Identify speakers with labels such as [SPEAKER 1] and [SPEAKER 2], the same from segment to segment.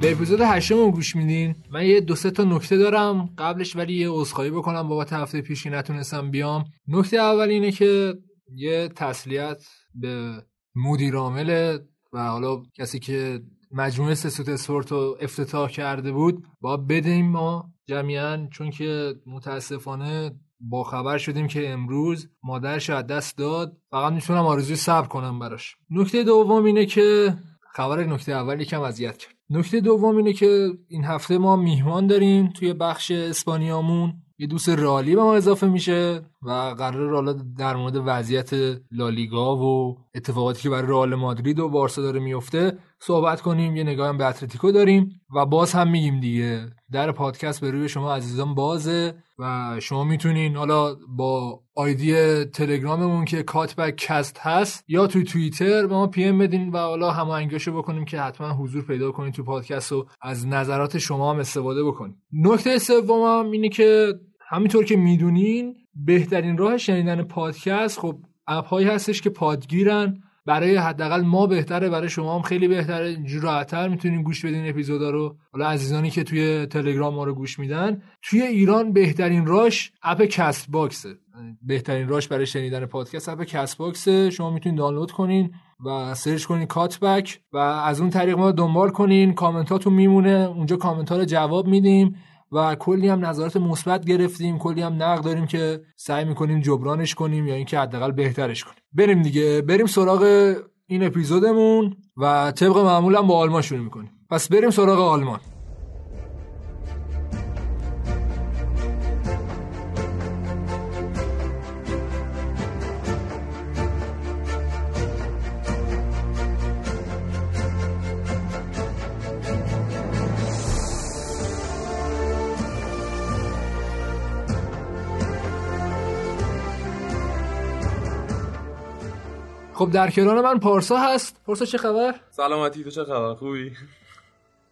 [SPEAKER 1] به اپیزود هشتم گوش میدین. من یه دو سه تا نکته دارم قبلش ولی یه عذرخواهی بکنم بابت هفته پیشی نتونستم بیام. نکته اول اینه که یه تسلیت به مدیر عامل و حالا کسی که مجموعه سسوت اسپورت رو افتتاح کرده بود با بدیم ما جمعیان چون که متاسفانه با خبر شدیم که امروز مادرش از دست داد. فقط می‌تونم آرزوی صبر کنم براش. نکته دوم اینه که خبر نکته اول یکم اذیت کرد. نکته دوم اینه که این هفته ما میهمان داریم توی بخش اسپانیامون. یه دوست رئالی به ما اضافه میشه و قرار حالا در مورد وضعیت لالیگا و اتفاقاتی که برای رئال مادرید و بارسا داره میفته صحبت کنیم یه نگاه به اتلتیکو داریم و باز هم میگیم دیگه. در پادکست به روی شما عزیزان بازه و شما می‌تونین حالا با آیدی تلگراممون که کاتبک cast هست یا توی توییتر به ما PM بدین و حالا هماهنگیشو بکنیم که حتما حضور پیدا کنین تو پادکست و از نظرات شما هم استفاده بکنیم نکته سومم اینه که همینطور که می‌دونین بهترین راه شنیدن پادکست خب app هایی هستش که پادگیرن برای حداقل ما بهتره برای شما هم خیلی بهتره. اینجور راحتتر می‌تونین گوش بدین اپیزودا رو. حالا عزیزانی که توی تلگرام ما رو گوش میدن. توی ایران بهترین راش app کست باکسه بهترین راش برای شنیدن پادکست app کست باکسه شما می‌تونین دانلود کنین و search کنین کاتبک و از اون طریق ما دنبال کنین. کامنتاتون میمونه. اونجا کامنت ها رو جواب میدیم. و کلی هم نظرات مثبت گرفتیم کلی هم نقد داریم که سعی می‌کنیم جبرانش کنیم یا اینکه حداقل بهترش کنیم. بریم دیگه بریم سراغ این اپیزودمون و طبق معمولم با آلمان شروع می‌کنیم. پس بریم سراغ آلمان. خب در کنار من پارسا هست. پارسا چه خبر؟
[SPEAKER 2] سلامتی تو چه خبر؟ خوبی؟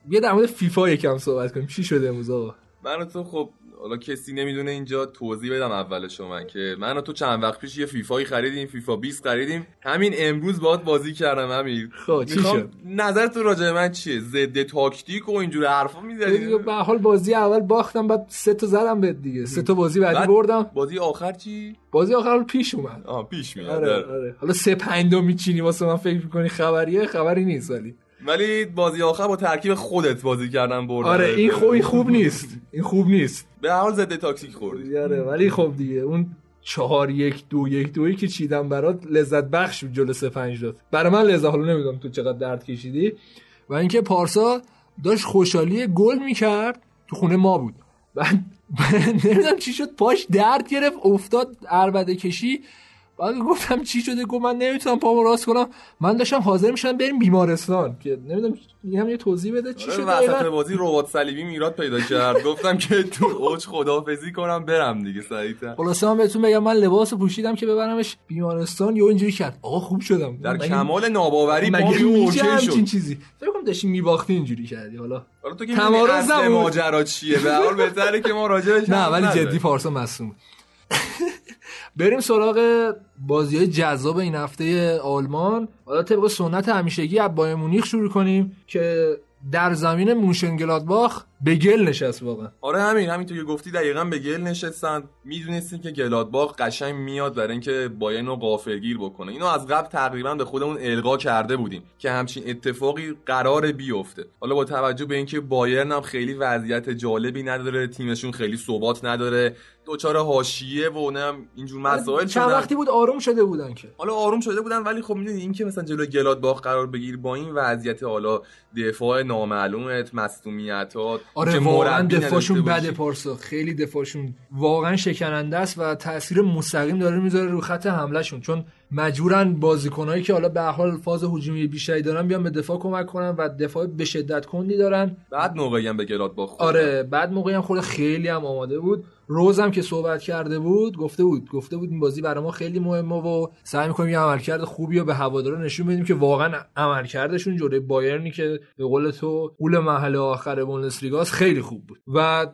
[SPEAKER 1] بیا در مورد فیفا یکم صحبت کنیم. چی شده امروز آقا؟
[SPEAKER 2] من تو خب حالا کسی نمی‌دونه اینجا توضیح بدم اول شما که من تو چند وقت پیش یه فیفایی خریدیم فیفا 20 خریدیم. همین امروز باهات بازی کردم امیر.
[SPEAKER 1] خب چی شد؟
[SPEAKER 2] نظر تو راجع من چیه؟ ضد تاکتیک و اینجور حرفا می‌زنی؟
[SPEAKER 1] به حال بازی اول باختم بعد سه تا زدم بهت دیگه. سه تا بازی بعدی بردم.
[SPEAKER 2] بازی آخر چی؟
[SPEAKER 1] بازی آخر پیش اومد.
[SPEAKER 2] آه پیش میاد
[SPEAKER 1] آره آره. حالا سه 5 دو میچینی واسه من فکر می‌کنی خبریه؟ خبری نیست ولی.
[SPEAKER 2] ولی بازی آخر با ترکیب خودت بازی کردن بردن
[SPEAKER 1] آره این خوب این خوب نیست. این خوب نیست.
[SPEAKER 2] به حال ضد تاکتیک خوردی.
[SPEAKER 1] آره ولی خب دیگه اون چهار یک دو یک دویی که چیدم برات لذت بخش بود جلو سه پنج داد. برای من لذت حالا نمی‌دونم تو چقدر درد کشیدی. و اینکه پارسا داشت خوشحالی گل می‌کرد تو خونه ما بود. بعد نمی‌دونم چی شد پاش درد گرفت افتاد عربده کشی. بعد گفتم چی شده؟ گفت من نمی‌تونم پامو راست کنم. من داشتم حاضر میشم بریم بیمارستان. که نمی‌دونم هم یه توضیح بده چی شده
[SPEAKER 2] وسط بازی ربات صلیبی میراد پیدا کرد. گفتم که تو اوج خدافظی کنم برم دیگه سریعتر.
[SPEAKER 1] خلاص من بهتون بگم من لباس پوشیدم که ببرمش بیمارستان یا اینجوری کرد. آقا خوب شدم.
[SPEAKER 2] در کمال ناباوری
[SPEAKER 1] مگه اوکی شد. چیزی؟ فکر کنم داشتیم میباختی اینجوری کردی. حالا
[SPEAKER 2] حالا تو که ماجرا چیه؟ به حال بهتره که ما راجعش
[SPEAKER 1] نه ولی جدی فارسا مصوم بریم سراغ بازی جذاب این هفته آلمان. حالا طبق سنت همیشگی از بایر مونیخ شروع کنیم که در زمین موشنگلادباخ به گل نشست واقعا.
[SPEAKER 2] آره همین همینطور که گفتی دقیقا به گل نشستن. می‌دونستیم که گلادباخ قشنگ میاد برای اینکه بایرن رو غافلگیر بکنه. اینو از قبل تقریبا به خودمون القا کرده بودیم که همچین اتفاقی قرار بیفته. حالا با توجه به اینکه بایرن هم خیلی وضعیت جالبی نداره تیمشون خیلی ثبات نداره دوچار حاشیه و اونم اینجور مسائل
[SPEAKER 1] چند وقتی بود آروم شده بودن که.
[SPEAKER 2] حالا آروم شده بودن ولی خب می‌دونی این که مثلا جلوی گلادباخ قرار بگیر با این وضعیت حالا دفاع نامعلومت مصونیتات
[SPEAKER 1] آره واقعا دفاعشون بده پارسا. خیلی دفاعشون واقعا شکننده است و تاثیر مستقیم داره می‌ذاره رو خط حملهشون. چون مجبورن بازیکنایی که حالا به حال فاز هجومی بیشتری دارن بیان به دفاع کمک کنن و دفاع به شدت کندی دارن.
[SPEAKER 2] بعد موقعی هم به گلات
[SPEAKER 1] آره بعد موقعی هم خود خیلی هم آماده بود. روزم که صحبت کرده بود گفته بود گفته بود این بازی برای ما خیلی مهمه و سعی می‌کنیم یه عملکرد خوبی رو به هوادارا نشون بدیم که واقعا عملکردشون جلوی بایرنی که به قول تو قول محل آخر بوندسلیگاست خیلی خوب بود. و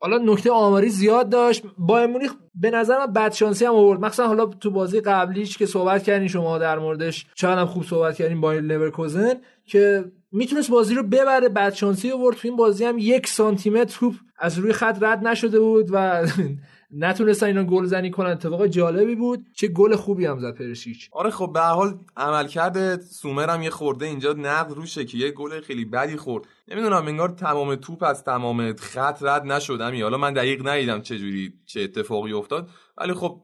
[SPEAKER 1] حالا نکته آماری زیاد داشت. با مونیخ به نظر من بد شانسی هم آورد. مثلا حالا تو بازی قبلیش که صحبت کردین شما در موردش چقدر خوب صحبت کردین با لورکوزن که می‌تونست بازی رو ببره بد شانسی آورد. تو این بازی هم یک سانتی متر توپ از روی خط رد نشده بود و نتونستن اینا گل زنی کنن. اتفاق جالبی بود. چه گل خوبی هم زد پرشیچ.
[SPEAKER 2] آره خب به حال عملکرد سومر هم یه خورده اینجا نقد روشه که یه گل خیلی بدی خورد. نمی‌دونم انگار تمام توپ از تمام خط رد نشد حالا من دقیق ندیدم چه جوری چه اتفاقی افتاد. ولی خب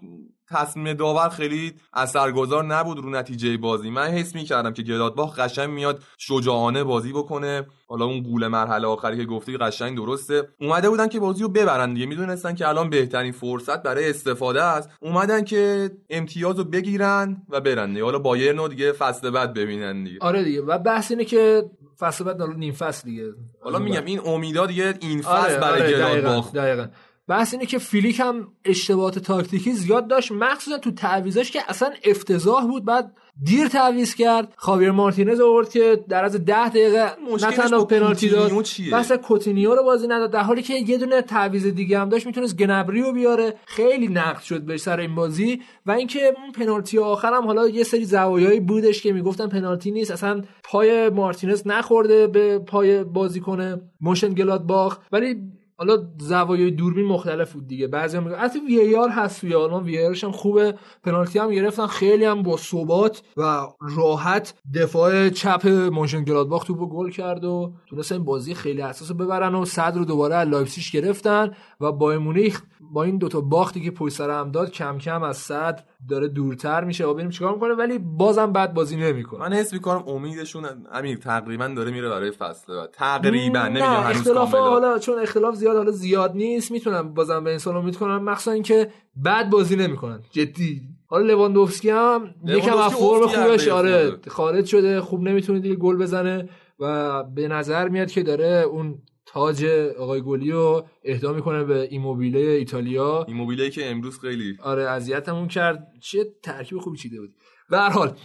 [SPEAKER 2] تصمیم داور خیلی اثرگذار نبود رو نتیجه بازی. من حس می‌کردم که گلادباخ قشنگ میاد شجاعانه بازی بکنه. حالا اون گول مرحله آخری که گفتی قشنگ درسته. اومده بودن که بازی رو ببرن دیگه. می‌دونستن که الان بهترین فرصت برای استفاده است. اومدن که امتیاز رو بگیرن و برن دیگه. حالا بایرن دیگه فصل بعد ببینن دیگه.
[SPEAKER 1] آره دیگه. و بحث اینه که فصل بعد نیم فصل دیگه.
[SPEAKER 2] حالا میگم این امیدا دیگه این فصل آره، برای آره گلادباخ
[SPEAKER 1] دقیقاً. بحث اینه که فلیک هم اشتباهات تاکتیکی زیاد داشت مخصوصا تو تعویزاش که اصلا افتضاح بود بعد دیر تعویض کرد. خاویر مارتینز آورد که در از ده دقیقه نه تنها پنالتی داد بحث کوتینیو رو بازی نداد در حالی که یه دونه تعویض دیگه هم داشت می‌تونست گنابری رو بیاره. خیلی نقد شد به سر این بازی. و اینکه اون پنالتی آخرم حالا یه سری زوایایی بودش که می‌گفتن پنالتی نیست اصلا پای مارتینز نخورده به پای بازیکن مونشن گلادباخ. ولی حالا زوایای دوربین مختلف بود دیگه. بعضی میگن البته VAR هست توی آلمان وی هم خوبه. پنالتی هم گرفتن. خیلی هم با ثبات و راحت دفاع چپ مونشن گلادباخ توپو گل کرد و تونستن بازی خیلی حساس ببرن و صدر رو دوباره از لایپزیگ گرفتن و بایرن مونیخ با این دوتا باختی که پشت سر هم داد کم کم از صدر داره دورتر میشه. و ببینیم چیکار می‌کنه ولی بازم بعد بازی نمی‌کنه.
[SPEAKER 2] من حس می‌کنم امیدشون امیر تقریبا داره میره برای فصل بعد. تقریبا نمیگم
[SPEAKER 1] اختلاف حالا چون اختلاف زیاد حالا زیاد نیست. می‌تونم بازم به این امید کنم. مخصوصا اینکه بعد بازی نمی‌کنن. جدی. حالا لواندوفسکی هم یکم از فرم خوبش آره خارج شده. خوب نمی‌تونه دیگه گل بزنه و به نظر میاد که داره اون تاج آقای گلی رو اهدا می‌کنه به ایموبیله ایتالیا.
[SPEAKER 2] ایموبیله که امروز خیلی
[SPEAKER 1] آره اذیتمون کرد. چه ترکیب خوبی چیده بود. به هر حال.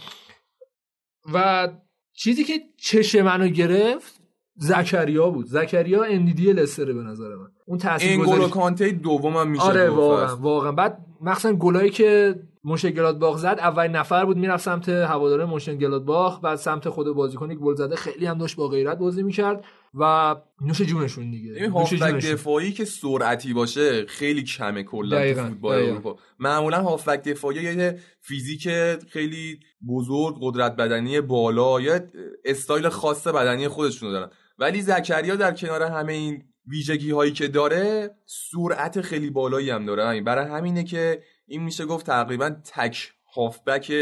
[SPEAKER 1] و چیزی که چش منو گرفت زکریا بود. زکریا اندیدی لستره به نظر من.
[SPEAKER 2] اون تاثیر گذاری کانته دومم میشه
[SPEAKER 1] آره واقعا واقعا. بعد مخصوصا گلایی که موشن باغ زد اول نفر بود می‌رفت سمت هواداره موشن باغ بعد سمت خود بازیکنی گل زده خیلی هم داشت با غیرت بازی می‌کرد و نوش جونشون دیگه.
[SPEAKER 2] این هافبک دفاعی که سرعتی باشه خیلی کمه کلا تو فوتبال اروپا. معمولا هافبک دفاعی یه فیزیک خیلی بزرگ قدرت بدنی بالا یا استایل خاص بدنی خودشون دارن. ولی زکریا در کنار همه این ویژگی هایی که داره سرعت خیلی بالایی هم داره. برای همینه که این میشه گفت تقریبا تک هافبک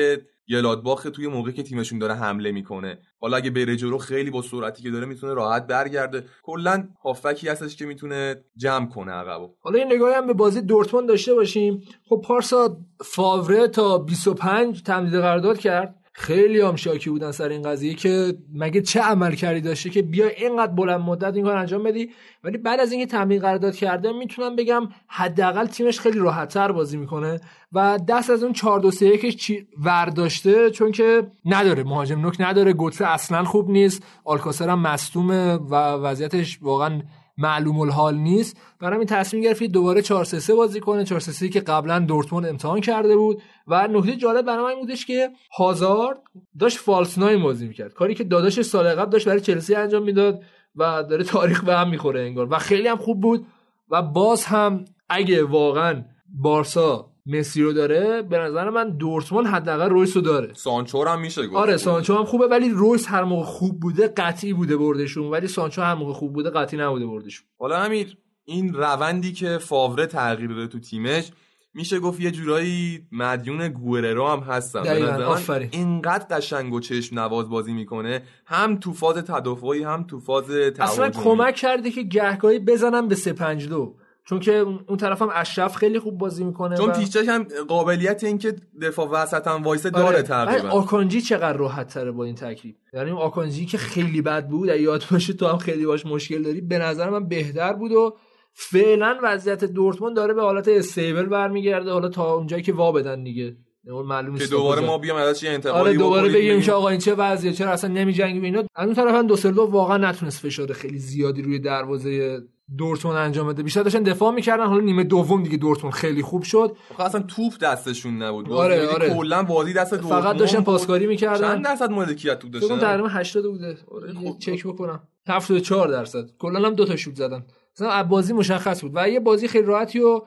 [SPEAKER 2] گلادباخ توی موقعی که تیمشون داره حمله می‌کنه. حالا اگه بره جلو خیلی با سرعتی که داره می‌تونه راحت برگرده. کلا هافبکی هستش که می‌تونه جمع کنه عقبو.
[SPEAKER 1] حالا این نگاهی هم به بازی دورتموند داشته باشیم. خب پارسا فاوره تا 25 تمدید قرارداد کرد. خیلی هم شاکی بودن سر این قضیه که مگه چه عمل کردی داشته که بیا اینقدر بلند مدت این کار انجام بدی؟ ولی بعد از اینکه تمرین قرارداد کرده می‌تونم بگم حداقل تیمش خیلی راحتتر بازی می‌کنه و دست از اون 4 2 3 چی ورداشته چون که نداره مهاجم نوک نداره گوتسه اصلا خوب نیست آلکاسر هم مصدومه و وضعیتش واقعا معلوم الحال نیست. برای این تصمیم گرفت دوباره 4 3 بازی کنه. 4 3 که قبلا دورتموند امتحان کرده بود. و نکته جالب برای من بودش که هازارد داشت فالس ناین بازی می‌کرد. کاری که داداش سال قبل داشت برای چلسی انجام می‌داد و داره تاریخ به هم می‌خوره انگار. و خیلی هم خوب بود و باز هم اگه واقعا بارسا مسی رو داره به نظر من دورتموند حداقل رویس رو داره.
[SPEAKER 2] سانچو هم میشه گفت.
[SPEAKER 1] آره سانچو هم خوبه ولی رویس هر موقع خوب بوده قطعی بوده بردشون ولی سانچو هر موقع خوب بوده قطعی نبوده بردشون.
[SPEAKER 2] حالا امیر این روندی که فاوره تغییر داده تو تیمش میشه گفت یه جورایی مدیون گوررو هم هستن. به اینقدر قشنگ و چشم نواز بازی می‌کنه. هم تو فاز تدافعی هم تو فاز
[SPEAKER 1] اصلا کمک کرده که گهگاهی بزنم به 352 چون که اون طرف هم اشرف خیلی خوب بازی می‌کنه
[SPEAKER 2] چون و... هم قابلیت این که دفاع وسط هم وایسه داره آره. تقریبا.
[SPEAKER 1] آکانجی چقدر راحت تره با این ترکیب. یعنی آکانجی که خیلی بد بود یاد باشه تو هم خیلی باش مشکل داری به نظر من بهتر بود و فعلا وضعیت دورتموند داره به حالت استیبل برمیگرده. حالا تا اونجایی که وا بدن دیگه. معلوم
[SPEAKER 2] که دوباره ما بیام ازش انتقالی
[SPEAKER 1] آره دوباره بگیم که آقا این چه وضعیه چرا اصلا نمیجنگیم اینا. از اون طرف دوسلدورف واقعا نتونست فشار خیلی زیادی روی دروازه دورتموند انجام بده. بیشتر داشتن دفاع می‌کردن. حالا نیمه دوم دیگه دورتموند خیلی خوب شد.
[SPEAKER 2] اصلا توپ دستشون نبود.
[SPEAKER 1] آره آره.
[SPEAKER 2] کلا بازی دست دورتموند
[SPEAKER 1] فقط داشتن پاسکاری می‌کردن.
[SPEAKER 2] چند درصد مالکیت توپ داشتن؟
[SPEAKER 1] تقریبا 80 بوده. آره خب. چک بکنم. 74 درصد. کلا هم دو تا شوت زدن. مثلا بازی مشخص بود و یه بازی خیلی راحتی رو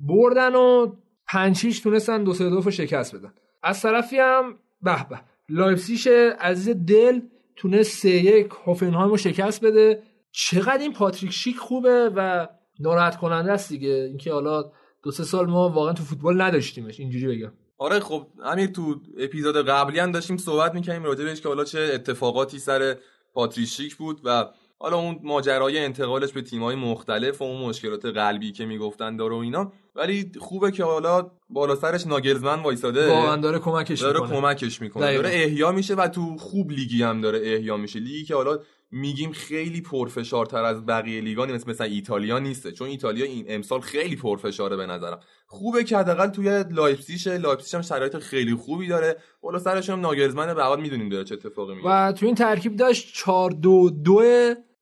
[SPEAKER 1] بردن و پنچیش تونستن دو سه دو شکست بدن. از طرفی هم به به لایپسیش عزیز دل تونست سه یک هوفنهایم رو شکست بده. چقدر این پاتریک شیک خوبه و ناراحت کننده است دیگه. اینکه حالا دو سه سال ما واقعا تو فوتبال نداشتیمش. اینجوری بگم.
[SPEAKER 2] آره خب امیر تو اپیزود قبلی هم داشتیم صحبت می‌کنیم راجع بهش که حالا چه اتفاقاتی سر پاتریشیک بود و حالا اون ماجرای انتقالش به تیم‌های مختلف و اون مشکلات قلبی که می‌گفتن داره و اینا. ولی خوبه که حالا بالا سرش ناگلزمن وایساده.
[SPEAKER 1] واقعا داره کمکش
[SPEAKER 2] داره می‌کنه. کمکش می‌کنه. داره احیا میشه و تو خوب لیگی هم داره احیا میشه. لیگی که حالا میگیم خیلی پرفشارتر از بقیه لیگا نیست. مثلا ایتالیا نیسته. چون ایتالیا این امسال خیلی پرفشاره به نظرم. خوبه که حداقل توی لایپزیگ لایپزیگ هم شرایط خیلی خوبی داره. بالا سرش هم ناگلزمن به هر حال می‌دونیم داره چه اتفاقی میفته
[SPEAKER 1] و تو این ترکیب داشت 4 2 2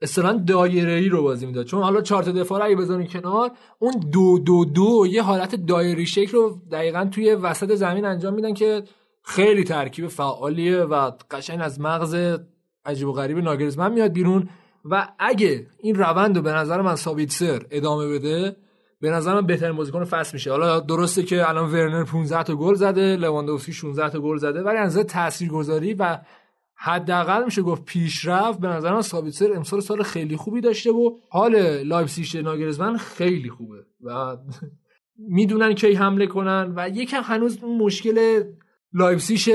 [SPEAKER 1] اصلا دایره ای رو بازی می‌داد. چون حالا چهار تا دفاع رو اگه کنار اون دو دو دو یه حالت دایره شکل رو دقیقا توی وسط زمین انجام میدن که خیلی ترکیب فعالیه و قشنگ از مغز عجیب و غریب ناگلزمن میاد بیرون. و اگه این روند رو به نظر من سر ادامه بده به نظر من بهترین بازیکن فصل میشه. حالا درسته که الان ورنر 15 تا گل زده لواندوفسکی 16 تا گل زده ولی از تاثیرگذاری و حداقل میشه گفت پیشرفت به نظر من سابیتسر امسال سال خیلی خوبی داشته و حال لایپزیگ ناگلزمن خیلی خوبه و می‌دونن کی حمله کنن و یکم هنوز مشکل لایپزیش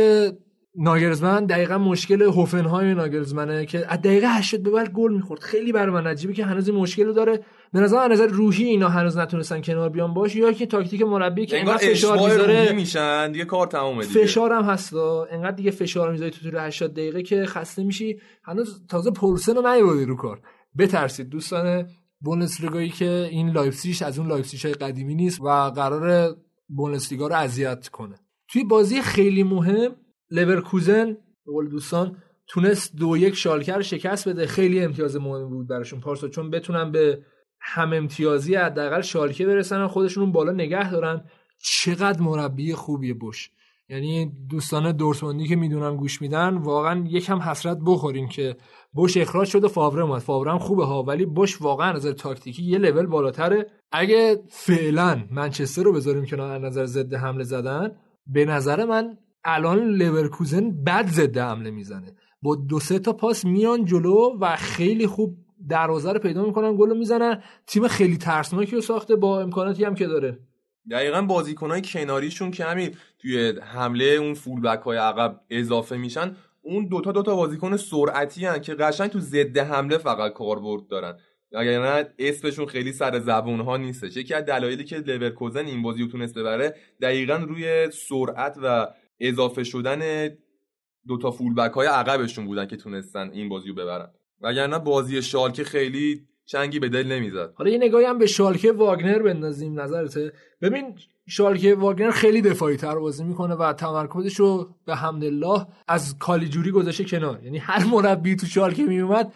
[SPEAKER 1] ناگلزمن دقیقا مشکل هوفنهایم ناگلزمنه که از دقیقه 80 به بعد گل می‌خورد. خیلی برای من عجیبه که هنوز این مشکل رو داره. به نظر از نظر روحی اینا هنوز نتونستن کنار بیان باهاش. یا که تاکتیک مربی که
[SPEAKER 2] اینقدر فشار می‌ذاره میشن. دیگه کار تمومه
[SPEAKER 1] دیگه. فشار هم هست اینقدر دیگه فشار می‌ذاری تو طول 80 دقیقه که خسته میشی. هنوز تازه پولسن رو نیوردی رو کار. بترسید دوستان بوندسلیگایی که این لایپزیگ از اون لایپزیگ های قدیمی نیست و قراره بوندسلیگا رو اذیت کنه. توی بازی خیلی مهم لورکوزن به قول دوستان تونست دو یک شالکه رو شکست بده. خیلی امتیاز مهمی بود براشون پارسا چون بتونن به هم امتیازی حداقل شالکه برسن و خودشون اون بالا نگه دارن. چقدر مربی خوبیه بش. یعنی دوستان دورتموندی که می‌دونن گوش میدن واقعا یکم حسرت بخورین که بش اخراج شده فاوره اومد. فاوره هم خوبه ها ولی بش واقعا نظر تاکتیکی یه لول بالاتره. اگه فعلا منچستر رو بذاریم کنار نظر ضد حمله زدن به نظر من الان لورکوزن بد ضد حمله می‌زنه. با دو سه تا پاس میان جلو و خیلی خوب دروازه رو پیدا می‌کنن گل می‌زنن. تیم خیلی ترسناکی رو ساخته با امکاناتی هم که داره.
[SPEAKER 2] دقیقا بازیکنهای کناریشون که همین توی حمله اون فول بک های عقب اضافه میشن اون دوتا دوتا بازیکن سرعتی هن که قشنگ تو ضد حمله فقط کاربرد دارن. اگر نه اسمشون خیلی سر زبون ها نیستش. یکی از دلایلی که لورکوزن این بازی رو تونست ببره دقیقا روی سرعت و اضافه شدن دوتا فول بک های عقبشون بودن که تونستن این بازی رو ببرن. وگرنه بازی شالکه خیلی چنگی به دل نمی‌زد.
[SPEAKER 1] حالا یه نگاهی هم به شالکه واگنر بندازیم نظرته. ببین شالکه واگنر خیلی دفاعی تر بازی می‌کنه و تمرکزش رو به حمدالله از کالیجوری گذاشته کنار. یعنی هر مربی تو شالکه میومد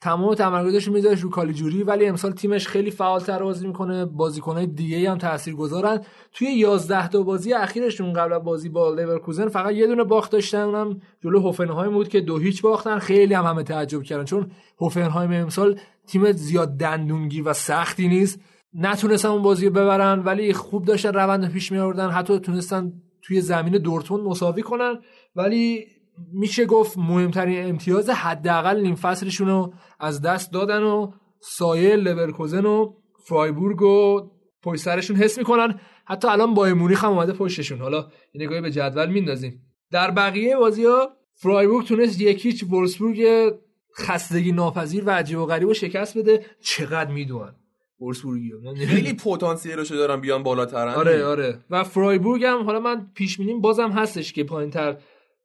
[SPEAKER 1] تمام تمرکزش رو می‌ذاره رو کالیجوری ولی امسال تیمش خیلی فعالتر بازی می‌کنه. بازیکنهای دیگه هم تاثیرگذارن. توی 11 تا بازی اخیرشون قبل بازی با لورکوزن فقط یه دونه باخت داشتن اونم جلو هوفنهایم بود که دو هیچ باختن. خیلی هم همه تعجب کردن چون هوفنهایم امسال تیم زیاد دندونگی و سختی نیست. نتونستن اون بازی رو ببرن ولی خوب داشتن روند پیش می آوردن حتی تونستن توی زمین دورتموند مساوی کنن. ولی میشه گفت مهمترین امتیاز حداقل نیم فصلشون رو از دست دادن و سایه لورکوزن و فرایبورگ و پشت سرشون حس می‌کنن. حتی الان با مونیخ هم اومده پشتشون. حالا این نگاهی به جدول میندازیم. در بقیه بازی ها فرایبورگ تونست یکیچ وولسبورگ خستگی ناپذیر و عجیب و غریب و شکست بده. چقدر می‌دونن وولسبورگی
[SPEAKER 2] خیلی پتانسیلشو دارن بیان بالاتر
[SPEAKER 1] آره آره. و فرایبورگ هم حالا من پیش بینیم بازم هستش که پایینتر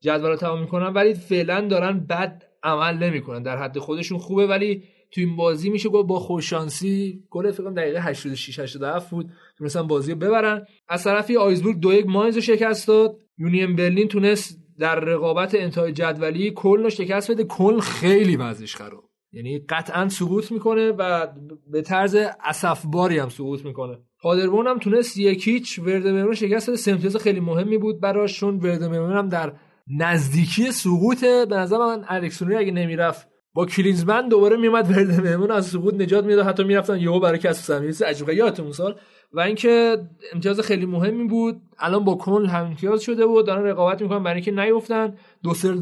[SPEAKER 1] جدول رو تمام می‌کنن ولی فعلا دارن بد عمل نمی‌کنن. در حد خودشون خوبه ولی تو این بازی میشه گفت با خوششانسی گل فکر دقیقه 86 87 بود. تونستن بازی رو ببرن. از طرفی آیزبورگ دو یک ماینز رو شکست داد. یونین برلین تونست در رقابت انتهای جدولی کلن رو شکست بده. کلن خیلی وضعش خراب. یعنی قطعا سقوط می‌کنه و به طرز اسفباری هم سقوط می‌کنه. پادربورن هم تونست یکیچ ورده شکست بده. سمتیاز خیلی مهمی بود براشون ورده هم در نزدیکی سقوطه به نظر من الکسونری اگه نمی‌رفت با کلینزمن دوباره میومد ورده مهمون از سقوط نجات می‌داد حتی می‌رفتن یهو برای کسب زمین عجیبه یادتون سال. و اینکه امتیاز خیلی مهمی بود. الان با کل هم امتیاز شده بود. دارن رقابت می‌کنن. برای اینکه نیفتن.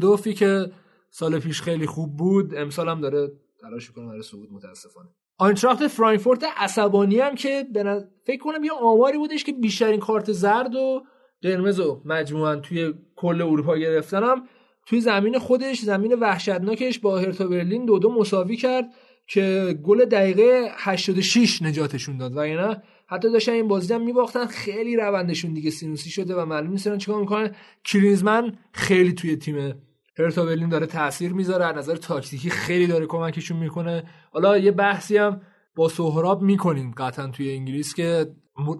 [SPEAKER 1] دوفی که سال پیش خیلی خوب بود امسال هم داره تلاش کنه برای صعود متاسفانه. آینتراخت فرانکفورت عصبانی هم که فکر کنم یه آماری بودش که بیشترین کارت زرد و قرمز و مجموعا توی کل اروپا گرفتنم. توی زمین خودش زمین وحشتناکش با هرتا برلین دو دو مساوی کرد که گل دقیقه 86 نجاتشون داد. و یعنی حتی داشتن این بازی هم میباختن خیلی روندشون دیگه سینوسی شده و معلوم نیست چیکار می‌کنن. کلینزمن خیلی توی تیم هرتا برلین داره تاثیر می‌ذاره. از نظر تاکتیکی خیلی داره کمکشون می‌کنه. حالا یه بحثی هم با سهراب می‌کنیم قطعا توی انگلیس که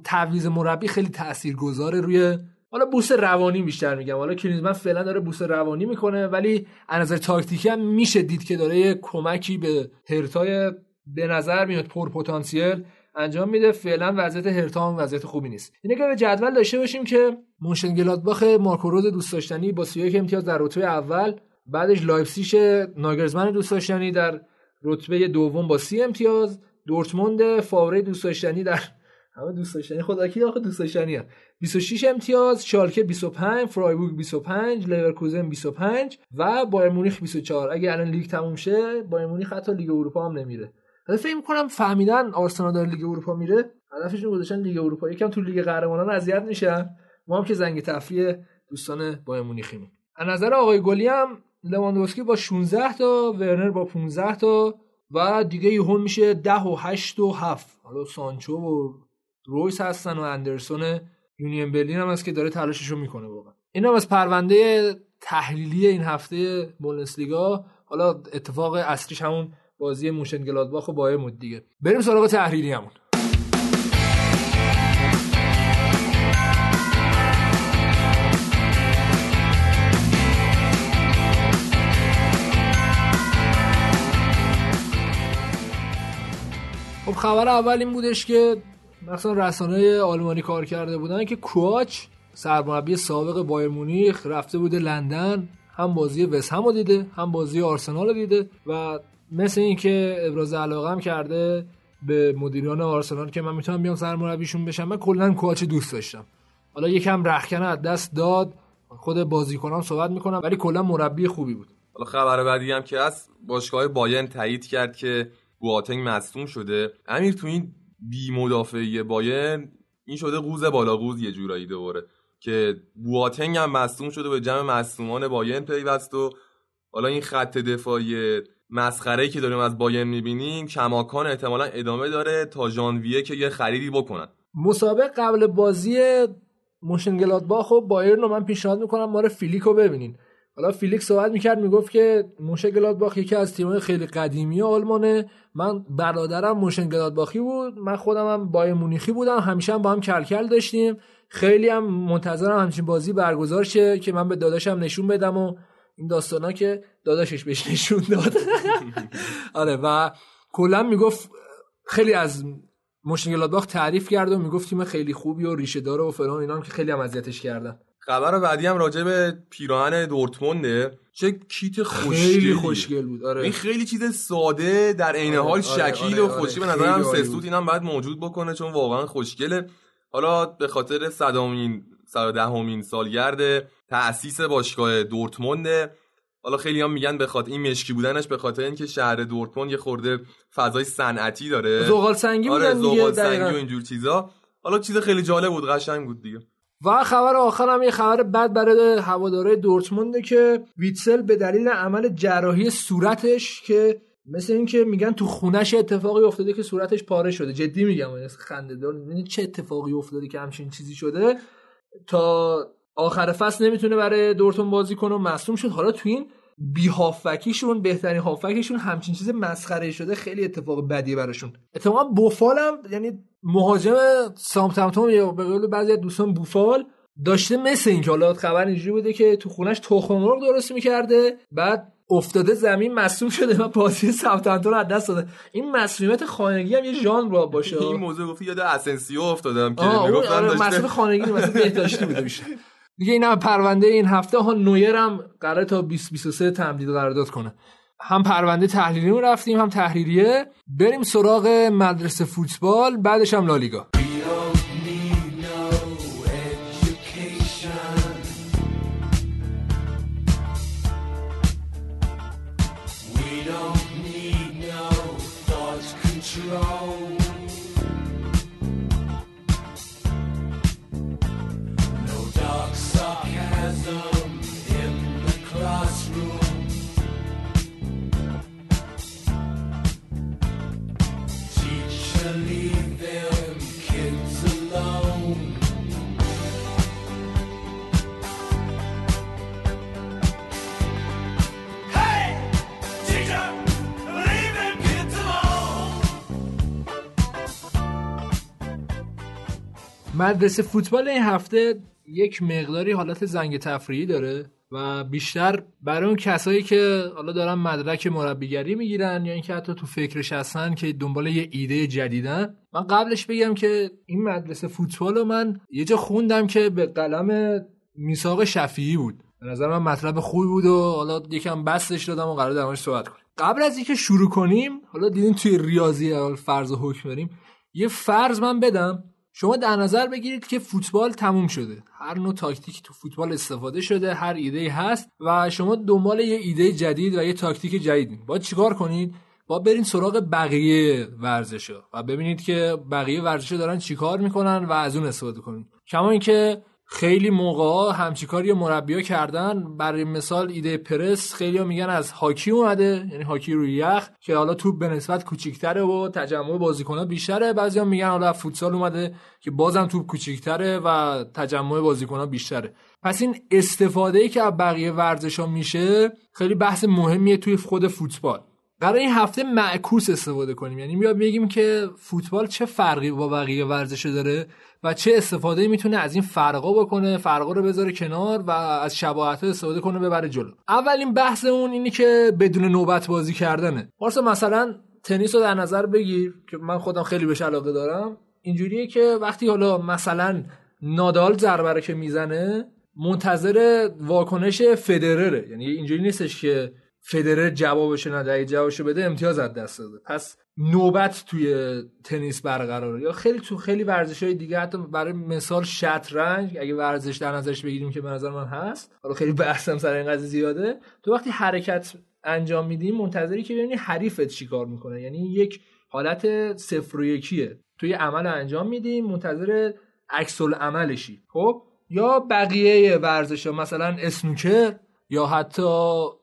[SPEAKER 1] تعویض مربی خیلی تاثیرگذاره روی حالا boost روانی بیشتر میگم. حالا کلینزمن فعلا داره boost روانی می‌کنه ولی از نظر تاکتیکی هم میشه دید که داره یه کمکی به هرتای به نظر میاد پر پتانسیل انجام میده. فعلا وضعیت هرتا هم وضعیت خوبی نیست. اینه که یه جدول داشته باشیم که مونشنگلادباخ مارکو رزه دوست داشتنی با 31 امتیاز در رتبه اول بعدش لایپزیش ناگلزمن دوست داشتنی در رتبه دوم با 30 امتیاز دورتموند فاوره دوست داشتنی در همه دوست داشتنی خدا کی آخه دوست داشتنی 26 امتیاز شالکه 25 فرایبورگ 25 لورکوزن 25 و بایرن مونیخ 24 اگه الان لیگ تموم شه بایرن مونیخ حتی لیگ اروپا هم نمیره. حالا فکر می‌کنم فهمیدن آرسنال داره لیگ اروپا میره. هدفشون گذاشتن لیگ اروپا. یکم تو لیگ قهرمانان اذیت میشن. ما هم که زنگ تفریح دوستان بایرن مونیخیم. از نظر آقای گلی هم لواندوسکی با 16 تا ورنر با 15 تا و دیگه یهون میشه 10 و 8 و 7 حالا سانچو و رویس هستن و اندرسون یونین برلین هم هست که داره تلاششو می‌کنه واقعا. این هم از پرونده تحلیلی این هفته بوندسلیگا. حالا اتفاق اصلیش همون بازی مونشنگلادباخ و بایرن بود دیگه. بریم سراغ تحلیلی همون. خب خبر اول این بودش که مثلا رسانه آلمانی کار کرده بودن که کواچ سرمربی سابق بایر مونیخ رفته بوده لندن هم بازی وست هم دیده هم بازی آرسنال رو دیده و مثل اینکه ابراز علاقه هم کرده به مدیران آرسنال که من می‌تونم بیام سرمربیشون بشم من کلا کواچ دوست داشتم. حالا یکم رخکن از دست داد خود بازیکنان صحبت می‌کنم ولی کلا مربی خوبی بود.
[SPEAKER 2] حالا خبر بعدی هم که از باشگاه بایرن تایید کرد که بواتنگ مصدوم شده. امیر تو این بی مدافعی بایرن این شده قوز بالا قوز یه جورایی دوباره که بواتنگ هم مصدوم شده به جمع مصدومان بایرن پیوست و حالا این خط دفاعی مسخره که داریم از بایرن می‌بینیم کماکان احتمالا ادامه داره تا ژانویه که یه خریدی بکنن.
[SPEAKER 1] مسابقه قبل بازی مونشنگلادباخ و بایرن رو من پیشنهاد می‌کنم ما رو فیلیکو ببینین. حالا فیلیکس صحبت می‌کرد می‌گفت که مونشنگلادباخ یکی از تیم‌های خیلی قدیمی آلمانه. من برادرم مونشنگلادباخی بود. من خودم هم بایرن مونیخی بودم. همیشه هم با هم کلکل داشتیم. خیلی هم منتظرم همچین بازی برگزار شه که من به داداشم نشون بدم و این داستانا که داداشش بهش نشون داد. آره و کلا می‌گفت خیلی از مشنگلادباخ تعریف کرد و می‌گفت تیم خیلی خوبی و ریشه داره و فلان اینا که خیلی هم اذیتش کردن.
[SPEAKER 2] خبر بعدی هم راجع به پیراهن دورتمونده. چه کیت خوشگلی.
[SPEAKER 1] خیلی خوشگل بود آره.
[SPEAKER 2] این خیلی چیز ساده در عین حال آره، آره، شکیل و آره، خوشگل. به نظرم سسوت اینم باید موجود بکنه چون واقعا خوشگله. حالا به خاطر صدامین دهمین سالگرد تأسیس باشگاه دورتموند حالا خیلی هم میگن بخاطر این مشکی بودنش به خاطر اینکه شهر دورتموند یه خورده فضای صنعتی داره.
[SPEAKER 1] زغال سنگی
[SPEAKER 2] آره زغال سنگی و اینجور چیزا. حالا چیز خیلی جالب بود قشنگ بود دیگه.
[SPEAKER 1] و خبر آخر هم یه خبر بد برای هواداره دورتمونده که ویتسل به دلیل عمل جراحی صورتش که مثل اینکه میگن تو خونش اتفاقی افتاده که صورتش پاره شده. جدی میگم خنده دار. چه اتفاقی افتاده که همچین چیزی شده؟ تا آخر فصل نمی‌تونه برای دورتون بازی کنه و مصوم شد. حالا تو این بی هافکیشون بهترین هافکیشون همچین چیز مسخره شده خیلی اتفاق بدی براشون. اتفاقا بوفال هم یعنی مهاجم سامتامتون یا به قول بعضی از دوستان بوفال داشته مثل این که حالا خبر اینجوری بوده که تو خونش تخم مرغ درست می‌کرده بعد افتاده زمین مصوم شده و بازی ساوثهمپتون از دست داده. این مسئولیت خانگی هم یه ژانر باشه.
[SPEAKER 2] این موضوع گفتی یاد اسنسیو افتادم که
[SPEAKER 1] می‌گفتن آره مسئول خانگی مثلا بهداشتی بوده میشه دیگه این پرونده این هفته ها نویر هم قرار تا 2023 تمدید قرارداد کنه. هم پرونده تحلیلی رفتیم هم تحریریه بریم سراغ مدرسه فوتبال بعدش هم لالیگا. مدرسه فوتبال این هفته یک مقداری حالت زنگ تفریحی داره و بیشتر برای اون کسایی که حالا دارن مدرک مربیگری می‌گیرن یا اینکه حتی تو فکرش هستن که دنبال یه ایده جدیدن من قبلش بگم که این مدرسه فوتبال رو من یه جا خوندم که به قلم میساق شفیعی بود. به نظر من مطلب خوبی بود و حالا یکم بستش دادم و قرار درماش صحبت کنیم قبل از اینکه شروع کنیم حالا دیدین توی ریاضی فرض حکم داریم یه فرض من بدم. شما در نظر بگیرید که فوتبال تموم شده. هر نوع تاکتیکی تو فوتبال استفاده شده هر ایده هست و شما دنبال یه ایده جدید و یه تاکتیک جدید باید چیکار کنید؟ با برین سراغ بقیه ورزشا و ببینید که بقیه ورزشا دارن چیکار می‌کنن و از اون استفاده کنید. کما اینکه خیلی موقع همچی کاری مربیا کردن. برای مثال ایده پرس خیلی ها میگن از هاکی اومده یعنی هاکی روی یخ که حالا توپ به نسبت کوچیکتره و تجمع بازیکن‌ها بیشتره. بعضی ها میگن حالا فوتسال اومده که بازم توپ کوچیکتره و تجمع بازیکن‌ها بیشتره. پس این استفاده ای که از بقیه ورزش میشه خیلی بحث مهمیه توی خود فوتبال. برای این هفته معکوس استفاده کنیم. یعنی میاد بگیم که فوتبال چه فرقی با بقیه ورزش داره و چه استفاده می‌تونه از این فرقا بکنه فرقا رو بذاره کنار و از شباهت استفاده کنه ببره جلو. اولین بحث اون اینی که بدون نوبت بازی کردنه. پارسا مثلا تنیس رو در نظر بگیر که من خودم خیلی بهش علاقه دارم. اینجوریه که وقتی حالا مثلا نادال ضربه که می‌زنه منتظر واکنش فدرره. یعنی اینجوری نیستش که فدرر جوابش نده جوابش بده امتیاز از دست داده. پس نوبت توی تنیس برقراره. یا خیلی تو خیلی ورزش های دیگه حتی برای مثال شطرنج اگه ورزش در نظرش بگیریم که به نظر من هست حالا خیلی بحثم سر این قضیه زیاده تو وقتی حرکت انجام میدیم منتظری که ببینی حریفت چیکار می‌کنه. یعنی یک حالت صفر و یکیه. توی عمل انجام میدیم منتظر عکس عملشی خب؟ یا بقیه ورزش ها مثلا اسنوکر یا حتی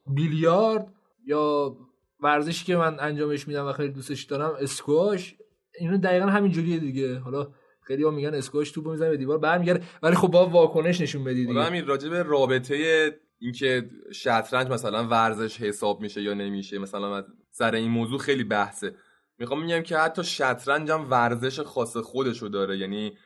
[SPEAKER 1] بیلیارد یا ورزشی که من انجامش میدم و خیلی دوستش دارم اسکواش. اینو دقیقا همین جوریه دیگه. حالا خیلی ها میگن اسکواش توپ می‌زنه به دیوار برمیگرده. ولی خب با واکنش نشون بدی دیگه.
[SPEAKER 2] همین راجع به رابطه اینکه شطرنج مثلا ورزش حساب میشه یا نمیشه مثلا سر این موضوع خیلی بحثه. می‌خوام میگم که حتی شطرنج هم ورزش خاص خودشو داره. یعنی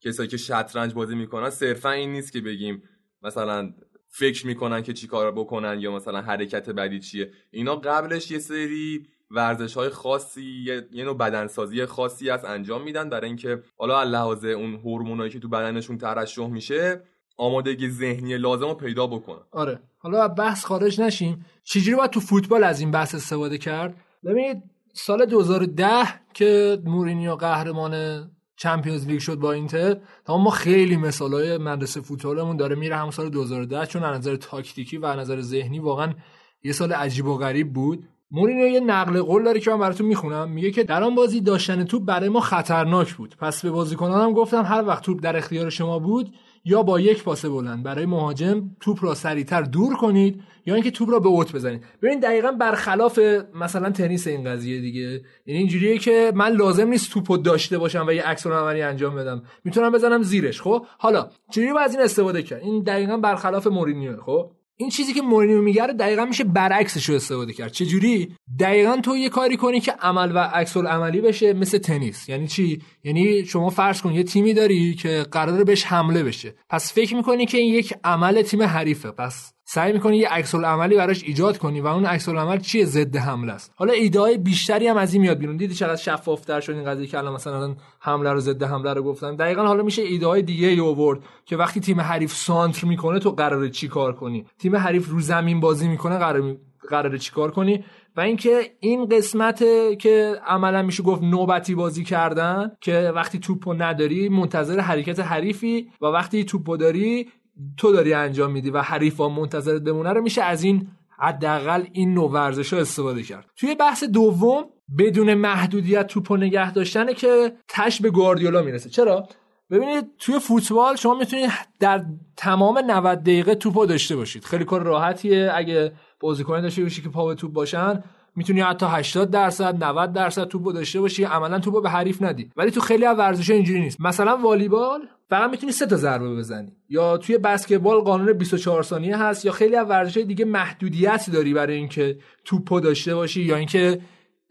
[SPEAKER 2] کسایی که شطرنج بازی می‌کنن صرفا این نیست که بگیم مثلا فکر می‌کنن که چی کار بکنن یا مثلا حرکت بدی چیه. اینا قبلش یه سری ورزش های خاصی یه نوع بدنسازی خاصی از انجام میدن برای اینکه حالا لحاظ اون هورمونایی که تو بدنشون ترشح میشه آمادگی ذهنی لازم رو پیدا بکنن.
[SPEAKER 1] آره. حالا بحث خارج نشیم. چجوری باید تو فوتبال از این بحث استفاده کرد؟ ببینید سال 2010 که مورینیو قهرمان چمپیونز لیگ شد با اینتر. تمام ما خیلی مثالای مدرسه فوتبالمون داره میره هم سال 2010 چون از نظر تاکتیکی و نظر ذهنی واقعا یه سال عجیب و غریب بود. مورینیو یه نقل قول داره که من براتون می‌خونم. میگه که در آن بازی داشتن توپ برای ما خطرناک بود. پس به بازیکنانم گفتم هر وقت توپ در اختیار شما بود یا با یک پاس بلند برای مهاجم توپ را سریعتر دور کنید یا اینکه توپ را به اوت بزنید. ببین دقیقا برخلاف مثلا تنیس این قضیه دیگه یعنی اینجوریه که من لازم نیست توپو داشته باشم و یه عکس انجام بدم. می‌تونم بزنم زیرش خب؟ حالا چجوری از این استفاده کرد؟ این دقیقا برخلاف مورینیو خب؟ این چیزی که مورینیو میگه دقیقا میشه برعکسش رو استفاده کرد. چه جوری دقیقا تو یه کاری کنی که عمل و عکس عملی بشه مثل تنیس. یعنی چی؟ یعنی شما فرض کن یه تیمی داری که قراره بهش حمله بشه. پس فکر می‌کنی که این یک عمل تیم حریفه. پس سعی می‌کنی یه عکس عملی براش ایجاد کنی و اون عکس عمل چیه؟ ضد حمله است. حالا ایده بیشتری هم از این میاد بیرون. دیدی چقدر شفافتر شد این قضیه که الان مثلا حمله رو ضد حمله رو گفتم دقیقا حالا میشه ایده های دیگه ای آورد که وقتی تیم حریف سانتر می‌کنه تو قراره چی کار کنی؟ تیم حریف رو زمین بازی می‌کنه قرار قراره چیکار کنی؟ و اینکه این قسمت که عملا میشه گفت نوبتی بازی کردن که وقتی توپو نداری منتظر حرکت حریفی و وقتی توپو داری تو داری انجام میدی و حریفا منتظرت بمونه رو میشه از این حداقل این نوع ورزش ها استفاده کرد. توی بحث دوم بدون محدودیت توپ نگه داشتنه که تش به گواردیولا می‌رسه. چرا؟ ببینید توی فوتبال شما می‌تونید در تمام 90 دقیقه توپو داشته باشید. خیلی کار راحتیه. اگه بازیکن داشته باشی که پا به توپ باشن می‌تونی حتی 80 درصد 90 درصد توپو داشته باشی. عملا توپو به حریف ندی. ولی تو خیلی از ورزش‌ها اینجوری نیست. مثلا والیبال فقط می‌تونی سه تا ضربه بزنی. یا توی بسکتبال قانون 24 ثانیه هست یا خیلی از ورزش‌های دیگه محدودیت داری برای اینکه توپو داشته باشی یا اینکه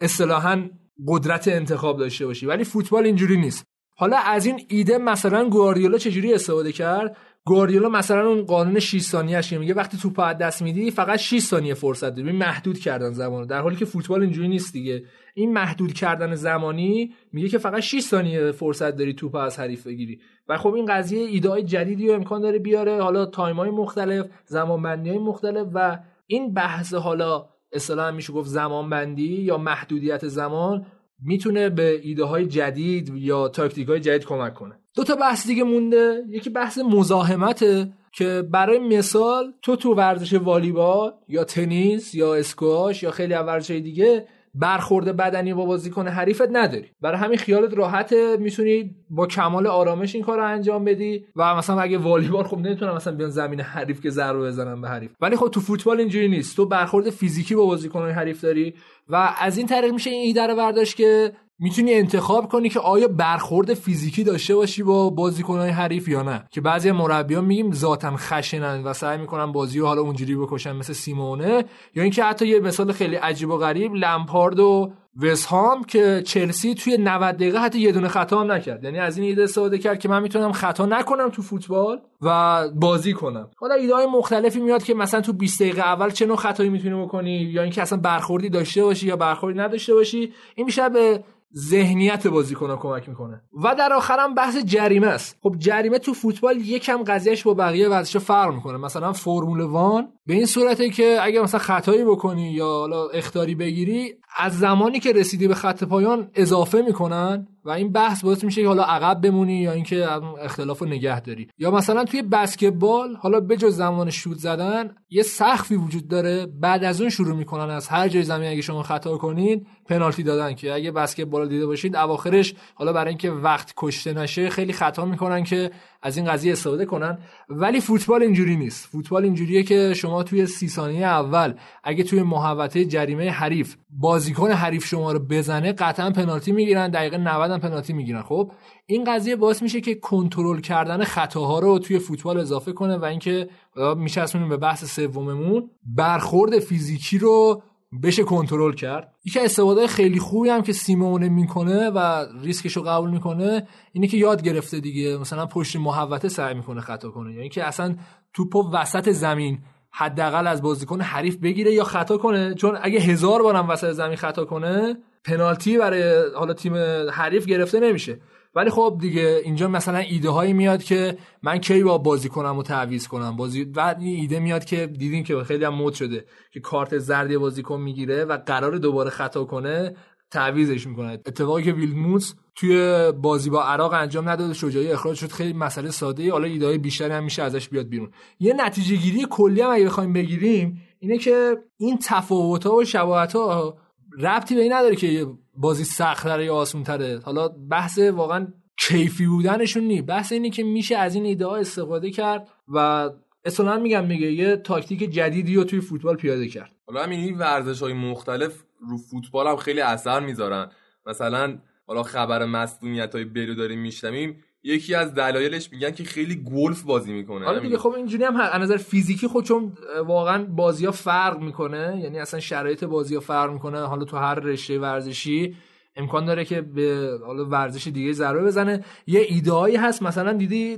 [SPEAKER 1] اصطلاحا قدرت انتخاب داشته باشی. ولی فوتبال اینجوری نیست. حالا از این ایده مثلا گواردیولا چجوری استفاده کرد؟ گواردیولا مثلا اون قانون 6 ثانیه که میگه وقتی توپ از دست میدی فقط 6 ثانیه فرصت داری. محدود کردن زمان در حالی که فوتبال اینجوری نیست دیگه. این محدود کردن زمانی میگه که فقط 6 ثانیه فرصت داری توپ از حریف بگیری. و خب این قضیه ایده های جدیدی رو امکان داره بیاره. حالا تایم های مختلف زمان بندی های مختلف و این بحث حالا اصطلاحا میشه گفت زمان بندی یا محدودیت زمان می‌تونه به ایده های جدید یا تاکتیک های جدید کمک کنه. دو تا بحث دیگه مونده. یکی بحث مزاحمته که برای مثال تو تو ورزش والیبال یا تنیس یا اسکواش یا خیلی از ورزش دیگه برخورد بدنی با بازیکن حریفت نداری. برای همین خیالت راحته می‌تونی با کمال آرامش این کار انجام بدی و مثلا اگه والیبال خب نمی‌تونم مثلا بیان زمین حریف که ضربه بزنم به حریف. ولی خب تو فوتبال اینجوری نیست. تو برخورد فیزیکی با بازیکن حریف داری و از این طریق میشه این ایده رو برداشت که می‌تونی انتخاب کنی که آیا برخورد فیزیکی داشته باشی با بازیکنهای حریف یا نه. که بعضی مربیان میگیم ذاتا خشنن و سعی می‌کنن بازی رو حالا اونجوری بکشن مثل سیمونه یا اینکه حتی یه مثال خیلی عجیب و غریب لمپارد و وسهام که چلسی توی 90 دقیقه حتی یه دونه خطا هم نکرد. یعنی از این ایده استفاده کرد که من می‌تونم خطا نکنم تو فوتبال و بازی کنم. حالا ایده های مختلفی میاد که مثلا تو 20 دقیقه اول چه نوع خطایی می‌تونی بکنی یا اینکه اصلا برخوردی داشته باشی یا برخوردی نداشته باشی این میشه به ذهنیت بازیکن کمک می‌کنه. و در آخرم بحث جریمه است. خب جریمه تو فوتبال یکم قضیهش با بقیه ورزش فرق می‌کنه. مثلا فرمول وان به این صورته که اگر مثلا خطایی بکنی یا حالا اختاری بگیری از زمانی که رسیدی به خط پایان اضافه می‌کنن و این بحث باعث میشه که حالا عقب بمونی یا اینکه اختلاف رو نگه داری. یا مثلا توی بسکتبال حالا بجز زمان شوت زدن یه سخفی وجود داره. بعد از اون شروع می‌کنن از هر جای زمین اگه شما خطا کنید پنالتی دادن که اگه بسکتبال دیده باشید اواخرش حالا برای اینکه وقت کشته نشه خیلی خطا می‌کنن که از این قضیه استفاده کنن. ولی فوتبال اینجوری نیست. فوتبال اینجوریه که شما توی سی ثانیه اول اگه توی محوطه جریمه حریف بازیکن حریف شما رو بزنه قطعا پنالتی می‌گیرن دقیقه 90 هم پنالتی می‌گیرن. خب این قضیه باعث میشه که کنترل کردن خطاها رو توی فوتبال اضافه کنه و اینکه میچسبونیم به بحث سوممون. برخورد فیزیکی رو بشه کنترل کرد. یکی استفاده خیلی خوبی هم که سیمونه می‌کنه و ریسکش رو قبول می‌کنه اینه که یاد گرفته دیگه. مثلا پشت محوطه سعی می‌کنه خطا کنه. یا اینکه اصلا توپو وسط زمین حداقل از بازیکن حریف بگیره یا خطا کنه. چون اگه هزار بارم وسط زمین خطا کنه پنالتی برای حالا تیم حریف گرفته نمیشه. ولی خب دیگه اینجا مثلا ایده هایی میاد که من کی با بازی کنم و تعویض کنم؟ بازی و ایده میاد که دیدین که خیلی هم مد شده که کارت زردی بازیکن می‌گیره و قرار دوباره خطا کنه تعویزش می‌کنه. اتفاقی که ویلموس توی بازی با عراق انجام نداد شجاعی اخراج شد خیلی مسئله ساده ای. حالا ایده بیشتری هم میشه ازش بیاد بیرون. یه نتیجه گیری کلی هم اگه بخوایم بگیریم اینه که این تفاوت ها و شباهت ها ربطی به این نداره که بازی سختره یا حالا بحث واقعا کیفی بودنشون نی. بحث اینه که میشه از این ایده ها استفاده کرد و اصلا میگم میگه یه تاکتیک جدیدی رو توی فوتبال پیاده کرد.
[SPEAKER 2] حالا همین این ورزش های مختلف رو فوتبال هم خیلی اثر می‌ذارن. مثلا حالا خبر مسئولیت های بلو داریم میشنویم. یکی از دلایلش میگن که خیلی گلف بازی می‌کنه.
[SPEAKER 1] حالا دیگه خب اینجوری هم از نظر فیزیکی خود چون واقعا بازی ها فرق می‌کنه. یعنی اصلا شرایط بازی ها فرق می‌کنه. حالا تو هر رشته ورزشی امکان داره که به حالا ورزش دیگه ضربه بزنه. یه ایدهایی هست. مثلا دیدی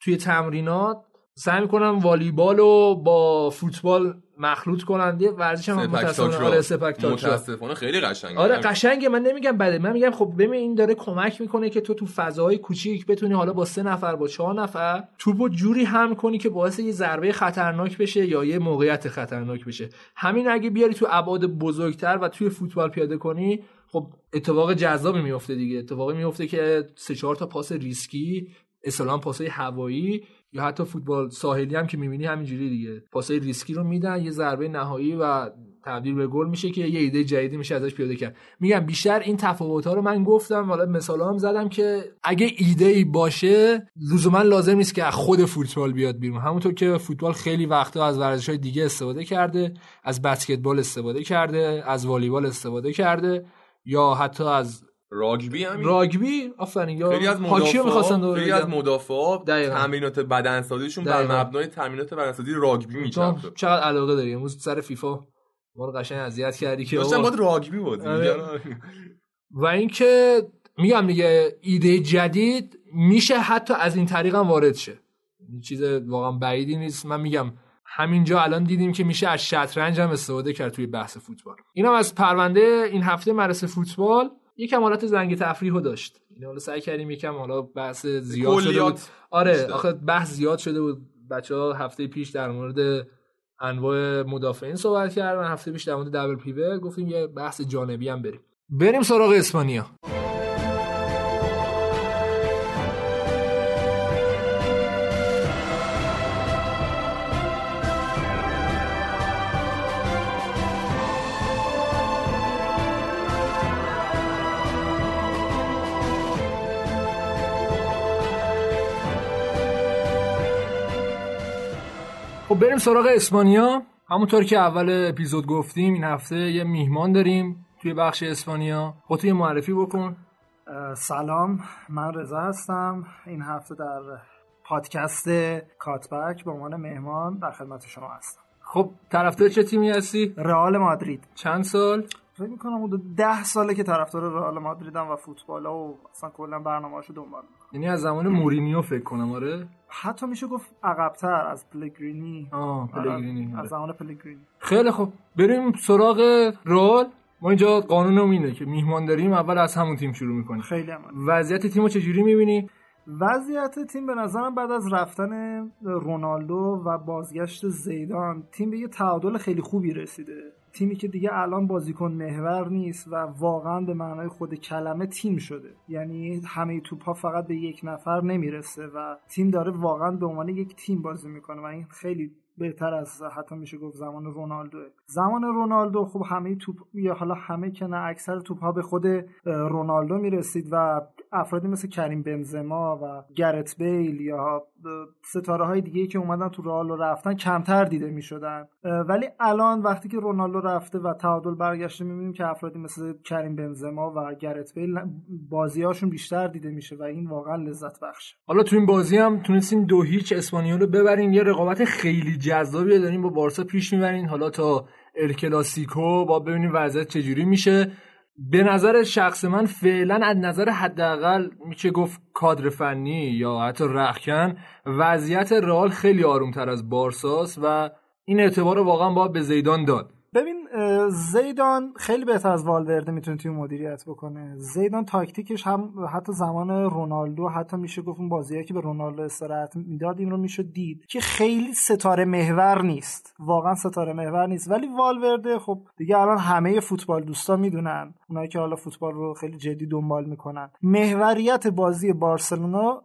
[SPEAKER 1] توی تمرینات سعی می‌کنن والیبال رو با فوتبال مخلوط کنن یه ورزش هم متاسفانه. آره سپک
[SPEAKER 2] متاسفانه خیلی قشنگه.
[SPEAKER 1] آره قشنگه. من نمیگم بده. من میگم خب ببین این داره کمک می‌کنه که تو تو فضاهای کوچیک بتونی حالا با سه نفر با چهار نفر توپو جوری هم کنی که باعث یه ضربه خطرناک بشه یا یه موقعیت خطرناک بشه. همین اگه بیاری تو ابعاد بزرگتر و توی فوتبال پیاده کنی خب اتفاق جذابی میفته دیگه. اتفاقی میفته که سه چهار تا پاس ریسکی اسلام پاسای هوایی یا حتی فوتبال ساحلی هم که می‌بینی همینجوری دیگه. پاسای ریسکی رو میدن یه ضربه نهایی و تبدیل به گل میشه که یه ایده جدیدی میشه ازش پیاده کرد. میگم بیشتر این تفاوت ها رو من گفتم. حالا مثال هم زدم که اگه ایده ای باشه لزوما لازم نیست که از خود فوتبال بیاد بیرون. همونطور که فوتبال خیلی وقتا از ورزش های دیگه استفاده کرده از بسکتبال استفاده کرده از والیبال استفاده کرده یا حتی از
[SPEAKER 2] راگبی همین.
[SPEAKER 1] راگبی؟ آفرین یا
[SPEAKER 2] خیلی از مدافعا خیلی از مدافعا تمرینات بدنسازیشون بر مبنای تمرینات بدنسازی راگبی میچرخه.
[SPEAKER 1] چقدر علاقه داری؟ امروز سر فیفا ما رو قشنگ اذیت کردی که
[SPEAKER 2] داشتم باید راگبی بود. آره.
[SPEAKER 1] و اینکه میگم دیگه ایده جدید میشه حتی از این طریق هم وارد شه. چیز واقعا بعیدی نیست. من میگم همینجا الان دیدیم که میشه از شطرنج هم استفاده کرد توی بحث فوتبال. اینم از پرونده این هفته مدرسه فوتبال. یکم حالت زنگ تفریح رو داشت. این حالا سعی کردیم یکم حالا بحث زیاد شده بود. آره آخه بحث زیاد شده بود. بچه ها هفته پیش در مورد انواع مدافعین صحبت کردن. هفته پیش در مورد دبل پیوه گفتیم یه بحث جانبی هم بریم. بریم سراغ اسپانیا. خب بریم سراغ اسپانیا. همونطور که اول اپیزود گفتیم این هفته یه میهمان داریم توی بخش اسپانیا. خودتو یه معرفی بکن.
[SPEAKER 3] سلام من رضا هستم. این هفته در پادکست کاتبک به عنوان مهمان در خدمت شما هستم.
[SPEAKER 1] خب طرفدار چه تیمی هستی؟
[SPEAKER 3] رئال مادرید.
[SPEAKER 1] چند سال؟
[SPEAKER 3] فکر می‌کنم حدود ده ساله که طرفدار رئال مادریدم و فوتبال و اصلا کلا برنامه‌اشو دنبال می‌کنم.
[SPEAKER 1] یعنی از زمان مورینیو فکر کنم آره.
[SPEAKER 3] حتی میشه گفت عقبتر از پلگرینی.
[SPEAKER 1] آه پلگرینی
[SPEAKER 3] آره. از زمان پلگرینی.
[SPEAKER 1] خیلی خوب. بریم سراغ رئال. ما اینجا قانون اینه که میهمان داریم اول از همون تیم شروع می‌کنیم.
[SPEAKER 3] خیلی هم
[SPEAKER 1] وضعیت تیمو چجوری می‌بینی؟
[SPEAKER 3] وضعیت تیم به نظرم بعد از رفتن رونالدو و بازگشت زیدان تیم به یه تعادل خیلی خوبی رسیده. تیمی که دیگه الان بازیکن محور نیست و واقعا به معنای خود کلمه تیم شده. یعنی همه توپ فقط به یک نفر نمی‌رسه و تیم داره واقعا به عنوان یک تیم بازی می‌کنه و این خیلی بهتر از حتی میشه گفت زمان رونالدو زمان رونالدو خب همه توپ یا حالا همه که نه اکثر توپ ها به خود رونالدو می‌رسید و افرادی مثل کریم بنزما و گرت بیل یا ستاره های دیگه که اومدن تو رئال رفتن کمتر دیده می‌شدن. ولی الان وقتی که رونالدو رفته و تعادل برگشته می‌بینیم که افرادی مثل کریم بنزما و گرت بیل بازیهاشون بیشتر دیده میشه و این واقعا لذت بخشه
[SPEAKER 1] حالا تو این بازی هم تونستین دو هیچ اسپانیول رو ببرین. یه رقابت خیلی جذابی دارین با بارسا پیش می‌برین. حالا تا الکلاسیکو با ببینیم وضعیت چجوری میشه. به نظر شخص من فعلا از نظر حداقل میشه گفت کادر فنی یا حتی رخکن. وضعیت رئال خیلی آرومتر از بارساس و این اعتبار رو واقعا باید به زیدان داد.
[SPEAKER 3] ببین زیدان خیلی بهتر از والورده می‌تونه تیم مدیریت بکنه. زیدان تاکتیکش هم حتی زمان رونالدو حتی میشه گفت اون بازیایی که به رونالدو استراحت می‌داد این رو میشه دید که خیلی ستاره محور نیست. واقعا ستاره محور نیست. ولی والورده خب دیگه الان همه فوتبال دوستا می‌دونن. اونایی که حالا فوتبال رو خیلی جدی دنبال می‌کنن. محوریت بازی بارسلونا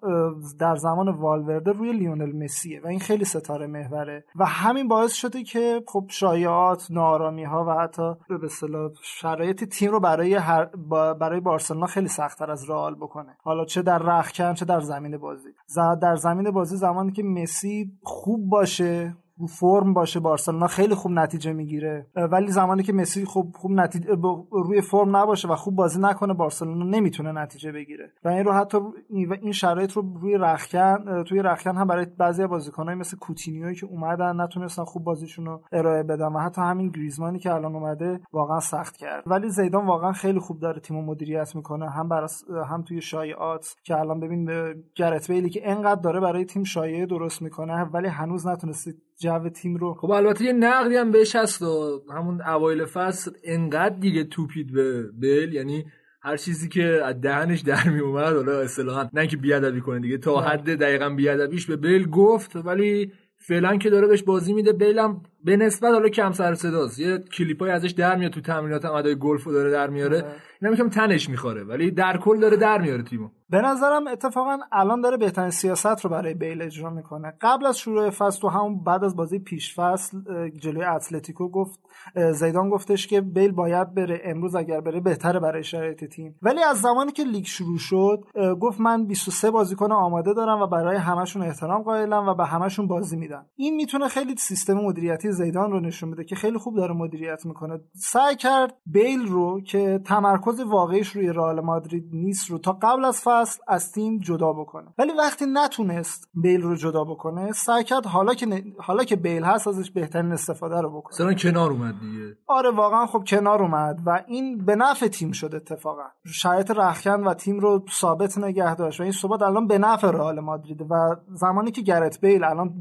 [SPEAKER 3] در زمان والورده روی لیونل مسیه و این خیلی ستاره محوره. و همین باعث شده که خب شایعات نارامی ها و حتی به اصطلاح شرایط تیم رو برای هر برای بارسلونا خیلی سختتر از رئال بکنه. حالا چه در رخکن چه در زمین بازی. در زمین بازی زمانی که مسی خوب باشه فرم باشه بارسلونا خیلی خوب نتیجه می‌گیره. ولی زمانی که مسی خوب خوب نتیجه روی فرم نباشه و خوب بازی نکنه بارسلونا نمی‌تونه نتیجه بگیره. و این رو حتی این شرایط رو روی رخکن توی رخکن هم برای بعضی بازیکنای مثل کوتینیوی که اومدن نتونستن خوب بازیشون رو ارائه بدن و حتی همین گریزمانی که الان اومده واقعا سخت کرد. ولی زیدان واقعا خیلی خوب داره تیمو مدیریت می‌کنه هم براس هم توی شایعات که الان ببین گرت بیلی که انقدر داره برای تیم شایعه درست می‌کنه ولی هنوز نتونسته جو تیم رو
[SPEAKER 1] خب البته یه نقدی هم بهش هست و همون اوایل فصل انقدر دیگه توپید به بل یعنی هر چیزی که از دهنش در می اومد حالا اصطلاحا نه که بیادبی کنه دیگه تا حد دقیقا بیادبیش به بل گفت. ولی فعلا که داره بهش بازی میده بیلم به نسبت حالا کم سر صداست. یه کلیپای ازش در میاد تو تمرینات ادای گلفو داره در میاره. اینا میگم تنش می‌خوره ولی در کل داره در میاره تیمو.
[SPEAKER 3] به نظرم اتفاقا الان داره بهترین سیاست رو برای بیل اجرا می‌کنه. قبل از شروع فصل تو همون بعد از بازی پیش فصل جلوی اتلتیکو گفت زیدان گفتش که بیل باید بره امروز اگر بره بهتره برای شرایط تیم. ولی از زمانی که لیگ شروع شد گفت من 23 بازیکن آماده دارم و برای همشون احترام قائلم و به همشون بازی میدم. این می‌تونه خیلی سیستم مدیریتی زیدان رو نشون بده که خیلی خوب داره مدیریت می‌کنه. سعی کرد بیل رو که تمرکز واقعیش روی رئال مادرید نیست رو تا قبل از فصل از تیم جدا بکنه. ولی وقتی نتونست بیل رو جدا بکنه سعی کرد حالا که حالا که بیل هست ازش بهترین استفاده رو بکنه.
[SPEAKER 1] مثلا کنار اومد دیگه.
[SPEAKER 3] آره واقعا خب کنار اومد و این به نفع تیم شد اتفاقا. شرایط رخکن و تیم رو ثابت نگه داشت و این ثبات الان به نفع رئال مادرید و زمانی که گرت بیل الان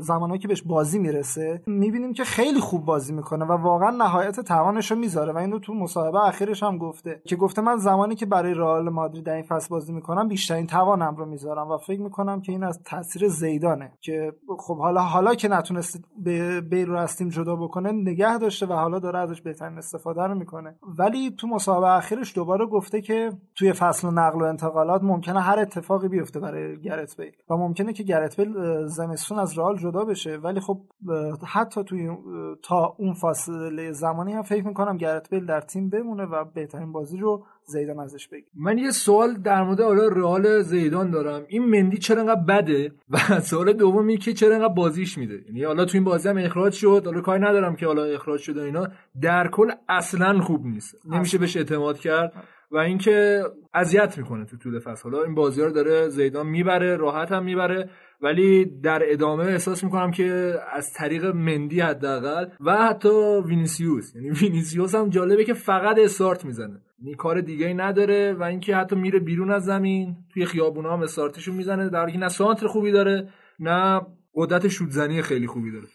[SPEAKER 3] زمانی که بهش بازی می‌رسه می‌بینیم که خیلی خوب بازی می‌کنه و واقعا نهایت توانش رو می‌ذاره. و اینو تو مصاحبه اخیرش هم گفته که گفته من زمانی که برای رئال مادرید در این فصل بازی می‌کنم بیشترین توانم رو می‌ذارم و فکر می‌کنم که این از تاثیر زیدانه که خب حالا حالا که نتونست به بیل رو از تیم جدا بکنه نگه داشته و حالا داره ازش بهترین استفاده رو می‌کنه. ولی تو مصاحبه اخیرش دوباره گفته که توی فصل نقل و انتقالات ممکنه هر اتفاقی بیفته برای گرت بیل. و ممکنه که گرت بیل زمستون از رئال جدا بشه. ولی خب حتی توی تا اون فاصله زمانی هم فکر می‌کنم گرت بیل در تیم بمونه و بهترین بازی رو زیدان ازش بگیر
[SPEAKER 1] من یه سوال در مورد حالا رئال زیدان دارم. این مندی چرا انقدر بده؟ و سوال دومی که چرا انقدر بازیش میده؟ یعنی حالا تو این بازی هم اخراج شد. حالا کاری ندارم که حالا اخراج شده اینا. در کل اصلا خوب نیست. نمیشه بهش اعتماد کرد. و اینکه اذیت می‌کنه تو طول فصل. حالا این بازی رو داره زیدان می‌بره راحت هم می‌بره. ولی در ادامه احساس می‌کنم که از طریق مندی حداقل و حتی وینیسیوس. یعنی وینیسیوس هم جالبه که فقط استارت می‌زنه. یعنی کار دیگه ای نداره و اینکه حتی میره بیرون از زمین توی خیابونا هم استارتشو می‌زنه در حالی نه سانتر خوبی داره نه قدرت شوتزنی خیلی خوبی داره.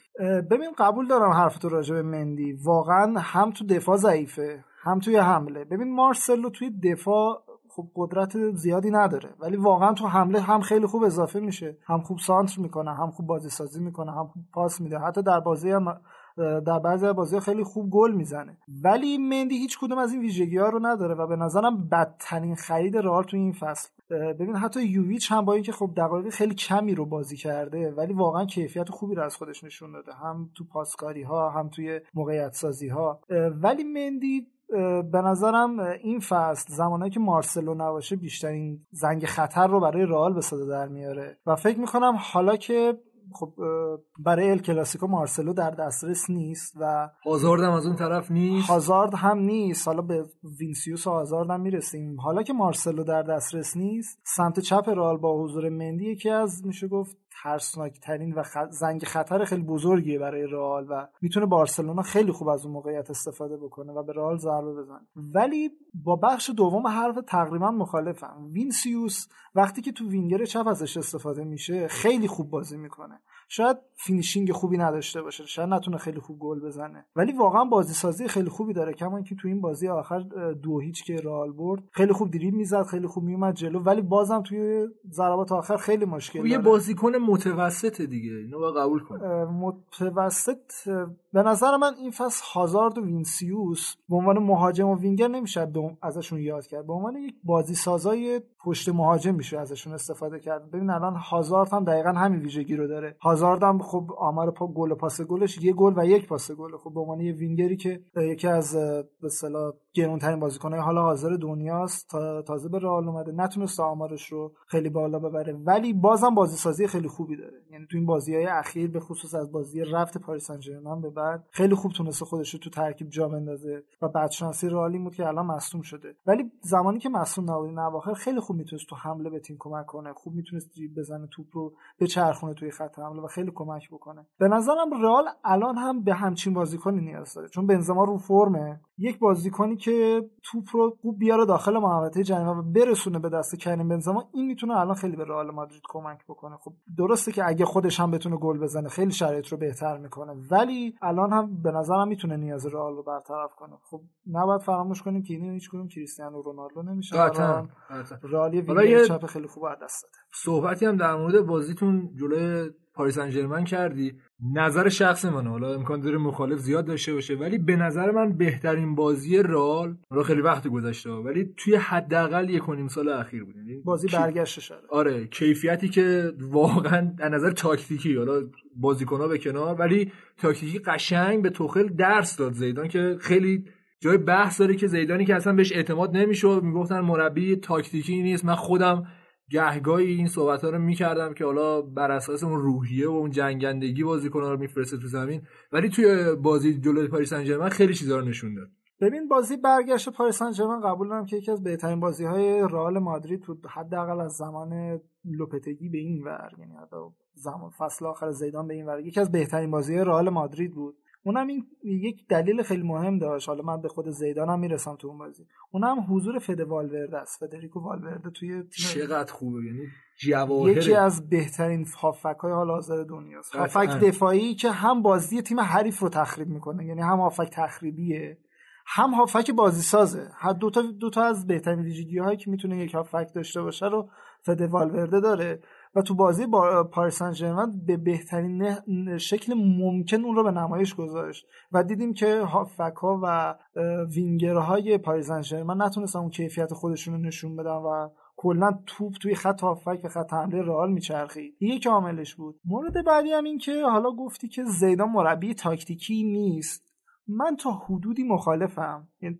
[SPEAKER 3] ببین قبول دارم حرف تو راجع به مندی. واقعا هم تو دفاع ضعیفه هم توی حمله. ببین مارسلو توی دفاع خب قدرت زیادی نداره. ولی واقعا تو حمله هم خیلی خوب اضافه میشه. هم خوب سانتر می‌کنه هم خوب بازی سازی می‌کنه هم خوب پاس میده. حتی در بازی هم در بعضی بازی خیلی خوب گل می‌زنه. ولی مندی هیچ کدوم از این ویژگی ها رو نداره و به نظرم بدترین خرید رئال تو این فصل. ببین حتی یوویچ هم با اینکه خب دقایق خیلی کمی رو بازی کرده ولی واقعا کیفیت خوبی رو از خودش نشون داده. هم تو پاسکاری ها هم توی موقعیت سازی ها ولی مندی به نظرم این فصل زمانی که مارسلو نباشه بیشترین زنگ خطر رو برای رئال به صدا در میاره. و فکر می‌کنم حالا که خب برای ال کلاسیکو مارسلو در دسترس نیست و
[SPEAKER 1] هازارد هم از اون طرف نیست.
[SPEAKER 3] هازارد هم نیست. حالا به وینیسیوس و هازارد هم می‌رسیم. حالا که مارسلو در دسترس نیست سمت چپ رئال با حضور مندی یکی از میشه گفت ترسناکترین و زنگ خطر خیلی بزرگیه برای رئال و می‌تونه بارسلونا خیلی خوب از اون موقعیت استفاده بکنه و به رئال ضربه بزنه. ولی با بخش دوم حرف تقریبا مخالفم. وینیسیوس وقتی که تو وینگر چپ ازش استفاده میشه خیلی خوب بازی می‌کنه. شاید finishing خوبی نداشته باشه شاید نتونه خیلی خوب گل بزنه. ولی واقعا بازی سازی خیلی خوبی داره کما که تو این بازی آخر دو هیچ که رئال برد. خیلی خوب دریبل می‌زد خیلی خوب میومد جلو ولی بازم توی ضربات آخر خیلی مشکل
[SPEAKER 1] یه بازیکن متوسط دیگه اینو باید قبول کن
[SPEAKER 3] متوسط به نظر من این فصل هازارد و وینیسیوس به عنوان مهاجم و وینگر نمیشه ازشون یاد کرد. به عنوان یک بازی سازای پشت مهاجم میشه ازشون استفاده کرد. ببین الان هازارد هم دقیقا همین ویژگی رو داره. هازارد هم خب آمار پا گل پاس گلش یه گل و یک پاس گل. خب به عنوان یه وینگری که یکی از گرونترین بازیکن‌های حال حاضر دنیاست. تا تازه به رئال اومده نتونست آمارش رو خیلی بالا ببره. ولی بازم بازی سازی خیلی خوبی داره. یعنی تو این بازی‌های اخیر به خصوص از بازی رفت پاریس سن به بعد خیلی خوب تونسته خودش رو تو ترکیب جا بندازه و بدشانسی رئالی بود که الان مصدوم شده. ولی زمانی که مصدوم نبود این اواخر خیلی خوب می‌تونست تو حمله به تیم کمک کنه. خوب می‌تونست بزنه توپ رو به چرخونه توی خط حمله و خیلی کمک بکنه. به نظرم رئال الان هم به همچین بازیکنی نیاز داره. چون بنزما رو فرمه. یک بازیکنی که توپ رو خوب بیاره داخل محوطه جریمه و برسونه به دست کریم بنزما این می‌تونه الان خیلی به رئال مادرید کمک بکنه. خب درسته که اگه خودش هم بتونه گل بزنه خیلی شرایط رو بهتر می‌کنه ولی الان هم به نظرم می‌تونه نیاز رئال رو برطرف کنه. خب نباید فراموش کنیم که این هیچ کدوم کریستیانو رونالدو نمیشه.
[SPEAKER 1] قطعا
[SPEAKER 3] رئال یه چپ خیلی خوب دست داده.
[SPEAKER 1] صحبتی هم در مورد بازیتون جلوی پاریس انجرمن کردی. نظر شخص من حالا امکان داره مخالف زیاد داشته باشه ولی به نظر من بهترین بازی رال رو خیلی وقت گذشته ولی توی حداقل یک و سال اخیر بود. یعنی
[SPEAKER 3] بازی برگشت
[SPEAKER 1] آره کیفیتی که واقعا از نظر تاکتیکی حالا بازیکن‌ها به کنار ولی تاکتیکی قشنگ به توخل درس داد زیدان که خیلی جای بحث داره که زیدانی که اصلا بهش اعتماد نمی‌شد می‌گفتن مربی تاکتیکی نیست. من خودم گهگاهی این صحبت ها رو می‌کردم که حالا بر اساس اون روحیه و اون جنگندگی بازیکن‌ها رو میفرسته تو زمین. ولی توی بازی جلوی پاریس سن خیلی چیزا رو نشون داد.
[SPEAKER 3] ببین بازی برگشت پاریس سن قبول دارم که یکی از بهترین بازی های رئال مادرید بود. حداقل از زمان لوپتگی به این ور یعنی زمان فصل آخر زیدان به این ور. یکی از بهترین بازی های رئال مادرید بود. اونم این یک دلیل خیلی مهم داشت. حالا من به خود زیدانم می‌رسم تو اون بازی. اونم حضور فد والورده است. فدریکو والورده توی
[SPEAKER 1] تیم چقدر خوبه. یعنی جواهر
[SPEAKER 3] یکی از بهترین هافک های حال حاضر دنیاست. هافک دفاعی که هم بازی تیم حریف رو تخریب می‌کنه. یعنی هم هافک تخریبیه هم هافک بازی سازه هر دو تا دو تا از بهترین ویژگی هایی که می‌تونه یک هافک داشته باشه رو فده والورده داره. و تو بازی با پاری سن به بهترین شکل ممکن اون رو به نمایش گذاشت و دیدیم که هافبک ها و وینگرهای پاری سن نتونستن اون کیفیت خودشون رو نشون بدن و کلا توپ توی خط هافبک و خط حمله رئال میچرخید یک عاملش بود. مورد بعدی هم این که حالا گفتی که زیدان مربی تاکتیکی نیست. من تا حدودی مخالفم. یعنی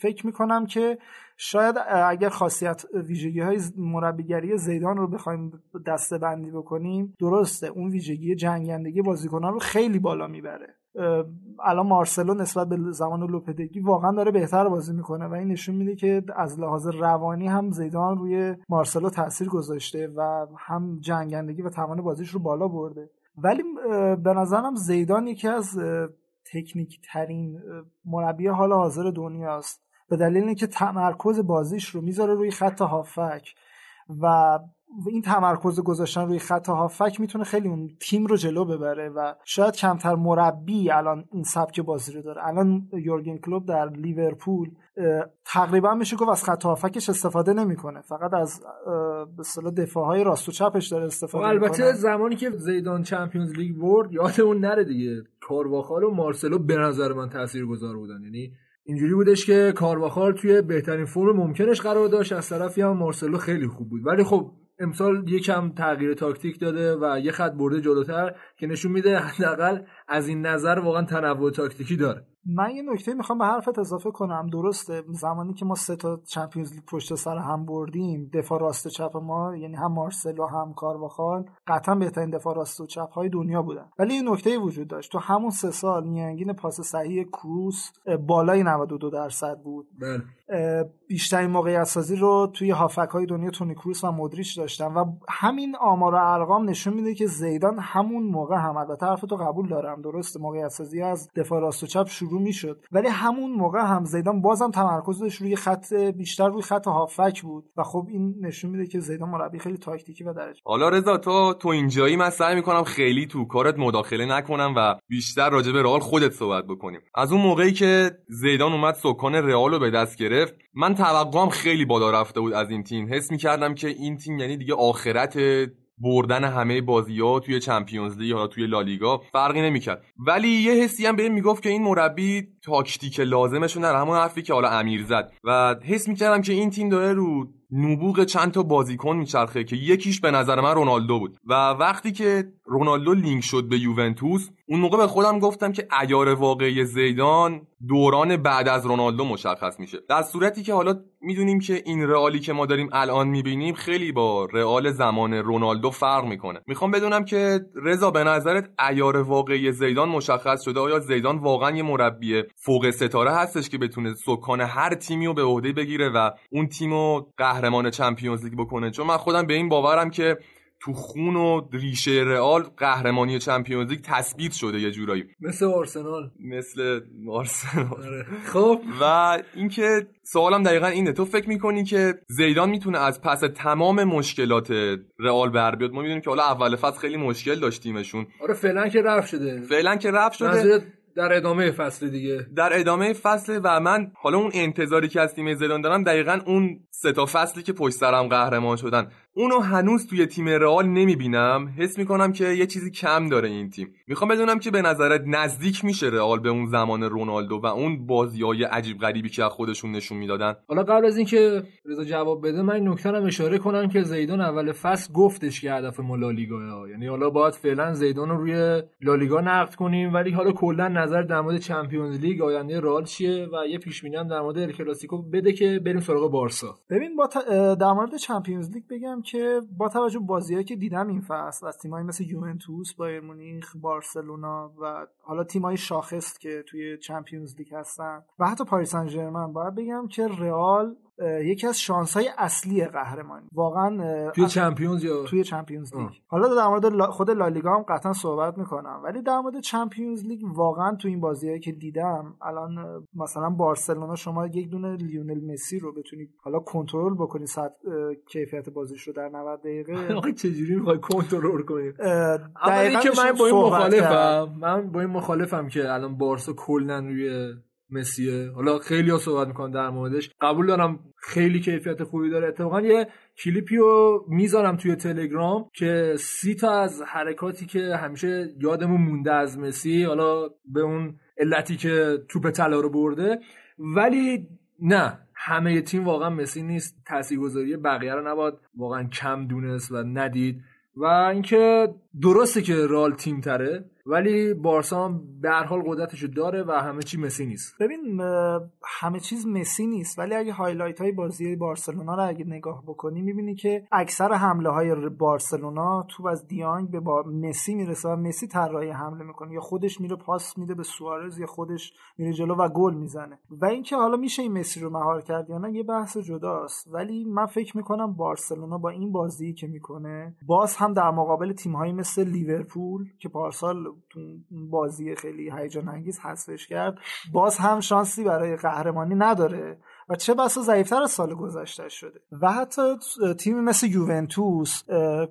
[SPEAKER 3] فکر می‌کنم که شاید اگر خاصیت ویژگی های مربیگری زیدان رو بخوایم دسته بندی بکنیم درسته اون ویژگی جنگندگی بازیکنان رو خیلی بالا می‌بره. الان مارسلو نسبت به زمان لوپدگی واقعا داره بهتر بازی می‌کنه و این نشون میده که از لحاظ روانی هم زیدان روی مارسلو تاثیر گذاشته و هم جنگندگی و توان بازیش رو بالا برده. ولی به نظرم زیدان یکی از تکنیک ترین مربی حال حاضر دنیاست. به دلیل اینکه تمرکز بازیش رو می‌ذاره روی خط هافک و این تمرکز گذاشتن روی خط هافک می‌تونه خیلی اون تیم رو جلو ببره و شاید کمتر مربی الان این سبک بازی رو داره. الان یورگن کلوب در لیورپول تقریبا میشه گفت از خط هافکش استفاده نمی‌کنه. فقط از به اصطلاح دفاعهای راست و چپش داره استفاده
[SPEAKER 1] خب البته زمانی که زیدان چمپیونز لیگ برد یادمون نره دیگه. کارواخال و مارسلو به نظر من تاثیرگذار بودن. یعنی اینجوری بودش که کارواخال توی بهترین فرم ممکنش قرار داشت. از طرفی هم مارسلو خیلی خوب بود. ولی خب امسال یکم تغییر تاکتیک داده و یه خط برده جلوتر. که نشون میده حداقل از این نظر واقعا تنوع تاکتیکی داره.
[SPEAKER 3] من یه نکته می‌خوام به حرفت اضافه کنم. درسته زمانی که ما سه تا چمپیونز لیگ پشت سر هم بردیم دفاع راست چپ ما یعنی هم مارسلو هم کارواخال قطعا بهترین دفاع راست و چپ های دنیا بودن. ولی این نکته وجود داشت. تو همون سه سال میانگین پاس صحیح کروس بالای 92 درصد بود.
[SPEAKER 1] بله.
[SPEAKER 3] بیشترین موقعیت سازی رو توی هافک های دنیا تونی کروس و مدریچ داشتن و همین آمار و ارقام نشون میده که زیدان همون موقع هم البته طرف تو قبول دارم. درست موقعیت سازی از دفاع راست و چپ شروع می‌شد. ولی همون موقع هم زیدان بازم تمرکزش روی خط بیشتر روی خط هافک بود. و خب این نشون میده که زیدان مربی خیلی تاکتیکی و درجه.
[SPEAKER 2] حالا رضا تو تو اینجایی من سعی می‌کنم خیلی تو کارت مداخله نکنم و بیشتر راجع به رئال خودت صحبت بکنیم. از اون موقعی که زیدان اومد سکان رئال رو به دست گرفت من توقعم خیلی بالا رفته بود از این تیم. حس می‌کردم که این تیم یعنی دیگه آخرت بردن همه بازی ها توی چمپیونز لیگ یا توی لالیگا فرقی نمی‌کرد. ولی یه حسی هم به می‌گفت که این مربی تاکتیک لازمشون در همون حرفی که حالا امیر زد. و حس می‌کردم که این تیم داره رو نبوغ چند تا بازیکن میچرخه که یکیش به نظر من رونالدو بود. و وقتی که رونالدو لینک شد به یوونتوس اون موقع به خودم گفتم که ایار واقعی زیدان دوران بعد از رونالدو مشخص میشه. در صورتی که حالا می‌دونیم که این رئالی که ما داریم الان می‌بینیم خیلی با رئال زمان رونالدو فرق می‌کنه. می‌خوام بدونم که رضا به نظرت ایار واقعی زیدان مشخص شده؟ آیا زیدان واقعا یه مربی فوق ستاره هستش که بتونه سکان هر تیمی رو به عهده بگیره و اون تیمو قهرمان چمپیونز لیگ بکنه. چون من خودم به این باورم که تو خون و ریشه رئال قهرمانی چمپیونز لیگ تثبیت شده یه جورایی.
[SPEAKER 1] مثل آرسنال.
[SPEAKER 2] مثل آرسنال.
[SPEAKER 1] آره. خب.
[SPEAKER 2] و اینکه سوالم دقیقا اینه. تو فکر می‌کنی که زیدان می‌تونه از پس تمام مشکلات رئال بر بیاد؟ ما می‌دونیم که حالا اول فصل خیلی مشکل داشتیمشون.
[SPEAKER 1] آره فعلا که رفت شده.
[SPEAKER 2] فعلا که رفت شده.
[SPEAKER 1] در ادامه فصل دیگه.
[SPEAKER 2] در ادامه فصل و من حالا اون انتظاری که از تیم زیدان دارم دقیقا اون سه تا فصلی که پشت سرم قهرمان شدن. اونو هنوز توی تیم رئال نمی‌بینم. حس می‌کنم که یه چیزی کم داره این تیم. می‌خوام بدونم که به نظرت نزدیک میشه رئال به اون زمان رونالدو و اون بازیای عجیب غریبی که از خودشون نشون می‌دادن؟
[SPEAKER 1] حالا قبل از اینکه رضا جواب بده من نکته رو اشاره کنم که زیدان اول فصل گفتش که هدف ما لالیگا یعنی حالا باید فعلا زیدان رو روی لالیگا نقد کنیم ولی حالا کلا نظر در مورد چمپیونز لیگ آینده رئال چیه و یه پیش بینی هم در مورد کلاسیکو بده که بریم سراغ بارسا.
[SPEAKER 3] ببین با در مورد چمپیونز لیگ بگم که با توجه بازیهایی که دیدم این فصل از تیمایی مثل یوونتوس، بایر مونیخ، بارسلونا و حالا تیمای شاخص که توی چمپیونز لیگ هستن و حتی پاری سن باید بگم که رئال یکی از شانس های اصلی قهرمانی واقعا
[SPEAKER 1] توی چمپیونز یا
[SPEAKER 3] توی چمپیونز لیگ. حالا در مورد خود لالیگا هم قطعا صحبت می‌کنم. ولی در مورد چمپیونز لیگ واقعا تو این بازیهایی که دیدم الان مثلا بارسلونا شما یک دونه لیونل مسی رو بتونید حالا کنترل بکنید صد کیفیت بازیش رو در 90 دقیقه.
[SPEAKER 1] آخه چجوری می‌خوای کنترل کنی؟ دقیقاً که من با این مخالفم. من با این مخالفم که الان بارسا کلا روی مسیه حالا خیلی ها صحبت می‌کنن در موردش. قبول دارم خیلی کیفیت خوبی داره. اتفاقا یه کلیپی رو می‌ذارم توی تلگرام که سی تا از حرکاتی که همیشه یادمون مونده از مسی حالا به اون علتی که توپ طلا رو برده. ولی نه همه تیم واقعا مسی نیست. تاثیرگذاری بقیه رو نباید واقعا کم دونست و ندید. و اینکه درسته که رال تیم تره ولی بارسا به هر حال قدرتشو داره و همه چی مسی نیست.
[SPEAKER 3] ببین همه چیز مسی نیست ولی اگه هایلایت های بازی بارسلونا رو اگه نگاه بکنی می‌بینی که اکثر حمله های بارسلونا تو از دیانگ به مسی می‌رسه و مسی طراحی حمله می‌کنه. یا خودش میره پاس میده به سوارز یا خودش میره جلو و گل می‌زنه. و اینکه حالا میشه این مسی رو مهار کرد یا نه یه بحث جداست. ولی من فکر می‌کنم بارسلونا با این بازی که می‌کنه باز هم در مقابل تیمهایی مثل لیورپول که پارسال تو بازی خیلی هیجان انگیز حذفش کرد. باز هم شانسی برای قهرمانی نداره و چه بسا ضعیفتر از سال گذشته شده. و حتی تیمی مثل یوونتوس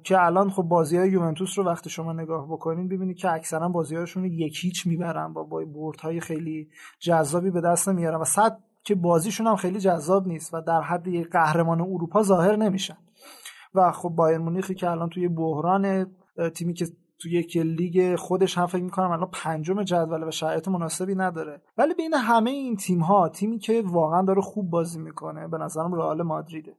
[SPEAKER 3] که الان خب بازی های یوونتوس رو وقتی شما نگاه بکنین ببینید که اکثرا بازی هاشون یک هیچ می‌برن با برد های خیلی جذابی به دست نمیارن و صد که بازیشون هم خیلی جذاب نیست و در حد یک قهرمان اروپا ظاهر نمیشن. و خب بایر مونیخی که الان توی بحران تیمی که توی یک لیگ خودش هم فکر می‌کنم الان پنجم جدوله و شرایط مناسبی نداره. ولی بین همه این تیم ها تیمی که واقعا داره خوب بازی می‌کنه به نظرم رئال مادریده.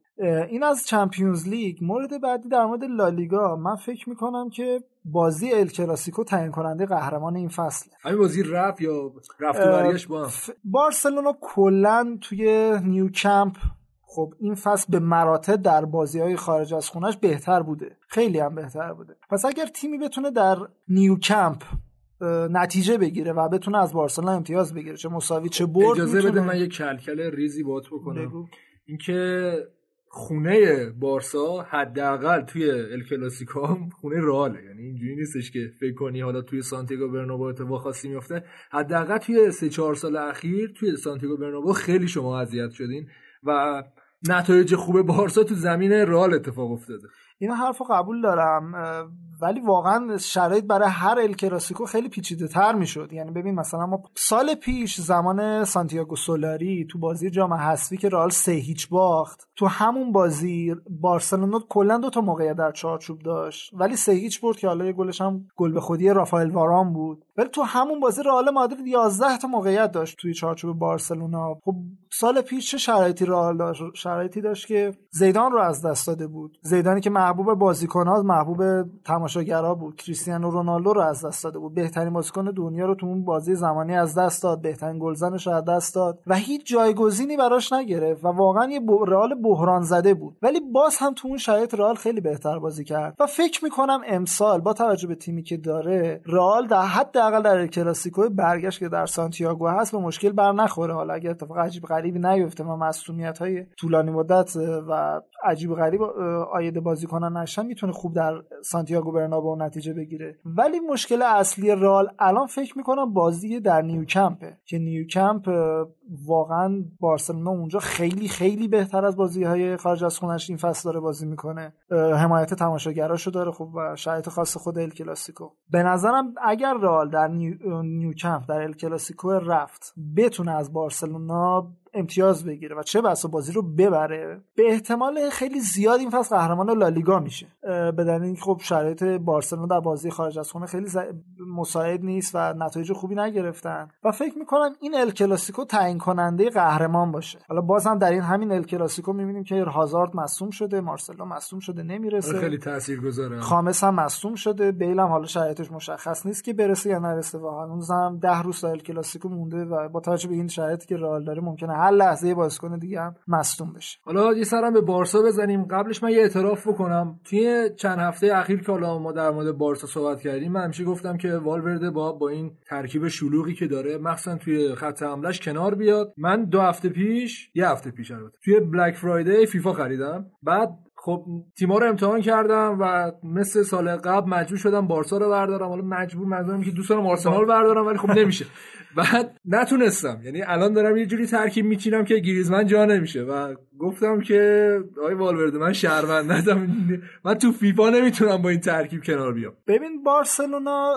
[SPEAKER 3] این از چمپیونز لیگ. مورد بعدی در مورد لالیگا من فکر می‌کنم که بازی ال کلاسیکو تعیین کننده قهرمان این فصل
[SPEAKER 1] همین بازی رفت یا رفت و برگشت با
[SPEAKER 3] بارسلونا کلا توی نیوکمپ خب این فصل به مراتب در بازی های خارج از خونش بهتر بوده. خیلی هم بهتر بوده. پس اگر تیمی بتونه در نیوکمپ نتیجه بگیره و بتونه از بارسلونا امتیاز بگیره چه مساوی چه برد
[SPEAKER 1] اجازه بده من یه کلکل ریزی باهات بکنم. اینکه خونه بارسا حداقل توی ال کلاسیکو خونه رئاله. یعنی اینجوری نیستش که فکر کنی حالا توی سانتیاگو برنابو اتفاق خاصی میفته حداقل توی سه چهار سال اخیر توی سانتیاگو برنابو خیلی شما اذیت شدین و نتایج خوب بارسا تو زمین رئال اتفاق افتاده.
[SPEAKER 3] این حرف قبول دارم. ولی واقعا شرایط برای هر ال کلاسیکو خیلی پیچیده تر می‌شد. یعنی ببین مثلا ما سال پیش زمان سانتیاگو سولاری تو بازی جام حذفی که رئال سه هیچ باخت تو همون بازی بارسلونا کلا دو تا موقعیت در چارچوب داشت. ولی سه هیچ برد که حالا یه گلش هم گل به خودی رافائل واران بود. ولی تو همون بازی رئال مادرید 11 تا موقعیت داشت توی چارچوب بارسلونا. خب سال پیش چه شرایطی رئال شرایطی داشت که زیدان رو از دست داده بود. زیدانی که محبوب بازیکن‌ها محبوب تماشاگرها بود. کریستیانو رونالدو رو از دست داده بود. بهترین بازیکن دنیا رو تو اون بازی زمانی از دست داد. بهترین گلزنش رو از دست داد. و هیچ جایگزینی براش نگرفت و واقعا یه رئال بحران زده بود. ولی باز هم تو اون شرایط رئال خیلی بهتر بازی کرد. و فکر می‌کنم امسال با توجه به تیمی که داره رئال در حداقل در کلاسیکو برگشت که در سانتیاگو هست به مشکل بر نخوره. حالا اگه اتفاق عجیب غریبی نیفته و مسئولیت های طولانی مدت و عجیب غریب آید بازیکنان نشن می‌تونه خوب در سانتیاگو برنابو نتیجه بگیره. ولی مشکل اصلی رال الان فکر می‌کنم بازی در نیوکمپه که نیوکمپ واقعا بارسلونا اونجا خیلی خیلی بهتر از بازی های خارج از خونش این فصل داره بازی می‌کنه. حمایت تماشاگراشو داره خب و شرایط خاص خود ال کلاسیکو. به نظرم اگر رال در نیو... نیوکمپ در ال کلاسیکو رفت بتونه از بارسلونا امتیاز بگیره و چه بسا بازی رو ببره. به احتمال خیلی زیاد این فصل قهرمان لالیگا میشه. به دلیل اینکه خب شرایط بارسلونا در بازی خارج از خونه خیلی مساعد نیست و نتایج خوبی نگرفتن. و فکر می‌کنم این ال کلاسیکو تعیین کننده قهرمان باشه. حالا باز هم در این همین ال کلاسیکو می‌بینیم که هازارد مصوم شده مارسلو مصوم شده نمی‌رسه.
[SPEAKER 1] آره، خیلی تاثیرگذاره.
[SPEAKER 3] خامس هم مصوم شده. بیل هم حالا شرایطش مشخص نیست که برسه یا نرسه. و هنوز هم 10 روز ال کلاسیکو مونده و با توجه به این شرایطی که رئال داره ممکنه هر لحظه بازیکن دیگه هم مصدوم بشه.
[SPEAKER 1] حالا یه سرم به بارسا بزنیم. قبلش من یه اعتراف بکنم. توی چند هفته اخیر که حالا ما در مورد بارسا صحبت کردیم من همیشه گفتم که والورده با با این ترکیب شلوغی که داره مخصوصا توی خط حملش کنار بیاد. من دو هفته پیش یه هفته پیش البته توی بلک فرایدی فیفا خریدم. بعد خب تیما رو امتحان کردم و مثل سال قبل مجبور شدم بارسا رو بردارم. حالا مجبور منظورم که دوست دارم آرسنال بردارم ولی خب نمیشه. بعد نتونستم. یعنی الان دارم یه جوری ترکیب میچینم که گریزمن جا نمیشه و گفتم که آقای والورده من شهروندم من تو فیفا نمی‌تونم با این ترکیب کنار بیام.
[SPEAKER 3] ببین بارسلونا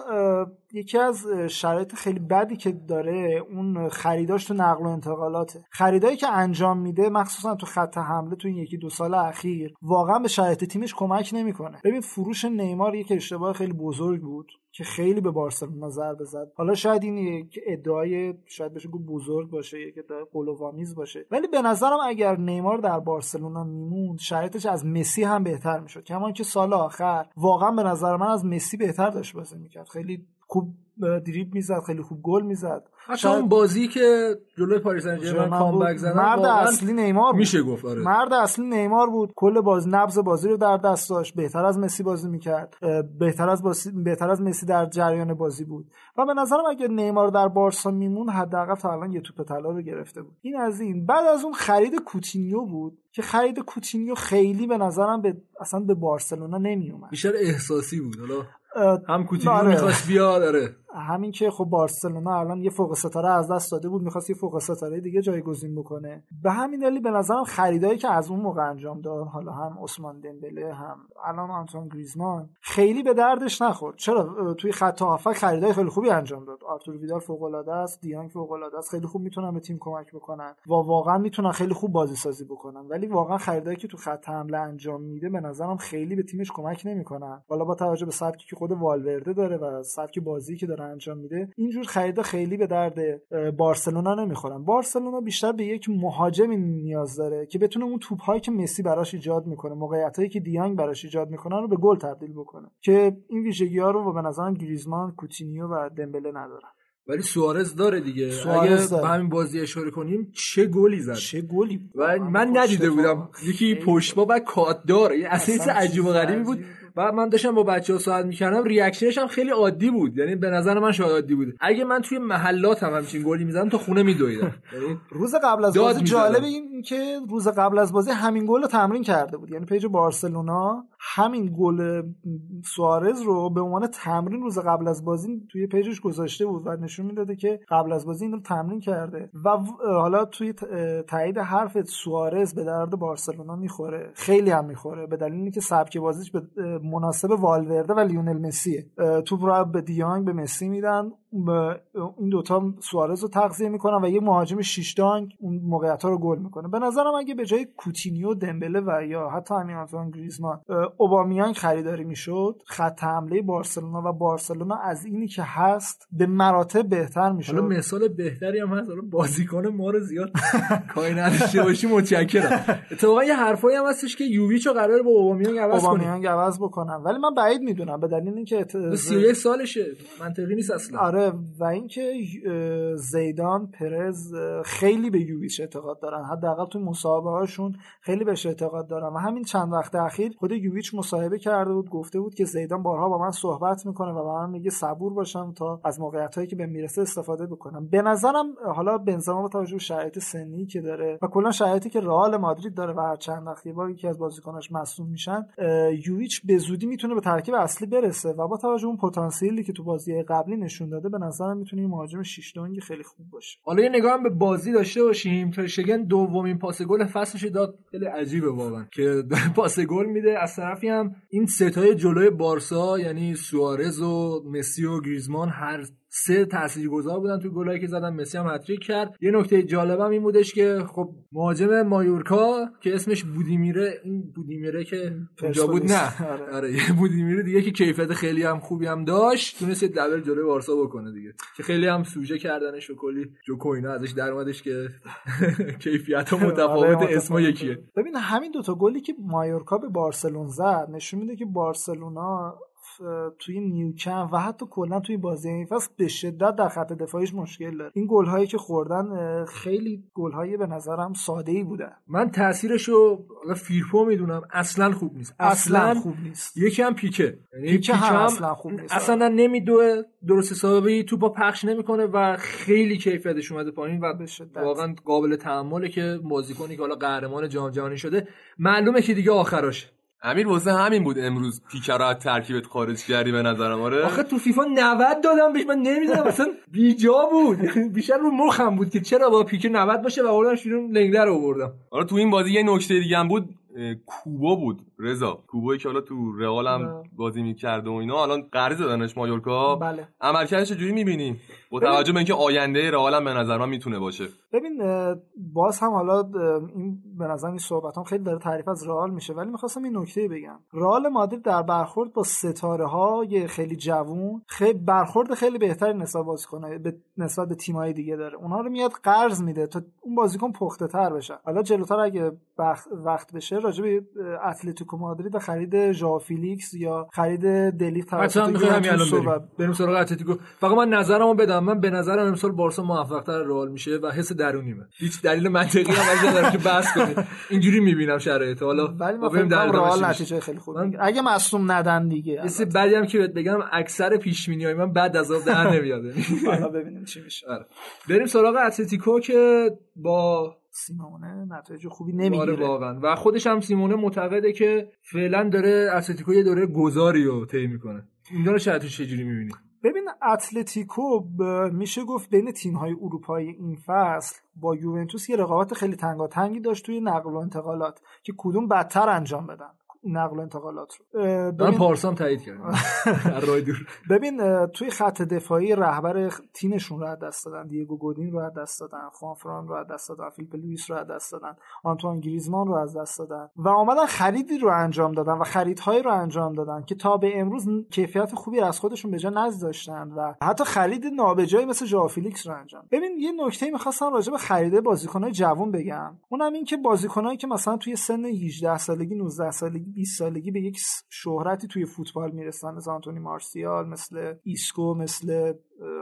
[SPEAKER 3] یکی از شرایط خیلی بدی که داره اون خریداش تو نقل و انتقالاته. خریدایی که انجام میده مخصوصا تو خط حمله تو این یکی دو سال اخیر واقعا به شرایط تیمش کمک نمی‌کنه. ببین فروش نیمار یک اشتباه خیلی بزرگ بود. که خیلی به بارسلونا ضربه زد حالا شاید این یک ادعای شاید بشه گفت بزرگ باشه یک ادعای قلووامیز باشه. ولی به نظرم اگر نیمار در بارسلونا میموند شرایطش از مسی هم بهتر می‌شد. کما که سال آخر واقعا به نظر من از مسی بهتر داشت بازی می‌کرد. خیلی خوب دریبل می‌زد خیلی خوب گل می‌زد.
[SPEAKER 1] حتی اون بازی که جلوی پاری سن comeback زدن
[SPEAKER 3] مرد اصلی نیمار بود.
[SPEAKER 1] میشه گفت آره.
[SPEAKER 3] مرد اصلی نیمار بود. کل باز نبض بازی رو در دست داشت. بهتر از مسی بازی می‌کرد. بهتر از بازی بهتر از مسی در جریان بازی بود. و به نظرم اگه نیمار در بارسا میمون حداقل تا الان یه توپ طلا رو گرفته بود. این از این. بعد از اون خرید کوتینیو بود که خرید کوتینیو خیلی به نظرم به اصلا به بارسلونا نمیومد
[SPEAKER 1] بیشتر احساسی بود حالا هم کوتینیو آره. می‌خواست بیاد داره
[SPEAKER 3] همین که خب بارسلونا الان یه فوق ستاره از دست داده بود می‌خواست یه فوق ستاره دیگه جایگزین بکنه. به همین دلیل به نظرم خریدایی که از اون موقع انجام داد حالا هم عثمان دمبله هم الان آنتون گریزمان خیلی به دردش نخورد. چرا؟ توی خط هافک خریدای خیلی خوبی انجام داد. آرتور ویدال فوق العاده است دیانگ فوق العاده است خیلی خوب می‌تونن به تیم کمک بکنن و واقعا می‌تونن خیلی خوب بازی سازی بکنن. ولی واقعا خریدایی که تو خط حمله انجام میده به نظرم خیلی به تیمش کمک نمی‌کنن. حالا با توجه به سبکی که خود والورده داره و سبک بازی که داره انجام میده اینجور خریدا خیلی به درد بارسلونا نمی‌خورن. بارسلونا بیشتر به یک مهاجمی نیاز داره که بتونه اون توپ هایی که مسی براش ایجاد می‌کنه موقعیت هایی که دیانگ براش ایجاد می‌کنه رو به گل تبدیل بکنه. که این ویژگی ها رو به نظرم گریزمان کوتینیو و دمبله ندارن.
[SPEAKER 1] ولی سوارز داره دیگه. سوارز اگه به همین بازی اشاره کنیم چه گلی زد؟
[SPEAKER 3] چه گلی؟
[SPEAKER 1] و من ندیده بودم. یکی پشت با بعد کات داره. اصلا عجیب و غریبی بود. و من داشتم با بچه‌ها صحبت می‌کردم reaction ش هم خیلی عادی بود. یعنی به نظر من شاید عادی بود اگه من توی محلات هم همچین گلی می‌زدم تا خونه میدویدم. یعنی
[SPEAKER 3] روز قبل از بازی جالب این که روز قبل از بازی همین گل رو تمرین کرده بود. یعنی page بارسلونا همین گل سوارز رو به عنوان تمرین روز قبل از بازی توی page ش گذاشته بود و نشون می‌داده که قبل از بازی این تمرین کرده و حالا توی تایید حرف سوارز به درد بارسلونا می‌خوره. خیلی هم می‌خوره. به دلیل اینکه سبک بازیش به مناسب والورده و لیونل مسیه. توپ رو به دیانگ به مسی میدن. این دوتا سوارز رو تغذیه می‌کنن و یه مهاجم شیش دانگ اون موقعیت ها رو گل می‌کنه. به نظرم اگه به جای کوتینیو دمبله و یا حتی همین آنتوان گریزمان اوبامیان خریداری می‌شد خط حمله بارسلونا و بارسلونا از اینی که هست به مراتب بهتر می‌شد.
[SPEAKER 1] حالا مثال بهتری هم هست. بازیکن ما رو زیاد کاری نداشته باشی متشکرم. اتفاقا یه حرفایی هم هستش که یوویچ رو قرار با اوبامیان عوض
[SPEAKER 3] اوبامیان عوض بکنن. ولی من بعید می‌دونم. به دلیل اینکه
[SPEAKER 1] 31 سالشه. منطقی نیست اصلا.
[SPEAKER 3] آره. و اینکه زیدان پرز خیلی به یوویچ اعتقاد دارن. حداقل تو مصاحبه هاشون خیلی بهش اعتقاد دارن. و همین چند وقت اخیر خود یوویچ مصاحبه کرده بود گفته بود که زیدان بارها با من صحبت می‌کنه و با من میگه صبور باشم تا از موقعیت هایی که به می‌رسه استفاده بکنم. به نظرم حالا بنزما با توجه به شرایط سنی که داره و کلا شرایطی که رئال مادرید داره و هر چند وقت یه بار یکی از بازیکناش مصدوم میشن یوویچ به زودی می‌تونه به ترکیب اصلی برسه و با توجه اون پتانسیلی که تو بازی قبلی نشون داده به نظرم می‌تونه مهاجم 6 دونگی خیلی خوب باشه.
[SPEAKER 1] حالا یه نگاه هم به بازی داشته باشیم. ترشگن دومین پاس گل فصلش داد. خیلی عجیبه واقعا که پاس گل میده. از طرفی هم این ستای جلوی بارسا یعنی سوارز و مسی و گریزمان هر سه تاثیرگذار بودن تو گلایی که زدن. مسی هم هتریک کرد. یه نکته جالبم این بودش که خب مهاجم مایورکا که اسمش بودیمیره این بودیمیره که اونجا بود. نه. آره, آره یه بودیمیره دیگه که کیفیت خیلی هم خوبی هم داشت. تونست دبل جلوی بارسا بکنه دیگه. که خیلی هم سوژه کردنش و کلی جو کوینا ازش در اومدش که کیفیت آره، متفاوت اسم یکیه.
[SPEAKER 3] ببین همین دوتا گلی که مایورکا به بارسلون زد نشون میده که بارسلونا توی نیوکم و حتی کلا توی بازی این فصل به شدت در خط دفاعیش مشکل داره. این گل هایی که خوردن خیلی گل های به نظرم ساده ای بودن
[SPEAKER 1] من تاثیرش رو فیرپو می‌دونم اصلا خوب نیست. اصلا, خوب نیست.
[SPEAKER 3] یکی
[SPEAKER 1] هم پیکه.
[SPEAKER 3] یعنی پیکه هم, اصلا خوب نیست.
[SPEAKER 1] اصلا نمیدوه درست حسابی توپا پخش نمی‌کنه و خیلی کیفیتش اومده پایین و واقعا قابل تحمله که بازیکنی که حالا قهرمان جام جهانی شده معلومه که دیگه آخراشه.
[SPEAKER 2] امیر واسه همین بود امروز پیکر از ترکیبت خارج کردی به نظرم آره؟
[SPEAKER 1] آخه تو فیفا 90 دادم بهش من نمی‌دونم اصلا بیجا بود. بیشتر رو مخم بود که چرا با پیکر 90 باشه و آوردمش بیرون لنگلر رو آوردم.
[SPEAKER 2] آره تو این بازی یه نکته دیگه هم بود. کوبا بود رضا. کوبایی که حالا تو رئال هم بازی می‌کرد و اینا الان قرض دادنش مایورکا.
[SPEAKER 3] بله.
[SPEAKER 2] عملکردش چجوری می‌بینی با توجه به اینکه آینده رئال هم به نظر من می‌تونه باشه.
[SPEAKER 3] ببین باز هم حالا این به نظر این صحبت هم خیلی داره تعریف از رئال میشه. ولی می‌خواستم این نکته بگم. رئال مادرید در برخورد با ستاره های خیلی جوون خیلی برخورد خیلی بهتری نسبت بازیکن به نسبت به تیم‌های دیگه داره. اونها رو میاد قرض میده تا اون بازیکن پخته تر بشه. حالا جلوتر اگه وقت بشه راجع به اتلتیکو مادرید و خرید ژائو فیلیکس یا خرید دلی
[SPEAKER 1] توسط بریم. سراغ اتلتیکو فقط من نظرمو بدم. من به نظرم امسال بارسا موفق‌تر رئال میشه و حس درونیمه. هیچ دلیل منطقی هم نداره که بحث کنید اینجوری می‌بینم شرایط. حالا
[SPEAKER 3] بریم در رئال نتیجه خیلی خوب اگه مصدوم ندن دیگه.
[SPEAKER 1] مثل بعدی هم که بهت بگم اکثر پیش های من بعد از اون در نمیاد.
[SPEAKER 3] حالا ببینیم چی میشه.
[SPEAKER 1] آره. بریم سراغ اتلتیکو که با
[SPEAKER 3] سیمونه نتایج خوبی نمی‌گیره.
[SPEAKER 1] آره واقعا. و خودش هم سیمونه معتقده که فعلا داره اتلتیکو یه دوره گذاری رو طی می‌کنه. اینجا رو چه چجوری می‌بینی؟
[SPEAKER 3] ببین اتلتیکو میشه گفت بین تیم های اروپایی این فصل با یوونتوس یه رقابت خیلی تنگاتنگی داشت توی نقل و انتقالات که کدوم بدتر انجام بدن. نقل و انتقالات رو.
[SPEAKER 1] من پارسالم تایید کردم.
[SPEAKER 3] ببین توی خط دفاعی رهبر تیمشون رو از دست دادن. دیگو گودین رو از دست دادن. خوانفران رو از دست دادن. فیلیپ لوئیس رو از دست دادن. آنتوان گریزمان رو از دست دادن. و آمدن خریدی رو انجام دادن و خریدهایی رو انجام دادن که تا به امروز کیفیت خوبی از خودشون به جا نذاشتن و حتی خرید نابجایی مثل ژائو فیلیکس رو انجام. ببین یه نکته می‌خواستم راجع به خرید بازیکن‌های جوان بگم. اونم این که بازیکنایی که مثلا توی سن 18 سالگی 19 سالگی 20 سالگی به یک شهرتی توی فوتبال می‌رسن. مثل آنتونی مارسیال مثل ایسکو مثل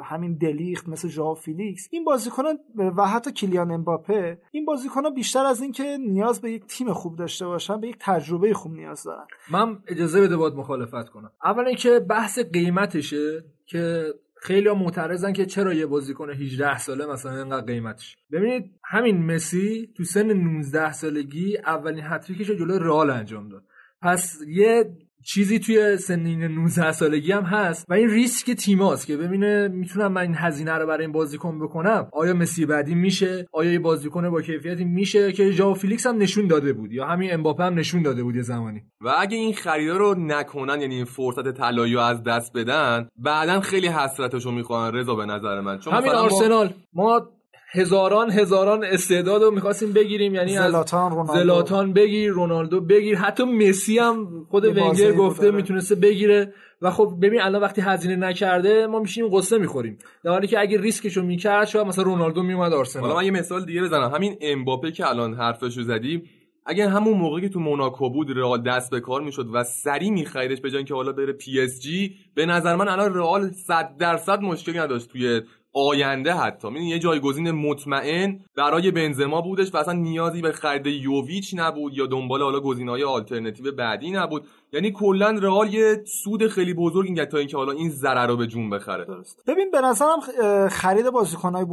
[SPEAKER 3] همین دلیخت مثل ژائو فیلیکس. این بازیکنان و حتی کیلیان امباپه این بازیکنان بیشتر از اینکه نیاز به یک تیم خوب داشته باشن به یک تجربه خوب نیاز دارن.
[SPEAKER 1] من اجازه بده باید مخالفت کنم. اولا که بحث قیمتشه که خیلی معترضن که چرا یه بازیکن 18 ساله مثلا اینقدر قیمتش. ببینید همین مسی تو سن 19 سالگی اولین هت‌تریکش جلو رئال انجام داد. پس یه چیزی توی سنین 19 سالگی هم هست و این ریسک تیماست که ببینه می‌تونم من این هزینه رو برای این بازیکن بکنم. آیا مسی بعدی میشه؟ آیا یه بازیکن با کیفیتی میشه که ژائو فیلیکس هم نشون داده بود یا همین امباپه هم نشون داده بود یه زمانی؟
[SPEAKER 2] و اگه این خریدا رو نکنن یعنی این فرصت طلایی رو از دست بدن بعدا خیلی حسرتشو می‌خورن. رضا به نظر من.
[SPEAKER 1] چون همین آرسنال. ما هزاران هزاران استعداد رو می‌خواستیم بگیریم یعنی
[SPEAKER 3] زلاتان رونالدو.
[SPEAKER 1] زلاتان بگیر رونالدو بگیر. حتی مسی هم خود ونگر گفته می‌تونسته بگیره. و خب ببین الان وقتی هزینه نکرده ما میشیم غصه می‌خوریم. در حالی که اگه ریسکشو می‌کرد شاید مثلا رونالدو میومد آرسنال.
[SPEAKER 2] حالا من یه مثال دیگه بزنم. همین امباپه که الان حرفشو زدی اگه همون موقعی که تو موناکو بود رئال دست به کار می‌شد و سریع میخریدش به جای اینکه حالا بره پی اس جی به نظر من الان رئال 100 درصد مشکلی نداشت توی آینده حتی. یه جایگزین مطمئن برای بنزما بودش و اصلا نیازی به خرید یوویچ نبود یا دنبال حالا گزینه‌های آلترناتیو بعدی نبود. یعنی کلا رئال یه سود خیلی بزرگ این تا اینکه حالا این ضرر رو به جون بخره.
[SPEAKER 3] درست. ببین به نظرم خرید بازیکن‌های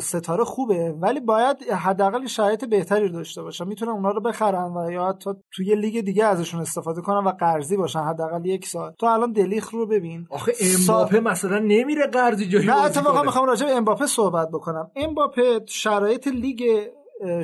[SPEAKER 3] ستاره خوبه ولی باید حداقل شرایط بهتری داشته باشن. می‌تونن اونا رو بخرن و یا حتی توی لیگ دیگه ازشون استفاده کنن و قرضی باشن حداقل یک سال. تو الان دلیخ رو ببین.
[SPEAKER 1] آخه امباپه سا... مثلا نمیره قرضی جایی
[SPEAKER 3] نه اتفاقا می‌خوام راجع به امباپه صحبت بکنم. امباپه شرایط لیگ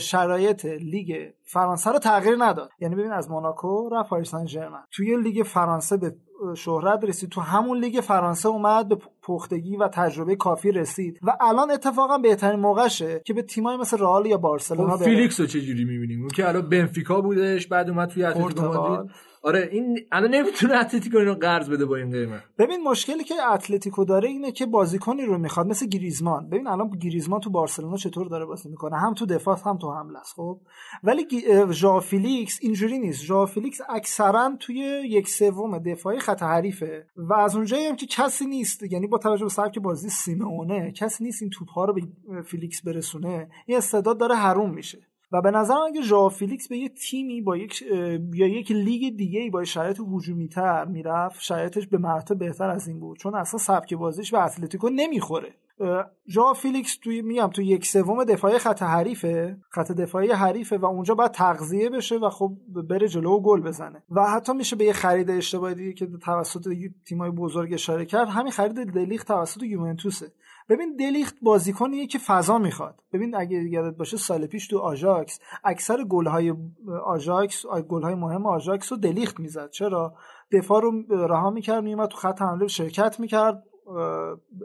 [SPEAKER 3] شرایط لیگ فرانسه رو تغییر نداد. یعنی ببین از موناکو رفت پاریس سن توی لیگ فرانسه به شهرت رسید. تو همون لیگ فرانسه اومد به پختگی و تجربه کافی رسید. و الان اتفاقا بهترین موقعشه که به تیمایی مثل رئال یا بارسلونا
[SPEAKER 1] خب فیلیکس رو چجوری می‌بینیم؟ اون که الان بنفیکا بودش بعد اومد توی اتلتیکو آره این الان نمی‌تونه اتلتیکو اینو قرض بده با این قیمت.
[SPEAKER 3] ببین مشکلی که اتلتیکو داره اینه که بازیکنی رو می‌خواد مثل گریزمان. ببین الان گریزمان تو بارسلونا چطور داره بازی می‌کنه؟ هم تو دفاع هم تو حمله است خب؟ ولی ژائو فیلیکس اینجوری نیست. ژائو فیلیکس اکثرا توی یک سوم دفاعی خط حریفه و از اونجایی هم که کسی نیست یعنی با توجه به سبک بازی سیمئونه کسی نیست این توپ ها رو به فیلیکس برسونه. این استعداد داره حروم میشه. و به نظرم اگه ژائو فیلیکس به یه تیمی با یک یا یک لیگ دیگه با شرایط هجومی تر می‌رفت شرایطش به مراتب بهتر از این بود. چون اصلا سبک بازیش به اتلتیکو نمی‌خوره. ژائو فیلیکس توی میگم تو یک سوم دفاعی خط حریفه. خط دفاعی حریفه و اونجا باید تغذیه بشه و خب بره جلو و گل بزنه. و حتی میشه به یه خرید اشتباهی که توسط تیمای بزرگ اشاره کرد همین خرید دلیخت توسط یوونتوسه. ببین دلیخت بازیکنیه که فضا می‌خواد. ببین اگه یادت باشه سال پیش تو آژاکس اکثر گل‌های آژاکس گل‌های مهم آژاکس رو دلیخت می‌زد. چرا؟ دفاع رو رها می‌کرد میومد تو خط حمله شرکت می‌کرد.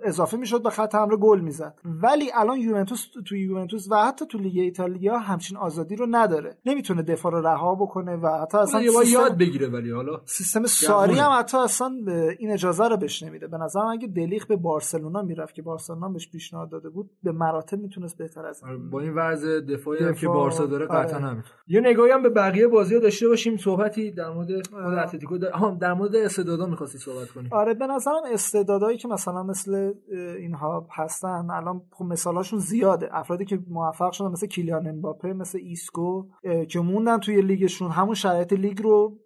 [SPEAKER 3] اضافه می‌شد به خط حمله گل می‌زد. ولی الان یوونتوس تو یوونتوس و حتی تو لیگ ایتالیا همچین آزادی رو نداره. نمی‌تونه دفاع رو رها بکنه و حتی اصلا
[SPEAKER 1] سیستم... یاد بگیره ولی حالا
[SPEAKER 3] سیستم ساری هم حتی اصلا این اجازه رو بهش نمیده. به نظرم اگه دلیخ به بارسلونا می‌رفت که بارسلونا بهش پیشنهاد داده بود به مراتب می‌تونست بهتر از
[SPEAKER 1] این. آره، با این وضع دفاعی دفاع... که بارسا داره قطعا آره. هم یه نگاهی هم به بقیه بازی‌ها داشته باشیم. صحبتی در مورد آره. اتلتیکو در... در مورد استعدادا می‌خواستی صحبت کنی.
[SPEAKER 3] آره به نظرم استعدادایی که مثلا مثل اینها هستن. الان خب مثالاشون زیاده. افرادی که موفق شدن مثل کیلیان امباپه مثل ایسکو که موندن توی لیگشون همون شرایط لیگ رو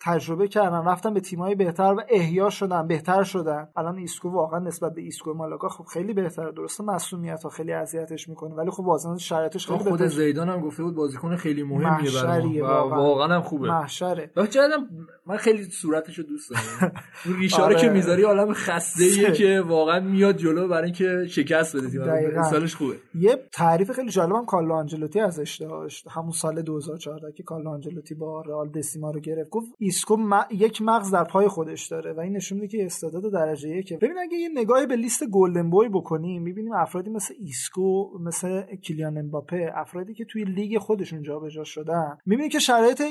[SPEAKER 3] تجربه کردن رفتن به تیمای بهتر و احیا شدن بهتر شدن. الان ایسکو واقعا نسبت به ایسکو مالاگا خب خیلی بهتره. درسته مسئولیت ها خیلی اذیتش می‌کنه ولی خب واقعا شرایطش خیلی
[SPEAKER 1] خود زیدان هم گفته بود بازیکن خیلی مهمیه برای واقعا. هم خوبه.
[SPEAKER 3] محشره.
[SPEAKER 1] من خیلی صورتشو دوست دارم. اون ریشاره که آره. می‌ذاری عالم خسته ایه که واقعا میاد جلو برای اینکه شکست بده تیم سالش خوبه.
[SPEAKER 3] یه تعریف خیلی جالبم کارلو آنجلوتی ازش داشت. همون سال 2014 که کارلو آنجلوتی با رئال دسیما رو گرفت. گفت ایسکو یک مغز در پای خودش داره و این نشون میده که استعداد درجه که ببین اگه یه نگاهی به لیست گلدن بوی بکنیم می‌بینیم افرادی مثل ایسکو مثل کیلیان امباپه افرادی که توی لیگ خودشون جابجا شدن می‌بینیم که شرایط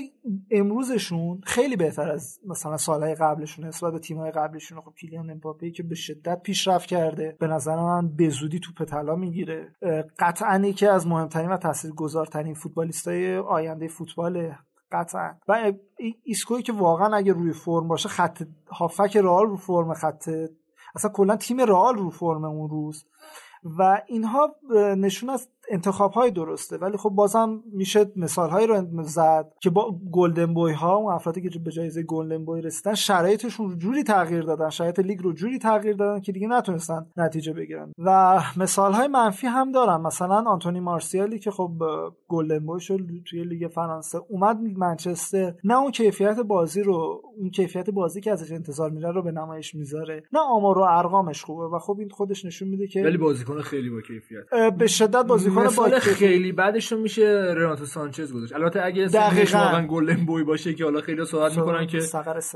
[SPEAKER 3] امروزشون خیلی بهتر از مثلا سالهای قبلشون نسبت به تیم‌های قبلشون خب کیلیان امباپه که به شدت پیشرفت کرده به نظر من به زودی توپ طلا می‌گیره. قطعا یکی از مهمترین و تاثیرگذارترین فوتبالیستای آینده فوتبال قطعا و ایسکوی که واقعا اگه روی فرم باشه خط هافک رئال رو فرم خط اصلا کلا تیم رئال رو فرم اون روز. و اینها نشون از انتخاب های درسته ولی خب بازم میشه مثال هایی رو زد که با golden boy ها اون افرادی که به جایزه golden boy رسیدن شرایطشون رو جوری تغییر دادن شرایط لیگ رو جوری تغییر دادن که دیگه نتونستن نتیجه بگیرن. و مثال های منفی هم دارم مثلا آنتونی مارسیالی که خب گلدن بوی شد توی لیگ فرانسه اومد منچستر نه اون کیفیت بازی رو اون کیفیت بازی که ازش انتظار میره رو به نمایش می‌ذاره نه آمار و ارقامش خوبه. و خب این خودش نشون میده که
[SPEAKER 1] ولی بازیکن خیلی با کیفیت.
[SPEAKER 3] به شدت بازیکن
[SPEAKER 1] با خیلی بعدش رو میشه رناتو سانچز گذاشت. البته اگه اسمش واقعا گلدن بوی باشه که حالا خیلی صحبت می‌کنن که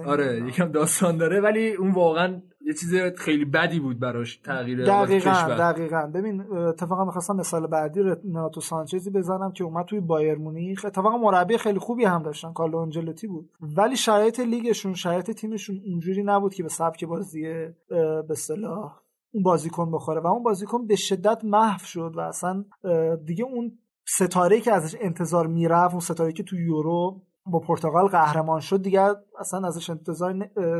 [SPEAKER 1] آره یکم داستان داره ولی اون واقعا یه چیز خیلی بدی بود براش تغییر
[SPEAKER 3] دقیقاً دقیقاً. ببین اتفاقا می‌خواستم مثال بعدی رناتو سانچزی بزنم که اومد توی بایر مونیخ. اتفاقا مربی خیلی خوبی هم داشتن کارلو آنجلوتی بود. ولی شرایط لیگشون شرایط تیمشون اونجوری نبود که به سبک بازی به اصطلاح اون بازیکن بخوره و اون بازیکن به شدت محو شد و اصلا دیگه اون ستاره که ازش انتظار می‌رفت اون ستاره که تو یورو با پرتغال قهرمان شد دیگه اصلا ازش انتظار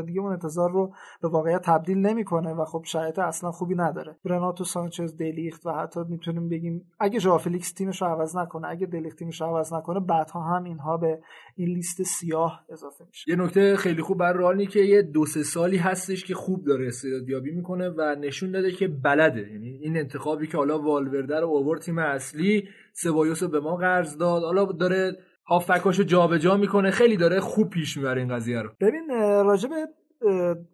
[SPEAKER 3] دیگه اون انتظار رو به واقعیت تبدیل نمی‌کنه و خب شرایط اصلا خوبی نداره. رناتو سانچز دلیخت و حتی می‌تونیم بگیم اگه ژائو فیلیکس تیمش رو عوض نکنه اگه دلیخت تیمش رو عوض نکنه بعدها هم اینها به این لیست سیاه اضافه میشه.
[SPEAKER 1] یه نکته خیلی خوب بر رئال که یه دو سه سالی هستش که خوب داره استعدادیابی می‌کنه و نشون داده که بلده. یعنی این انتخابی که حالا والورده رو آورد تیم اصلی سبایوس به ما قرض داد. حالا داره هافکاشو جابجا می‌کنه. خیلی داره خوب پیش می‌بره این قضیه رو.
[SPEAKER 3] ببین راجب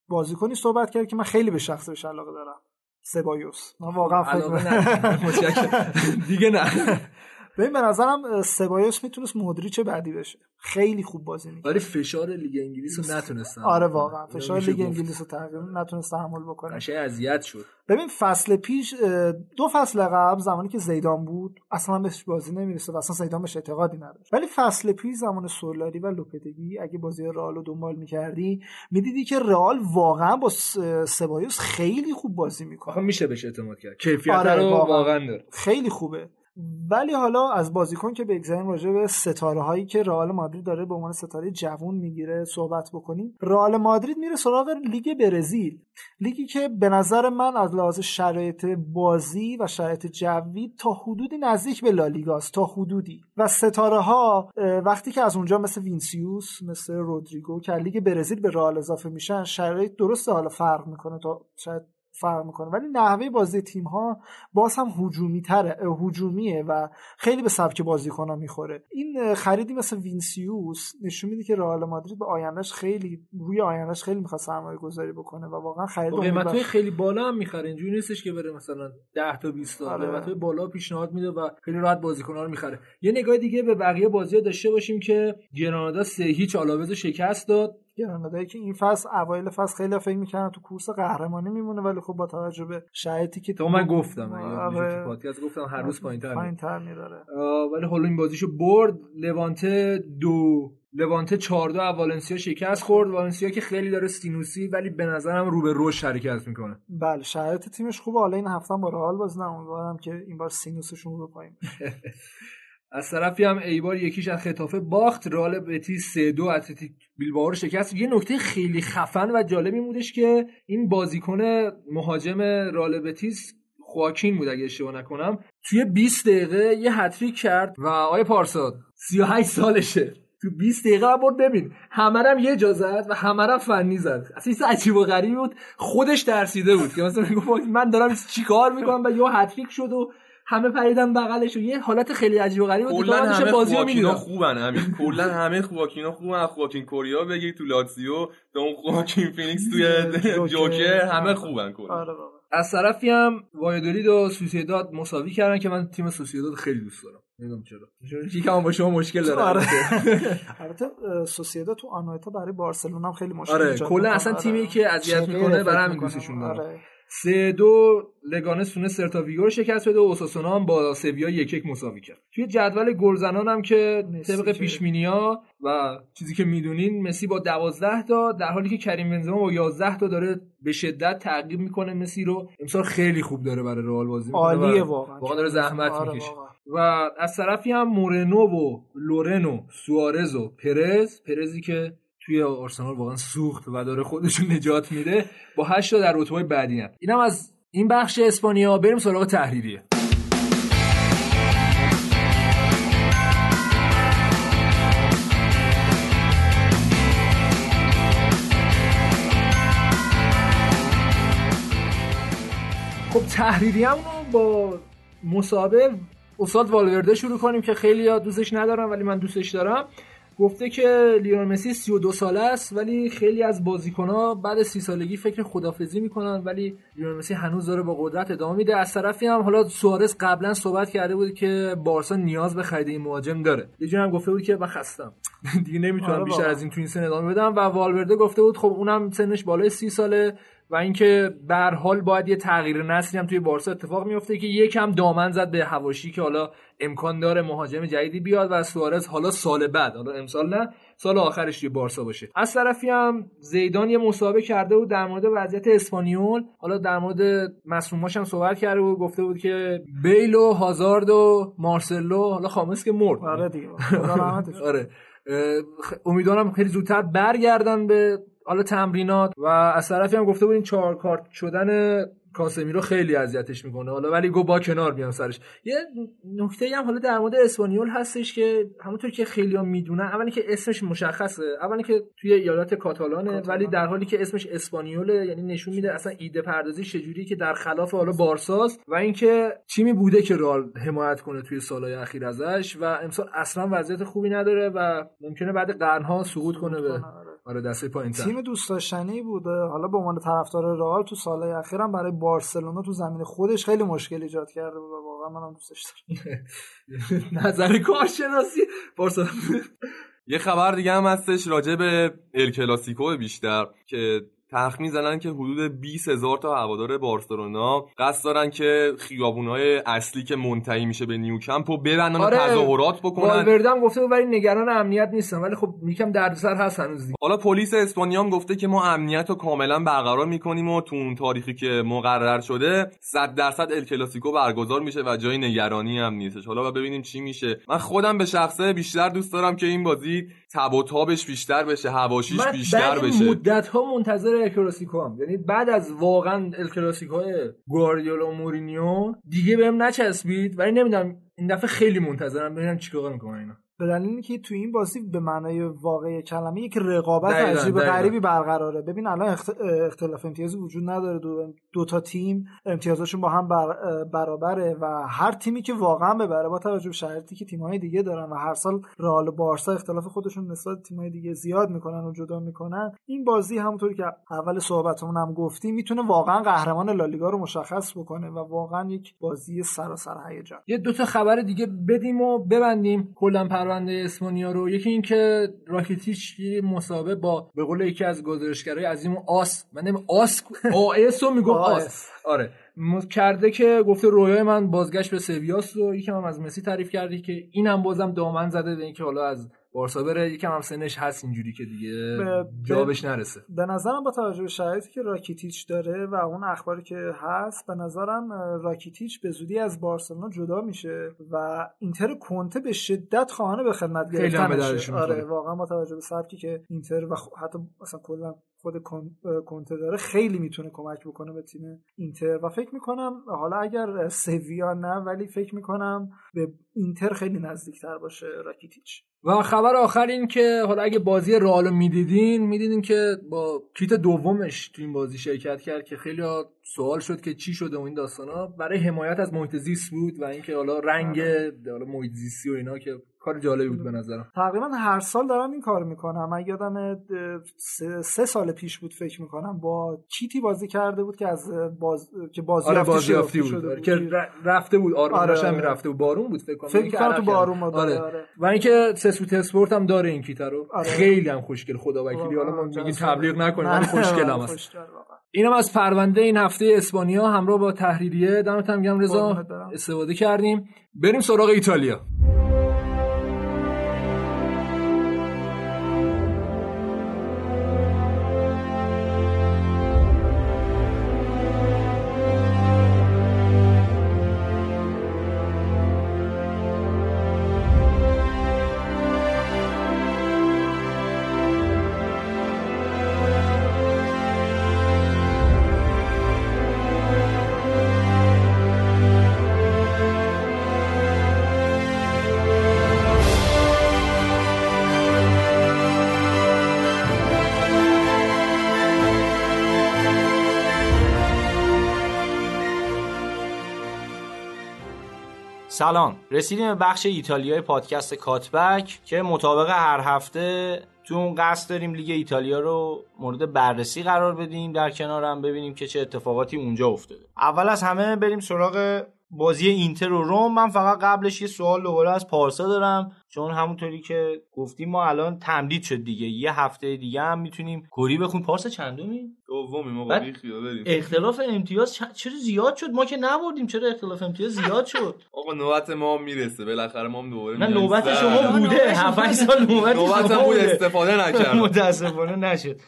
[SPEAKER 3] بازیکنی صحبت کرد که من خیلی به شخصش علاقه دارم. سبایوس. من واقعا
[SPEAKER 1] فکر دیگه نه.
[SPEAKER 3] ببین به نظرم سبایوس می‌تونست مودریچ بعدی بشه. خیلی خوب بازی می‌کنه
[SPEAKER 1] ولی فشار لیگ انگلیس رو نتونستن.
[SPEAKER 3] آره واقعا. فشار لیگ انگلیس رو تقریبا نتونست تحمل بکنه.
[SPEAKER 1] قشنگ اذیت شد.
[SPEAKER 3] ببین فصل پیش دو فصل قبل زمانی که زیدان بود اصلا بهش بازی نمی‌رسه و اصلا زیدان بهش اعتقادی نداشت. ولی فصل پیش زمان سولاری و لوپتگی اگه بازی رئال رو دنبال می‌کردی می‌دیدی که رئال واقعا با سبایوس خیلی خوب بازی می‌کنه.
[SPEAKER 1] میشه بهش اعتماد کرد. کیفیت آره رو واقعا داره.
[SPEAKER 3] خیلی خوبه. ولی حالا از بازیکن که بگذاریم راجع به ستاره هایی که رئال مادرید داره به عنوان ستاره جوون می‌گیره صحبت بکنیم رئال مادرید میره سراغ لیگ برزیل. لیگی که به نظر من از لحاظ شرایط بازی و شرایط جوی تا حدودی نزدیک به لالیگاست تا حدودی. و ستاره ها وقتی که از اونجا مثل وینسیوس مثل رودریگو که لیگ برزیل به رئال اضافه میشن شرایط درسته حالا فرق می‌کنه تا شاید فرق می‌کنه. ولی نحوه بازی تیم ها باز هم هجومی تره هجومیه و خیلی به سبک بازیکن می‌خوره. این خریدی مثل وینسیوس نشون میده که رئال مادرید به آیندهش خیلی روی آیندهش خیلی می‌خواد سرمایه گذاری بکنه و واقعا خرید
[SPEAKER 1] قیمت خیلی بالا هم می‌خره. اینجوری نیستش که بره مثلا 10 تا 20 تا. آره. قیمت بالا پیشنهاد میده و خیلی راحت بازیکن رو می‌خره. یه نگاه دیگه به بقیه بازی داشته باشیم که گرانادا سه هیچ آلاوز شکست داد.
[SPEAKER 3] گرانادایی که این فصل اوایل فصل خیلی فکر می‌کردن تو کورس قهرمانی میمونه ولی خب با توجه به شرایطی که
[SPEAKER 1] تو من گفتم آره. تو پادکست گفتم هر روز پایینتر
[SPEAKER 3] میداره.
[SPEAKER 1] ولی حالا این بازیشو برد لوانته دو لوانته 4 دو والنسیا شکست خورد. والنسیا که خیلی داره سینوسی ولی به نظرم رو به رشد حرکت می‌کنه.
[SPEAKER 3] بله شرایط تیمش خوبه. حالا این هفته با رئال باز امیدوارم که این بار سینوسشون رو پایین
[SPEAKER 1] از طرفی هم ایبار یک هیچ از ختافه باخت. رئال بتیس سه دو اتلتیک بیلبائو رو شکست. یه نکته خیلی خفن و جالبی بودش که این بازیکن مهاجم رال بتیس خواکین بود اگه اشتباه نکنم. توی 20 دقیقه یه هتریک کرد و آقای پارساد 38 سالشه. تو 20 دقیقه برد ببین همرم یه جا زد و همرم فنی زد. اصلا عجیب و غریبی بود. خودش درسیده بود که مثلا من دارم چیکار می‌کنم؟ و یه هتریک شد و همه پریدن بغلش و یه حالت خیلی عجیب و غریب بود
[SPEAKER 2] همه بازی رو خوبن همین. کلا همه خواکینا خوبن. خواکین کوریا بگیر تو لاتزیو تو اون خواکین فینیکس توی جوکر. همه خوبن کلا.
[SPEAKER 3] آره
[SPEAKER 1] از طرفی هم وایادولید و سوسیداد مساوی کردن که من تیم سوسیداد خیلی دوست دارم. نمی‌دونم چرا. یکم با شما مشکل داره.
[SPEAKER 3] آره. البته سوسیداد تو آنوئتا برای بارسلونا هم خیلی مشکل
[SPEAKER 1] آره کلا اصلا تیمی که اذیت می‌کنه برای همین دوستشون داره.
[SPEAKER 3] آره.
[SPEAKER 1] سه دو لگانس تونست سلتا ویگو شکست بده و اوساسونا هم با سویا یک یک مساوی کرد. توی جدول گلزنان هم که طبق پیش‌بینیا و چیزی که می‌دونین مسی با 12 تا در حالی که کریم بنزما با 11 تا داره به شدت تعقیب می‌کنه مسی رو. امسال خیلی خوب داره برای رئال بازی می‌کنه
[SPEAKER 3] عالیه واقعا.
[SPEAKER 1] واقعا داره زحمت
[SPEAKER 3] آره
[SPEAKER 1] می‌کشه. و از طرفی هم مورنو و لورنو سوارز و پرز. پرزی که توی آرسنال واقعا سوخت و داره خودش نجات میده. با 8 تا در رتبه بعدی هم. اینم از این بخش اسپانیا. بریم سراغ تحریریه خب تحریری رو با مسابقه استاد والورده شروع کنیم که خیلی دوستش ندارم ولی من دوستش دارم. گفته که لیون مسی 32 ساله است ولی خیلی از بازیکن‌ها بعد 30 سالگی فکر خدافزی می‌کنن ولی لیون مسی هنوز داره با قدرت ادامه میده. از طرفی هم حالا سوارز قبلا صحبت کرده بود که بارسا نیاز به خرید این مهاجم داره. یه هم گفته بود که من خستم. دیگه نمی‌تونم
[SPEAKER 3] آره
[SPEAKER 1] بیشتر. از این تو این سن ادامه بدم. و والورده گفته بود خب اونم سنش بالای 30 ساله. و اینکه به هر حال باید یه تغییر نسلی هم توی بارسا اتفاق میفته که یکم دامن زد به هواشی که حالا امکان داره مهاجم جدیدی بیاد و سوارز حالا سال بعد حالا امسال نه سال آخرش توی بارسا باشه. از طرفی هم زیدان یه مسابقه کرده بود در مورد وضعیت اسپانیول. حالا در مورد مصوماش هم صحبت کرده بود گفته بود که بیل و هازارد و مارسلو حالا خامس که مرد.
[SPEAKER 3] آره دیگه.
[SPEAKER 1] آره. امیدوارم خیلی زودتر برگردن به حالا تمرینات و از طرفی هم گفته بود این چهار کارت شدن کاسمیرو خیلی اذیتش می‌کنه. حالا ولی گو با کنار بیام سرش. یه نکته هم حالا در مورد اسپانیول هستش که همونطور که خیلی هم می‌دونن اولی که اسمش مشخصه. اولی که توی ایالت کاتالانه
[SPEAKER 3] کاتالان.
[SPEAKER 1] ولی در حالی که اسمش اسپانیوله یعنی نشون میده اصلا ایده پردازی چجوری که در خلاف حالا بارساست و اینکه تیمی بوده که رئال حمایت کنه توی سالهای اخیر ازش و امسال اصلا وضعیت خوبی نداره و ممکنه بعد قرنها سقوط کنه به
[SPEAKER 3] کنه، آره.
[SPEAKER 1] دسته پایین
[SPEAKER 3] تیم دوست داشتنی بوده. حالا به عنوان طرفدار رئال تو سالهای اخیرم برای بارسلونا تو زمین خودش خیلی مشکل ایجاد کرده بود و واقعا منم دوستش دارم
[SPEAKER 1] نظر کارشناسی بارسا
[SPEAKER 2] یه خبر دیگه هم هستش راجع به ال کلاسیکو بیشتر که تخمین زنن که حدود 20 هزار تا هوادار بارسلونا قصد دارن که خیابونهای اصلی که منتهی میشه به نیوکمپ رو ببندن و
[SPEAKER 1] آره.
[SPEAKER 2] تظاهرات بکنن.
[SPEAKER 1] والورده هم گفته ولی نگران امنیت نیستم ولی خب یکم دردسر هست هنوز دیگه.
[SPEAKER 2] حالا پلیس اسپانیا هم گفته که ما امنیت رو کاملا برقرار می‌کنیم و تو اون تاریخی که مقرر شده 100 درصد ال کلاسیکو برگزار میشه و جای نگرانی هم نیستش. حالا ببینیم چی میشه. من خودم به شخصه بیشتر دوست دارم که این بازی تب و تابش بیشتر بشه هواشیش بیشتر بشه.
[SPEAKER 1] مدت ها منتظر ال کلاسیکو هم. یعنی بعد از واقعا ال کلاسیکو گواردیولا و مورینیو دیگه بهم نچسبید. ولی نمی‌دونم این دفعه خیلی منتظرم. ببینم چیکار می‌کنن اینا.
[SPEAKER 3] به دلیل اینکه تو این بازی به معنای واقعی کلمه یک رقابت
[SPEAKER 1] دقیقاً،
[SPEAKER 3] عجیب
[SPEAKER 1] دقیقاً.
[SPEAKER 3] غریبی برقراره. ببین الان اخت- اختلاف امتیازی وجود نداره. دو, دو تا تیم امتیازشون با هم بر برابره و هر تیمی که واقعا ببره با توجه به شرایطی که تیم‌های دیگه دارن و هر سال رئال و بارسا اختلاف خودشون نسبت تیم‌های دیگه زیاد می‌کنن و جدا می‌کنن این بازی همونطوری که اول صحبتمون هم گفتیم می‌تونه واقعا قهرمان لالیگا رو مشخص بکنه و واقعا یک بازی سراسر هیجان.
[SPEAKER 1] یه دو تا خبر دیگه بدیم و ببندیم. کلا پرونده اسپانیا رو یکی این که راکیتیچ یه مسابقه با به قول یکی از گزارشگرای عظیم آس من نمی آس آس رو میگم آس. آره کرده که گفته رویای من بازگشت به سویاس رو یکم هم از مسی تعریف کرده که اینم بازم دامن زده به اینکه حالا از بارسا بره یکم هم سنش هست اینجوری که دیگه
[SPEAKER 3] به-
[SPEAKER 1] بهش نرسه.
[SPEAKER 3] به نظرم با توجه به شرایطی که راکیتیچ داره و اون اخباری که هست به نظرم راکیتیچ به زودی از بارسلونا جدا میشه و اینتر کنته به شدت خواهانه به خدمت
[SPEAKER 1] دردشون
[SPEAKER 3] آره. واقعا با توجه به سبکی که اینتر و حتی مثلا کلا خود کنته داره خیلی می‌تونه کمک بکنه به تیم اینتر. و فکر می‌کنم حالا اگر سویا نه ولی فکر می‌کنم به اینتر خیلی نزدیکتر باشه راکیتیچ.
[SPEAKER 1] و خبر آخر این که حالا اگه بازی رئال رو می‌دیدین می‌دیدین که با کیت دومش تو این بازی شرکت کرد که خیلی سوال شد که چی شده و این داستانا. برای حمایت از محیط زیست بود و اینکه حالا رنگ حالا محیط زیستی و اینا که کار جالبی بود به نظرم.
[SPEAKER 3] تقریبا هر سال دارم این کار می‌کنم. من یادم سه, سه سال پیش بود فکر می‌کنم با کیتی بازی کرده بود که از باز که بازی
[SPEAKER 1] آره بازیافتی
[SPEAKER 3] شده
[SPEAKER 1] بود. آره، که رفته بود. آره هم
[SPEAKER 3] آره.
[SPEAKER 1] رفته بود. بارون بود فکر کنم
[SPEAKER 3] فکر
[SPEAKER 1] عرق
[SPEAKER 3] تو. بارون بود
[SPEAKER 1] آره.
[SPEAKER 3] آره.
[SPEAKER 1] و اینکه سسوت اسپورت هم داره این کیتا رو
[SPEAKER 3] آره.
[SPEAKER 1] خیلی هم خوشگل خدا وکیلی حالا ما میگیم. تبلیغ نکنیم
[SPEAKER 3] نه،
[SPEAKER 1] ولی خوشگل هم هست. اینم از پرونده این هفته اسپانیا همراه با تحریریه دمت هم گم رضا استفاده کردیم بریم سراغ ایتالیا
[SPEAKER 4] سلام. رسیدیم به بخش ایتالیای پادکست کاتبک که مطابق هر هفته تو اون قصد داریم لیگ ایتالیا رو مورد بررسی قرار بدیم در کنارم ببینیم که چه اتفاقاتی اونجا افتاده. اول از همه بریم سراغ بازی اینتر و روم من فقط قبلش یه سوال دوباره از پارسا دارم. چون همونطوری که گفتیم ما الان تمدید شد دیگه. یه هفته دیگه هم می‌تونیم کری بخون پارسا چندمی؟
[SPEAKER 2] دومی ما بریم
[SPEAKER 4] اختلاف امتیاز چرا زیاد شد؟ ما که نبردیم. چرا اختلاف امتیاز زیاد شد؟
[SPEAKER 2] آقا نوبت ما می‌رسه. بالاخره ما هم دوباره
[SPEAKER 4] نه نوبت شما بوده. 7 سال نوبت
[SPEAKER 2] نوبت بود استفاده نکردم.
[SPEAKER 4] متاسفانه نشد.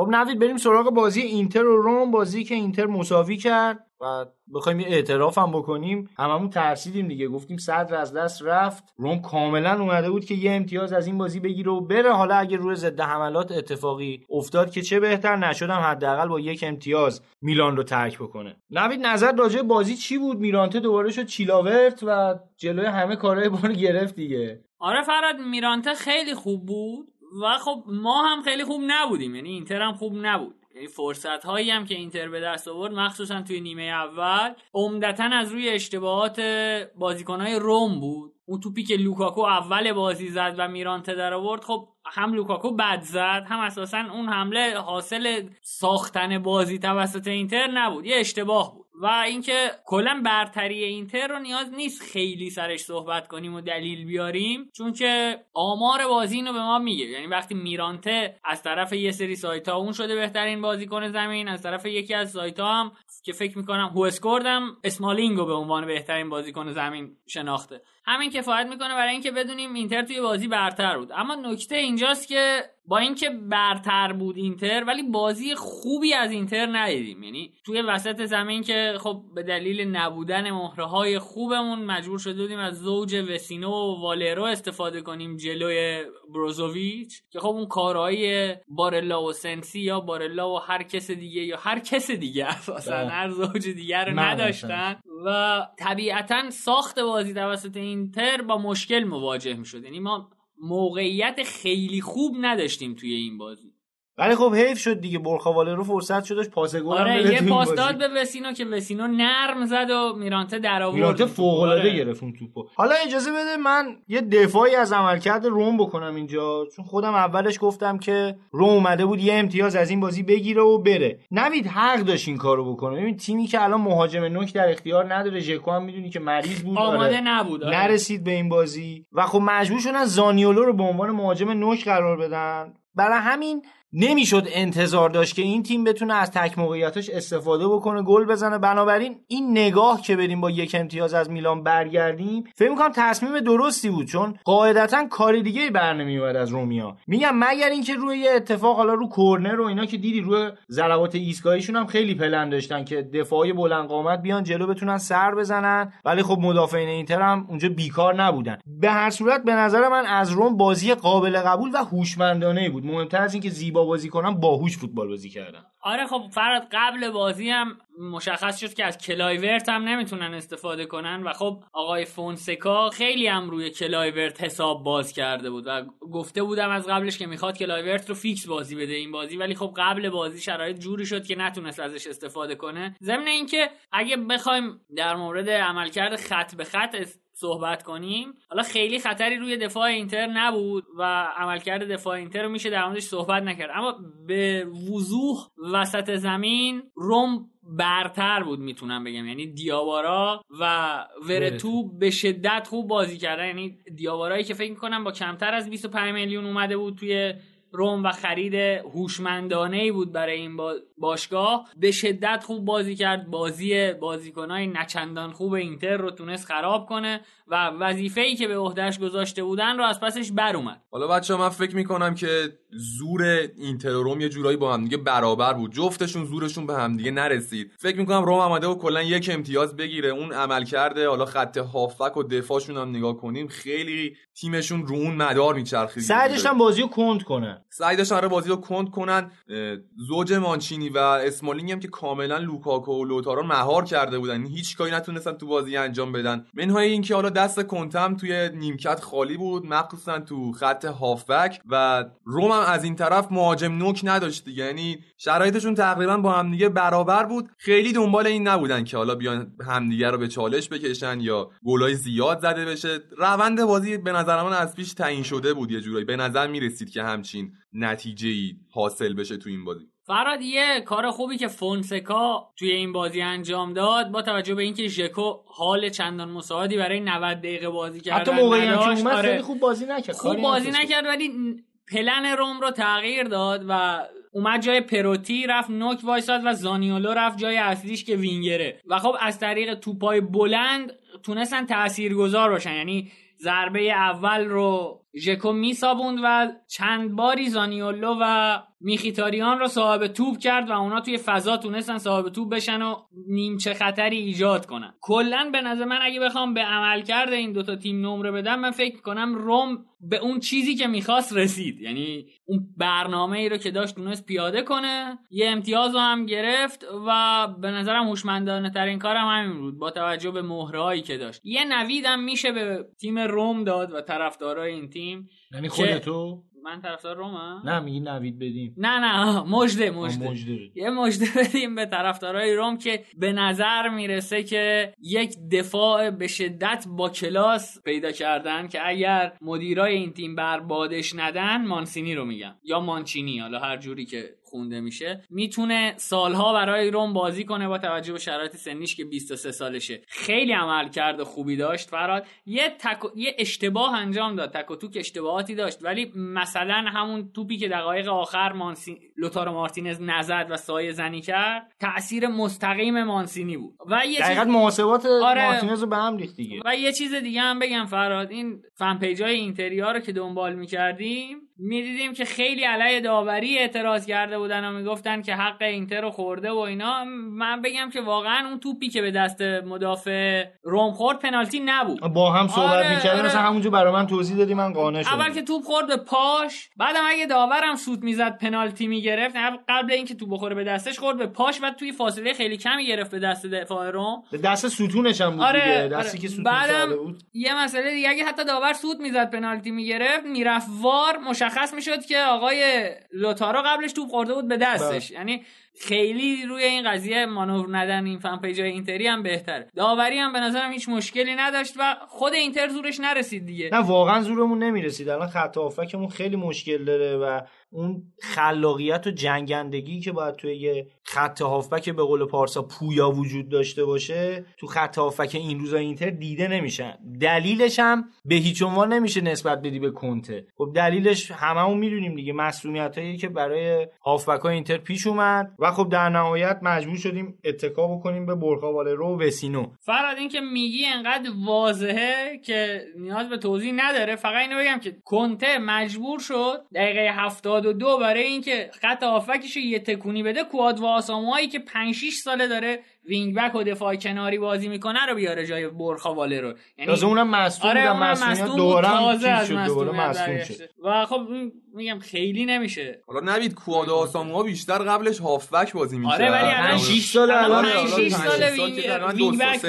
[SPEAKER 4] خب نوید بریم سراغ بازی اینتر و روم بازی که اینتر مساوی کرد و بخوایم یه اعتراف هم بکنیم. هممون ترسیدیم دیگه گفتیم صدر از دست رفت. روم کاملا اومده بود که یه امتیاز از این بازی بگیره و بره. حالا اگه روی ضد حملات اتفاقی افتاد که چه بهتر نشدم حداقل با یک امتیاز میلان رو ترک بکنه. نوید نظر راجع بازی چی بود؟ میرانته دوباره شد چیلاورت و جلوی همه کارهای بار گرفت دیگه.
[SPEAKER 5] آره فرهاد میرانته خیلی خوب بود. و خب ما هم خیلی خوب نبودیم یعنی اینتر هم خوب نبود. یعنی فرصت هایی هم که اینتر به دست آورد مخصوصا توی نیمه اول عمدتا از روی اشتباهات بازیکنهای روم بود. اون توپی که لوکاکو اول بازی زد و میرانته در آورد خب هم لوکاکو بد زد هم اساسا اون حمله حاصل ساختن بازی توسط اینتر نبود. یه اشتباه بود. و اینکه کلا برتری اینتر رو نیاز نیست خیلی سرش صحبت کنیم و دلیل بیاریم چون که آمار بازی اینو به ما میگه. یعنی وقتی میرانته از طرف یه سری سایت ها اون شده بهترین بازیکن زمین از طرف یکی از سایت ها هم که فکر می‌کنم اسکوردم اسمالینگو به عنوان بهترین بازیکن زمین شناخته. همین کفایت می‌کنه برای اینکه بدونیم اینتر توی بازی برتر بود. اما نکته اینجاست که با اینکه برتر بود اینتر ولی بازی خوبی از اینتر ندیدیم. یعنی توی وسط زمین که خب به دلیل نبودن مهره های خوبمون مجبور شده بودیم از زوج وسینو و والرو استفاده کنیم جلوی بروزوویچ که خب اون کارهای بارلا و سنسی یا بارلا و هر کس دیگه یا هر کس دیگه اصلا. هر زوج دیگر رو نداشتن. و طبیعتا ساخت بازی توسط اینتر با مشکل مواجه می شد یعنی ما موقعیت خیلی خوب نداشتیم توی این بازی.
[SPEAKER 4] ولی خب حیف شد دیگه برخواله رو فرصت شدش پاس گل
[SPEAKER 5] آره یه پاس داد به وسینو که وسینو نرم زد و میرانته در آورد.
[SPEAKER 4] میرانته فوق العاده آره. گرفت اون توپو. حالا اجازه بده من یه دفاعی از عملکرد روم بکنم اینجا چون خودم اولش گفتم که روم اومده بود یه امتیاز از این بازی بگیره و بره. نوید حق داشت این کارو بکنه. ببین تیمی که الان مهاجم نوک در اختیار نداره ژکو هم می‌دونی که مریض بود
[SPEAKER 5] آماده آره. نبود
[SPEAKER 4] آره. نرسید به این بازی. و خب مجبور شدن زانیولو رو به عنوان مهاجم نوک قرار بدن. برای همین نمی‌شد انتظار داشت که این تیم بتونه از تک موقعیتاش استفاده بکنه گل بزنه. بنابراین این نگاه که بریم با یک امتیاز از میلان برگردیم فکر می‌کنم تصمیم درستی بود چون قاعدتا کار دیگه بر نمیومد از رومیا. میگم مگر اینکه روی اتفاق حالا رو کورنر و اینا که دیدی روی ضربات ایستگاهیشون هم خیلی پلن داشتن که دفاعی بلند قامت بیان جلو بتونن سر بزنن. ولی خب مدافعین اینتر هم اونجا بیکار نبودن. به هر صورت به نظر من از روم بازی قابل قبول و هوشمندانه بود. مهمتر از اینکه زیبا بازی کنن باهوش فوتبال بازی کردن
[SPEAKER 5] آره خب فرهاد قبل بازی هم مشخص شد که از کلایورت هم نمی‌تونن استفاده کنن و خب آقای فونسکا خیلی هم روی کلایورت حساب باز کرده بود و گفته بودم از قبلش که می‌خواد کلایورت رو فیکس بازی بده این بازی ولی خب قبل بازی شرایط جوری شد که نتونست ازش استفاده کنه. ضمن اینکه اگه بخوایم در مورد عملکرد خط به خط صحبت کنیم. حالا خیلی خطری روی دفاع اینتر نبود و عملکرد دفاع اینتر رو میشه در موردش صحبت نکرد. اما به وضوح وسط زمین روم برتر بود می‌تونم بگم. یعنی دیاوارا و ورتو به شدت خوب بازی کردن. یعنی دیاوارایی که فکر می‌کنم با کمتر از 25 میلیون اومده بود توی روم و خرید هوشمندانه ای بود برای این باشگاه. به شدت خوب بازی کرد. بازی بازیکنای نچندان خوب اینتر رو تونست خراب کنه و وظیفه ای که به عهدهش گذاشته بودن رو از پسش بر اومد.
[SPEAKER 2] حالا بچه من فکر می‌کنم که زور اینتر و روم یه جورایی با هم دیگه برابر بود. جفتشون زورشون به هم دیگه نرسید. فکر می‌کنم روم آمده بود کلا یک امتیاز بگیره. اون عمل کرده حالا خط هافبک و دفاعشون هم نگاه کنیم خیلی تیمشون رو اون مدار میچرخید.
[SPEAKER 4] سعی داشتن بازی رو کند کنن
[SPEAKER 2] سعی داشتن آره بازی رو کند کنن. زوج مانچینی و اسمالینگ هم که کاملا لوکاکو و لوتارو مهار کرده بودن. هیچ کاری نتونستن تو بازی انجام بدن. منهای اینکه حالا دست کنتم توی نیمکت خالی بود مخصوصا تو خط هافبک و روم هم از این طرف مهاجم نوک نداشت دیگه. یعنی شرایطشون تقریبا با همدیگه برابر بود. خیلی دنبال این نبودن که حالا بیان همدیگه رو به چالش بکشن یا گلای زیاد زده بشه. روند بازی به نظر من از پیش تعیین شده بود. یه جورایی به نظر می‌رسید که همچین نتیجه ای حاصل بشه تو این بازی.
[SPEAKER 5] فراد یه کار خوبی که فونسکا توی این بازی انجام داد با توجه به اینکه ژکو حال چندان مساعدی برای 90 دقیقه بازی کردن
[SPEAKER 4] حتی موقعی هم که اومد خیلی خوب بازی نکرد.
[SPEAKER 5] خوب بازی نکرد. ولی پلن روم رو تغییر داد و اومد جای پروتی رفت نوک وایساد و زانیولو رفت جای اصلیش که وینگره. و خب از طریق توپای بلند تونستن تاثیرگذار باشن یعنی ضربه اول رو ژکو میسابوند و چند باری زانیولو و میخیتاریان رو صاحب توپ کرد و اونا توی فضا تونستن صاحب توپ بشن و نیمچه خطری ایجاد کنن. کلا به نظر من اگه بخوام به عمل کرده این دوتا تیم نمره بدم من فکر کنم روم به اون چیزی که می‌خواست رسید. یعنی اون برنامه ای رو که داشت تونست پیاده کنه یه امتیاز رو هم گرفت و به نظرم هوشمندانه ترین کارم همین بود. با توجه به مهرهایی که داشت. یه نویدم میشه به تیم روم داد و طرفدارای این تیم
[SPEAKER 4] یعنی خودتو
[SPEAKER 5] من طرفدار روم
[SPEAKER 4] نه میگی نوید بدیم.
[SPEAKER 5] نه نه مجده. مجده. یه مجده بدیم به طرفدارای روم که به نظر می‌رسه که یک دفاع به شدت با کلاس پیدا کردن که اگر مدیرای این تیم بر بادش ندن مانسینی رو میگم. یا مانچینی حالا هر جوری که خونده میشه می‌تونه سالها برای روم بازی کنه با توجه به شرایط سنیش که 23 سالشه. خیلی عمل کرده خوبی داشت فراد. یه, تک... یه اشتباه انجام داد تک و توک اشتباهاتی داشت. ولی مثلا همون توپی که دقایق آخر مانسی... لوتارو مارتینز نزد و سایه زنی کرد تاثیر مستقیم مانسینی بود. و
[SPEAKER 4] یه چیز... محاسبات آره... مارتینز رو به هم ریخت دیگه.
[SPEAKER 5] و یه چیز دیگه هم بگم فراد. این فن پیجای اینتریا رو که دنبال می‌کردیم می‌دیدیم که خیلی علیه داوری اعتراض کرده بودن و می‌گفتن که حق اینتر رو خورده و اینا. من بگم که واقعا اون توپی که به دست مدافع روم خورد پنالتی نبود.
[SPEAKER 4] با هم صحبت آره می‌کردیم آره. مثلا همونجا برای من توضیح دادی من قانع شدم.
[SPEAKER 5] اول که توپ خورد به پاش بعدم اگه داورم سوت می‌زد پنالتی می‌گرفت. قبل اینکه توپ بخوره به دستش خورد به پاش بعد توی فاصله خیلی کمی گرفت به دست دفاع روم.
[SPEAKER 4] به دست ستونش هم بود
[SPEAKER 5] آره
[SPEAKER 4] دیگه دستی آره. که ستون بود.
[SPEAKER 5] یه مسئله دیگه اگه حتی داور سوت می‌زد پنالتی می‌گرفت می‌رفت وار مشخص می‌شد که آقای لوتارو قبلش توپ خورده بود به دستش. بله. یعنی خیلی روی این قضیه مانور ندن این فن پیجای اینتری هم بهتره. داوری هم به نظرم هیچ مشکلی نداشت و خود اینتر زورش نرسید دیگه.
[SPEAKER 4] نه واقعا زورمون نمی‌رسید. الان خط خیلی مشکل داره و اون خلاقیت و جنگندگی که باید توی یه خط هافبک به قول پارسا پویا وجود داشته باشه تو خط هافبک این روزا اینتر دیده نمیشن. دلیلش هم به هیچ عنوان نمیشه نسبت بدی به کنته. خب دلیلش هممون می‌دونیم دیگه مسئولیت هایی که برای هافبک های اینتر پیش اومد و خب در نهایت مجبور شدیم اتکا بکنیم به برخا رو و وسینو.
[SPEAKER 5] فراد این که میگی انقدر واضحه که نیاز به توضیح نداره فقط اینو بگم که کنته مجبور شد دقیقه 72 برای اینکه خط هافبکش یه تکونی بده کواد و که 5 6 ساله داره وینگ بک و دفاع کناری بازی می‌کنه رو بیاره جای برخا رو.
[SPEAKER 4] یعنی اونم مصدوم آره مصدوم دوباره تازه از مصدوم شد.
[SPEAKER 5] و خب میگم خیلی نمیشه.
[SPEAKER 2] حالا نوید کوادو آساموا بیشتر قبلش هافبک بازی می‌کنه
[SPEAKER 5] آره ولی الان
[SPEAKER 4] 6 سال الان
[SPEAKER 5] 6 سال وینگ بک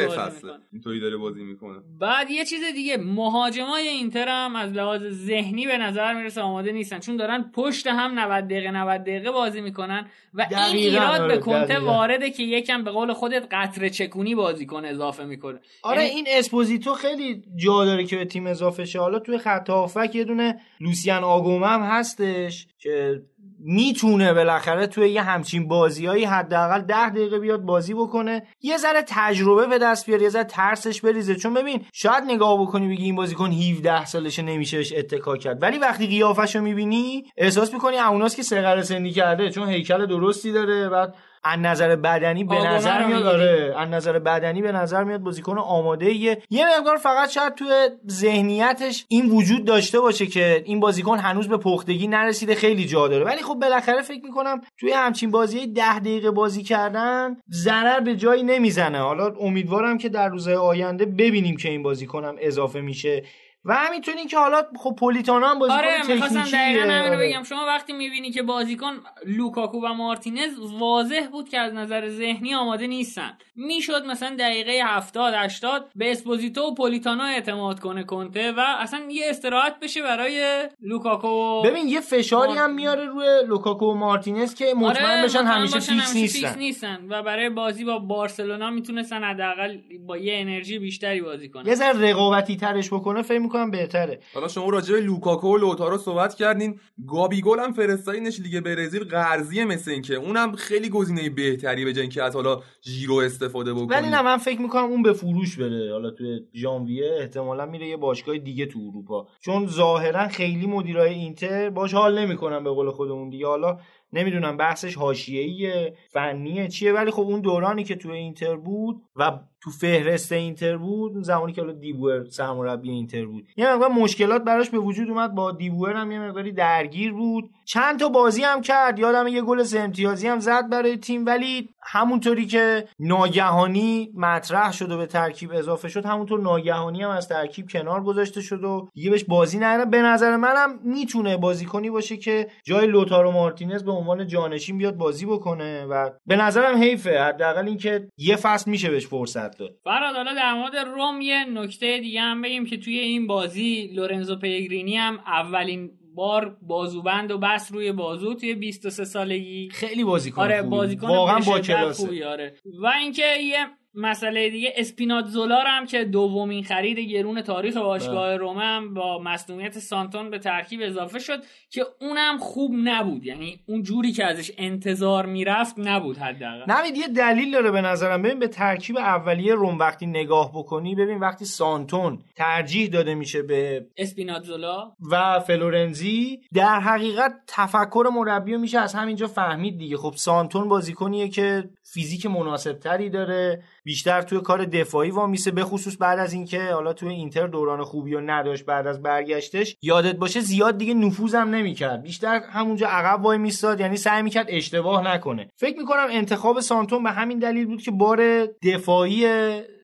[SPEAKER 2] اینطوری داره بازی می‌کنه.
[SPEAKER 5] بعد یه چیز دیگه مهاجمای اینتر هم از لحاظ ذهنی به نظر می‌رسه آماده نیستن چون دارن پشت هم 90 دقیقه 90 دقیقه بازی می‌کنن و این ایراد به کنته وارده که یکم به قول خودت قطره چکونی بازیکن اضافه می‌کنه.
[SPEAKER 4] آره یعنی این اسپوزیتو خیلی جا داره که به تیم اضافه شه. حالا توی خط هافبک یه دونه لوسین آگومه هم هستش که می‌تونه بالاخره توی یه همچین بازیایی حداقل ده دقیقه بیاد بازی بکنه. یه ذره تجربه به دست بیاره یه ذره ترسش بریزه. چون ببین شاید نگاه بکنی بگی این بازیکن 17 سالشه نمیشه بهش اتکا کرد. ولی وقتی قیافش می‌بینی احساس می‌کنی اوناست که سقر سنی کرده چون هیکل درستی داره. بعد از نظر بدنی به نظر میاد آره از نظر بدنی به نظر میاد بازیکن آماده یه یه مقدار فقط شاید توی ذهنیتش این وجود داشته باشه که این بازیکن هنوز به پختگی نرسیده خیلی جا داره. ولی خب بالاخره فکر می‌کنم توی همچین بازی ده دقیقه بازی کردن ضرر به جایی نمی‌زنه. حالا امیدوارم که در روزهای آینده ببینیم که این بازیکنم اضافه میشه و همینطور که حالا خب پولیتانو هم بازیکن
[SPEAKER 5] آره می‌خواستم دقیقا همینو
[SPEAKER 4] آره.
[SPEAKER 5] بگم. شما وقتی می‌بینی که بازیکن لوکاکو و مارتینز واضح بود که از نظر ذهنی آماده نیستن. می‌شد مثلا دقیقه 70 80 به اسپوزیتو و پولیتانو اعتماد کنه کنته و اصلا یه استراحت بشه برای لوکاکو
[SPEAKER 4] ببین یه فشاری هم میاره روی لوکاکو و مارتینز که مطمئن
[SPEAKER 5] آره
[SPEAKER 4] بشن همیشه فیکس نیستن.
[SPEAKER 5] فیکس نیستن و برای بازی با بارسلونا می‌تونستن حداقل با یه انرژی بیشتری بازی کنن.
[SPEAKER 4] یه ذره رقابتی ترش بکنه فکر می‌کنم بهتره.
[SPEAKER 2] حالا شما راجع به لوکاکو و لوتارو صحبت کردین. گابیگول هم فرستادینش لیگ برزیل قرضیه مثل اینکه. اونم خیلی گزینه بهتری به اینکه از حالا ژیرو استفاده بکنی.
[SPEAKER 4] ولی نه من فکر می‌کنم اون به فروش بره. حالا توی ژانویه احتمالا میره یه باشگاه دیگه تو اروپا. چون ظاهرا خیلی مدیرای اینتر باش حال نمی‌کنن به قول خودمون دیگه. حالا نمی‌دونم بحثش حاشیه‌ایه فنیه چیه؟ ولی خب اون دورانی که توی اینتر بود و تو فهرست اینتر بود اون زمانی که حالا دیبور سرمربی اینتر بود. یه مقدار مشکلات براش به وجود اومد با دیبور هم یه مقداری درگیر بود. چند تا بازی هم کرد یادم یه گل سه امتیازی هم زد برای تیم ولی همونطوری که ناگهانی مطرح شد و به ترکیب اضافه شد همونطور ناگهانی هم از ترکیب کنار گذاشته شد و دیگه بهش بازی نره. به نظر منم می‌تونه بازیکنی باشه که جای لوتارو مارتینز به عنوان جانشین بیاد بازی بکنه و به نظرم حیفه. حداقل اینکه یه فصل میشه بهش فرصت. داد
[SPEAKER 5] فراد حالا در مورد روم یه نکته دیگه هم بگیم که توی این بازی لورنزو پیگرینی هم اولین بار بازوبند و بس روی بازو توی 23 سالگی.
[SPEAKER 4] خیلی بازیکن
[SPEAKER 5] آره. بازیکن
[SPEAKER 4] واقعا با
[SPEAKER 5] خوبی آره. و اینکه یه مسئله دیگه اسپیناتزولا هم که دومین خرید گرون تاریخ باشگاه روم هم با مصونیت سانتون به ترکیب اضافه شد که اونم خوب نبود. یعنی اون جوری که ازش انتظار می‌رفت نبود حداقل.
[SPEAKER 4] نوید یه دلیل داره به نظرم. ببین به ترکیب اولیه روم وقتی نگاه بکنی ببین وقتی سانتون ترجیح داده میشه به
[SPEAKER 5] اسپیناتزولا؟
[SPEAKER 4] و فلورنزی در حقیقت تفکر مربی میشه از همینجا فهمید دیگه. خب سانتون بازیکنیه که فیزیک مناسب تری داره. بیشتر توی کار دفاعی وامیسه به خصوص بعد از اینکه حالا توی اینتر دوران خوبی رو نداشت بعد از برگشتش یادت باشه زیاد دیگه نفوذم نمی‌کرد. بیشتر همونجا عقب وای میستاد یعنی سعی می‌کرد اشتباه نکنه. فکر می‌کنم انتخاب سانتون به همین دلیل بود که بار دفاعی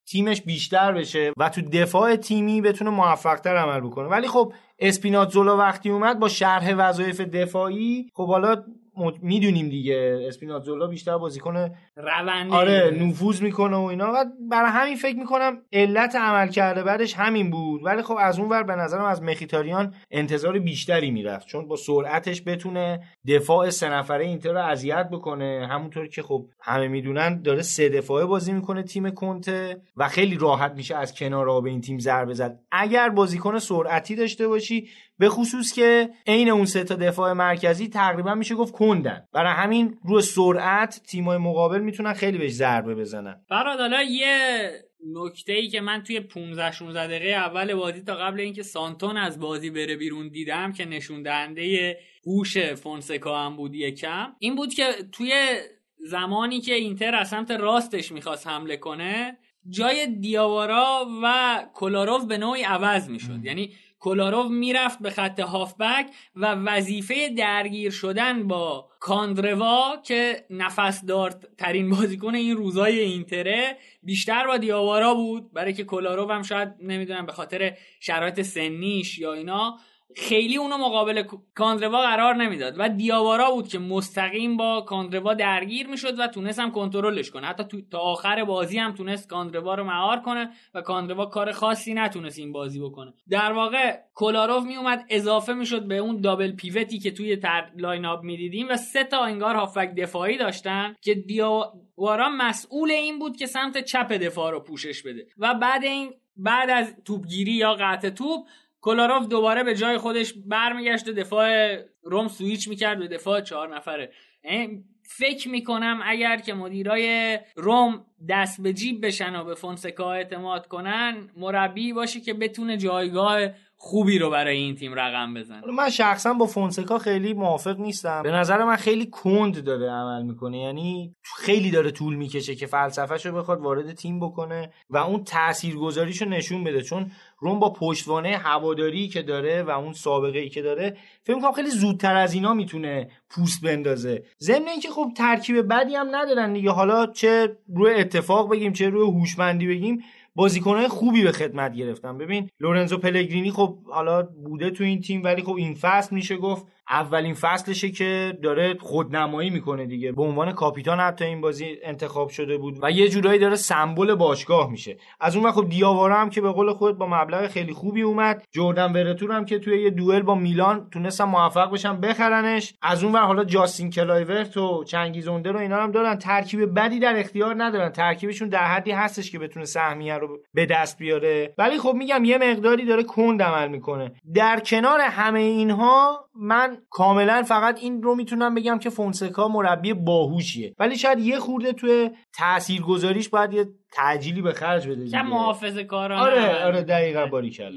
[SPEAKER 4] تیمش بیشتر بشه و تو دفاع تیمی بتونه موفقتر عمل بکنه. ولی خب اسپیناتزولا وقتی اومد با شرح وظایف دفاعی خب حالا می‌دونیم دیگه. اسپیناتزولا بیشتر بازیکن
[SPEAKER 5] روندی
[SPEAKER 4] آره نفوذ می‌کنه و اینا. و برای همین فکر می‌کنم علت عمل کرده بعدش همین بود. ولی خب از اون ور به نظرم از مخیتاریان انتظار بیشتری می‌رفت. چون با سرعتش بتونه دفاع سه نفره اینتر رو اذیت بکنه. همونطور که خب همه می‌دونن داره سه دفاعه بازی می‌کنه تیم کنته و خیلی راحت میشه از کنار به این تیم ضربه زد. اگر بازیکن سرعتی داشته باشی به خصوص که عین اون سه تا دفاع مرکزی تقریبا میشه گفت کندن. برای همین روی سرعت تیمای مقابل می‌تونن خیلی بهش ضربه بزنن.
[SPEAKER 5] فراد حالا یه نکته ای که من توی 15 16 دقیقه اول بازی تا قبل اینکه سانتون از بازی بره بیرون دیدم که نشون دهنده هوش فونسکا هم بود یکم. این بود که توی زمانی که اینتر از سمت راستش می‌خواست حمله کنه جای دیاوارا و کولاروف به نوعی عوض می‌شد. یعنی کولاروف می‌رفت به خط هافبک و وظیفه درگیر شدن با کاندروا که نفس دار ترین بازیکن این روزای اینتره بیشتر با دیاوارا بود برای که کولاروف هم شاید نمی‌دونم به خاطر شرایط سنیش یا اینا. خیلی اونو مقابل کاندروا قرار نمی‌داد و دیاوارا بود که مستقیم با کاندروا درگیر می‌شد و تونست هم کنترلش کنه. حتی تا آخر بازی هم تونست کاندروا رو مهار کنه و کاندروا کار خاصی نتونست این بازی بکنه. در واقع کولاروف میومد اضافه می‌شد به اون double pivot ی که توی تر line up می‌دیدیم و سه تا انگار هافبک دفاعی داشتن که دیاوارا مسئول این بود که سمت چپ دفاع رو پوشش بده. و بعد این بعد از توپگیری یا قطع توپ کلاروف دوباره به جای خودش برمیگشت و دفاع روم سویچ می‌کرد به دفاع چهار نفره. فکر می‌کنم اگر که مدیرای روم دست به جیب بشن و به فونسکا اعتماد کنن مربی باشه که بتونه جایگاه خوبی رو برای این تیم رقم بزنه.
[SPEAKER 4] من شخصا با فونسکا خیلی موافق نیستم. به نظر من خیلی کند داره عمل می‌کنه. یعنی خیلی داره طول می‌کشه که فلسفهش رو بخواد وارد تیم بکنه و اون تاثیرگذاریش رو نشون بده. چون رم با پشتوانه هواداری که داره و اون سابقه ای که داره فکر می‌کنم خیلی زودتر از اینا می‌تونه پوست بندازه. ضمن اینکه خب ترکیب بدی هم ندارن دیگه. حالا چه روی اتفاق بگیم چه روی هوشمندی بگیم بازیکنهای خوبی به خدمت گرفتن ببین لورنزو پلگرینی خب حالا بوده تو این تیم ولی خب این فصل میشه گفت اولین فصلشه که داره خودنمایی می‌کنه دیگه. به عنوان کاپیتان حتی این بازی انتخاب شده بود و یه جورایی داره سمبل باشگاه میشه. از اون خب دیاوارا هم که به قول خود با مبلغ خیلی خوبی اومد. جردن ورتو هم که توی یه دوئل با میلان تونستن موفق بشن بخرنش. از اون حالا جاستین کلایورت و چنگیز اوندر رو اینا هم دارن. ترکیب بدی در اختیار ندارن. ترکیبشون در حدی هستش که بتونه سهمیه رو به دست بیاره. ولی خب میگم یه مقداری داره کند عمل می‌کنه. در کنار همه اینها من کاملا فقط این رو می‌تونم بگم که فونسکا مربی باهوشیه. ولی شاید یه خورده توی تاثیرگذاریش باید یه تعجیلی به خرج بده
[SPEAKER 5] کم محافظه کارانه.
[SPEAKER 4] آره آره دقیقاً باری کرد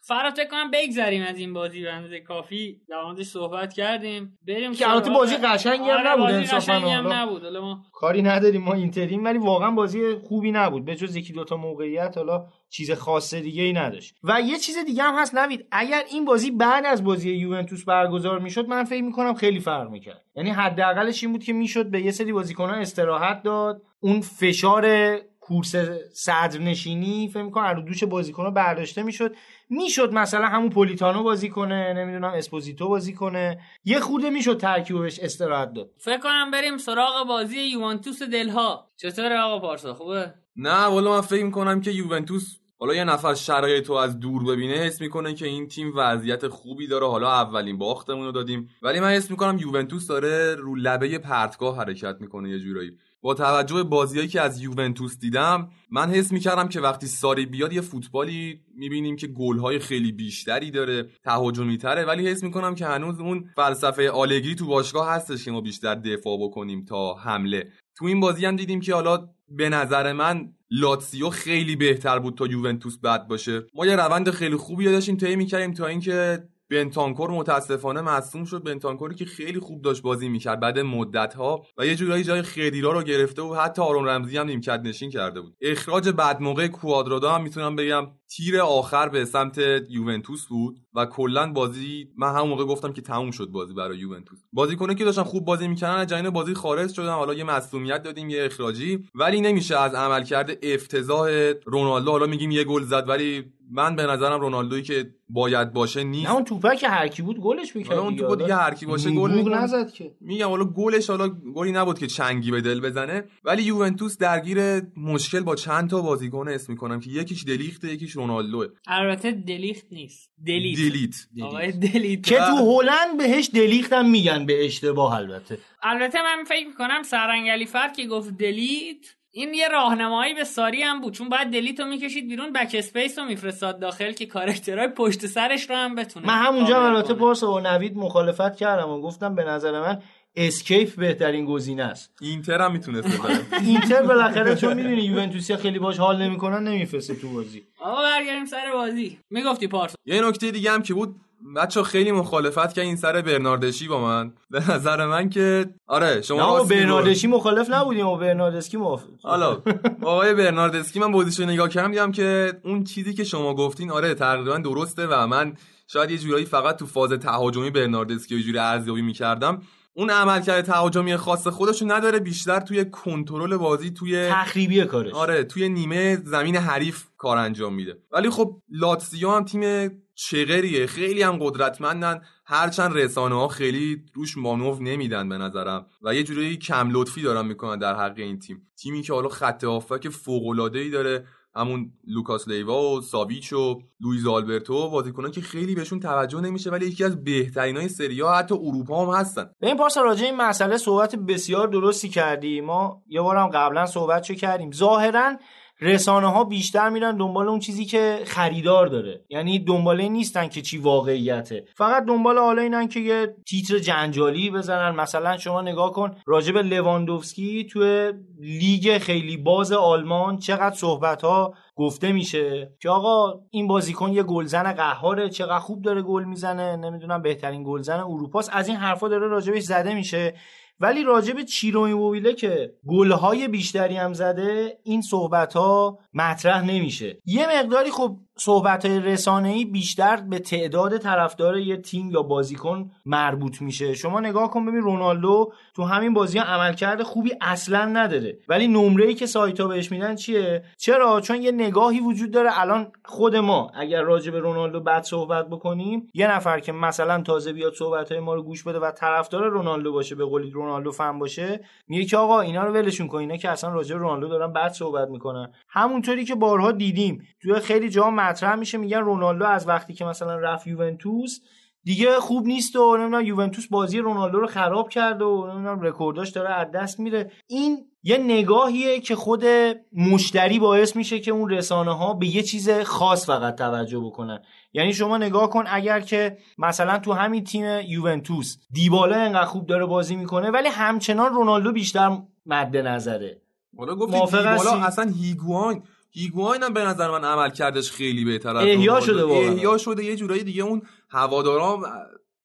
[SPEAKER 5] فرات کنم بگذریم از این بازی بنده کافی. در موردش صحبت کردیم. بریم
[SPEAKER 4] که البته بازی قشنگی هم
[SPEAKER 5] آره
[SPEAKER 4] نبود انصافا
[SPEAKER 5] هم نبود. حالا ما
[SPEAKER 4] کاری نداریم ما اینتریم ولی واقعا بازی خوبی نبود. به جز یکی دوتا موقعیت حالا چیز خاص دیگه ای نداشت. و یه چیز دیگه هم هست نوید. اگر این بازی بعد از بازی یوونتوس برگزار می‌شد من فکر می‌کنم خیلی فرق می‌کرد. یعنی حداقلش این بود که می‌شد به یه سری بازیکنان استراحت داد. اون فشار کورس صدر نشینی فکر می‌کنم رو دوش بازیکن‌ها برداشته می‌شد. می‌شد مثلا همون پولیتانو بازی کنه نمی‌دونم اسپوزیتو بازی کنه. یه خورده می‌شد ترکیبش استراحت داد.
[SPEAKER 5] فکر کنم بریم سراغ بازی یوونتوس دلها. چطوره آقا پارسا؟ خوبه؟
[SPEAKER 2] نه والا من فکر می‌کنم که یوونتوس حالا یه نفر شرایط رو از دور ببینه حس می‌کنه که این تیم وضعیت خوبی داره. حالا اولین باختمون رو دادیم. ولی من حس می‌کنم یوونتوس داره رو لبه پرتگاه حرکت می‌کنه یه جورایی. با توجه به بازیایی که از یوونتوس دیدم من حس می‌کردم که وقتی ساری بیاد یه فوتبالی می‌بینیم که گلهای خیلی بیشتری داره تهاجمی تره ولی حس می‌کنم که هنوز اون فلسفه آلگری تو باشگاه هستش که ما بیشتر دفاع بکنیم تا حمله. تو این بازی هم دیدیم که حالا به نظر من لاتسیو خیلی بهتر بود تا یوونتوس بد باشه. ما یه روند خیلی خوبی داشتیم طی می‌کردیم تا اینکه بنتانکور متاسفانه مصوم شد. بنتانکوری که خیلی خوب داشت بازی می‌کرد بعد مدت ها و یه جورایی جای خیریرا رو گرفته و حتی آرون رمزی هم نیمکت نشین کرده بود. اخراج بعد موقع کوادرادا هم می‌تونم بگم تیر آخر به سمت یوونتوس بود. و کلا بازی من همون موقع گفتم که تموم شد بازی برای یوونتوس. بازیکنه که داشتن خوب بازی می‌کردن از جریان بازی خارج شدن. حالا یه مصونیت دادیم یه اخراجی. ولی نمیشه از عملکرد افتضاح رونالدو حالا میگیم یه گل زد. ولی من به نظرم رونالدویی که باید باشه نیست.
[SPEAKER 4] نه اون توپه که هر کی بود گلش می‌کرد
[SPEAKER 2] اون توپ دیگه هر کی باشه گل.
[SPEAKER 4] نزد که.
[SPEAKER 2] میگم حالا گلش حالا گلی نبود که چنگی به دل بزنه. ولی یوونتوس درگیر مشکل با چند تا بازیکن اسم می‌کنم که یکیش دلیخته یکیش رونالدوه.
[SPEAKER 5] البته دلیخت نیست. دلیت
[SPEAKER 2] دلیت.
[SPEAKER 5] آقای دلیت.
[SPEAKER 4] که تو هلند بهش دلیختم میگن به اشتباه البته.
[SPEAKER 5] البته من فکر می‌کنم سرنگلی فرد که گفت دلیت این یه راهنمایی به ساری هم بود. چون باید delete رو می‌کشید بیرون backspace رو میفرستاد داخل که character های پشت سرش رو هم بتونه
[SPEAKER 4] من همونجا البته با نوید مخالفت کردم و گفتم به نظر من escape بهترین گزینه است.
[SPEAKER 2] enter هم می‌تونست ببره
[SPEAKER 4] اینتر بالاخره چون می‌دونی یوونتوسیا خیلی باش حال نمی‌کنن نمیفرسته تو بازی.
[SPEAKER 5] آقا برگردیم سر بازی. می‌گفتی پارسا.
[SPEAKER 2] یه نکته دیگه هم که بود بچه خیلی مخالفت که این سر برناردسکی با من. به نظر من که آره شما
[SPEAKER 4] نه. برناردسکی مخالف نبودیم و برناردسکی موافق
[SPEAKER 2] حالا آقای برناردسکی من بازیشو نگاه کردم دیدم که اون چیزی که شما گفتین آره تقریبا درسته و من شاید یه جورایی فقط تو فاز تهاجمی برناردسکی یه جوری ارزیابی می‌کردم. اون عملکرد تهاجمی خاص خودشو نداره بیشتر توی کنترل بازی توی
[SPEAKER 4] تخریبی کارش.
[SPEAKER 2] آره توی نیمه زمین حریف کار انجام میده. ولی خب لاتزیو هم تیم چغریه. خیلی هم قدرتمندن. هرچند رسانه ها خیلی روش مانور نمیدن به نظرم. و یه جوری کم لطفی دارن می‌کنن در حق این تیم. تیمی که حالا خط هافبک فوق العاده ای داره. همون لوکاس لیوا و ساویچ و لویز آلبرتو بازیکنان که خیلی بهشون توجه نمیشه ولی یکی از بهترین های سری آ حتی اروپا هم هستن.
[SPEAKER 4] به این پارسا راجع این مسئله صحبت بسیار درستی کردی. ما یه بارم قبلا صحبت چه کردیم؟ ظاهرا رسانه ها بیشتر میرن دنبال اون چیزی که خریدار داره. یعنی دنبال نیستن که چی واقعیته. فقط دنبال حالا اینن که یه تیتر جنجالی بزنن. مثلا شما نگاه کن راجب لواندوفسکی توی لیگ خیلی باز آلمان چقدر صحبت ها گفته میشه که آقا این بازیکن یه گلزن قهاره چقدر خوب داره گل می‌زنه. نمی‌دونم بهترین گلزن اروپاست. از این حرفا داره راجبش زده میشه. ولی راجب چیرو ایموبیله که گلهای بیشتری هم زده این صحبت ها مطرح نمیشه. یه مقداری خب صحبت های رسانه بیشتر به تعداد طرفدار یه تیم یا بازیکن مربوط میشه. شما نگاه کن ببین رونالدو تو همین بازی ها عملکرد خوبی اصلا نداره. ولی نمره ای که سایت ها بهش میدن چیه؟ چرا؟ چون یه نگاهی وجود داره. الان خود ما اگر راجع به رونالدو بد صحبت بکنیم یه نفر که مثلا تازه بیاد صحبت های ما رو گوش بده و طرفدار رونالدو باشه به قولی رونالدو فهم باشه میگه که آقا اینا رو ولشون کن. اینا که اصلا راجع به رونالدو دارن بد صحبت می‌کنن. همونطوری که بارها دیدیم. توی خیلی جا مطرح میشه میگن رونالدو از وقتی که مثلا رفت یوونتوس دیگه خوب نیست و نمی‌دونم یوونتوس بازی رونالدو رو خراب کرد و نمی‌دونم رکورداش داره از دست میره این یه نگاهیه که خود مشتری باعث میشه که اون رسانه ها به یه چیز خاص فقط توجه بکنن. یعنی شما نگاه کن اگر که مثلا تو همین تیم یوونتوس دیبالا انقدر خوب داره بازی می‌کنه ولی همچنان رونالدو بیشتر مد نظره.
[SPEAKER 2] حالا گفتی دیبالا اصلا هیگوان هیگواین هم به نظر من عمل کردش خیلی بهتر از
[SPEAKER 4] احیا شده واقعا.
[SPEAKER 2] احیا شده یه جورایی دیگه اون هوادارا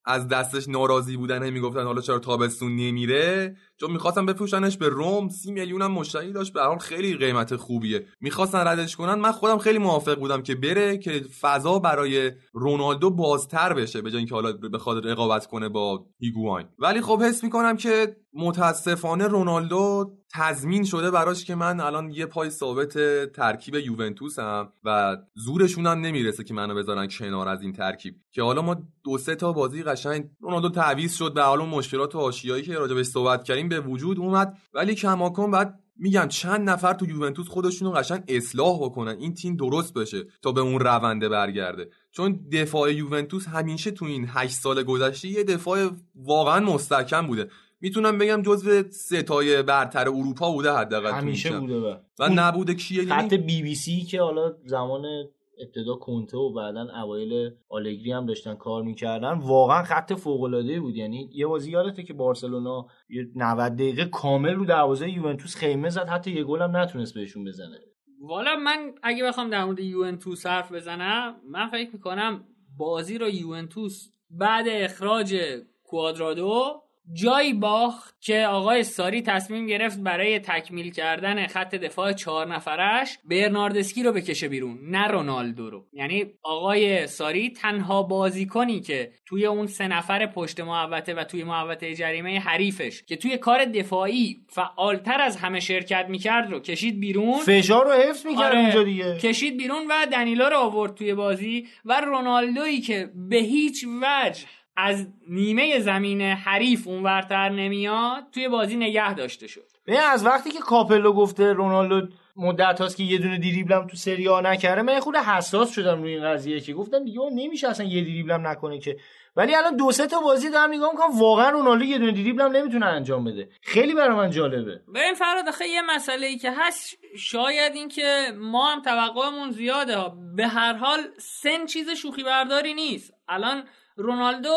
[SPEAKER 2] از دستش ناراضی بودن می‌گفتن حالا چرا تابستون نمیره. چون می‌خواستن بفروشنش به روم سی میلیون هم مشتری داشت. به حال خیلی قیمت خوبیه. می‌خواستن ردش کنن. من خودم خیلی موافق بودم که بره که فضا برای رونالدو بازتر بشه به جای اینکه حالا بخواد رقابت کنه با هیگواین. ولی خب حس می‌کنم که متاسفانه رونالدو تضمین شده براش که من الان یه پای ثابت ترکیب یوونتوسم و زورشون هم نمی‌رسه که منو بذارن کنار از این ترکیب. که حالا ما دو سه تا بازی قشنگ رونالدو تعویض شد به حال مشکلات حاشیه‌ای که راجبش صحبت کردیم به وجود اومد. ولی کماکن بعد میگم چند نفر تو یوونتوس خودشونو قشنگ اصلاح بکنن. این تیم درست بشه تا به اون رونده برگرده. چون دفاع یوونتوس همیشه تو این 8 سال گذشته یه دفاع واقعا مستحکم بوده. می‌تونم بگم جزو ستای برتر اروپا بوده حداقل
[SPEAKER 4] همیشه بوده و,
[SPEAKER 2] و نبوده کیه؟
[SPEAKER 4] خط بی بی سی که حالا زمان ابتدا کنته و بعدا اوایل آلگری هم داشتن کار می‌کردن. واقعا خط فوق العاده بود. یعنی یه بازی یادته که بارسلونا یه 90 دقیقه کامل رو دروازه یوونتوس خیمه زد. حتی یه گل هم نتونست بهشون بزنه.
[SPEAKER 5] والا من اگه بخوام در مورد یوونتوس حرف بزنم من فکر می‌کنم بازی رو یوونتوس بعد اخراج کوادرادو جایی باخت که آقای ساری تصمیم گرفت برای تکمیل کردن خط دفاع چهار نفرش برناردسکی رو بکشه بیرون نه رونالدو رو. یعنی آقای ساری تنها بازیکنی که توی اون سه نفر پشت محوطه و توی محوطه جریمه حریفش که توی کار دفاعی فعالتر از همه شرکت می‌کرد رو کشید بیرون.
[SPEAKER 4] فشار رو حفظ می‌کرد
[SPEAKER 5] آره،
[SPEAKER 4] اونجا دیگه.
[SPEAKER 5] کشید بیرون و دنیلا رو آورد توی بازی و رونالدویی که به هیچ وجه از نیمه زمین حریف اونورتر نمیاد توی بازی نگه داشته شد.
[SPEAKER 4] ببین از وقتی که کاپلو گفته رونالدو مدت هاست که یه دونه دریبلم تو سری آ نکرده من خود حساس شدم روی این قضیه که گفتم دیگه نمیشه اصلا یه دریبلم نکنه که. ولی الان دو سه تا بازی دارم نگاه می‌کنم واقعا رونالدو یه دونه دریبلم نمی‌تونه انجام بده. خیلی برای من جالبه.
[SPEAKER 5] ببین فراد آخه یه مسئله ای که هست شاید این که ما هم توقعمون زیاده ها. به هر حال سن چیز شوخی برداری نیست. الان رونالدو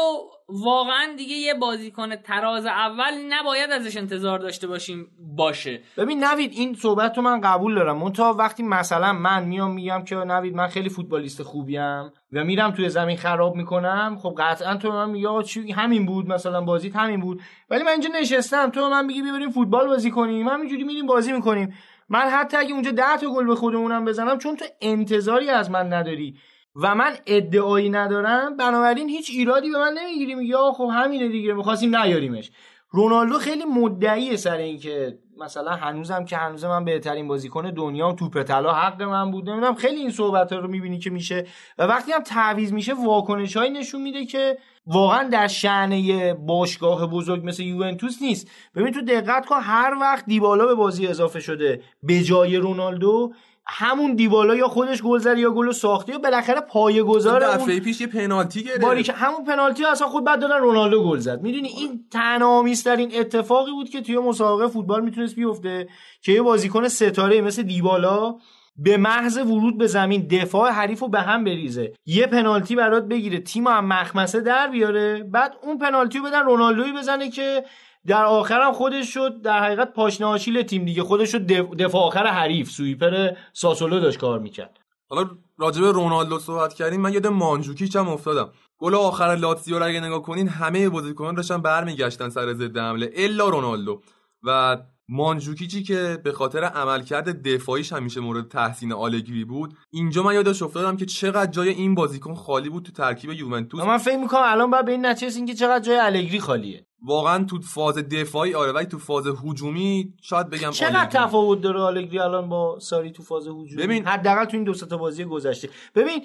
[SPEAKER 5] واقعا دیگه یه بازیکن تراز اول نباید ازش انتظار داشته باشیم باشه.
[SPEAKER 4] ببین نوید این صحبت رو من قبول دارم. تا وقتی مثلا من میام میگم که نوید من خیلی فوتبالیست خوبیم و میرم توی زمین خراب می‌کنم خب قطعا تو من میگه چی؟ همین بود مثلا بازیت همین بود. ولی من اینجا نشستم تو من میگی ببریم فوتبال بازی کنیم. من اینجوری میریم بازی می‌کنیم. من حتی اگه اونجا 10 تا گل به خودمونم بزنم چون تو انتظاری از من نداری. و من ادعایی ندارم بنابراین هیچ ایرادی به من نمی‌گیری یا خب همینه دیگه می‌خواستیم نیاریمش. رونالدو خیلی مدعیه سر اینکه مثلا هنوزم که هنوز من بهترین بازیکن دنیا توپ طلا حق من بود نمی‌دونم خیلی این صحبت رو می‌بینی که میشه. و وقتی هم تعویض میشه واکنش نشون میده که واقعا در شعنه باشگاه بزرگ مثل یوونتوس نیست. ببین تو دقت کن هر وقت دیبالا به بازی اضافه شده به جای رونالدو همون دیبالا یا خودش گل زد یا گل ساخته یا بالاخره پایه گذار
[SPEAKER 2] دفعه پیش یه پنالتی گرفت.
[SPEAKER 4] باری که همون پنالتی اصلا خود بعد دادن رونالدو گل زد. می‌دونی؟ این تنامیسترین اتفاقی بود که توی مسابقه فوتبال می‌تونست بیفته که یه بازیکن ستاره مثل دیبالا به محض ورود به زمین دفاع حریف رو به هم بریزه. یه پنالتی برات بگیره. تیم هم مخمسه در بیاره. بعد اون پنالتی رو بدن رونالدوی بزنه که در آخرم خودش شد در حقیقت پاشنه تیم دیگه خودش شد دفاع آخر حریف سویپر ساسولو داشت کار می‌کرد.
[SPEAKER 2] حالا راجب رونالدو صحبت کردیم من یاد مانجوکیچ هم افتادم. گل آخر لاتزیو رو اگه نگاه کنین همه بازیکنان داشتن برمیگشتن سر ضد حمله الا رونالدو. و مانجوکیچی که به خاطر عملکرد دفاعیش همیشه مورد تحسین آلگری بود اینجا من یادش افتادم که چقدر جای این بازیکن خالی بود تو ترکیب یوونتوس.
[SPEAKER 4] من فکر می‌کنم الان باید به این نتیجه که چقدر جای آلگری خالیه.
[SPEAKER 2] واقعا تو فاز دفاعی آره ولی تو فاز هجومی شاید بگم
[SPEAKER 4] چقدر تفاوت داره آلگری الان با ساری تو فاز هجومی؟ ببین حداقل تو این دو تا بازی گذشته. ببین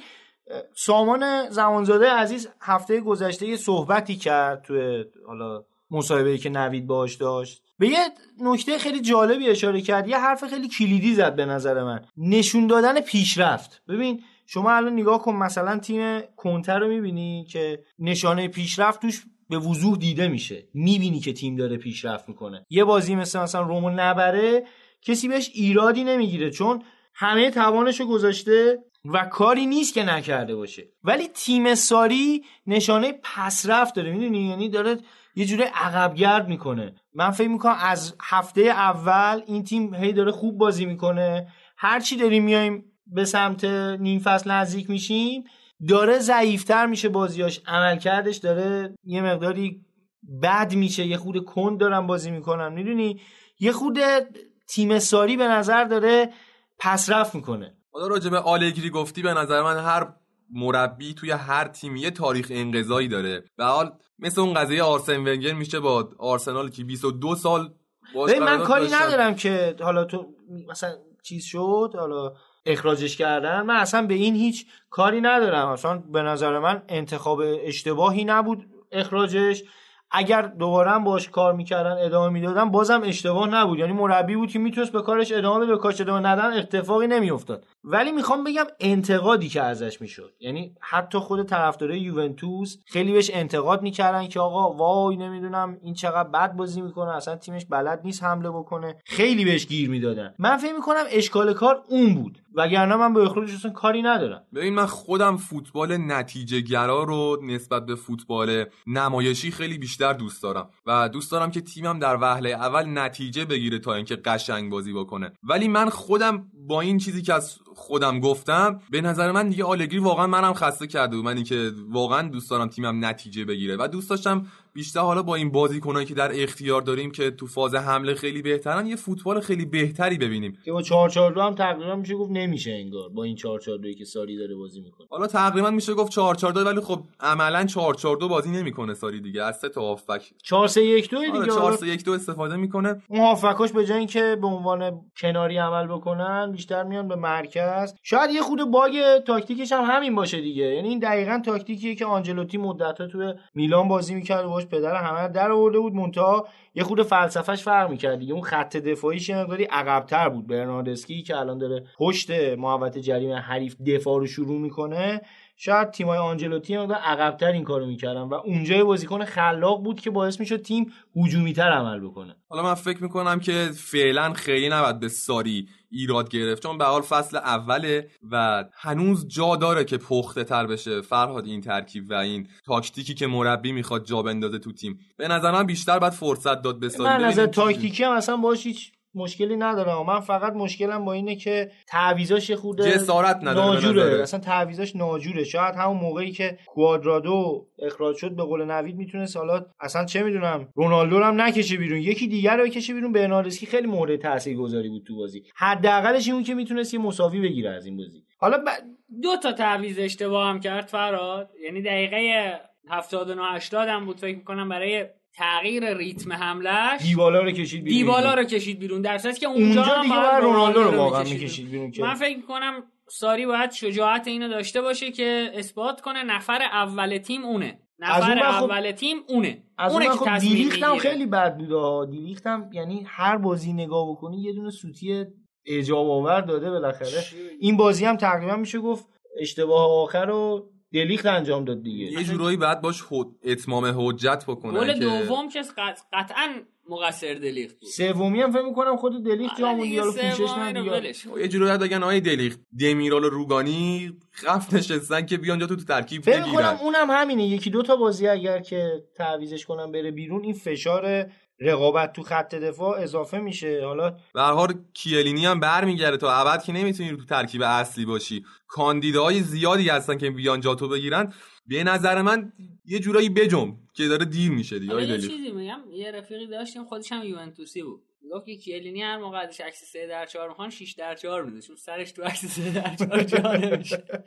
[SPEAKER 4] سامان زمانزاده عزیز هفته گذشته یه صحبتی کرد تو حالا مصاحبه‌ای که نوید باش داشت. به یه نکته خیلی جالبی اشاره کرد. یه حرف خیلی کلیدی زد به نظر من. نشون دادن پیشرفت. ببین شما الان نگاه کن مثلا تیم کنتر رو می‌بینی که نشانه پیشرفت توش به وضوح دیده میشه. می‌بینی که تیم داره پیشرفت می‌کنه. یه بازی مثل مثلا رومو نبره کسی بهش ایرادی نمی‌گیره چون همه توانشو گذاشته و کاری نیست که نکرده باشه. ولی تیم ساری نشانه پسرفت داره می‌دونی؟ یعنی داره یه جوری عقبگرد می‌کنه. من فکر می‌کنم از هفته اول این تیم هی داره خوب بازی می‌کنه. هرچی داریم میایم به سمت نیم فصل نزدیک میشیم داره ضعیفتر میشه بازیاش عملکردش داره یه مقداری بد میشه یه خود کند دارن بازی می‌کنن می‌دونی؟ یه خود تیم ساری به نظر داره پسرفت می‌کنه.
[SPEAKER 2] حالا راجع به آلگری گفتی به نظر من هر مربی توی هر تیم یه تاریخ انقضایی داره. به حال مثل اون قضیه آرسن ونگر میشه با آرسنال که 22 سال
[SPEAKER 4] من کاری ندارم که حالا تو مثلا چیز شد حالا اخراجش کردن من اصلا به این هیچ کاری ندارم. اصلا به نظر من انتخاب اشتباهی نبود اخراجش. اگر دوباره باش کار می‌کردن ادامه می‌دادن بازم اشتباه نبود. یعنی مربی بود که می‌تونست به کارش ادامه به کارش ادامه ندن اتفاقی نمیافتاد. ولی می‌خوام بگم انتقادی که ازش می‌شد. یعنی حتی خود طرفدارای یوونتوس خیلی بهش انتقاد می‌کردن که آقا وای نمی‌دونم این چقدر بد بازی می‌کنه اصلا تیمش بلد نیست حمله بکنه. خیلی بهش گیر می‌دادن. من فکر می‌کنم اشکال کار اون بود. وگرنه من به اخراجش کاری ندارم.
[SPEAKER 2] ببین من خودم فوتبال نتیجه گرا رو نسبت به فوتبال نمایشی خیلی بیشتر دوست دارم. و دوست دارم که تیمم در وهله اول نتیجه بگیره تا اینکه قشنگ بازی بکنه. ولی من خودم با این چیزی که از خودم گفتم به نظر من دیگه آلگری واقعا منم خسته کرده بود. منی که واقعا دوست دارم تیمم نتیجه بگیره. و دوست داشتم بیشتر حالا با این بازیکنایی که در اختیار داریم که تو فاز حمله خیلی بهترن یه فوتبال خیلی بهتری ببینیم.
[SPEAKER 4] که با 4 4 2 هم تقریبا میشه گفت نمیشه انگار با این 4 4 2 که ساری داره بازی می‌کنه.
[SPEAKER 2] حالا تقریبا میشه گفت 4 4 2 ولی خب عملا 4 4 2 بازی نمی‌کنه ساری دیگه. از سه تا هافبک
[SPEAKER 4] 4 3 1 2 دیگه.
[SPEAKER 2] 4 3 1 2 استفاده می‌کنه.
[SPEAKER 4] اون هافبکاش به جای اینکه به عنوان کناری عمل بکنن بیشتر میان به مرکز. شاید یه خود باگ تاکتیکش هم همین باشه دیگه. یعنی این دقیقا تاکتیکیه که آنجلوتی مدت‌ها تو میلان بازی می‌کرد باش پدر همه در آورده بود. مونتا یه خود فلسفهش فرق می‌کرد دیگه. اون خط دفاعیش یه مقداری عقب‌تر بود. برناردسکی که الان داره پشت محوطه جریمه حریف دفاع رو شروع می‌کنه شاید تیمای آنجلوتی مقدار عقبتر این کارو می‌کردن و اونجا بازیکن خلاق بود که باعث می‌شد تیم تر عمل بکنه.
[SPEAKER 2] حالا من فکر می‌کنم که فعلا خیلی نباید به ساری ایراد گرفت. چون به حال فصل اوله و هنوز جا داره که پخته تر بشه. فرهاد این ترکیب و این تاکتیکی که مربی می‌خواد جا بندازه تو تیم. به نظر من بیشتر باید فرصت داد به ساری
[SPEAKER 4] من نظر تاکتیکی هم اصلا باش هیچ مشکلی ندارم من فقط مشکلم با اینه که تعویزاش خود
[SPEAKER 2] جسارت نداره
[SPEAKER 4] ناجوره. اصلا تعویزاش ناجوره. شاید همون موقعی که کوادرادو اخراج شد به قول نوید می‌تونه حالا اصلا چه می‌دونم رونالدو هم نکشه بیرون. یکی دیگر رو بکشه بیرون. برناردسکی خیلی مورد تاثیرگذاری بود تو بازی. حداقلش این که می‌تونست یه مساوی بگیره از این بازی. حالا ب...
[SPEAKER 5] دو تا تعویض اشتباه هم کرد فراد. یعنی دقیقه 79 80 هم بود. فکر می‌کنم برای تغییر ریتم حملش
[SPEAKER 4] دیبالا رو کشید بیرون.
[SPEAKER 5] دیبالا رو کشید بیرون. در صورتی که اونجا,
[SPEAKER 4] اونجا دیگه باید رونالدو رو واقعا می‌کشید بیرون
[SPEAKER 5] من فکر کنم ساری باید شجاعت اینو داشته باشه که اثبات کنه نفر اول تیم اونه. نفر خب اول تیم اونه.
[SPEAKER 4] از اونه اون خب دیلیختم خیلی بد بود دیلیختم یعنی هر بازی نگاه بکنی یه دونه سوتی اجاب آور داده بالاخره. این بازی هم تقریبا میشه گفت اشتباه آخر رو دلیخت انجام داد دیگه.
[SPEAKER 2] یه جورایی بعد باش حد- اتمام حجت بکنن
[SPEAKER 5] گل دوم که قط- قطعا مقصر دلیخت بود.
[SPEAKER 4] سومی هم فکر می‌کنم خود دلیخت جام پوشش ندید
[SPEAKER 5] ولش کن.
[SPEAKER 2] یه جورایی باید بگن آقای دلیخت دمیرال و روگانی خف نشستن که بیان جا تو, تو ترکیب
[SPEAKER 4] فکر می‌کنم
[SPEAKER 2] بگیرن.
[SPEAKER 4] اونم همینه یکی دو تا بازی اگر که تعویزش کنم بره بیرون این فشار رقابت تو خط دفاع اضافه میشه. حالا
[SPEAKER 2] به هر حال کیلینی هم برمیگرده. تا ابد که نمی‌تونی تو ترکیب اصلی باشی. کاندیداهای زیادی هستن که بیان جاتو بگیرن. به نظر من یه جورایی بجم که داره دیر میشه دیگه.
[SPEAKER 5] یه چیزی میگم. یه رفیقی داشتیم خودش هم یوونتوسی بود. گفت که کیلینی هر موقع ازش عکس 3 در 4 می‌خوان 6 در 4 میده. چون سرش تو عکس 3 در 4 جا نمیشه.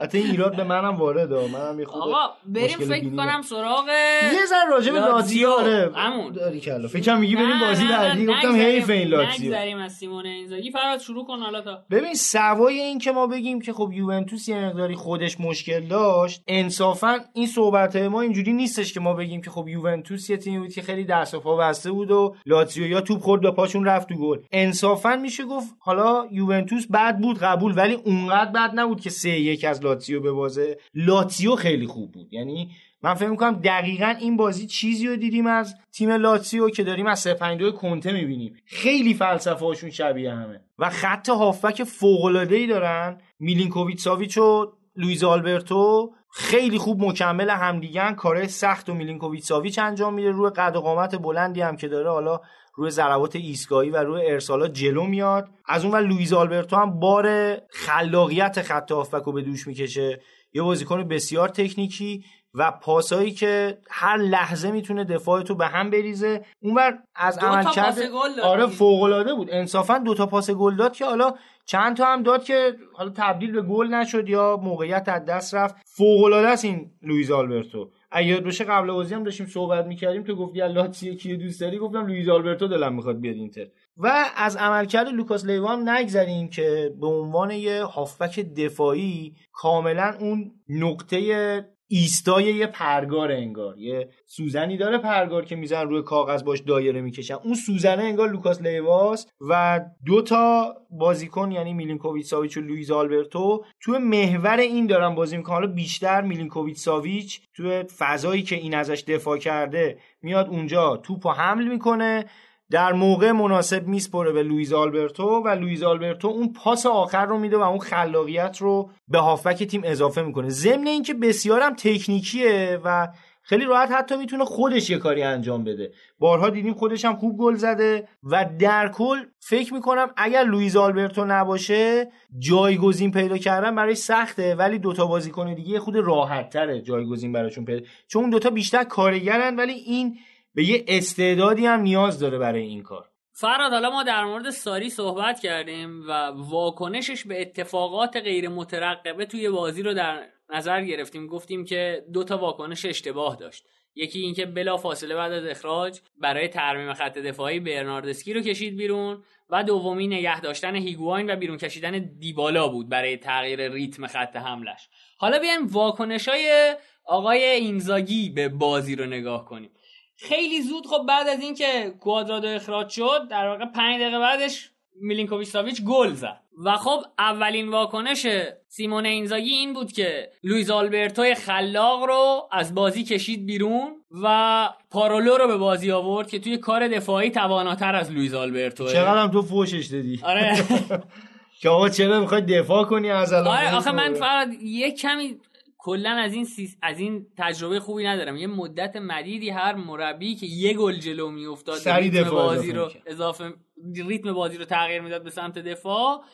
[SPEAKER 4] حتی این ایراد به منم وارده منم یه خود
[SPEAKER 5] آقا بریم فکر کنم سراغ
[SPEAKER 4] یه ذره راجع به
[SPEAKER 5] لاتزیو.
[SPEAKER 4] آره.
[SPEAKER 5] همون.
[SPEAKER 4] داری کلا. فکرم میگی بریم بازی بعدی. گفتم حیف این لاتزیو.
[SPEAKER 5] نگذریم از سیمون اینزاگی فراد شروع کن حالا تا.
[SPEAKER 4] ببین سوای این که ما بگیم که خب یوونتوس یه مقداری خودش مشکل داشت انصافا این صحبت ما اینجوری نیستش که ما بگیم که خب یوونتوس یه تیمی بود که خیلی دست و پا بسته بود و لاتزیو یا توپ خورد به پاشون رفت تو گل. انصافا میشه گفت حالا یوونتوس بد بود قبول ولی اونقدر بد نبود که سه یک از لاتزیو ببازه لاتزیو خیلی خوب بود. یعنی من فکر می‌کنم دقیقا این بازی چیزی رو دیدیم از تیم لاتزیو که داریم از 352 کنته می‌بینیم. خیلی فلسفه هاشون شبیه همه. و خط هافبک فوق العاده ای دارن. میلینکوویچ ساویچ و لویز آلبرتو خیلی خوب مکمل همدیگن کارهای سخت و میلینکوویچ ساویچ انجام میده. روی قد و قامت بلندی هم که داره. حالا روی ضربات ایستگاهی و روی ارسالات جلو میاد. از اون ور لویز آلبرتو هم بار خلاقیت خط هافبک رو به دوش می‌کشه. یه بازیکن بسیار تکنیکی و پاسایی که هر لحظه می‌تونه دفاع تو به هم بریزه. اونور از عمل
[SPEAKER 5] داد.
[SPEAKER 4] آره. فوق العاده بود. انصافا دو تا پاس گل داد که حالا چند تا هم داد که حالا تبدیل به گل نشد یا موقعیت از دست رفت. فوق العاده است این لوئیز آلبرتو. یاد باشه قبل بازی هم داشتیم صحبت می‌کردیم تو گفتی لاتزیو کیو دوست داری؟ گفتم لوئیز آلبرتو دلم می‌خواد بیاد اینتر. و از عملکرد لوکاس لیوا هم نگذریم که به عنوان یه هافبک دفاعی کاملا اون نقطه ایستای یه پرگار انگار. یه سوزنی داره پرگار که میزن روی کاغذ باش دایره می‌کشن. اون سوزنه انگار لوکاس لیواس و دو تا بازیکن یعنی میلینکوویچ ساویچ و لوئیز آلبرتو تو محور این دارن بازی می‌کنن. حالا بیشتر میلینکوویچ ساویچ تو فضایی که این ازش دفاع کرده میاد اونجا توپو حمل می‌کنه. در موقع مناسب میسپره به لوئیز آلبرتو و لوئیز آلبرتو اون پاس آخر رو میده و اون خلاقیت رو به هافبک تیم اضافه می‌کنه. ضمن اینکه بسیارم تکنیکیه و خیلی راحت حتی می‌تونه خودش یه کاری انجام بده. بارها دیدیم خودش هم خوب گل زده و در کل فکر می‌کنم اگر لوئیز آلبرتو نباشه جایگزین پیدا کردن برای سخته ولی دوتا بازیکن دیگه خود راحت تره جایگزین براشون پیدا چون اون دوتا بیشتر کارگرن ولی این به یه استعدادی هم نیاز داره برای این کار.
[SPEAKER 5] فراد حالا ما در مورد ساری صحبت کردیم و واکنشش به اتفاقات غیر مترقبه توی بازی رو در نظر گرفتیم. گفتیم که دو تا واکنش اشتباه داشت. یکی اینکه بلا فاصله بعد از اخراج برای ترمیم خط دفاعی برناردسکی رو کشید بیرون و دومی نگه داشتن هیگواین و بیرون کشیدن دیبالا بود برای تغییر ریتم خط حملش. حالا بیایم واکنش های آقای اینزاگی به بازی رو نگاه کنیم. خیلی زود خب بعد از اینکه کوادرادو اخراج شد در واقع پنج دقیقه بعدش میلینکوویچ ساویچ گل زد. و خب اولین واکنش سیمون اینزاگی این بود که لویز آلبرتو خلاق رو از بازی کشید بیرون و پارولو رو به بازی آورد که توی کار دفاعی تواناتر از لویز آلبرتو
[SPEAKER 4] چقدر هم تو فوشش دادی.
[SPEAKER 5] آره.
[SPEAKER 4] که آقا چرا می‌خوای دفاع کنی از الان؟
[SPEAKER 5] آره آخه من فراد یه کمی کلا از این سیس... از این تجربه خوبی ندارم. یه مدت مدیدی هر مربی که یه گل جلو میافتاد ریتم بازی رو. اضافه ریتم بازی رو تغییر می‌داد به سمت دفاع.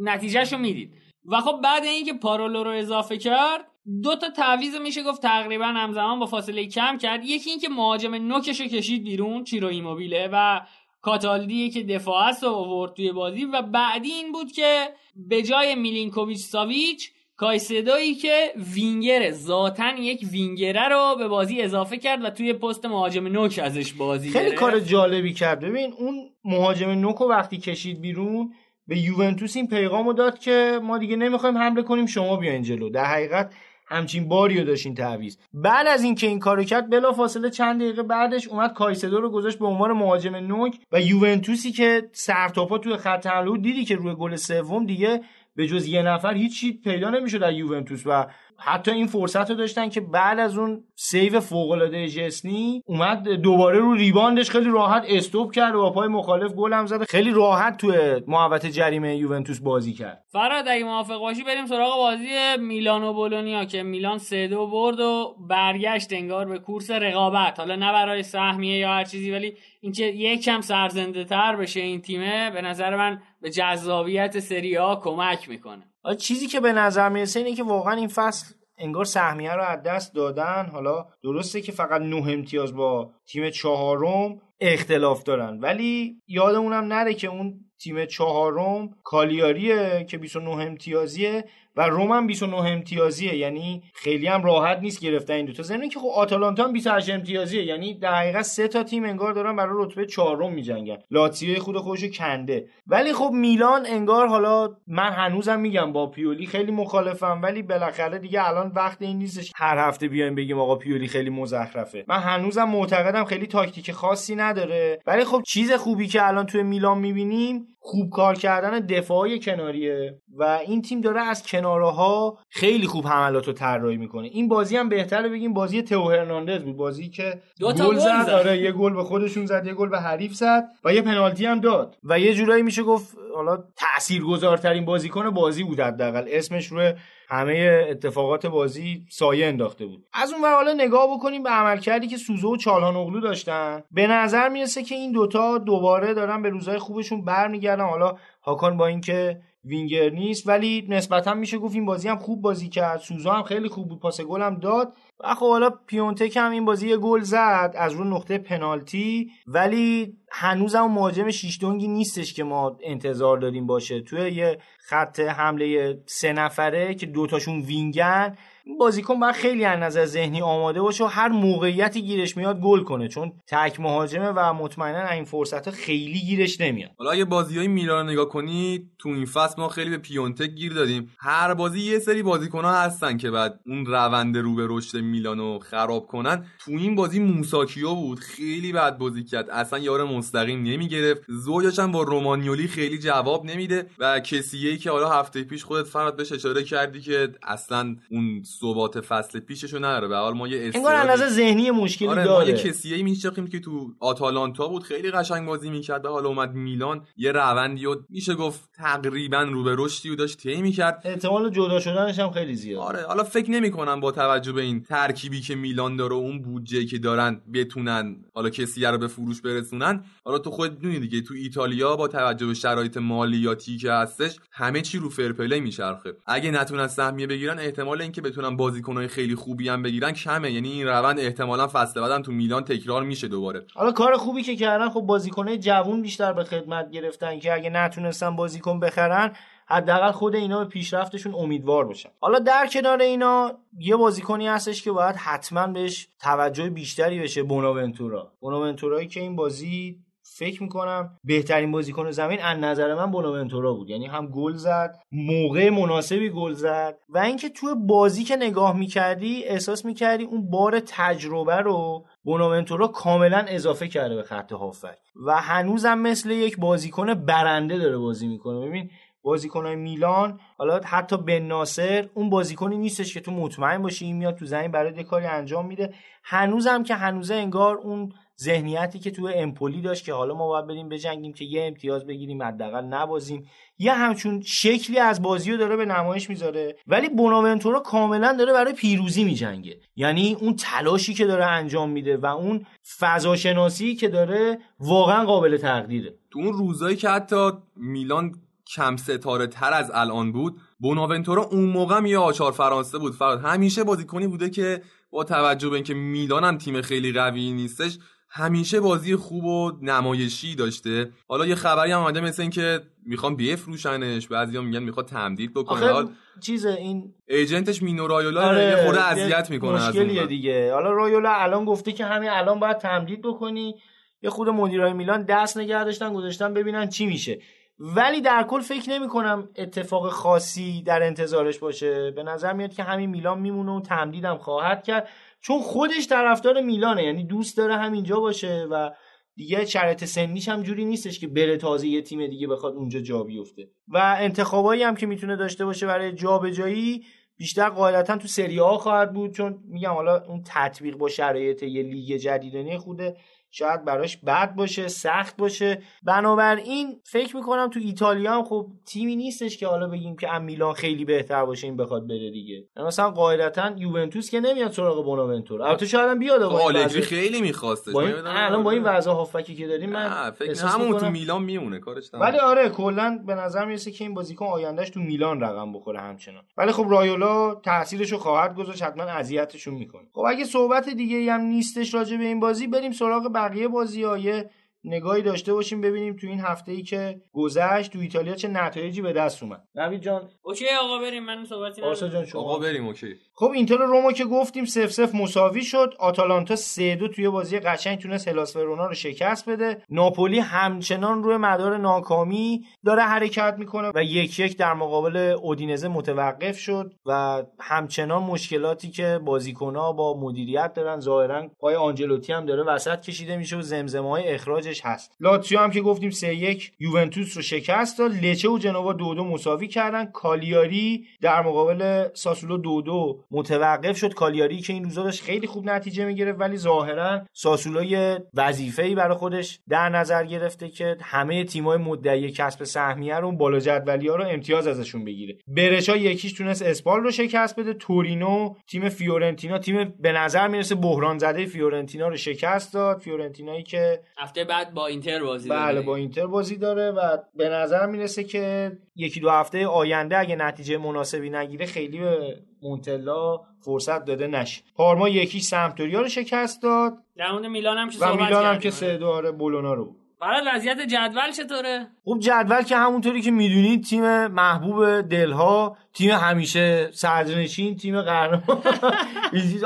[SPEAKER 5] نتیجهشو می‌دید. و خب بعد اینکه پارولو رو اضافه کرد دو تا تعویض میشه گفت تقریبا همزمان با فاصله کم کرد. یکی اینکه مهاجم نوکش رو کشید بیرون چیرو ایموبیله و کاتالدی که دفاع است رو آورد توی بازی. و بعدی این بود که به جای میلینکوویچ ساویچ کایسدویی که وینگر ذاتا یک وینگره رو به بازی اضافه کرد و توی پست مهاجم نوک ازش بازی
[SPEAKER 4] خیلی
[SPEAKER 5] گرفت.
[SPEAKER 4] کار جالبی کرد. ببین اون مهاجم نوکو وقتی کشید بیرون به یوونتوس این پیغامو داد که ما دیگه نمی‌خوایم حمله کنیم شما بیاین جلو. در حقیقت همچین باری رو داشتین تعویض. بعد از اینکه این کارو کرد بلا فاصله چند دقیقه بعدش اومد کایسدو رو گذاشت به عنوان مهاجم نوک و یوونتوسی که سرتاپا توی خط حمله دیدی که روی گل سوم دیگه به جز یه نفر هیچی پیدا نمی‌شد در یوونتوس و حتی این فرصت رو داشتن که بعد از اون save فوق العاده جسنی اومد دوباره رو rebound ش خیلی راحت استوپ کرد و با پای مخالف گل هم زد. خیلی راحت توی محوطه جریمه یوونتوس بازی کرد.
[SPEAKER 5] فراد اگه موافق باشی بریم سراغ بازی میلان و بولونیا که میلان سه دو برد و برگشت انگار به کورس رقابت. حالا نه برای سهمیه یا هر چیزی ولی اینکه یکم سرزنده تر بشه این تیمه به نظر من به جذابیت سری آ کمک می‌کنه.
[SPEAKER 4] چیزی که به نظر می‌رسه اینه که واقعا این فصل انگار سهمیه رو از دست دادن. حالا درسته که فقط نه امتیاز با تیم چهارم اختلاف دارن ولی یادمونم نره که اون تیم چهارم کالیاریه که 29 امتیازیه. و روم هم 29 امتیازیه یعنی خیلی هم راحت نیست گرفتن این دوتا ضمن که خب آتالانتا هم 28 امتیازیه یعنی در حقیقت سه تا تیم انگار دارن برای رتبه چهارم میجنگن. لاتزیو خود خودشو کنده. ولی خب میلان انگار حالا من هنوزم میگم با پیولی خیلی مخالفم ولی بالاخره دیگه الان وقت این نیستش هر هفته بیایم بگیم آقا پیولی خیلی مزخرفه. من هنوزم معتقدم خیلی تاکتیک خاصی نداره. ولی خب چیز خوبی که الان توی میلان می‌بینیم خوب کار کردن دفاعی کناریه و این تیم داره از کنارها خیلی خوب حملات رو طراحی می‌کنه. این بازی هم بهتره بگیم بازی تو هرناندز بود بازی که گل زد آره یه گل به خودشون زد یه گل به حریف زد و یه پنالتی هم داد. و یه جورایی میشه گفت حالا تاثیرگذارترین بازیکن بازی بود حداقل. اسمش روی همه اتفاقات بازی سایه انداخته بود. از اون حالا نگاه بکنیم به عملکردی که سوزو و چالهان اغلو داشتن به نظر می‌رسه که این دوتا دوباره دارن به روزای خوبشون برمیگردن. حالا هاکان با اینکه وینگر نیست ولی نسبتا میشه گفت این بازی هم خوب بازی کرد. سوزا هم خیلی خوب بود پاس گل هم داد. و خب حالا پیونتک هم این بازی یه گل زد از رو نقطه پنالتی. ولی هنوزم مهاجم شیشتونگی نیستش که ما انتظار داریم باشه. توی یه خط حمله سه نفره که دوتاشون وینگن بازیکن باید خیلی از نظر ذهنی آماده باشه و هر موقعیتی گیرش میاد گل کنه چون تک مهاجمه و مطمئنا این فرصت ها خیلی گیرش نمیاد.
[SPEAKER 2] حالا اگه بازی های میلان نگاه کنی تو این فصل ما خیلی به پیونتک گیر دادیم. هر بازی یه سری بازیکن ها هستن که بعد اون روند رو به رشد میلانو خراب کنن. تو این بازی موساکیو بود خیلی بد بازی کرد. اصلا یار مستقیم نمی‌گرفت. زوجش هم با رومانیولی خیلی جواب نمیده و کسیه که حالا هفته پیش خودت فرات بهش اشاره کردی که اصلا اون ثبات فصل پیششو نداره. به حال ما یه
[SPEAKER 4] انگار از ذهنی مشکلی
[SPEAKER 2] آره
[SPEAKER 4] داره.
[SPEAKER 2] ما یه کسیه میشناختیم که تو آتالانتا بود. خیلی قشنگ بازی می‌کرد. به حال اومد میلان. یه روندی و میشه گفت تقریبا رو به رشدی و داشت طی می‌کرد.
[SPEAKER 4] احتمال جدا شدنش هم خیلی زیاد
[SPEAKER 2] آره حالا فکر نمی‌کنم با توجه به این ترکیبی که میلان داره و اون بودجه که دارن بتونن حالا کسیه رو به فروش برسونن. حالا تو خود می‌دونی دیگه تو ایتالیا با توجه به شرایط مالیاتی که هستش همه چی رو فرپلی میچرخه. اگه نتونن سهمیه بگیرن احتمال اینکه بتونن بازیکنهای خیلی خوبی هم بگیرن کمه. یعنی این روند احتمالا فصل بعدم تو میلان تکرار میشه دوباره.
[SPEAKER 4] حالا کار خوبی که کردن خب بازیکنهای جوون بیشتر به خدمت گرفتن که اگه نتونستن بازیکن بخرن حداقل خود اینا به پیشرفتشون امیدوار باشن حالا در کنار اینا یه بازیکنی هستش که باید حتما بهش توجه بیشتری بشه بوناونتورا بوناونتورایی که این بازی فکر می‌کنم بهترین بازیکن زمین از نظر من بوناونتورا بود. یعنی هم گل زد موقع مناسبی گل زد و اینکه توی بازی که نگاه می‌کردی احساس می‌کردی اون بار تجربه رو بوناونتورا کاملا اضافه کرده به خط هافک و هنوزم مثل یک بازیکن برنده داره بازی می‌کنه. ببین بازیکنهای میلان حالا حتی بن ناصر اون بازیکنی نیستش که تو مطمئن باشی این میاد تو زمین برای کاری انجام میده. هنوزم که هنوزه انگار اون ذهنیتی که تو امپولی داشت که حالا ما باید بریم بجنگیم که یه امتیاز بگیریم حداقل نبازیم. یه همچون شکلی از بازی رو داره به نمایش می‌ذاره ولی بوناونتورا کاملا داره برای پیروزی میجنگه. یعنی اون تلاشی که داره انجام میده و اون فضاشناسی که داره واقعا قابل تقدیره.
[SPEAKER 2] تو اون روزایی که حتی میلان کم ستاره تر از الان بود بوناونتورا اون موقع یه آچار فرانسه بود. فراد همیشه بازیکنی بوده که با توجه به اینکه میلان هم تیم خیلی قوی نیستش همیشه بازی خوب و نمایشی داشته. حالا یه خبری هم اومده مثل اینکه می‌خوان بفروشنش بعضیا میگن می‌خواد تمدید بکنه.
[SPEAKER 4] حال چیز این
[SPEAKER 2] ایجنتش مینو رایولا آره یه خورده اذیت می‌کنه
[SPEAKER 4] مشکلیه دیگه. حالا رایولا الان گفته که همین الان باید تمدید بکنی. یه خود مدیرای میلان دست نگه داشتن گذاشتن ببینن چی میشه. ولی در کل فکر نمی کنم اتفاق خاصی در انتظارش باشه. به نظر میاد که همین میلان میمونه و تمدیدم خواهد کرد. چون خودش طرفدار میلانه یعنی دوست داره همینجا باشه و دیگه شرایط سنیش هم جوری نیستش که بره تازه یه تیم دیگه بخواد اونجا جا بیفته. و انتخابایی هم که می‌تونه داشته باشه برای جابجایی بیشتر قاعدتا تو سری ها خواهد بود چون میگم حالا اون تطبیق با شرایط یه لیگ جدیدنی خوده شاید براش بد باشه سخت باشه. بنابراین فکر می‌کنم تو ایتالیا هم خب تیمی نیستش که حالا بگیم که ام میلان خیلی بهتر باشه این بخواد بره دیگه. مثلا قاعدتا یوونتوس که نمیاد سراغ بوناونتور البته شاید هم بیاد
[SPEAKER 2] آلگری خیلی میخواستش.
[SPEAKER 4] با این الان با این وضع هافکی که داریم من
[SPEAKER 2] فکر همون تو میلان میمونه کارش
[SPEAKER 4] ولی آره کلا به نظر می‌رسه که این بازیکن آیندهش تو میلان رقم بخوره همچنان. ولی خب رایولا تاثیرشو خواهد گذاشت حتما اذیتشون می‌کنه. خب اگه صحبت دیگه هم نیستش راجع به این بازی بریم سراغ بقیه بازی یه نگاهی داشته باشیم ببینیم تو این هفته ای که گذشت تو ایتالیا چه نتایجی به دست اومد. نوید جان.
[SPEAKER 5] اوکی آقا بریم. من صحبتی
[SPEAKER 4] ندارم. جان
[SPEAKER 2] شما. آقا بریم. اوکی.
[SPEAKER 4] خب اینتر روما که گفتیم 0 0 مساوی شد. آتالانتا 3 2 توی بازی قشنگ تونست هلاس ورونا رو شکست بده. ناپولی همچنان روی مدار ناکامی داره حرکت می‌کنه و یک یک در مقابل اودینزه متوقف شد و همچنان مشکلاتی که بازیکنها با مدیریت دارن ظاهرا پای آنجلوتی هم داره وسط کشیده میشه و زمزمه های اخراجش هست. لاتسیو هم که گفتیم 3 1 یوونتوس رو شکست داد. لچه و جنوا 2 2 مساوی کردن. کالیاری در مقابل ساسولو 2 2 متوقف شد. کالیاری که این روزا داشت خیلی خوب نتیجه می‌گرفت ولی ظاهرا ساسولو یه وظیفه‌ای برای خودش در نظر گرفته که همه تیم‌های مدعی کسب سهمیه رو بالا جدولی ها رو امتیاز ازشون بگیره. برشا یکیش تونست اسپال رو شکست بده. تورینو تیم فیورنتینا تیم به نظر می‌رسه بحران زده فیورنتینا رو شکست داد. فیورنتینایی که
[SPEAKER 5] هفته با اینتر بازی
[SPEAKER 4] بله
[SPEAKER 5] داره.
[SPEAKER 4] با اینتر بازی داره و به نظر می‌رسه که یکی دو هفته آینده اگه نتیجه مناسبی نگیره خیلی به مونتلا فرصت داده نشه. پارما یکی سمتوریا رو شکست داد.
[SPEAKER 5] در مورد میلان هم که
[SPEAKER 4] و میلان هم که سه داره بولونا رو
[SPEAKER 5] برای وضعیت جدول چطوره؟
[SPEAKER 4] خب جدول که همونطوری که می‌دونید تیم محبوب دلها تیم همیشه صدرنشین تیم قهرمان.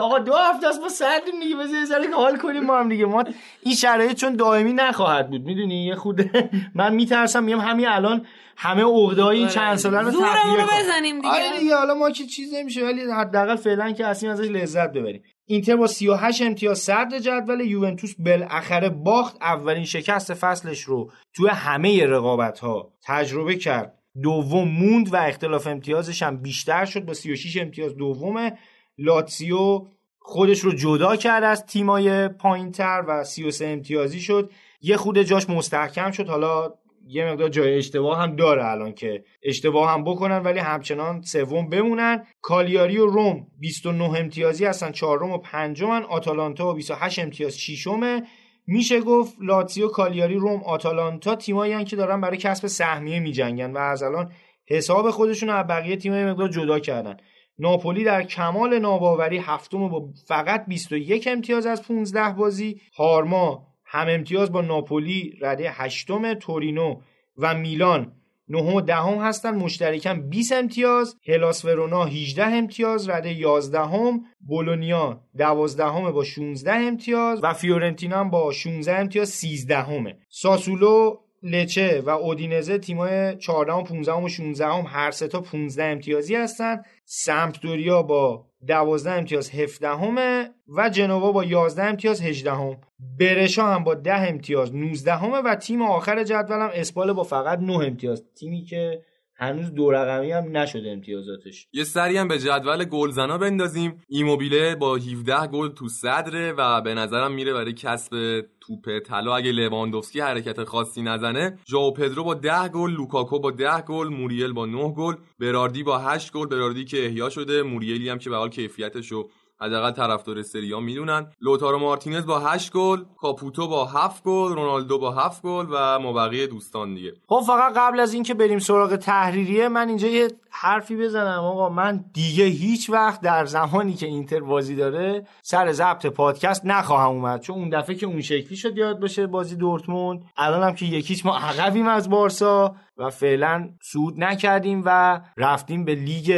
[SPEAKER 4] آقا دو هفته است ما صدریم دیگه بذار سر حال کنیم ما هم دیگه. ما این شرایط چون دائمی نخواهد بود. می‌دونی؟ یه خود من میترسم. میگم همین الان همه عقده این
[SPEAKER 5] آره.
[SPEAKER 4] چند ساله رو
[SPEAKER 5] تخلیه بزنیم دیگه.
[SPEAKER 4] آره دیگه حالا ما که چیز نمیشه ولی حداقل فعلا که اصلا ازش لذت ببریم. اینتر با 38 امتیاز صدر جدول یوونتوس بالاخره باخت. اولین شکست فصلش رو توی همه رقابت ها تجربه کرد. دوم موند و اختلاف امتیازش هم بیشتر شد. با 36 امتیاز دومه لاتسیو خودش رو جدا کرد از تیمای پایینتر و 33 امتیازی شد. یه خود جاش مستحکم شد. حالا یه مقدار جای اشتباه هم داره الان که اشتباه هم بکنن ولی همچنان سوم بمونن. کالیاری و روم 29 امتیازی هستن چهارم و پنجمن. آتالانتا و 28 امتیاز ششمه. میشه گفت لاتزیو کالیاری روم آتالانتا تیمایی که دارن برای کسب سهمیه میجنگن و از الان حساب خودشون از بقیه تیمای مقدار جدا کردن. ناپولی در کمال ناباوری هفتم با فقط 21 امتیاز از 15 بازی. هارما هم امتیاز با ناپولی رده هشتم تورینو و میلان. نهم و دهم هستن مشترکاً 20 امتیاز. هلاس ورونا 18 امتیاز رده 11 هم بولونیا 12 با 16 امتیاز و فیورنتینا با 16 امتیاز 13 همه ساسولو لچه و اودینزه تیمای 14 و 15 و 16 هم هر سه تا 15 امتیازی هستن. سمپدوریا با 12 امتیاز 17 همه و جنوا با 11 امتیاز 18 هم برشا هم با 10 امتیاز 19 همه و تیم آخر جدولم اسپال با فقط 9 امتیاز. تیمی که هنوز دو رقمی هم نشده امتیازاتش.
[SPEAKER 2] یه سری هم به جدول گلزنا بندازیم. ایموبیله با 17 گل تو صدره و به نظرم میره برای کسب توپ طلا. اگه لواندوفسکی حرکت خاصی نزنه ژائو پدرو با 10 گل لوکاکو با 10 گل موریل با 9 گل براردی با 8 گل. براردی که احیا شده موریلی هم که به حال کیفیتشو حداقل طرفدار سریا می‌دونن. لوتارو مارتینز با 8 گل کاپوتو با 7 گل رونالدو با 7 گل و مابقی دوستان دیگه.
[SPEAKER 4] خب فقط قبل از اینکه بریم سراغ تحریریه من اینجا یه حرفی بزنم. آقا من دیگه هیچ وقت در زمانی که اینتر بازی داره سر ضبط پادکست نخواهم اومد. چون اون دفعه که اون شکلی شد یاد باشه بازی دورتموند الانم که یکیش ما عقبیم از بارسا. و فعلا سود نکردیم و رفتیم به لیگ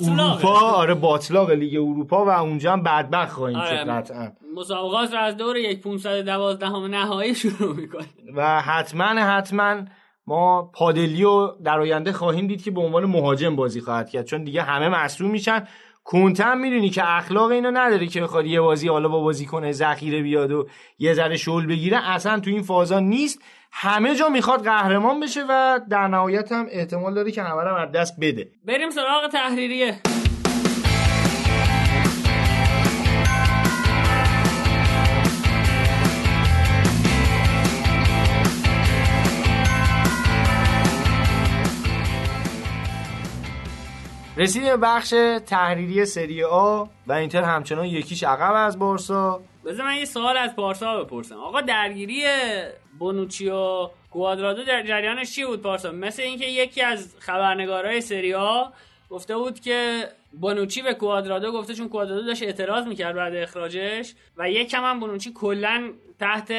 [SPEAKER 4] اروپا. آره باطلاق لیگ اروپا و اونجا هم بدبخت خواهیم آره. شد قطعا.
[SPEAKER 5] مسابقات رو از دور یک 512 همه نهایی شروع می‌کنیم.
[SPEAKER 4] و حتما حتما ما پادلیو در آینده خواهیم دید که به عنوان مهاجم بازی خواهد کرد چون دیگه همه مصروم میشن. کنته هم می‌دونی که اخلاق اینو نداره که بخواد یه بازی حالا با بازیکن ذخیره بیاد و یه ذره شل بگیره. اصلا تو این فازا نیست. همه جا می‌خواد قهرمان بشه و در نهایت هم احتمال داره که همه رو از دست بده.
[SPEAKER 5] بریم سراغ تحریریه.
[SPEAKER 4] رسیدیم به بخش تحریری سری آ و اینتر همچنان یکیش عقب از بارسا.
[SPEAKER 5] بذار من یه سوال از پارسا بپرسم. آقا درگیری بونوچی و کوادرادو در جریانش چی بود پارسا؟ مثل اینکه یکی از خبرنگارای سری آ گفته بود که بونوچی به کوادرادو گفته چون کوادرادو داشت اعتراض می‌کرد بعد اخراجش و یکم هم بونوچی کلا تحت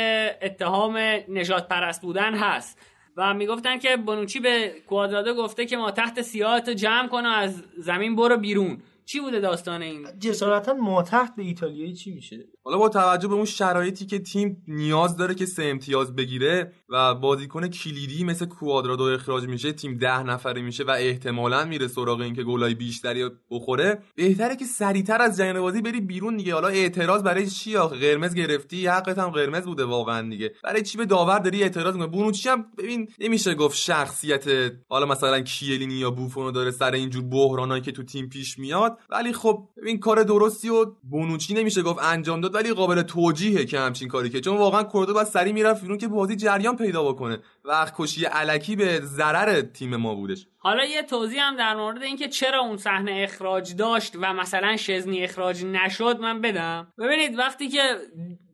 [SPEAKER 5] اتهام نجات پرست بودن هست و می‌گفتن که بونوچی به کوادرادو گفته که ما تحت سیاحت جمع کن و از زمین برو بیرون. چی بوده داستان این؟
[SPEAKER 4] جسارتا ما تحت به ایتالیایی چی میشه؟
[SPEAKER 2] حالا با توجه به اون شرایطی که تیم نیاز داره که سه امتیاز بگیره و بازیکن کلیدی مثل کوادرادو اخراج میشه تیم ده نفره میشه و احتمالا میره سراغ اینکه گلای بیشتری بخوره بهتره که سریعتر از جریان بازی بری بیرون دیگه. حالا اعتراض برای چی آخه؟ قرمز گرفتی؟ حقت هم قرمز بوده واقعا دیگه. برای چی به داور داری اعتراض می‌کنی؟ بونوچی هم ببین نمیشه گفت شخصیت حالا مثلا کیلینی یا بوفونو داره سر اینجور بحرانایی که تو تیم پیش میاد. ولی خب ببین کار درستی و بونوچی نمیشه گفت انجام داد. ولی قابل توجیهه که همچین کاری که چون واقعا کوردو بعد سری می‌رفت بیرون که بازی جریان پیدا بکنه وقت کشی علکی به ضرر تیم ما بودش.
[SPEAKER 5] حالا یه توضیح هم در مورد اینکه چرا اون صحنه اخراج داشت و مثلا شزنی اخراج نشد من بدم. ببینید وقتی که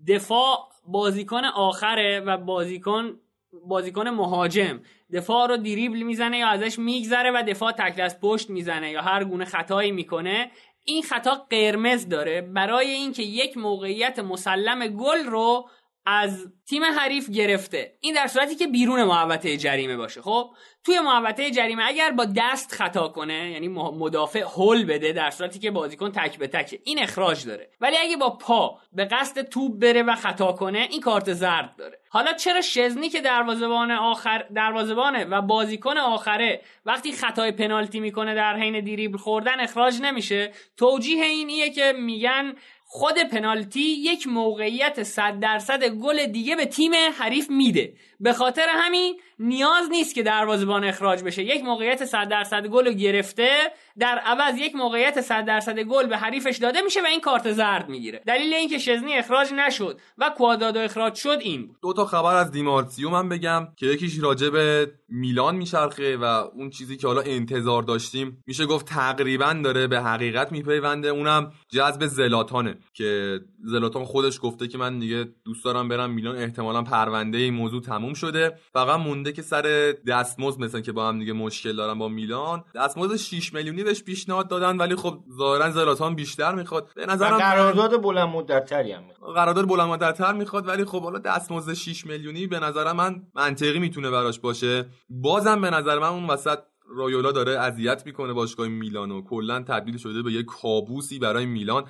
[SPEAKER 5] دفاع بازیکن آخره و بازیکن بازیکن مهاجم دفاع رو دیریبل می‌زنه یا ازش میگذره و دفاع تک دست پشت می‌زنه یا هر گونه خطایی می‌کنه این خطا قرمز داره برای اینکه یک موقعیت مسلم گل رو از تیم حریف گرفته. این در صورتی که بیرون محوطه جریمه باشه. خب توی محوطه جریمه اگر با دست خطا کنه یعنی مدافع هول بده در صورتی که بازیکن تک به تکه این اخراج داره. ولی اگه با پا به قصد توپ بره و خطا کنه این کارت زرد داره. حالا چرا شزنی که دروازه‌بان آخر دروازه‌بانه و بازیکن آخره وقتی خطای پنالتی می‌کنه در حین دیریبل خوردن اخراج نمیشه؟ توجیه این ایه که میگن خود پنالتی یک موقعیت صد درصد گل دیگه به تیم حریف میده. به خاطر همین نیاز نیست که دروازه‌بان اخراج بشه. یک موقعیت 100 درصد گل رو گرفته در عوض یک موقعیت 100 درصد گل به حریفش داده میشه و این کارت زرد می‌گیره. دلیل اینکه شزنی اخراج نشد و کوادادو اخراج شد این بود.
[SPEAKER 2] دو تا خبر از دیمارسیو من بگم که یکیش راجع به میلان میچرخه و اون چیزی که حالا انتظار داشتیم میشه گفت تقریبا داره به حقیقت میپیونده. اونم جذب زلاتانه که زلاتان خودش گفته که من دیگه دوست دارم برم میلان احتمالا پرونده این موضوع تموم شده. فقط مونده که سر دستمزد مثلا که با هم دیگه مشکل دارن با میلان. دستمزد 6 میلیونی بهش پیشنهاد دادن ولی خب ظاهرا زلاتان بیشتر می‌خواد. به نظرم
[SPEAKER 4] قرارداد بلند مدتتری هم می‌خواد.
[SPEAKER 2] قرارداد بلند مدتتر می‌خواد ولی خب حالا دستمزد 6 میلیونی به نظر من منطقی می‌تونه براش باشه. بازم به نظر من اون وسط رایولا داره اذیت می‌کنه باشگاه میلان و کلا تبدیل شده به یک کابوسی برای میلان.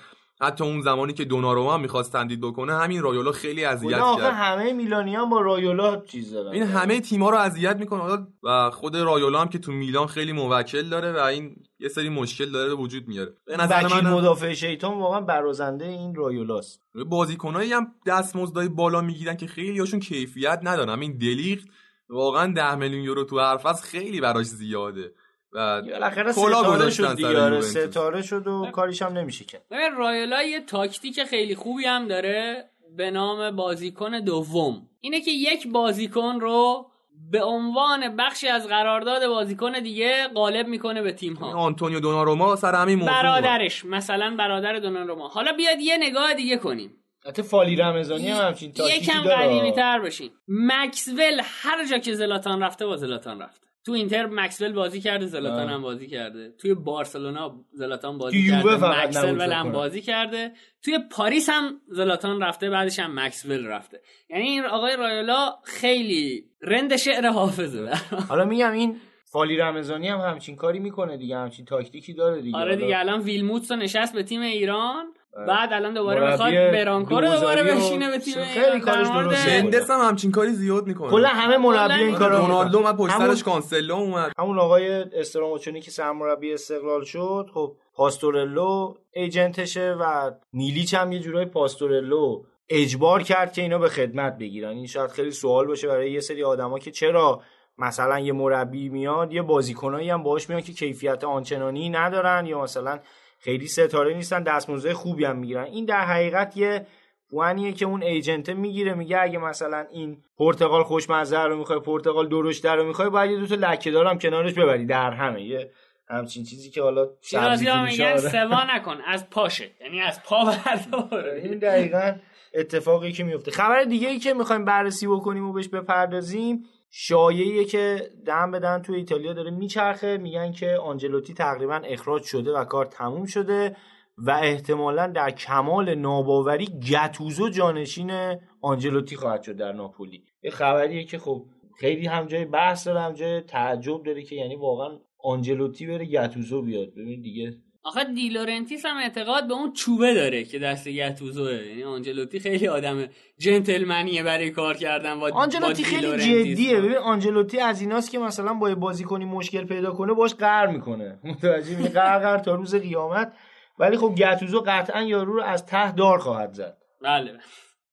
[SPEAKER 2] حتی اون زمانی که دوناروما می‌خواست تمدید بکنه همین رایولا خیلی اذیت کرد.
[SPEAKER 4] همه میلانیان با رایولا چیز دارن.
[SPEAKER 2] این همه تیم‌ها رو اذیت می‌کنه. و خود رایولا هم که تو میلان خیلی موکل داره و این یه سری مشکل داره به وجود میاره.
[SPEAKER 4] به نظر من مدافع شیطان واقعا برازنده این رایولاست.
[SPEAKER 2] بازیکنایی هم دستمزدای بالا می‌گیرن که خیلی هاشون کیفیت ندارن. این دلیخت واقعا 10 میلیون یورو تو فصل خیلی براش زیاده. و
[SPEAKER 4] بالاخره ستاره شد دیگه ستاره شد و کاریش هم نمیشه کرد
[SPEAKER 5] ببین رایولا یه تاکتیک خیلی خوبی هم داره به نام بازیکن دوم. اینه که یک بازیکن رو به عنوان بخشی از قرارداد بازیکن دیگه غالب می‌کنه به تیم ها
[SPEAKER 2] آنتونیو دوناروما سر همین موضوع
[SPEAKER 5] برادرش مثلا برادر دوناروما. حالا بیاد یه نگاه دیگه کنیم.
[SPEAKER 4] حتی فالی رمضانی هم همچین تاکتیکی
[SPEAKER 5] یکم قدیمی تر بشین. مکسول هر جا که زلاتان رفته با زلاتان رفته تو اینتر مکسول بازی کرده زلاتان هم بازی کرده. توی بارسلونا زلاتان بازی کرده. مکسول هم بازی کرده. توی پاریس هم زلاتان رفته بعدش هم مکسول رفته. یعنی این آقای رایولا خیلی رند شعر حافظه.
[SPEAKER 4] حالا میگم این فالی رمضانی هم همچین کاری می‌کنه دیگه همچین تاکتیکی داره دیگه.
[SPEAKER 5] آره دیگه الان ویلموتس نشست به تیم ایران. بعد الان دوباره می‌خواد برانکو رو دوباره بشینه به تیم
[SPEAKER 4] خیلی. کارش درسته.
[SPEAKER 2] مندس هم همچین کاری زیاد می‌کنه
[SPEAKER 4] کلا همه مربی این کارو
[SPEAKER 2] رونالدو. من پشت
[SPEAKER 4] همون-
[SPEAKER 2] سرش کانسلو اومد
[SPEAKER 4] همون آقای استراموچونی که سرمربی استقلال شد خب پاستورلو agent شه و نیلیچ هم یه جورای پاستورلو اجبار کرد که اینا به خدمت بگیرن این شاید خیلی سوال باشه برای یه سری آدما که چرا مثلا یه مربی میاد یه بازیکنایی هم باهاش میان که کیفیت آنچنانی ندارن یا مثلا خیلی ستاره نیستن دستمزد خوبی هم می‌گیرن. این در حقیقت یه پوانیه که اون agent می‌گیره میگه اگه مثلا این پرتغال خوشمزه رو می‌خوای پرتغال درشت رو می‌خوای باید یه دو تا لکه‌دارم کنارش ببری. در همه یه همچین چیزی که حالا فروشی
[SPEAKER 5] میگن. سوا نکن از پاشه. یعنی از پا بردار.
[SPEAKER 4] این دقیقا اتفاقی که میفته خبر دیگه ای که می‌خوایم بررسی بکنیم و بهش بپردازیم شایعیه که دم بدن تو ایتالیا داره میچرخه. میگن که آنجلوتی تقریبا اخراج شده و کار تموم شده و احتمالا در کمال ناباوری گتوزو جانشین آنجلوتی خواهد شد در ناپولی. یه خبریه که خب خیلی هم جای بحث داره هم جای تعجب داره که یعنی واقعا آنجلوتی بره گتوزو بیاد. ببین دیگه
[SPEAKER 5] آخه دیلورنتیس هم اعتقاد به اون چوبه داره که دست گتوزوه یعنی آنجلوتی خیلی آدم جنتلمنیه برای کار کردن با
[SPEAKER 4] آنجلوتی
[SPEAKER 5] با
[SPEAKER 4] خیلی. جدیه. ببین آنجلوتی از ایناست که مثلا با بازیکنی مشکل پیدا کنه باش قهر می‌کنه. متوجه می قهر قهر تا روز قیامت. ولی خب گتوزو قطعا یارو رو از ته دار خواهد زد.
[SPEAKER 5] بله.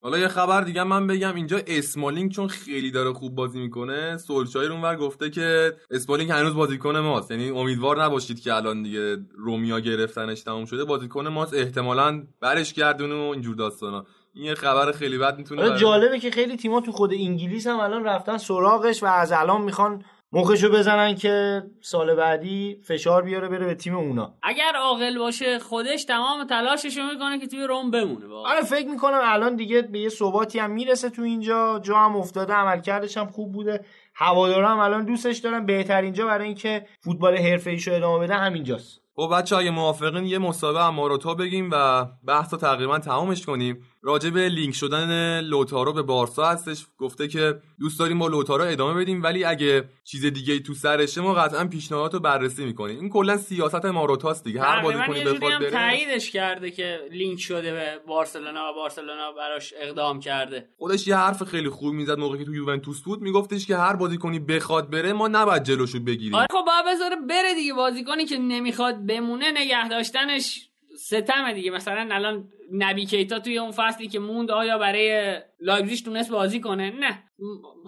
[SPEAKER 2] حالا یه خبر دیگه من بگم. اینجا اسمالینگ چون خیلی داره خوب بازی می‌کنه سولشایر اونور گفته که اسمالینگ هنوز بازیکن ماست. یعنی امیدوار نباشید که الان دیگه رومیا گرفتنش تموم شده. بازیکن ماست. احتمالاً برش گردونه و اینجور داستانا. این یه خبر خیلی بد می‌تونه
[SPEAKER 4] حالا جالبه که خیلی تیما تو خود انگلیس هم الان رفتن سراغش و از الان می‌خوان مخشو بزنن که سال بعدی فشار بیاره بره به تیم اونا.
[SPEAKER 5] اگر عاقل باشه خودش تمام تلاششو می‌کنه که توی روم بمونه واقعا.
[SPEAKER 4] آره فکر می‌کنم الان دیگه به یه ثباتی هم می‌رسه تو اینجا. جا هم افتاده عملکردش هم خوب بوده. هوادارا هم الان دوستش دارن. بهترین جا برای اینکه فوتبال حرفه‌ایشو ادامه بده همینجاست.
[SPEAKER 2] خب بچه اگه موافقین یه مسابقه هم ماروتا بگیم و بحث رو تقریبا تمامش کنیم. راجع به لینک شدن لوتارو به بارسا هستش. گفته که دوست داریم با لوتارو ادامه بدیم ولی اگه چیز دیگه ای تو سرشه ما قطعا پیشنهادات رو بررسی می‌کنیم. این کلا سیاست ماروتاست دیگه. هر بازیکنی
[SPEAKER 5] هم
[SPEAKER 2] بره
[SPEAKER 5] تاییدش کرده که لینک شده به بارسلونا و بارسلونا براش اقدام کرده.
[SPEAKER 2] خودش یه حرف خیلی خوب می‌زد موقعی که تو یوونتوس بود. میگفتش که هر بازیکنی بخواد بره ما نباید جلوشو بگیریم.
[SPEAKER 5] آره خب بذاره بره دیگه. بازیکنی که نمی‌خواد بمونه نگه داشتنش ستمه دیگه مثلا الان نبی کیتا توی اون فصلی که موند آیا برای لایپزیگ تونست بازی کنه نه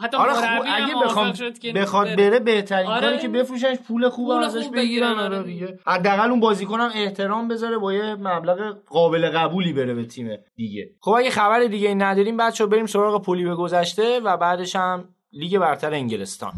[SPEAKER 5] حتی
[SPEAKER 4] آره خب اگه بخوام
[SPEAKER 5] شد که
[SPEAKER 4] بخواد
[SPEAKER 5] بره.
[SPEAKER 4] بره بهترین
[SPEAKER 5] آره.
[SPEAKER 4] کاری که بفروشنش پول خوب
[SPEAKER 5] پول
[SPEAKER 4] ازش
[SPEAKER 5] خوب
[SPEAKER 4] بگیرن آره
[SPEAKER 5] آره.
[SPEAKER 4] دیگه حداقل اون بازیکنم احترام بذاره با یه مبلغ قابل قبولی بره به تیم دیگه خب اگه خبر دیگه نداریم بچه بریم سراغ پولی به گذشته و بعدش هم لیگ برتر انگلستان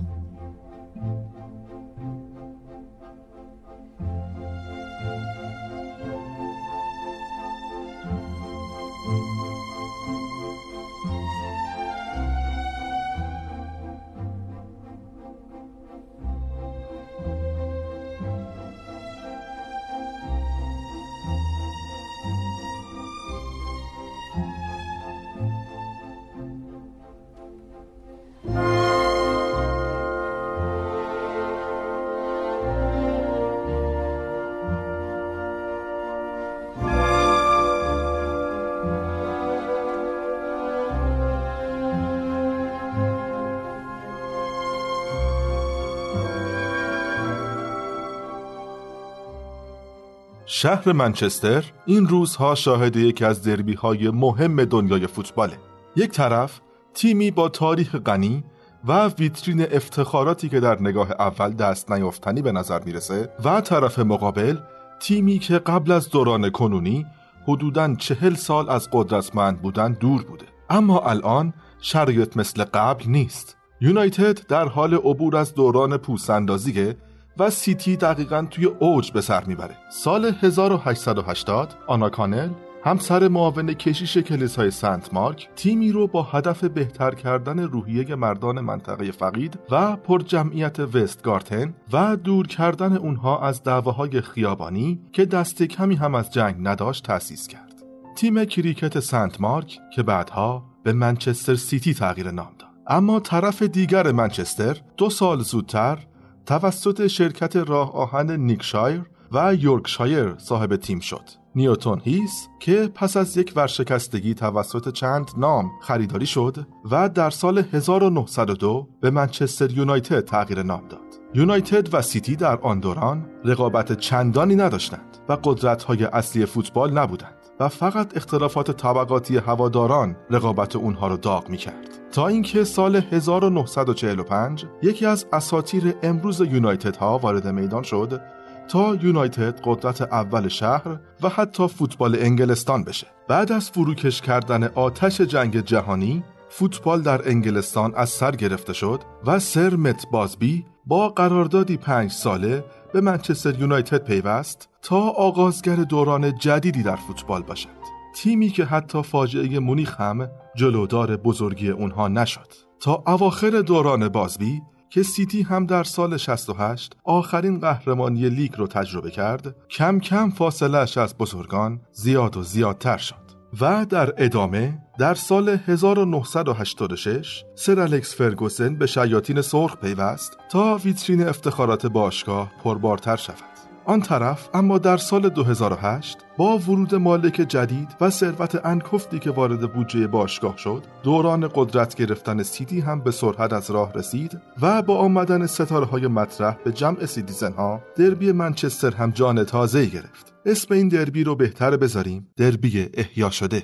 [SPEAKER 6] شهر منچستر این روزها شاهد یکی از دربی های مهم دنیای فوتباله. یک طرف تیمی با تاریخ غنی و ویترین افتخاراتی که در نگاه اول دست نیافتنی به نظر می‌رسه و طرف مقابل تیمی که قبل از دوران کنونی حدوداً چهل سال از قدرتمند بودن دور بوده. اما الان شرایط مثل قبل نیست. یونایتد در حال عبور از دوران پوسندازیه و سیتی دقیقا توی اوج به سر می‌بره. سال 1880 آنا کانل همسر معاون کشیش کلیسای سنت مارک تیمی رو با هدف بهتر کردن روحیه مردان منطقه فقیر و پر جمعیت وست گورتون و دور کردن اونها از دعواهای خیابانی که دست کمی هم از جنگ نداشت تأسیس کرد. تیم کریکت سنت مارک که بعدها به منچستر سیتی تغییر نام داد. اما طرف دیگر منچستر دو سال زودتر توسط شرکت راه آهن لنکشایر و یورکشایر صاحب تیم شد نیوتون هیث که پس از یک ورشکستگی توسط چند نام خریداری شد و در سال 1902 به منچستر یونایتد تغییر نام داد. یونایتد و سیتی در آن دوران رقابت چندانی نداشتند و قدرت‌های اصلی فوتبال نبودند و فقط اختلافات طبقاتی هواداران رقابت اونها رو داغ می‌کرد. تا اینکه سال 1945 یکی از اساطیر امروز یونایتد ها وارد میدان شد تا یونایتد قدرت اول شهر و حتی فوتبال انگلستان بشه. بعد از فروکش کردن آتش جنگ جهانی فوتبال در انگلستان از سر گرفته شد و سر مت بازبی با قراردادی پنج ساله به منچستر یونایتد پیوست تا آغازگر دوران جدیدی در فوتبال باشد. تیمی که حتی فاجعه مونیخ هم جلودار بزرگی اونها نشد. تا اواخر دوران بازبی که سیتی هم در سال 68 آخرین قهرمانی لیگ رو تجربه کرد کم کم فاصلش از بزرگان زیاد و زیادتر شد. و در ادامه در سال 1986 سر الکس فرگوسن به شیاطین سرخ پیوست تا ویترین افتخارات باشگاه پربارتر شود. آن طرف اما در سال 2008 با ورود مالک جدید و ثروت هنگفتی که وارد بودجه باشگاه شد دوران قدرت گرفتن سیتی هم به سرعت از راه رسید و با آمدن ستاره های مطرح به جمع سیتیزن ها دربی منچستر هم جان تازه گرفت. اسم این دربی رو بهتر بذاریم. دربی احیا شده.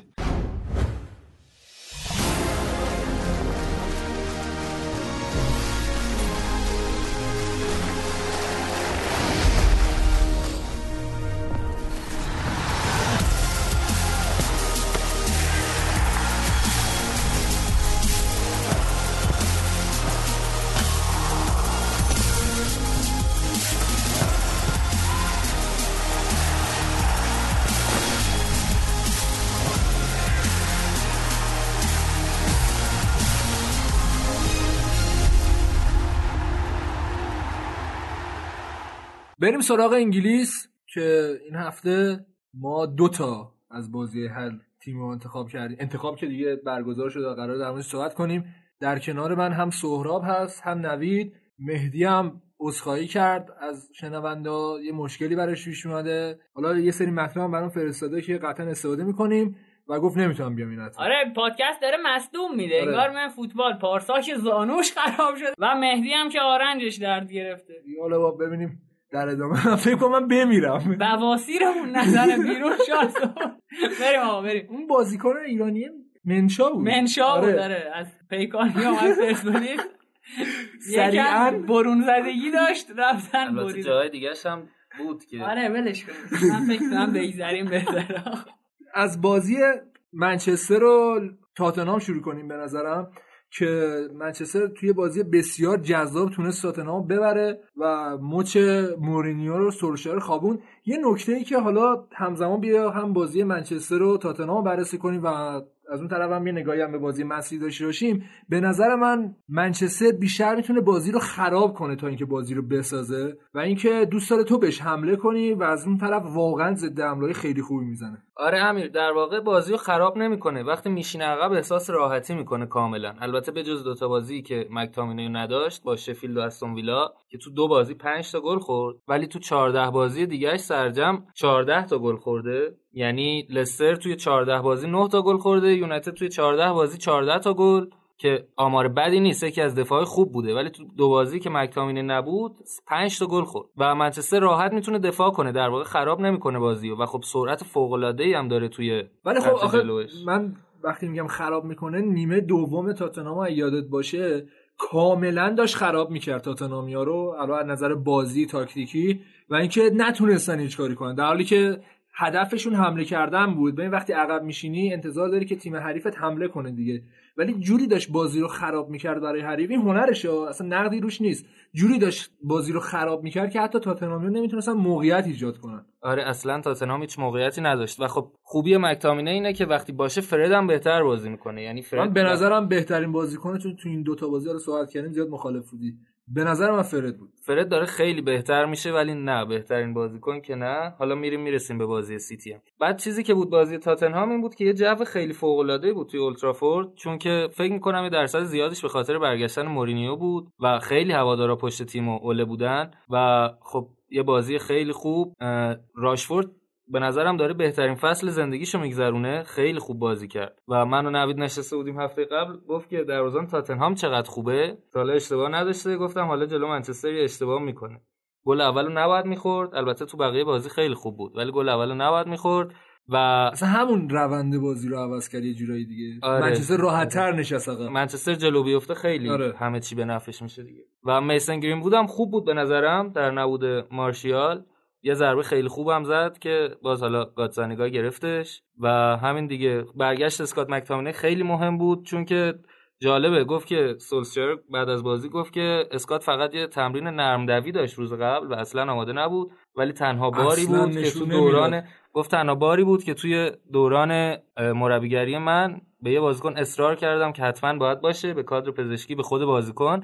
[SPEAKER 1] بریم سراغ انگلیس که این هفته ما دوتا از بازی هر تیم رو انتخاب کردیم. انتخاب که دیگه برگزار شده و قرار در موردش صحبت کنیم. در کنار من هم سهراب هست هم نوید. مهدی هم عذرخواهی کرد از شنونده یه مشکلی براش پیش اومده. حالا یه سری مطلب هم برام فرستاده که قطعا استفاده می‌کنیم و گفت نمی‌تونم بیام این
[SPEAKER 5] آره پادکست داره مصدوم میده. آره. انگار من فوتبال پارساش زانوش خراب شده. و مهدی هم که آرنجش درد گرفته.
[SPEAKER 1] حالا ببینیم در ادامه. فکر کنم من بمیرم.
[SPEAKER 5] بواسیرمون نزن بیرون شاد بریم آقا بریم.
[SPEAKER 1] اون بازیکن ایرانی منشا بود.
[SPEAKER 5] منشا بود داره آره. از پیکان یا از پرسپولیس. سریعا. برون زدگی داشت رفتن
[SPEAKER 7] برید. جای دیگه هم بود که.
[SPEAKER 5] آره ولش کن. من فکر کنم بگذریم بهتره.
[SPEAKER 1] از بازی منچستر رو تاتنهام شروع کنیم به نظرم. که منچستر توی بازی بسیار جذاب تونست تاتنهام ببره و مچ مورینیو رو سولشار خوابون. یه نکته ای که حالا همزمان بیا هم بازی منچستر رو تاتنهام بررسی کنیم و از اون طرف هم یه نگاهی هم به بازی مسی داشته باشیم. به نظر من منچستر بیشتر می‌تونه بازی رو خراب کنه تا اینکه بازی رو بسازه و اینکه دوست داره تو بهش حمله کنی و از اون طرف واقعا ضد حمله خیلی خوبی می‌زنه.
[SPEAKER 7] آره امیر در واقع بازی رو خراب نمی‌کنه. وقتی میشینه عقب احساس راحتی می‌کنه کاملا. البته به جز دوتا بازی که مکتامینو نداشت با شفیلد و استون ویلا که تو دو بازی 5 تا گل خورد ولی تو 14 بازی دیگهش سرجم 14 تا گل خورده. یعنی لستر توی 14 بازی 9 تا گل خورده یونایتد توی 14 بازی 14 تا گل که آمار بدی نیست یکی از دفاع خوب بوده. ولی تو دو بازی که مکتامینه نبود 5 تا گل خورد و منچستر راحت می‌تونه دفاع کنه. در واقع خراب نمی‌کنه بازی و خب سرعت فوق العاده ای هم داره توی
[SPEAKER 1] ولی خب آخه من وقتی میگم خراب می‌کنه نیمه دوم تاتنهام یادت باشه کاملا داشت خراب می‌کرد تاتنامیا رو علاوه نظر بازی تاکتیکی و اینکه نتونستن هیچ کاری کنن. در حالی که هدفشون حمله کردن بود. ببین وقتی عقب میشینی انتظار داری که تیم حریفت حمله کنه دیگه. ولی جوری داشت بازی رو خراب می‌کرد برای حریف. این هنرشه. اصلا نقدی روش نیست. جوری داشت بازی رو خراب می‌کرد که حتی تاتنهام نمی‌تونستن موقعیت ایجاد کنن.
[SPEAKER 7] آره اصلا تاتنهام هیچ موقعیتی نداشت. و خب خوبی مکتامینه اینه که وقتی باشه فرد هم بهتر بازی می‌کنه. یعنی فرد
[SPEAKER 1] من به نظرم بهترین بازیکنه چون تو این دوتا بازی. رو صحبت کردیم زیاد مخالف بودی. به نظر من فرد بود.
[SPEAKER 7] فرد داره خیلی بهتر میشه ولی نه بهترین بازیکن که نه. حالا میریم می‌رسیم به بازی سیتی هم. بعد چیزی که بود بازی تاتنهام این بود که یه جو خیلی فوق العاده بود توی اولترافورد چون که فکر می‌کنم یه درصد زیادش به خاطر برگشتن مورینیو بود و خیلی هوادارا پشت تیم و اوله بودن. و خب یه بازی خیلی خوب راشفورد به نظرم داره بهترین فصل زندگیشو میگذرونه. خیلی خوب بازی کرد. و من و نوید نشسته بودیم هفته قبل. گفت که دروازه‌بان تاتنهام چقدر خوبه؟ حالا اشتباه نداشته. گفتم حالا جلو منچستر اشتباه می‌کنه. گل اولو نباید می‌خورد. البته تو بقیه بازی خیلی خوب بود. ولی گل اولو نباید می‌خورد. و
[SPEAKER 1] اصلا همون روند بازی رو عوض کرد یه جورایی دیگه.
[SPEAKER 7] آره.
[SPEAKER 1] منچستر راحت تر نشست عقب
[SPEAKER 7] منچستر جلو بیفته خیلی
[SPEAKER 1] آره.
[SPEAKER 7] همه چی به نفعش میشه دیگه. و میسن گرین بودم خوب بود به نظرم. در نبود مارشیال. یه ضربه خیلی خوبم زد که باز حالا گاتزانیگا گرفتش و همین دیگه برگشت اسکات مکتامینه خیلی مهم بود چون که جالبه گفت که سولشر بعد از بازی گفت که اسکات فقط یه تمرین نرم دوی داشت روز قبل و اصلا آماده نبود ولی تنها باری بود که تو دوران. گفت تنها باری بود که توی دوران مربیگری من به یه بازیکن اصرار کردم که حتما باید باشه به کادر پزشکی به خود بازیکن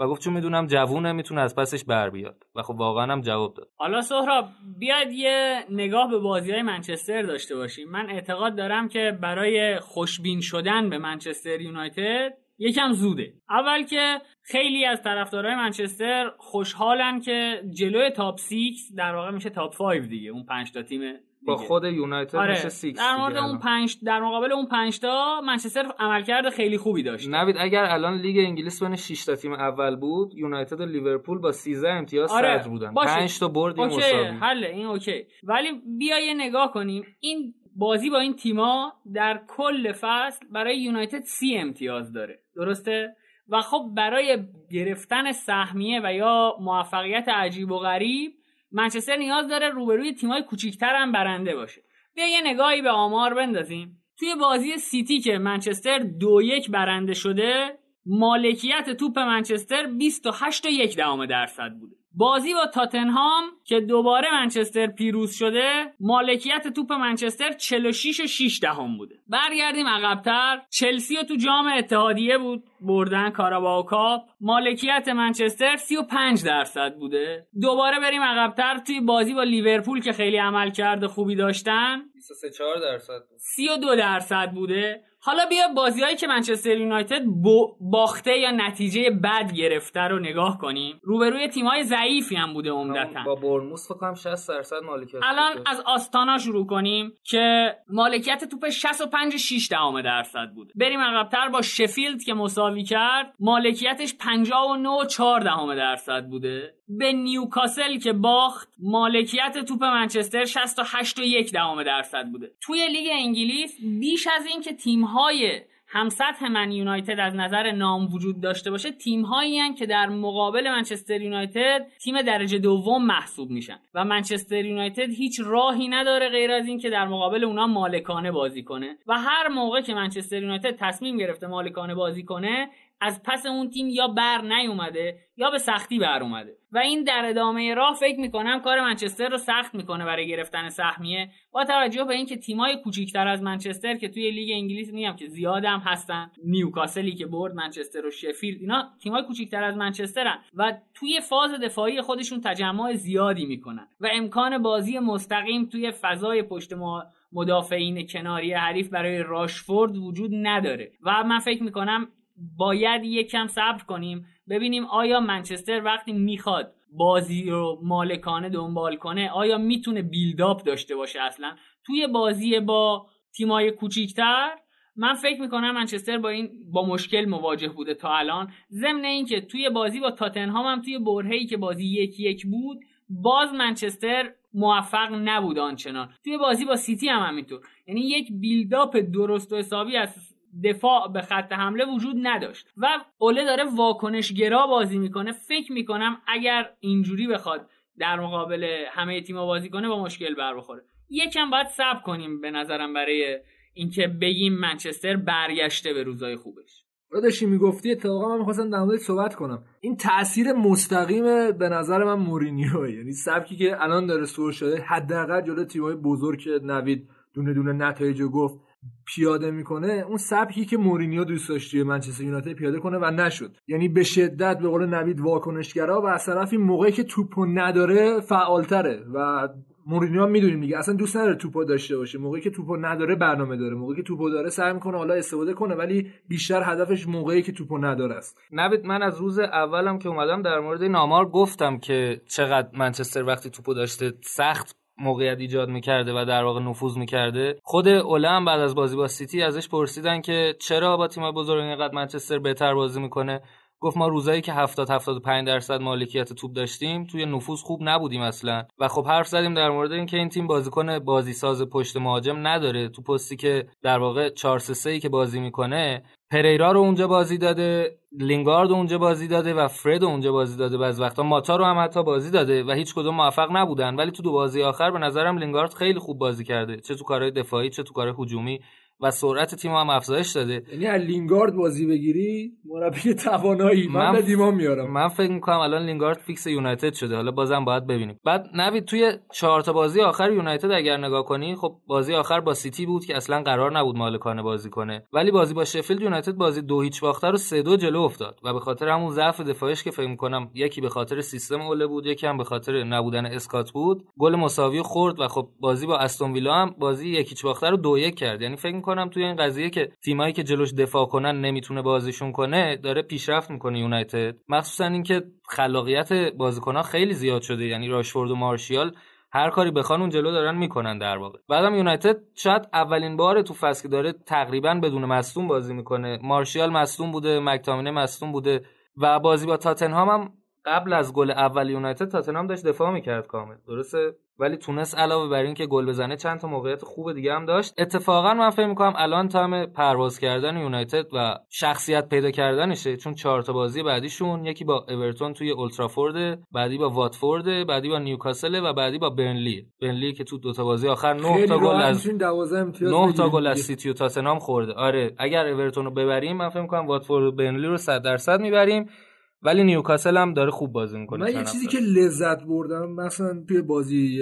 [SPEAKER 7] و گفت چون می‌دونم جوونه می‌تونه از پسش بر بیاد. و خب واقعا هم جواب داد.
[SPEAKER 5] حالا سهراب بیاید یه نگاه به بازی های منچستر داشته باشیم. من اعتقاد دارم که برای خوشبین شدن به منچستر یونایتد یکم زوده. اول که خیلی از طرفدارای منچستر خوشحالن که جلوی تاپ 6 در واقع میشه top 5 دیگه اون 5 تا تیم
[SPEAKER 7] با. خود یونایتد
[SPEAKER 5] آره
[SPEAKER 7] میشه سیکس
[SPEAKER 5] در مورد اون. پنج در مقابل اون 5 تا منچستر عملکرد خیلی خوبی داشت.
[SPEAKER 7] نوید اگر الان لیگ انگلیس بین 6 تا تیم اول بود یونایتد و لیورپول با 13 امتیاز
[SPEAKER 5] آره،
[SPEAKER 7] صدر بودن.
[SPEAKER 5] باشه.
[SPEAKER 7] 5 تا برد مساوی.
[SPEAKER 5] حله این اوکی. ولی بیا یه نگاه کنیم. این بازی با این تیما در کل فصل برای یونایتد سی امتیاز داره. درسته؟ و خب برای گرفتن سهمیه و یا موفقیت عجیب و غریب منچستر نیاز داره روبروی تیمای کوچیکتر هم برنده باشه. بیا یه نگاهی به آمار بندازیم. توی بازی سیتی که منچستر دو یک برنده شده مالکیت توپ منچستر 28 و یک دهم درصد بوده. بازی با تاتنهام که دوباره منچستر پیروز شده مالکیت توپ منچستر 46 و 6 دهم بوده. برگردیم عقبتر. چلسی رو تو جام اتحادیه بود بردن کاراباو کاپ. مالکیت منچستر 35 درصد بوده. دوباره بریم عقبتر. توی بازی با لیورپول که خیلی عمل کرده خوبی داشتن
[SPEAKER 7] 23 4 درصد بود.
[SPEAKER 5] 32 درصد بوده. حالا بیا بازیهایی که منچستر یونایتد با- باخته یا نتیجه بد گرفته رو نگاه کنیم. روبروی تیمای ضعیفی هم بوده عمدتا.
[SPEAKER 7] با برنموس فکر کنم 60 درصد مالکیت
[SPEAKER 5] الان. از آستانا شروع کنیم که مالکیت توپ 65 6 دهم درصد بود بریم عقبتر با شفیلد که مساوی کرد. مالکیتش 59 و 4 دهم درصد بوده. به نیوکاسل که باخت مالکیت توپ منچستر 68 و 1 دهم درصد بوده. توی لیگ انگلیس بیش از این که تیم‌های همسطح من یونایتد از نظر نام وجود داشته باشه تیم هایی که در مقابل منچستر یونایتد تیم درجه دوم محسوب میشن و منچستر یونایتد هیچ راهی نداره غیر از این که در مقابل اونا مالکانه بازی کنه. و هر موقع که منچستر یونایتد تصمیم گرفته مالکانه بازی کنه از پس اون تیم یا بر نیومده یا به سختی بر اومده. و این در ادامه راه فکر می‌کنم کار منچستر رو سخت می‌کنه برای گرفتن سهمیه. با توجه به اینکه تیمای کوچیکتر از منچستر که توی لیگ انگلیس میگم که زیاد هم هستن نیوکاسلی که برد منچستر و شفیلد اینا تیمای کوچیکتر از منچسترن و توی فاز دفاعی خودشون تجمع زیادی می‌کنن و امکان بازی مستقیم توی فضای پشت ما مدافعین کناری حریف برای راشفورد وجود نداره. و من فکر می‌کنم باید یکم صبر کنیم. ببینیم آیا منچستر وقتی می‌خواد بازی رو مالکانه دنبال کنه آیا می‌تونه بیلداپ داشته باشه اصلا؟ توی بازی با تیمای کوچیکتر من فکر می‌کنم منچستر با این با مشکل مواجه بوده تا الان. ضمن اینکه توی بازی با تاتنهام هم توی برهه‌ای که بازی یک یک بود باز منچستر موفق نبود آنچنان. توی بازی با سیتی هم همینطور. یعنی یک بیلداپ درست و حسابی از دفاع به خط حمله وجود نداشت و اوله داره واکنشگرا بازی می‌کنه. فکر می‌کنم اگر اینجوری بخواد در مقابل همه تیم‌ها بازی کنه با مشکل بر بخوره. یکم باید صبر کنیم به نظرم برای اینکه بگیم منچستر برگشته به روزای خوبش.
[SPEAKER 1] داشتی می‌گفتی؟ اتفاقا من می‌خواستم در موردش صحبت کنم. این تاثیر مستقیم به نظر من مورینیو یعنی سبکی که الان داره سر شده حداقل جلو تیم‌های بزرگ نوید دونه دونه نتایج گفت پیاده می‌کنه اون سبکی که مورینیو دوست داشت توی منچستر یونایتد پیاده کنه و نشد. یعنی به شدت به قول نوید واکنشگرا و از طرفی موقعی که توپو نداره فعالتره و مورینیو هم می‌دونیم دیگه. اصلا دوست نداره توپو داشته باشه. موقعی که توپو نداره برنامه داره. موقعی که توپو داره سعی می‌کنه حالا استفاده کنه ولی بیشتر هدفش موقعی که توپو نداره است.
[SPEAKER 7] نوید من از روز اولم که اومدم در مورد این آمار گفتم که چقدر منچستر وقتی توپو داشته سخت موقعیت ایجاد می‌کرده و در واقع نفوذ می‌کرده. خود اوله هم بعد از بازی با سیتی ازش پرسیدن که چرا با تیم بزرگ اینقدر منچستر بهتر بازی می‌کنه. گفت ما روزایی که 70 75 درصد مالکیت توپ داشتیم توی نفوذ خوب نبودیم اصلا. و خب حرف زدیم در مورد اینکه این تیم بازیکن بازی ساز پشت مهاجم نداره. تو پستی که در واقع 4 3 که بازی می‌کنه پریرا رو اونجا بازی داده لینگارد اونجا بازی داده و فرد اونجا بازی داده. بعض وقتا ماتا رو هم حتی بازی داده و هیچ کدوم موفق نبودن. ولی تو دو بازی آخر به نظرم لینگارد خیلی خوب بازی کرده. چه تو کارهای دفاعی چه تو کارهای هجومی. و سرعت تیم هم افزایش داده.
[SPEAKER 1] یعنی از لینگارد بازی بگیری مربی توانایی. من, من ایمان میارم.
[SPEAKER 7] من فکر می‌کنم الان لینگارد فیکس یونایتد شده. حالا بازم باید ببینیم. بعد نوید توی چهار تا بازی آخر یونایتد اگر نگاه کنی خب بازی آخر با سیتی بود که اصلا قرار نبود مالکانه بازی کنه. ولی بازی با شفیلد یونایتد بازی دو هیچ باخته رو سه دو جلو افتاد. و به خاطر همون ضعف دفاعش که فکر می‌کنم یکی به خاطر سیستم اوله بود یکی هم به خاطر نبودن اسکات بود گل مساوی خورد. و خب بازی با استون ویلا هم بازی یک هیچ باخته رو دو یک کرد. یعنی فکر می‌کنم توی این قضیه که تیمایی که جلوش دفاع کنن نمی‌تونه بازشون کنه داره پیشرفت می‌کنه یونایتد. مخصوصا اینکه خلاقیت بازیکنها خیلی زیاد شده یعنی راشفورد و مارشیال هر کاری بخوان اون جلو دارن می‌کنن در واقع. بعدم یونایتد شاید اولین بار تو فصل که داره تقریبا بدون مصدوم بازی می‌کنه. مارشیال مصدوم بوده مکتامینه مصدوم بوده و بازی با تاتنهام هم قبل از گل اول یونایتد تاتنهام داشت دفاع می‌کرد کامل. درسته؟ ولی تونست علاوه بر اینکه گل بزنه چند تا موقعیت خوب دیگه هم داشت. اتفاقا من فکر می‌کنم الان time پرواز کردن یونایتد و شخصیت پیدا کردنشه چون چهار تا بازی بعدیشون یکی با اورتون توی اولدترافورد بعدی با واتفورد بعدی با نیوکاسل و بعدی با برنلی. برنلی که تو دو تا بازی آخر 9 تا گل از 9 تا گل از سیتی و تاتنهام خورده. آره اگر اورتون رو ببریم من فکر می‌کنم واتفورد و برنلی رو 100 درصد می‌بریم. ولی نیوکاسل هم داره خوب بازی می‌کنه
[SPEAKER 1] من یه چیزی که لذت بردم مثلا توی بازی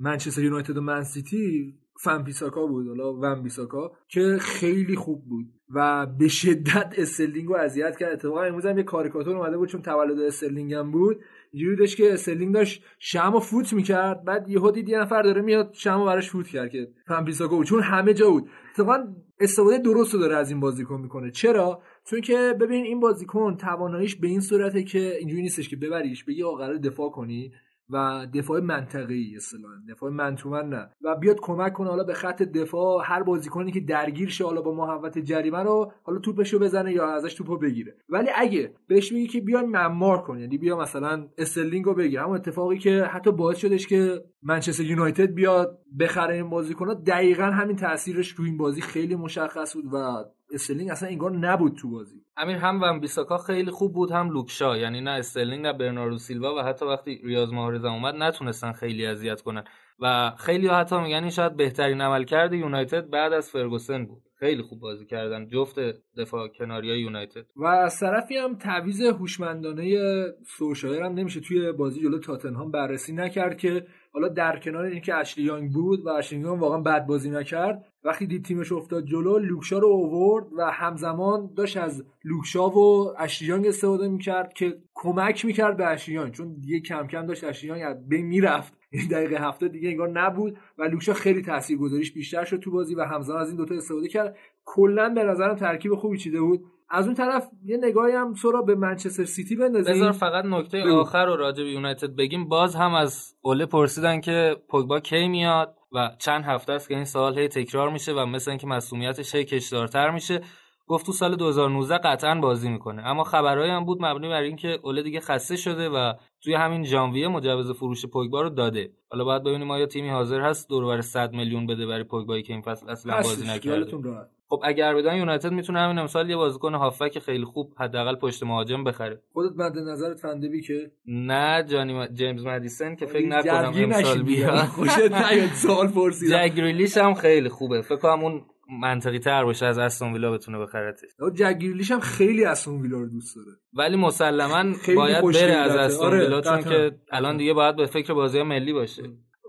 [SPEAKER 1] منچستر یونایتد و منچستر سیتی ون بیساکا بود حالا ون بیساکا که خیلی خوب بود و به شدت استرلینگ رو اذیت کرد. اتفاقا امروز هم یه کاریکاتور اومده بود چون تولد استرلینگ هم بود. اینجوری داشت که استرلینگ داشت شمع فوت می‌کرد بعد یهو دید یه نفر داره میاد شمع براش فوت کرد که ون بیساکا بود. چون همه جا بود. اتفاقا استفاده درست رو داره از این بازیکن می‌کنه. چرا؟ چون که ببین این بازیکن تواناییش به این صورته که اینجوری نیستش که ببریش بگی آقا قرار دفاع کنی و دفاع منطقه‌ای اصطلاحا دفاع منتومن نه. و بیاد کمک کنه حالا به خط دفاع هر بازیکنی که درگیر شه حالا با محوت جریمه رو حالا توپشو بزنه یا ازش توپو بگیره. ولی اگه بهش میگی که بیا ممار کن یعنی بیا مثلا استرلینگ رو بگیر. همون اتفاقی که حتی باعث شدش که منچستر یونایتد بیاد بخره این بازیکن‌ها دقیقا همین تاثیرش رو این بازی خیلی مشخص بود و استرلینگ اصلا انگار نبود تو بازی.
[SPEAKER 7] همین هم ون بیساکا خیلی خوب بود هم لوک شا. یعنی نه استرلینگ نه برناردو سیلوا و حتی وقتی ریاض محرز اومد نتونستن خیلی اذیت کنن. و خیلی حتی میگن این شاید بهترین عملکرد یونایتد بعد از فرگوسن بود. خیلی خوب بازی کردن جفت دفاع کناری یونایتد.
[SPEAKER 1] و از طرفی هم تعویض هوشمندانه سولشایر هم نمیشه توی بازی جلو تاتنهام بررسی نکرد که حالا در کنار اینکه اشلی یانگ بود و اشلی یانگ واقعا بد بازی نکرد وقتی دید تیمش افتاد جلو لوک شا رو اوورد و همزمان داشت از لوک شا و اشلی یانگ استفاده می‌کرد که کمک می‌کرد به اشلی یانگ چون دیگه کم کم داشت اشلی یانگ از بین می‌رفت. این دقیقه هفته دیگه انگار نبود و لوکشا خیلی تاثیرگذاریش بیشتر شد تو بازی و همزمان از این دوتا استفاده کرد. کلا به نظرم ترکیب خوبی چیده بود. از اون طرف یه نگاهی هم سورا به منچستر سیتی بندازیم
[SPEAKER 7] بذار فقط نکته آخر رو راجع به یونایتد بگیم. باز هم از اوله پرسیدن که پوگبا کی میاد و چند هفته است که این سوال هی تکرار میشه و مثل اینکه مسئولیتش هی کشدارتر میشه. گفت تو سال 2019 قطعا بازی می‌کنه. اما خبرهایی هم بود مبنی بر اینکه اوله دیگه خسته شده و توی همین ژانویه مجوز فروش پوگبا رو داده. حالا باید ببینیم آیا تیمی حاضر هست دور 100 میلیون بده برای پوگبایی که این فصل اصلا بازی نکرده. خب اگر بدن یونایتد می‌تونه همین امسال یه بازیکن هافک خیلی خوب حداقل پشت مهاجم بخره.
[SPEAKER 1] خودت مد نظرت فندبی که
[SPEAKER 7] نه جانی ما... جیمز مدیسن که فکر نکنم امسال بیاد.
[SPEAKER 1] خوشت نیاد سوال پرسیدم.
[SPEAKER 7] جگریلیش هم خیلی خوبه. فکر کنم اون منطقی تر باشه از استون ویلا بتونه بخرتش
[SPEAKER 1] جگریلیش هم خیلی استون ویلا رو دوست داره.
[SPEAKER 7] ولی مسلما باید بره از استون آره، ویلا چون که الان دیگه باید به فکر بازی ملی باشه.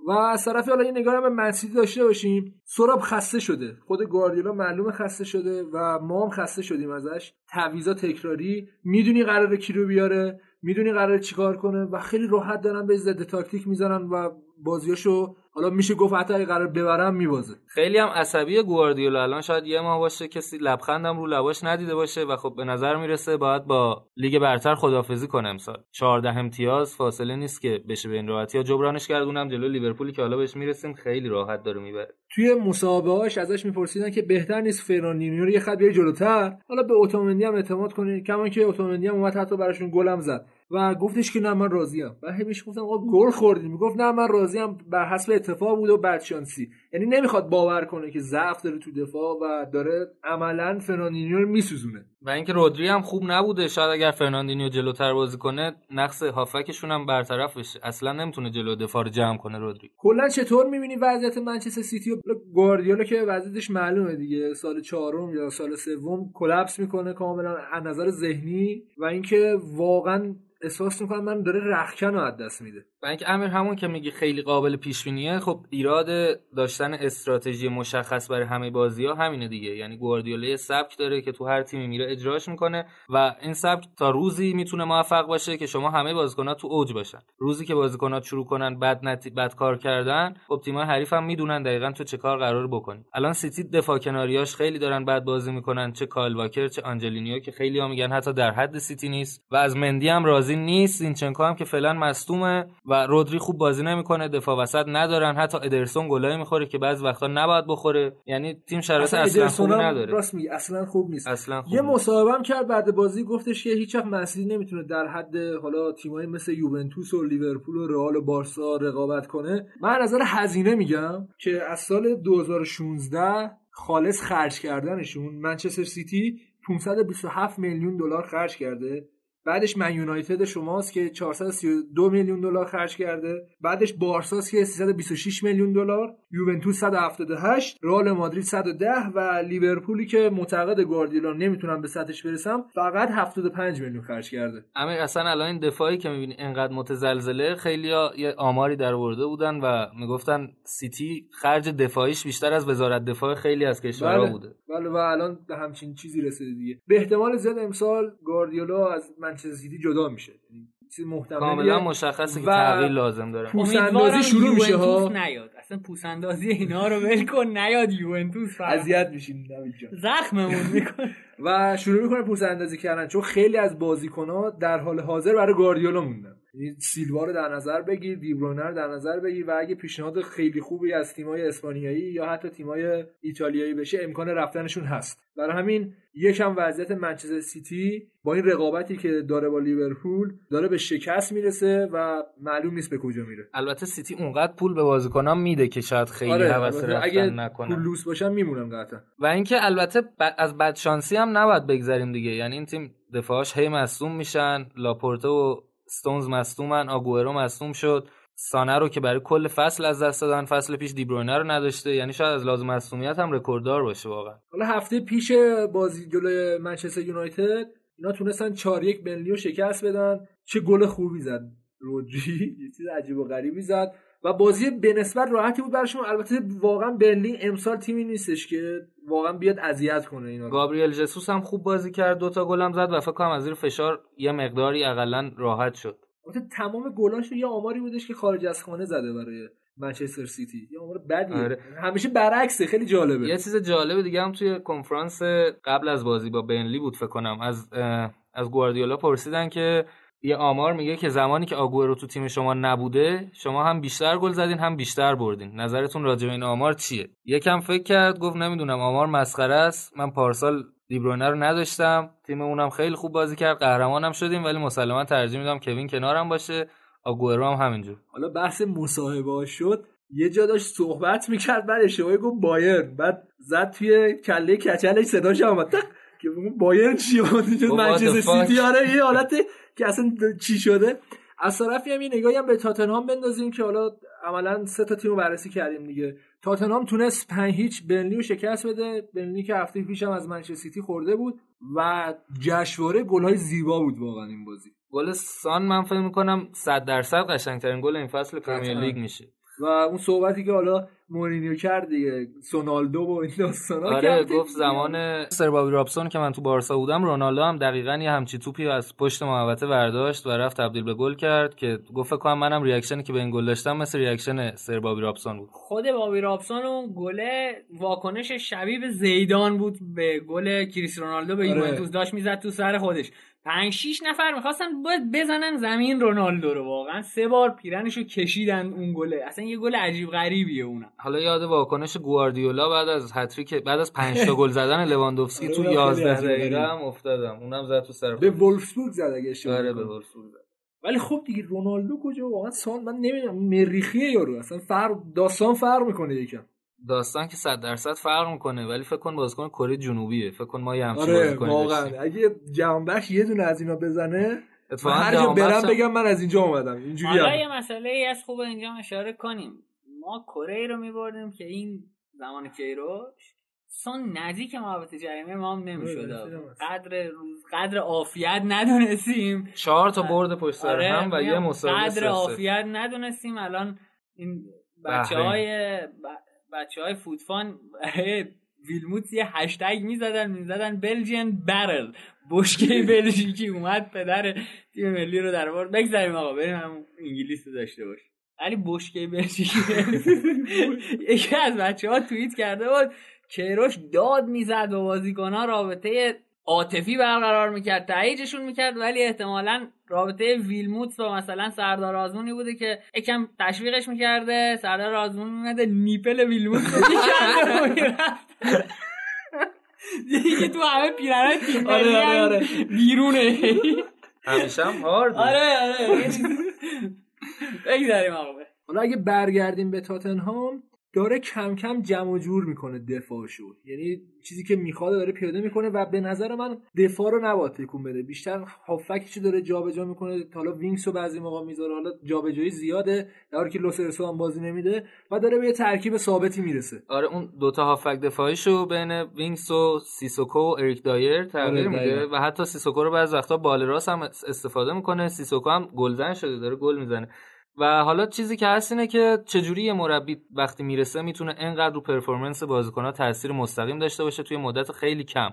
[SPEAKER 1] و از طرف حالا یه نگاه هم به منسیتی داشته باشیم. سراب خسته شده. خود گواردیولا معلومه خسته شده و ما هم خسته شدیم ازش. تعویضا تکراری. می‌دونی قراره کی رو بیاره. می‌دونی قراره چیکار کنه. و خیلی راحت دارن به ضد تاکتیک می‌زنن و بازیاشو حالا میشه گفت حتی اگه قرار ببرم میبازه.
[SPEAKER 7] خیلی هم عصبی گواردیولا. الان شاید یه ماه باشه کسی لبخندم رو لباش ندیده باشه و خب به نظر می‌رسه باید با لیگ برتر خدافزی کنه امسال. 14 امتیاز فاصله نیست که بشه به این راحتی. یا جبرانش کردونم جلو لیورپولی که حالا بهش می‌رسیم خیلی راحت داره می‌بره.
[SPEAKER 1] توی مسابقهاش ازش میپرسیدن که بهتر نیست فرناندینیو رو یه خط بیاری جلوتر. حالا به اوتامندی هم اعتماد کنید. کما اینکه اوتامندی هم اومد حتی براشون گلم زد. و گفتش که نه من راضیم. و همیشه گفتم آقا گل خوردیم می‌گفت نه من راضیم. بر حسب اتفاق بود و بدشانسی یعنی نمی‌خواد باور کنه که ضعف داره تو دفاع و داره عملا فرناندینیو رو میسوزونه.
[SPEAKER 7] و اینکه رودری هم خوب نبوده. شاید اگر فرناندینیو جلوتر بازی کنه نقص هافکشون هم برطرف بشه. اصلا نمی‌تونه جلو دفاع رو جمع کنه رودری.
[SPEAKER 1] کلا چطور می‌بینی وضعیت منچستر سیتی و گواردیولا که وضعیتش معلومه دیگه؟ سال چهارم یا سال سوم collapse می‌کنه کاملا از نظر ذهنی و اینکه واقعا احساس می‌کنم منم داره رختکن رو از دست میده.
[SPEAKER 7] و اینکه امیر همون که میگی خیلی قابل پیش بینیه خب ایراد داشتن استراتژی مشخص برای همه بازی ها همینه دیگه. یعنی گواردیولا سبک داره که تو هر تیمی میره اجراش می‌کنه و این سبک تا روزی می‌تونه موفق باشه که شما همه بازیکنات تو اوج باشن. روزی که بازیکنات شروع کنن بد نتی... بد کار کردن خب تیم‌های حریف هم می‌دونن دقیقا تو چه کار قرار بکنی. الان سیتی دفاع کناریاش خیلی دارن بد بازی می‌کنن چه کایل واکر چه آنجلینیو که خیلی ها میگن حتی در حد سیتی نیست. و از مندی هم راضی نیست زینچنکو هم که فعلا مصدومه و رودری خوب بازی نمی‌کنه دفاع وسط ندارن حتی ادرسون گلای می‌خوره که بعضی وقتا نباید بخوره. یعنی تیم شرایط اصلا, اصلا خوبی نداره.
[SPEAKER 1] راست میگه اصلا خوب نیست.
[SPEAKER 7] اصلا خوب
[SPEAKER 1] یه مصاحبه هم کرد بعد بازی گفتش که هیچ وقت مسئولی نمی‌تونه در حد حالا تیمایی مثل یوونتوس و لیورپول و رئال و بارسا رقابت کنه. من از نظر هزینه میگم که از سال 2016 خالص خرج کردنشون منچستر سیتی 527 میلیون دلار خرج کرده. بعدش من یونایتد شماست که 432 میلیون دلار خرج کرده. بعدش بارساس که 326 میلیون دلار. یوونتوس 178 رئال مادرید 110 و لیورپولی که معتقد گواردیولا نمی‌تونن به سطحش برسم فقط 75 میلیون خرج کرده.
[SPEAKER 7] اما اصلا الان این دفاعی که می‌بینی انقدر متزلزله خیلی یه آماری در ورده بودن و می‌گفتن سیتی خرج دفاعیش بیشتر از وزارت دفاع خیلی از کشورها
[SPEAKER 1] بله.
[SPEAKER 7] بوده.
[SPEAKER 1] بله و الان به همچین چیزی رسیده دیگه. به احتمال زیاد امسال گواردیولا از منچستر سیتی جدا میشه. یعنی چیز محتملیه
[SPEAKER 7] کاملا مشخصه که تغییر لازم داره.
[SPEAKER 1] پوسندازی شروع میشه ها.
[SPEAKER 5] نیاد. اصلا پوسندازی اینا رو ول کن نیاد یوونتوس.
[SPEAKER 1] اذیت میشین
[SPEAKER 5] زخممون می‌کنه.
[SPEAKER 1] و شروع می‌کنه پوست اندازی کردن چون خیلی از بازیکنها در حال حاضر برای گاردیولا موندن. سیلوا رو در نظر بگیر دیبرونه رو در نظر بگیر و اگه پیشنهاد خیلی خوبی از تیمای اسپانیایی یا حتی تیمای ایتالیایی بشه امکان رفتنشون هست. برای همین یکم وضعیت منچستر سیتی با این رقابتی که داره با لیورپول داره به شکست می‌رسه و معلوم نیست به کجا میره.
[SPEAKER 7] البته سیتی اونقدر پول به بازیکنان میده که شاید خیلی
[SPEAKER 1] آره
[SPEAKER 7] رفتن
[SPEAKER 1] اگه
[SPEAKER 7] نکنن
[SPEAKER 1] پول لوس باشن میمونن قطعا.
[SPEAKER 7] و اینکه البته ب- از بدشانسی هم نباید بگذریم دیگه. یعنی این تیم دفاعش هی مصدوم میشن لاپورته و استونز مصدومن آگوئرو مصدوم شد. سانه رو که برای کل فصل از دست دادن فصل پیش دیبروینه رو نداشته. یعنی شاید از لازم مصدومیت هم رکورددار باشه واقعا.
[SPEAKER 1] حالا هفته پیش بازی جلوی منچستر یونایتد اینا تونستن 4 1 بنلی رو شکست بدن. چه گل خوبی زد رودری. یه چیز عجیب و غریبی زد. و بازی به نسبت راحتی بود براشون البته واقعا برلین امسال تیمی نیستش که واقعا بیاد اذیت کنه اینا.
[SPEAKER 7] گابریل جسوس هم خوب بازی کرد. دوتا گلم زد و فکر کنم از زیر فشار یه مقداری اقلا راحت شد.
[SPEAKER 1] البته تمام گلاش یه آماری بودش که خارج از خانه زده برای منچستر سیتی. یه آمار بدیه.
[SPEAKER 7] آره.
[SPEAKER 1] همیشه برعکسه. خیلی جالبه.
[SPEAKER 7] یه چیز جالب دیگه هم توی کنفرانس قبل از بازی با بنلی بود فکر کنم. از از گواردیولا پرسیدن که یه آمار میگه که زمانی که آگوئرو تو تیم شما نبوده شما هم بیشتر گل زدین هم بیشتر بردین. نظرتون راجع به این آمار چیه؟ یکم فکر کرد گفت نمی‌دونم آمار مسخره است. من پارسال دیبرونه رو نداشتم. تیممونم خیلی خوب بازی کرد. قهرمانم شدیم ولی مسلما ترجیح میدم کوین کنارم باشه. آگوئرو هم همینجور.
[SPEAKER 1] حالا بحث مصاحبه شد. یه جا داشت صحبت می‌کرد بعد اشتباهی گفت بایرن. بعد زد توی کله کچلش صداش اومد. که بگم بایرن چیه؟
[SPEAKER 7] what
[SPEAKER 1] منچستر؟ سیتی آره یه حالت که اصلا چی شده؟ از طرفی هم یه نگاهی هم به تاتنهام بندازیم که حالا عملا سه تا تیم رو بررسی کردیم دیگه. تاتنهام تونست 5 هیچ برنلی رو شکست بده. برنلی که هفته پیش هم از منچستر سیتی خورده بود و جشنواره گل‌های زیبا بود واقعا این بازی.
[SPEAKER 7] گل سان من فکر می‌کنم 100 درصد قشنگترین گل این فصل پرمیر لیگ میشه.
[SPEAKER 1] و اون صحبتی که حالا مورینیو کرد دیگه. سونالدو و این داستانا
[SPEAKER 7] آره
[SPEAKER 1] کرد
[SPEAKER 7] گفت زمان سر بابی رابسون که من تو بارسا بودم رونالدو هم دقیقا یه همچی توپی از پشت محوطه برداشت و رفت تبدیل به گل کرد که گفت فکر کنم منم reaction ی که به این گل داشتم مثل reaction سر بابی رابسون بود.
[SPEAKER 5] خود بابی رابسون اون گله واکنش شبیه به زیدان بود به گل کریس رونالدو به
[SPEAKER 1] آره.
[SPEAKER 5] یوونتوس داشت می‌زد تو سر خودش. پنج شیش نفر می‌خواستن باید بزنن زمین رونالدو رو واقعا سه بار پیرنشو کشیدن اون گله اصلا یه گل عجیب غریبیه اونم
[SPEAKER 7] حالا یاد واکنش گواردیولا بعد از هتریک بعد از 5 تا گل زدن لواندوفسکی
[SPEAKER 1] آره،
[SPEAKER 7] تو
[SPEAKER 1] خیلی
[SPEAKER 7] 11
[SPEAKER 1] عجیب
[SPEAKER 7] دقیقه. هم افتادم اونم زد تو سر
[SPEAKER 1] به. ولفسبورگ زد اگه اشتباه
[SPEAKER 7] آره به. ولفسبورگ زد.
[SPEAKER 1] ولی خب دیگه رونالدو کجا واقعا سان من نمی‌دونم مریخیه یارو اصلا فرق داستان فرق می‌کنه یکم
[SPEAKER 7] داستان که 100 درصد فرق می‌کنه ولی فکر کن بازیکن کره جنوبیه فکر کن ما یه همچین
[SPEAKER 1] آره
[SPEAKER 7] بازیکنی
[SPEAKER 1] واقعا. اگه جهانبخش یه دونه از اینا بزنه
[SPEAKER 7] اتفاقا
[SPEAKER 1] هر جا برم بگم من از اینجا اومدم اینجوری
[SPEAKER 5] حالا. یه مسئله ای از خوب اینجا اشاره کنیم ما کره ای رو میبردیم که این زمان کیروش سون نزدیک محوطه جریمه ما هم نمی‌شد
[SPEAKER 1] آره، هست.
[SPEAKER 5] قدر روز قدر عافیت ندونستیم
[SPEAKER 7] چهار تا برد پشت سر
[SPEAKER 5] آره
[SPEAKER 7] هم و یه مساوی
[SPEAKER 5] قدر. عافیت ندونستیم الان این بچه های بچه های فوتفان برای ویلموت یه هشتگ می‌زدن می‌زدن بلژین برل. بشکه بلژیکی اومد پدر تیم ملی رو در آورد. بگذاریم آقا بریم هم انگلیس رو داشته باش ولی بشکه بلژیکی یکی از بچه ها توییت کرده بود کیروش داد می‌زد و بازیکن ها رابطه عاطفی برقرار می‌کرد تاییدشون می‌کرد ولی احتمالا رابطه ویلموت با مثلا سردار آزمونی بوده که یکم تشویقش می‌کرده سردار آزمون میمده نیپل ویلموت رو می‌کرده و می‌رفت. دیگه تو همه پیرنهای تیم
[SPEAKER 1] آره، آره،
[SPEAKER 5] هم
[SPEAKER 1] آره.
[SPEAKER 5] بیرونه.
[SPEAKER 7] همیشه هم هارد
[SPEAKER 5] آره آره. بگذاریم آقا.
[SPEAKER 1] حالا اگه برگردیم به تاتنهام داره کم کم جمع و جور می‌کنه دفاعشو. یعنی چیزی که می‌خواد داره پیاده می‌کنه و به نظر من دفاع رو نباید تکون بده. بیشتر هافکشو داره جابجا می‌کنه. حالا وینگس رو بعضی موقع می‌ذاره. حالا جابجایی زیاده. در حالی که لوسرسو هم بازی نمیده و داره به یه ترکیب ثابتی می‌رسه.
[SPEAKER 7] آره اون دوتا هافک دفاعیشو بین وینگس و سیسوکو و اریک دایر تغییر
[SPEAKER 1] آره،
[SPEAKER 7] میده. و حتی سیسوکو رو بعض وقتا بال راست هم استفاده می‌کنه. سیسوکو هم گلزن شده داره گل می‌زنه. و حالا چیزی که هست اینه که چجوری یه مربی وقتی می‌رسه می‌تونه انقدر رو performance بازیکن‌ها تاثیر مستقیم داشته باشه توی مدت خیلی کم.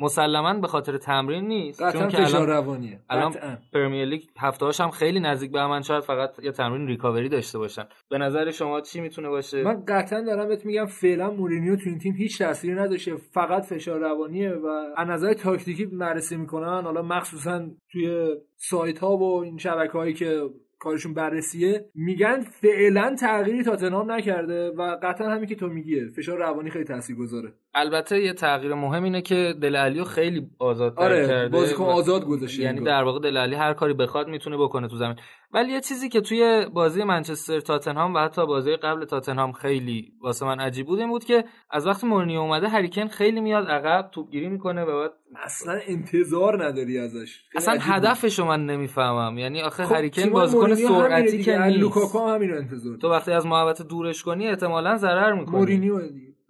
[SPEAKER 7] مسلما به خاطر تمرین نیست چون که
[SPEAKER 1] فشار
[SPEAKER 7] الان
[SPEAKER 1] روانیه.
[SPEAKER 7] الان. پرمیر لیگ هفته‌هاش هم خیلی نزدیک به من شاید فقط یه تمرین recovery داشته باشن. به نظر شما چی می‌تونه باشه؟
[SPEAKER 1] من قطعا دارم بهت میگم فعلا مورینیو تو این تیم هیچ تأثیری نداشته فقط فشار روانیه و از نظر تاکتیکی بررسی می‌کنن. حالا مخصوصا توی سایت ها و این شبکه هایی که کارشون بررسیه میگن فعلا تغییری تاتنهام نکرده و قطعا همین که تو میگیه فشار روانی خیلی تاثیرگذاره
[SPEAKER 7] البته یه تغییر مهم اینه که دل علیو خیلی آزادتر
[SPEAKER 1] آره
[SPEAKER 7] کرده
[SPEAKER 1] بازیکن آزاد گذاشته
[SPEAKER 7] یعنی. در واقع دل علی هر کاری بخواد می‌تونه بکنه تو زمین ولی یه چیزی که توی بازی منچستر تاتنهام و حتی بازی قبل تاتنهام خیلی واسه من عجیب بود این بود که از وقتی مورینیو اومده هری کین خیلی میاد عقب توپگیری می‌کنه و بعد
[SPEAKER 1] اصلا انتظار نداری ازش.
[SPEAKER 7] اصلا. هدفشو من نمی‌فهمم. یعنی آخه
[SPEAKER 1] خب،
[SPEAKER 7] هری
[SPEAKER 1] کین
[SPEAKER 7] بازیکن سرعتی. که نیست.
[SPEAKER 1] لوکاکو هم همین انتظار.
[SPEAKER 7] تو وقتی از محوطه دورش کنی احتمالا ضرر می‌کنی.
[SPEAKER 1] مورینیو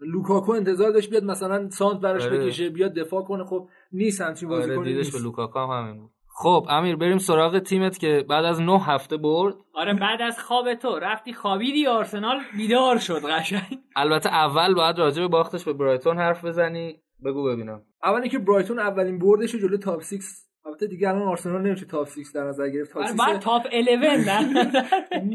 [SPEAKER 1] لوکاکو انتظار داشت بیاد مثلا سانتر براش
[SPEAKER 7] آره.
[SPEAKER 1] بکشه بیاد دفاع کنه. خب نیست همچین
[SPEAKER 7] آره
[SPEAKER 1] بازیکنی
[SPEAKER 7] دیدش
[SPEAKER 1] نیست.
[SPEAKER 7] به لوکاکو هم همین بود. خب امیر بریم سراغ تیمت که بعد از نه هفته برد.
[SPEAKER 5] آره بعد از خواب تو. رفتی خوابیدی آرسنال بیدار شد قشنگ.
[SPEAKER 7] البته اول باید راجع به باختش به برایتون حرف بزنی. بگو ببینم.
[SPEAKER 1] اولی که برایتون اولین بردش رو جلو top 6 البته دیگه الان آرسنال نمیشه top 6 در نظر گرفت. top
[SPEAKER 5] آره
[SPEAKER 1] 6
[SPEAKER 5] بعد top 11 نه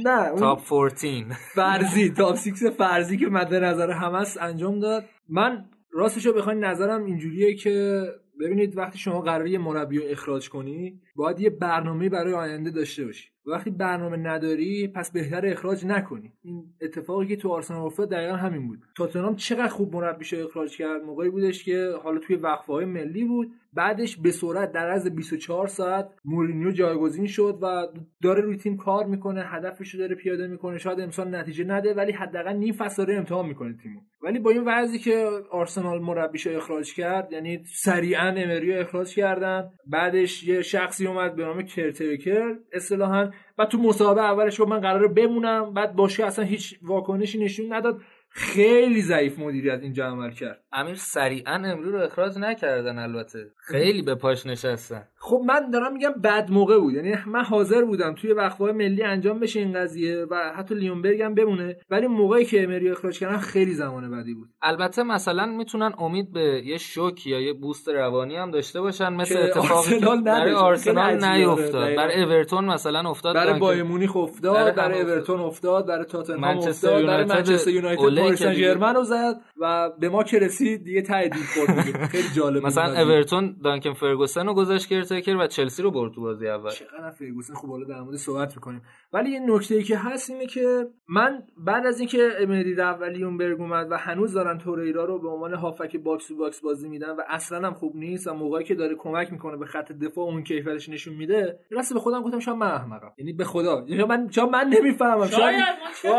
[SPEAKER 1] نه
[SPEAKER 7] top 14
[SPEAKER 1] فرضی top 6 فرضی که مد نظر همه است انجام داد. من راستشو بخواین نظرم اینجوریه که ببینید وقتی شما قراره یه مربی رو اخراج کنی باید یه برنامه برای آینده داشته باشی. وقتی برنامه نداری پس بهتر اخراج نکنی. این اتفاقی که تو آرسنال افتاد دقیقا همین بود. تاتنهام چقدر خوب مربیشو اخراج کرد؟ موقعی بودش که حالا توی وقفه های ملی بود. بعدش به سرعت در از 24 ساعت مورینیو جایگزین شد و داره روی تیم کار می‌کنه هدفش رو داره پیاده می‌کنه. شاید امسال نتیجه نده ولی حداقل نیم فصل داره امتحان می‌کنه تیمو. ولی با این وضعی که آرسنال مربیشو اخراج کرد یعنی سریعا امریو اخراج کردن. بعدش یه شخصی اومد به نام کرتریکر اصطلاحا بعد تو مسابقه اولش گفت من قراره بمونم بعد باشگاه اصلا هیچ واکنشی نشون نداد. خیلی ضعیف مدیریت اینجا عمل کرد.
[SPEAKER 7] امیر سریعا امرو رو اخراج نکردن البته. خیلی به پاش نشستن.
[SPEAKER 1] خب من دارم میگم بد موقع بود. یعنی من حاضر بودم توی وقفه ملی انجام بشه این قضیه و حتی لیونبرگ هم بمونه. ولی موقعی که امری اخراج کردن خیلی زمان بدی بود.
[SPEAKER 7] البته مثلا می‌تونن امید به یه شوک یا یه بوست روانی هم داشته باشن مثل اتفاقی که برای. آرسنال. نیفتاد. برای اورتون مثلا افتاد.
[SPEAKER 1] برای
[SPEAKER 7] که-
[SPEAKER 1] بایر مونیخ
[SPEAKER 7] برای
[SPEAKER 1] افتاد. برای. اورتون افتاد برای تاتنهام افتاد برای منچستر یونایتد پاریس سن
[SPEAKER 7] دیگه-
[SPEAKER 1] ژرمن رو زد. و به ما که رسید دیگه ته دید خورد دیگه. خیلی جالب
[SPEAKER 7] مثلا. اورتون دانکن فرگوسن رو گذاشت caretaker و چلسی رو برد تو بازی اول.
[SPEAKER 1] چقدر فرگوسن خوب حالا در مورد صحبت می‌کنیم. ولی یه نکته ای که هست اینه که من بعد از اینکه امری رفت و لیونگبرگ اومد و هنوز دارن توریرا رو به عنوان هافک box to box بازی میدن و اصلا هم خوب نیست و موقعی که داره کمک می‌کنه به خط دفاع اون کیفیتش نشون میده راست به خودم گفتم شاید من احمقم. یعنی به خدا. یعنی من شاید من نمی‌فهمم.
[SPEAKER 5] شاید چه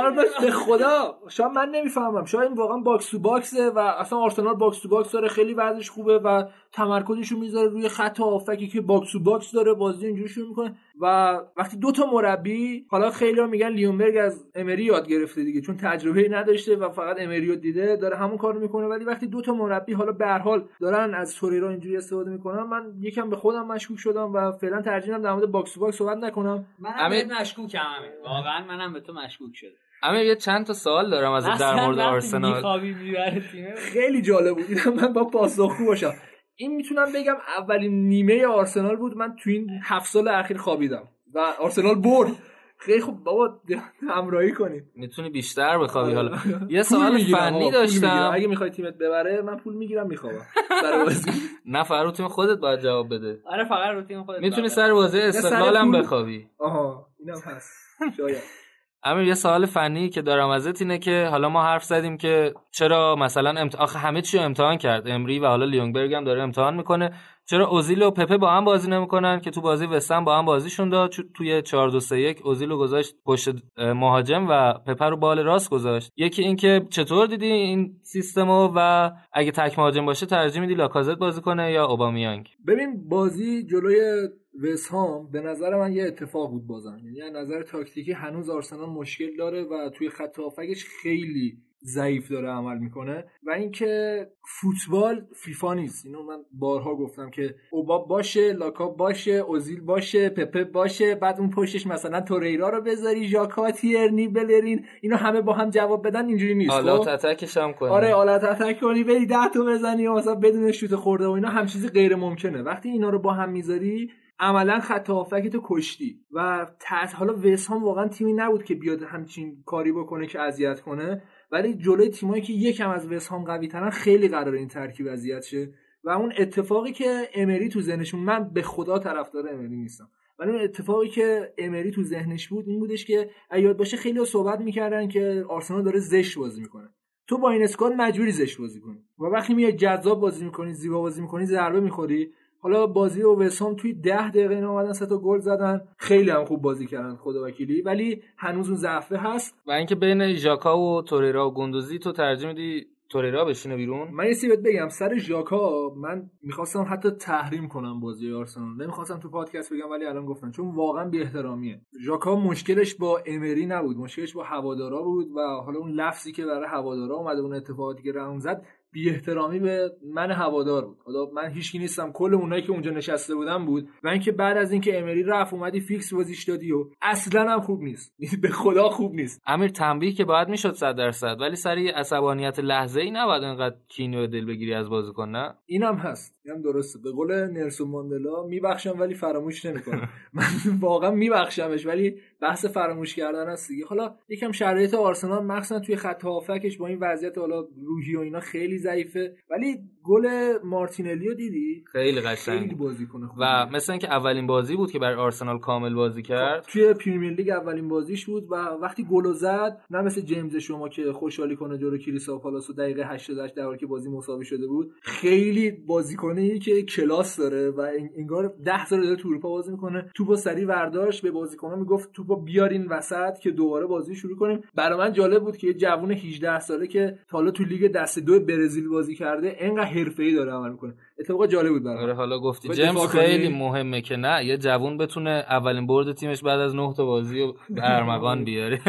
[SPEAKER 1] به خدا. شاید من نمی‌فهمم. شاید این واقعا box to box ه و اصلا آرسنال box to box داره خیلی وضعش خوبه و تمرکزش رو می‌ذاره روی خط هافکی که box to box داره بازی اینجوری شروع می‌کنه. و وقتی دو تا مربی حالا خیلی ها میگن لیونگبرگ از امری یاد گرفته دیگه چون تجربه نداشته و فقط امری رو دیده داره همون کارو می‌کنه. ولی وقتی دو تا مربی حالا به هر حال دارن از توریرا اینجوری استفاده می‌کنن من یکم به خودم مشکوک شدم و فعلا ترجیح میدم در مورد box to box صحبت نکنم.
[SPEAKER 5] منم
[SPEAKER 7] امیر-
[SPEAKER 5] مشکوکم امیر. واقعا منم به تو مشکوک شدم.
[SPEAKER 7] امیر یه چند تا سوال دارم از در مورد آرسنال.
[SPEAKER 1] خیلی جالب بود. اینم من با پاسخگو باشم. این می‌تونم بگم اولین نیمه آرسنال بود. من تو این هفت سال اخیر خوابیدم و آرسنال برد. خیلی خوب. بابا همراهی کنید
[SPEAKER 7] می‌تونی بیشتر بخوابی. حالا یه سوال فنی. داشتم.
[SPEAKER 1] اگه می‌خوای تیمت ببره من پول می‌گیرم میخوابم. سر بازی.
[SPEAKER 7] نه فرو تیم خودت باید جواب بده.
[SPEAKER 5] آره فقط رو تیم خودت
[SPEAKER 7] می‌تونی. سر بازی استقلال هم
[SPEAKER 1] پول-
[SPEAKER 7] بخوابی.
[SPEAKER 1] آها اینم هست. شاید.
[SPEAKER 7] امیر یه سوال فنی که دارم ازت اینه که حالا ما حرف زدیم که چرا مثلا امت... آخه همه چی امتحان کرد. امری و حالا لیونگبرگ هم داره امتحان می‌کنه. چرا اوزیل و پپه با هم بازی نمی‌کنن که تو بازی وستن با هم بازیشون داد؟ چون توی 4 2 3 1 اوزیل رو گذاشت پشت مهاجم و پپه رو بال راست گذاشت. یکی اینکه چطور دیدی این سیستمو و اگه تک مهاجم باشه ترجیح میدی لاکازت بازی کنه یا اوبامیانگ؟
[SPEAKER 1] ببین بازی جلوی وسهام به نظر من یه اتفاق بود بازم. یعنی از نظر تاکتیکی هنوز آرسنال مشکل داره و توی خط هافکش خیلی ضعیف داره عمل می‌کنه. و اینکه فوتبال فیفا نیست. اینو من بارها گفتم که اوبا باشه لاکا باشه اوزیل باشه پپه باشه بعد اون پشتش مثلا توریرا رو بذاری ژاکا تیرنی بلرین اینا همه با هم جواب بدن اینجوری نیست.
[SPEAKER 7] حالا
[SPEAKER 1] خب؟
[SPEAKER 7] تتکش هم کنه
[SPEAKER 1] آره آلت اتک کنی بری ده تا بزنی مثلا بدون شوت خورده و اینا هم چیزی غیر ممکنه. وقتی اینا رو با هم می‌ذاری عملا خط هافک تو کشتی و تحت حالا وسهام واقعا تیمی نبود که بیاد همچین کاری بکنه که اذیت کنه ولی جلوی تیمایی که یکم از وسهام قوی ترن خیلی قرار این ترکیب اذیت شه. و اون اتفاقی که امری تو ذهنشون من به خدا طرفدار امری نیستم. ولی اون اتفاقی که امری تو ذهنش بود این بودش که یاد باشه خیلی صحبت می‌کردن که آرسنال داره زشت بازی می‌کنه. تو با این اسکواد مجبوری زشت بازی کنی. و وقتی میای جذاب بازی می‌کنی زیبا بازی می‌کنی ضربه می‌خوری حالا بازی و وسام توی ده دقیقه اینا اومدن سه تا گل زدن. خیلی هم خوب بازی کردن خدا وکیلی. ولی هنوز اون ضعفه هست.
[SPEAKER 7] و اینکه بین ژاکا و توریرا و گوندوزی تو ترجیح میدی توریرا بشینه بیرون؟
[SPEAKER 1] من یه بهت بگم. سر ژاکا من می‌خواستم حتی تحریم کنم بازی آرسنال. نمی‌خواستم تو پادکست بگم ولی الان گفتم. چون واقعا بی احترامیه ژاکا مشکلش با امری نبود. مشکلش با هوادارا بود و حالا اون لفظی که برای هوادارا اومده اون اتفاقاتی که رقم زد بی احترامی به من هوادار بود. حالا من هیچکی نیستم. کل اونایی که اونجا نشسته بودن بود. و اینکه بعد از اینکه امری رفت اومدی فیکس بازیش دادی و اصلا هم خوب نیست. به خدا خوب نیست.
[SPEAKER 7] امیر تنبیه که باید می‌شد 100 درصد ولی سر یه عصبانیت لحظه ای نباید انقدر کینو دل بگیری از بازیکن نه؟
[SPEAKER 1] اینم هست. اینم درسته. به قول نلسون ماندلا میبخشم ولی فراموش نمی‌کنم. من واقعا میبخشمش ولی بحث فراموش کردن هست دیگه. حالا یکم شرایط آرسنال مخصوصا توی خط هافکش با این وضعیت حالا روحی و اینا خیلی ضعیفه. ولی گل مارتینلی رو دیدی؟
[SPEAKER 7] خیلی
[SPEAKER 1] خیلی
[SPEAKER 7] قشنگ.
[SPEAKER 1] بازیکن خوبی.
[SPEAKER 7] و مثل اینکه اولین بازی بود که برای آرسنال کامل بازی کرد.
[SPEAKER 1] توی پریمیر لیگ اولین بازیش بود و وقتی گل زد نه مثل جیمز شما که خوشحالی کنه جلو کریستال پالاس و دقیقه 88 در حالی که بازی مساوی شده بود. خیلی بازیکنی که کلاس داره و ان- انگار 10 سال داره تو اروپا بازی می‌کنه. توپو سری برداشت به بازیکن‌ها می‌گفت توپو بیارین وسط که دوباره بازی شروع کنیم. برای من جالب بود که یه جوون 18 ساله که تا حالا تو لیگ دسته دو برزیل بازی کرده انقدر حرفه‌ای داره عمل می‌کنه اتفاقا جالب بود برای من.
[SPEAKER 7] آره حالا گفتی جیمز؟ خیلی مهمه که نه یه جوون بتونه اولین برد تیمش بعد از نه تا بازی و به ارمغان بیاره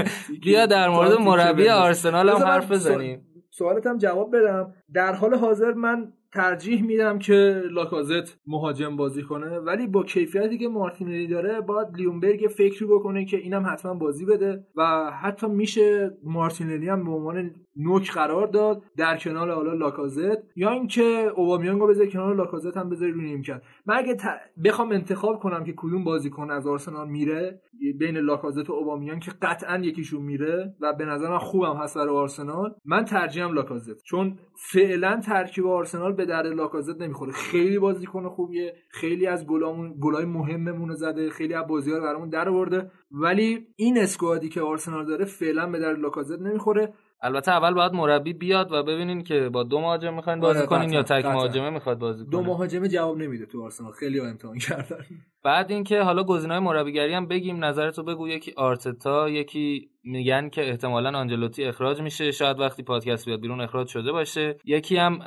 [SPEAKER 7] بیا در مورد مربی. آرسنال هم حرف بزنیم
[SPEAKER 1] سوالت هم جواب بدم در حال حاضر من ترجیح میدم که لاکازت مهاجم بازی کنه. ولی با کیفیتی که مارتینلی داره باید لیونبرگ فکری بکنه که اینم حتما بازی بده و حتی میشه مارتینلی هم به عنوان نوک قرار داد در کنار حالا لاکازت یا اینکه اوبامیانگو بذاری کنار لاکازت هم بذاری روی نیمکت. من اگه بخوام انتخاب کنم که کدوم بازیکن از آرسنال میره بین لاکازت و اوبامیان که قطعا یکیشون میره و به نظرم خوبم هست برای آرسنال من ترجیحم لاکازت. چون فعلا ترکیب آرسنال به در لاکازت نمی‌خوره. خیلی بازیکن خوبیه. خیلی از گلامون گلای مهممون زده. خیلی از بازی‌ها رو برامون در آورده. ولی این اسکوادی که آرسنال داره فعلا به در لاکازت نمی‌خوره.
[SPEAKER 7] البته اول باید مربی بیاد و ببینین که با دو مهاجم می‌خواین بازی آره کنین یا تک مهاجمه می‌خواد بازی
[SPEAKER 1] کنه. دو مهاجمه جواب نمیده تو آرسنال. خیلی امتحان کردن.
[SPEAKER 7] بعد اینکه حالا گزینه‌های مربیگری هم بگیم نظرتو بگو. یکی آرتتا یکی میگن که احتمالا آنجلوتی اخراج میشه. شاید وقتی پادکست بیاد بیرون اخراج شده باشه. یکی هم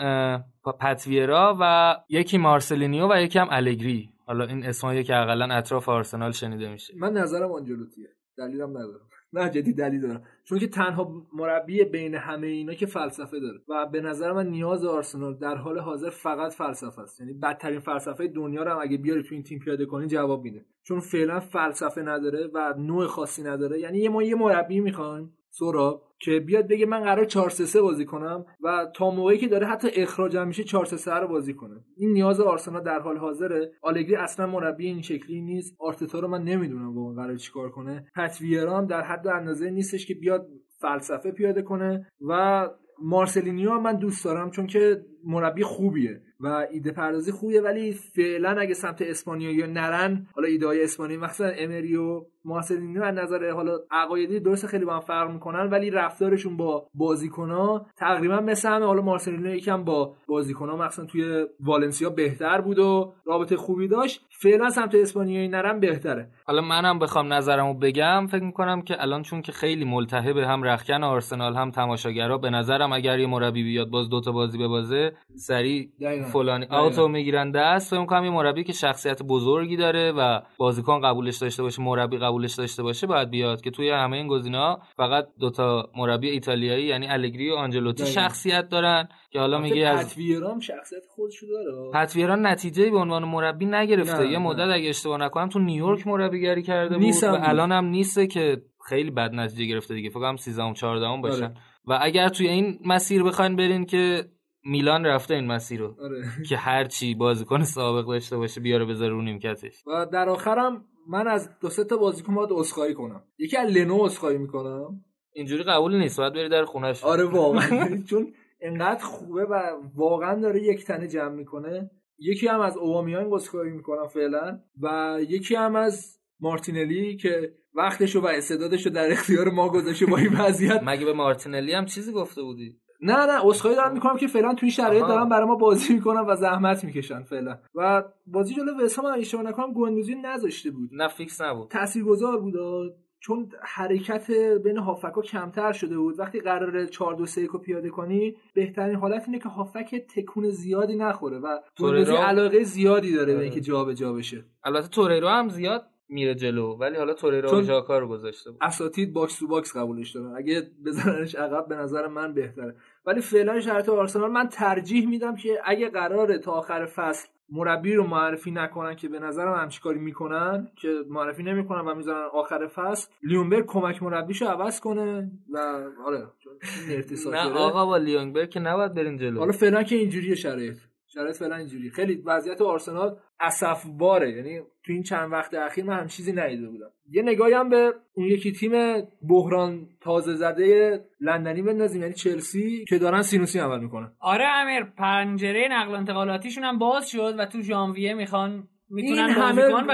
[SPEAKER 7] پتویرا و یکی مارسلینیو و یکی هم الگری. حالا این اسمایی که اقلا اطراف آرسنال شنیده میشه.
[SPEAKER 1] من نظرم آنجلوتیه. دلیلم ندارم. نه جدی دلیل دارم. چون که تنها مربی بین همه اینا که فلسفه داره. و به نظر من نیاز آرسنال در حال حاضر فقط فلسفه است. یعنی بدترین فلسفه دنیا رو هم اگه بیاری تو این تیم پیاده کنی جواب میده. چون فعلا فلسفه نداره و نوع خاصی نداره. یعنی یه ما یه مربی می‌خوایم. سورا که بیاد بگه من قرار 4 3 بازی کنم و تا موقعی که داره حتی اخراجم میشه 4 3 رو بازی کنه. این نیاز آرسنال در حال حاضره. آلگری اصلا مربی این شکلی نیست. آرتتا رو من نمی‌دونم واقعا قرار چیکار کنه. پتویرا هم در حد اندازه نیستش که بیاد فلسفه پیاده کنه و مارسلینیو من دوست دارم چون که مربی خوبیه و ایده پردازی خوبیه ولی فعلا اگه سمت اسپانیا نرن حالا ایده های اسپانیایی مثلا امری و مارسلینیو از نظر حالا عقایدی درست خیلی با هم فرق می‌کنن ولی رفتارشون با بازیکنها تقریبا مثل همه. حالا مارسلینیو یکم با بازیکنها مثلا توی والنسیا بهتر بود و رابطه خوبی داشت. فعلا سمت اسپانیایی نرم بهتره.
[SPEAKER 7] حالا منم بخوام نظرمو بگم فکر می‌کنم که الان چون که خیلی ملتهب هم رخکن آرسنال هم تماشاگرا به نظرم اگر یه مربی بیاد باز دوتا بازی ببازه سری فلانی آوتو می‌گیرن. دست فکر می‌کنم یه مربی که شخصیت بزرگی داره و بازیکن قبولش داشته باشه مربی قبولش داشته باشه باید بیاد که توی همه این گزینا فقط دوتا مربی ایتالیایی یعنی الگری و آنجلوتی شخصیت دارن که حالا میگه
[SPEAKER 1] از پتویران شخصیت خودشو داره.
[SPEAKER 7] پتویران نتیجه به عنوان مربی نگرفته. نه، یه مدت اگه اشتباه نکنم تو نیویورک مربیگری کرده بود و الان هم نیسته که خیلی بد نتیجه گرفته دیگه. فکر کنم 13 14 باشن. و اگر توی این مسیر بخواین برین که میلان رفته این مسیر رو. آره. که هر چی بازیکن سابق داشته باشه بیاره بذاره رو نیمکتش.
[SPEAKER 1] و در آخرم من از دو سه تا بازیکن باید اسخای کنم. یکی از لنو اسخای می‌کنم.
[SPEAKER 7] اینجوری قبول نیست باید بری در خونش
[SPEAKER 1] آره واقعا. چون انقدر خوبه و واقعا داره یک تنه جمع می‌کنه. یکی هم از اووامیان اسخای می‌کنم فعلا و یکی هم از مارتینلی که وقتشو و استعدادشو در اختیار ما گذاشته با این وضعیت.
[SPEAKER 7] مگه به مارتینلی هم چیزی گفته بودی؟
[SPEAKER 1] نه نه اسخای دارم می‌کنم که فعلا تو این شرایط دارن برای ما بازی می‌کنن و زحمت می‌کشن فعلا. و بازی جلو وسام من اشتباه نکنم گوندوزی نذاشته بود.
[SPEAKER 7] نه فیکس نبود.
[SPEAKER 1] تاثیرگذار بود چون حرکت بین هافکا کمتر شده بود. وقتی قرار 4 2 3 پیاده کنی بهترین حالت اینه که هافک تکون زیادی نخوره و گوندوزی علاقه زیادی داره به آره. اینکه جابجا بشه.
[SPEAKER 7] البته توریرا هم زیاد میره جلو. ولی حالا توریرا و ژاکا رو گذاشته بود
[SPEAKER 1] اساتید box to box قبولش دارن. اگه بزننش عقب به نظر من بهتره. ولی فعلا شرط آرسنال من ترجیح میدم که اگه قراره تا آخر فصل مربی رو معرفی نکنن که به نظرم همچی کاری می‌کنن که معرفی نمی‌کنن و می‌ذارن آخر فصل لیونگبرگ کمک مربیشو عوض کنه و آره
[SPEAKER 7] نه آقا با لیونبرگ که نباید برین جلو.
[SPEAKER 1] حالا فعلا که اینجوریه شرایط. شرایط فعلا اینجوری. خیلی وضعیت آرسنال اسف باره یعنی تو این چند وقت اخیر من هم چیزی ندیده بودم. یه نگاهی هم به اون یکی تیم بحران تازه زده لندنی بندازیم یعنی چلسی که دارن سینوسی عمل می‌کنن.
[SPEAKER 5] آره امیر پنجره نقل انتقالاتیشون هم باز شد و تو ژانویه می‌خوان می‌تونن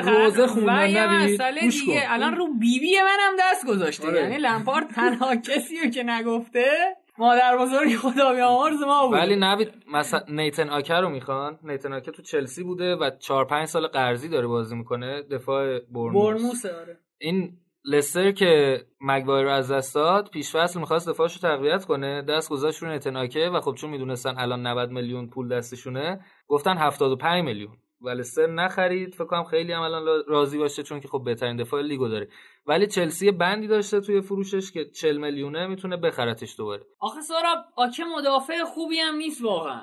[SPEAKER 5] روزه خوندن و یه مسئله دیگه. الان رو بیبی بی منم دست گذاشته. آره. یعنی لمپارد تنها کسیه که نگفته مادر بزرگی خدا بیامرز ما بود.
[SPEAKER 7] ولی نوید مثلا نیتن آکر رو می‌خوان؟ نیتن آکر تو چلسی بوده و 4 5 سال قرضی داره بازی می‌کنه دفاع
[SPEAKER 5] برنوس آره.
[SPEAKER 7] این لستر که مگوایر رو از دست داد پیش فصل می‌خواست دفاعش رو تقویت کنه. دست گذاشت رو نتناکه و خب چون می‌دونستن الان 90 میلیون پول دستشونه گفتن 75 میلیون. ولستر نخرید. فکر کنم خیلی هم الان راضی باشه چون که خب بهترین دفاع لیگو داره. ولی چلسی بندی داشته توی فروشش که 40 میلیونه می‌تونه بخرتش دوباره.
[SPEAKER 5] آخه سارا آکه مدافع خوبی هم نیست واقعا.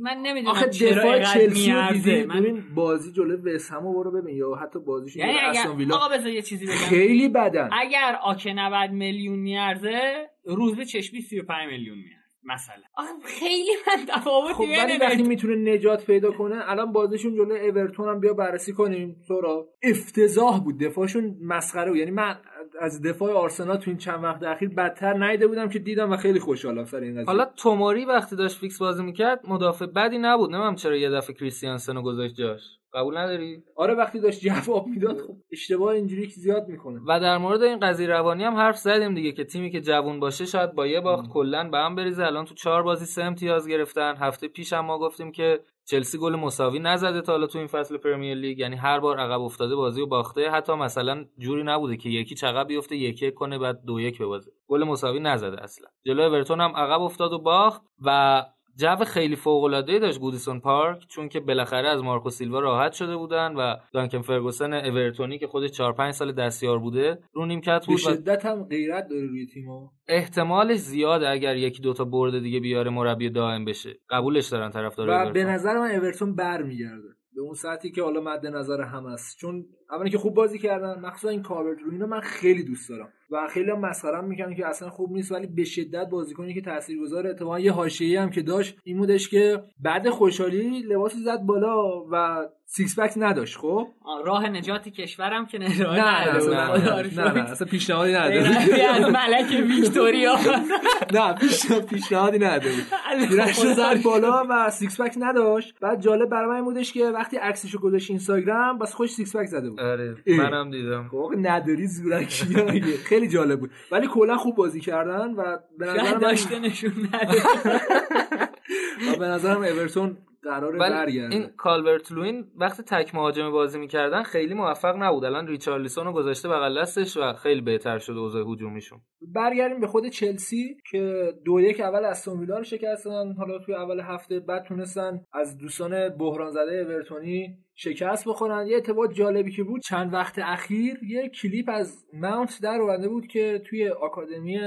[SPEAKER 5] من نمی‌دونم
[SPEAKER 1] آخه دفاع چلسی رو. دیدی؟
[SPEAKER 5] من-
[SPEAKER 1] ببین بازی جلوی وسهمو برو ببین. یا حتی بازیشون
[SPEAKER 5] یعنی اگر
[SPEAKER 1] ویلا
[SPEAKER 5] آقا بذار یه چیزی بگم.
[SPEAKER 1] خیلی بدن.
[SPEAKER 5] اگر آکه 90 میلیون میارزه روز به چشمی 35 میلیون میارزه. مثلا. خیلی من تفاوتی
[SPEAKER 1] خب ولی
[SPEAKER 5] بین
[SPEAKER 1] وقتی می‌تونه نجات پیدا کنه الان بازیشون جلوی اورتون هم بیا بررسی کنیم. سورا افتضاح بود. دفاعشون مسخره بود. یعنی من از دفاع آرسنال تو این چند وقت اخیر بدتر ندیده بودم که دیدم و خیلی خوشحالم سر این قضیه
[SPEAKER 7] حالا توموری وقتی داشت فیکس بازی می‌کرد مدافع بدی نبود. نمی‌دونم چرا یه دفعه کریستیانسن رو گذاشت جاش. قبول نداری؟
[SPEAKER 1] آره وقتی داشت جواب می‌داد خب اشتباه اینجوری که زیاد می‌کنه.
[SPEAKER 7] و در مورد این قضیه روانی هم حرف زدیم دیگه که تیمی که جوون باشه شاید با یه باخت کلا به هم بریزه. الان تو چهار بازی سه امتیاز گرفتن. هفته پیش هم ما گفتیم که چلسی گل مساوی نزده تا حالا تو این فصل Premier League. یعنی هر بار عقب افتاده بازی و باخته. حتی مثلا جوری نبوده که یکی عقب بیفته یکی کنه بعد دو یک ببازه گل مساوی نزده اصلا. جلو اورتون هم عقب افتاد و باخت و جو خیلی فوق العاده داشت گودیسون پارک چون که بالاخره از مارکو سیلوا راحت شده بودن و دانکن فرگوسن اورتونی که خودش 4 5 سال دستیار بوده رو نیمکت بود
[SPEAKER 1] شدت هم غیرت داره روی تیمو
[SPEAKER 7] احتمالش زیاده اگر یکی دوتا برد دیگه بیاره مربی دائم بشه. قبولش دارن طرفدار
[SPEAKER 1] و به نظر من اورتون برمیگرده. به اون سطحی که حالا مد نظر هم است چون اولی که خوب بازی کردن مخصوصا این کاورت رو اینو من خیلی دوست دارم. و خیلی مسخره می‌کنن که اصلا خوب نیست ولی به شدت بازیکنی که تاثیرگذار اتفاقا یه حاشیه‌ای هم که داشت این بودش که بعد خوشحالی لباس زد بالا و سیکس پک نداشت خب؟
[SPEAKER 5] راه نجات کشورم که نه
[SPEAKER 1] نه نه
[SPEAKER 5] نه
[SPEAKER 1] اصلا پیشنهادی نداره
[SPEAKER 5] از ملک ویکتوریا.
[SPEAKER 1] نه پیش- پیشنهادی نداره گیرش رو زد بالا و سیکس پک نداشت. بعد جالب برای من این بودش که وقتی عکسشو گذاشت اینستاگرام بس خوش سیکس پک زده بود.
[SPEAKER 7] آره. منم دیدم.
[SPEAKER 1] خب نداری زورکی؟ خیلی جالب بود. ولی کلا خوب بازی کردن و به نظر من
[SPEAKER 5] داشته نشون نده
[SPEAKER 1] و به نظرم اورتون قراره
[SPEAKER 7] ولی
[SPEAKER 1] برگرده.
[SPEAKER 7] این کالورت لوین وقتی تک مهاجم بازی می‌کردن خیلی موفق نبود. الان ریچارلیسون رو گذاشته بغل دستش و خیلی بهتر شده اوضاع هجومیشون.
[SPEAKER 1] برگردیم به خود چلسی که دو یک اول استون ویلا رو شکستن. حالا توی اول هفته بعد تونستن از دوستان بحران زده اورتونی شکست بخورن. یه اتفاق جالبی که بود چند وقت اخیر یه کلیپ از ماونت در اومده بود که توی آکادمی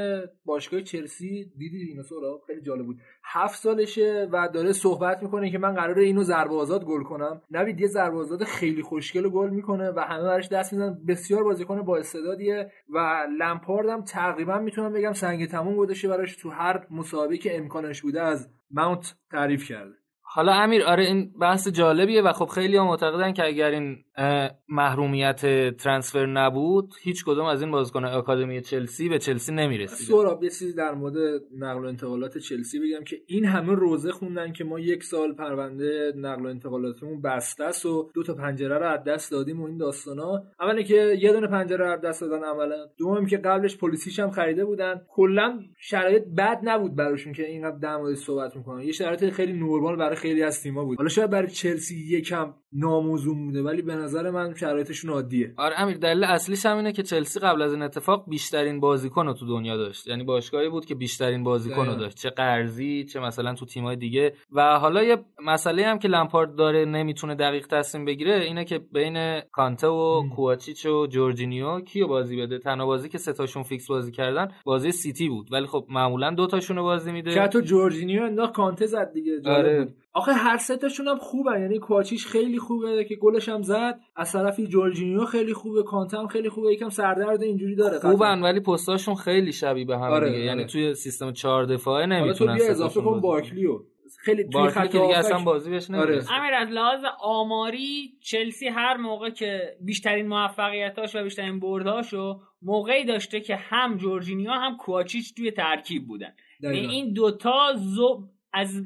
[SPEAKER 1] باشگاه چلسی دیدی اینو خیلی جالب بود. هفت سالشه و داره صحبت می‌کنه که من قراره اینو ضربه آزاد گل کنم. نوید یه ضربه آزاد خیلی خوشگل گل می‌کنه و همه براش دست می‌زنن. بسیار بازیکن با استعدادیه و لمپارد هم تقریبا می‌تونم بگم سنگ تموم گذاشته براش تو هر مسابقه که امکانش بوده از ماونت تعریف کرده.
[SPEAKER 7] حالا امیر آره این بحث جالبیه و خب خیلی معتقدن که اگر این محرومیت ترانسفر نبود هیچ کدوم از این بازیکن آکادمی چلسی به چلسی نمی‌رسید
[SPEAKER 1] سوراب یه چیزی در مورد نقل و انتقالات چلسی بگم که این همه روزه خوندن که ما یک سال پرونده نقل و انتقالاتمون بسته است و دو تا پنجره رو از دست دادیم و این داستانا. اولی که یه دونه پنجره رو از دست دادن عملا. دوم که قبلش پلیسیش هم خریده بودن. کلا شرایط بد نبود براشون که اینقدر در موردش صحبت می‌کنن. یه شرایط خیلی نورمال برای خیلی از تیم‌ها بود. حالا شاید برای چلسی یکم ناموزون بوده ولی به نظر من شرایطشون عادیه.
[SPEAKER 7] آره امیر دلیل اصلیش هم اینه که چلسی قبل از این اتفاق بیشترین بازیکن رو تو دنیا داشت. یعنی باشگاهی بود که بیشترین بازیکن رو. داشت. چه قرضی چه مثلا تو تیمای دیگه. و حالا یه مسئله هم که لمپارد داره نمی‌تونه دقیق تصمیم بگیره اینه که بین کانته و. کوواچیچ و جورجینیو کیو بازی بده. تنها بازی که سه تاشون فیکس بازی کردن بازی سیتی بود. ولی خب معمولا دو تاشون رو بازی میده.
[SPEAKER 1] که حتی جورجینیو انداخت کانته زد دیگه
[SPEAKER 7] آره.
[SPEAKER 1] آخه هر سه تاشون هم خوبن. یعنی کوواچیچ خیلی خوبه که گلش هم زد. از طرفی جورجینیو خیلی خوبه. کانته هم خیلی خوبه. یکم سردرد اینجوری داره
[SPEAKER 7] خوبن ولی پستاشون خیلی شبیه به هم
[SPEAKER 1] آره،
[SPEAKER 7] دیگه. یعنی
[SPEAKER 1] آره.
[SPEAKER 7] توی سیستم چهار دفاعه
[SPEAKER 1] حالا تو
[SPEAKER 7] نمی‌تونن سه
[SPEAKER 1] اضافه کن. بارکلیو. خیلی توی خط
[SPEAKER 7] که دیگه اصلا بازی بهش
[SPEAKER 1] آره.
[SPEAKER 7] نمی‌رسه.
[SPEAKER 5] امیر از لحاظ آماری چلسی هر موقع که بیشترین موفقیتاش و بیشترین برداشو موقعی داشته که هم جورجینیا هم کوچیچ توی ترکیب بودن. یعنی. این دوتا زو از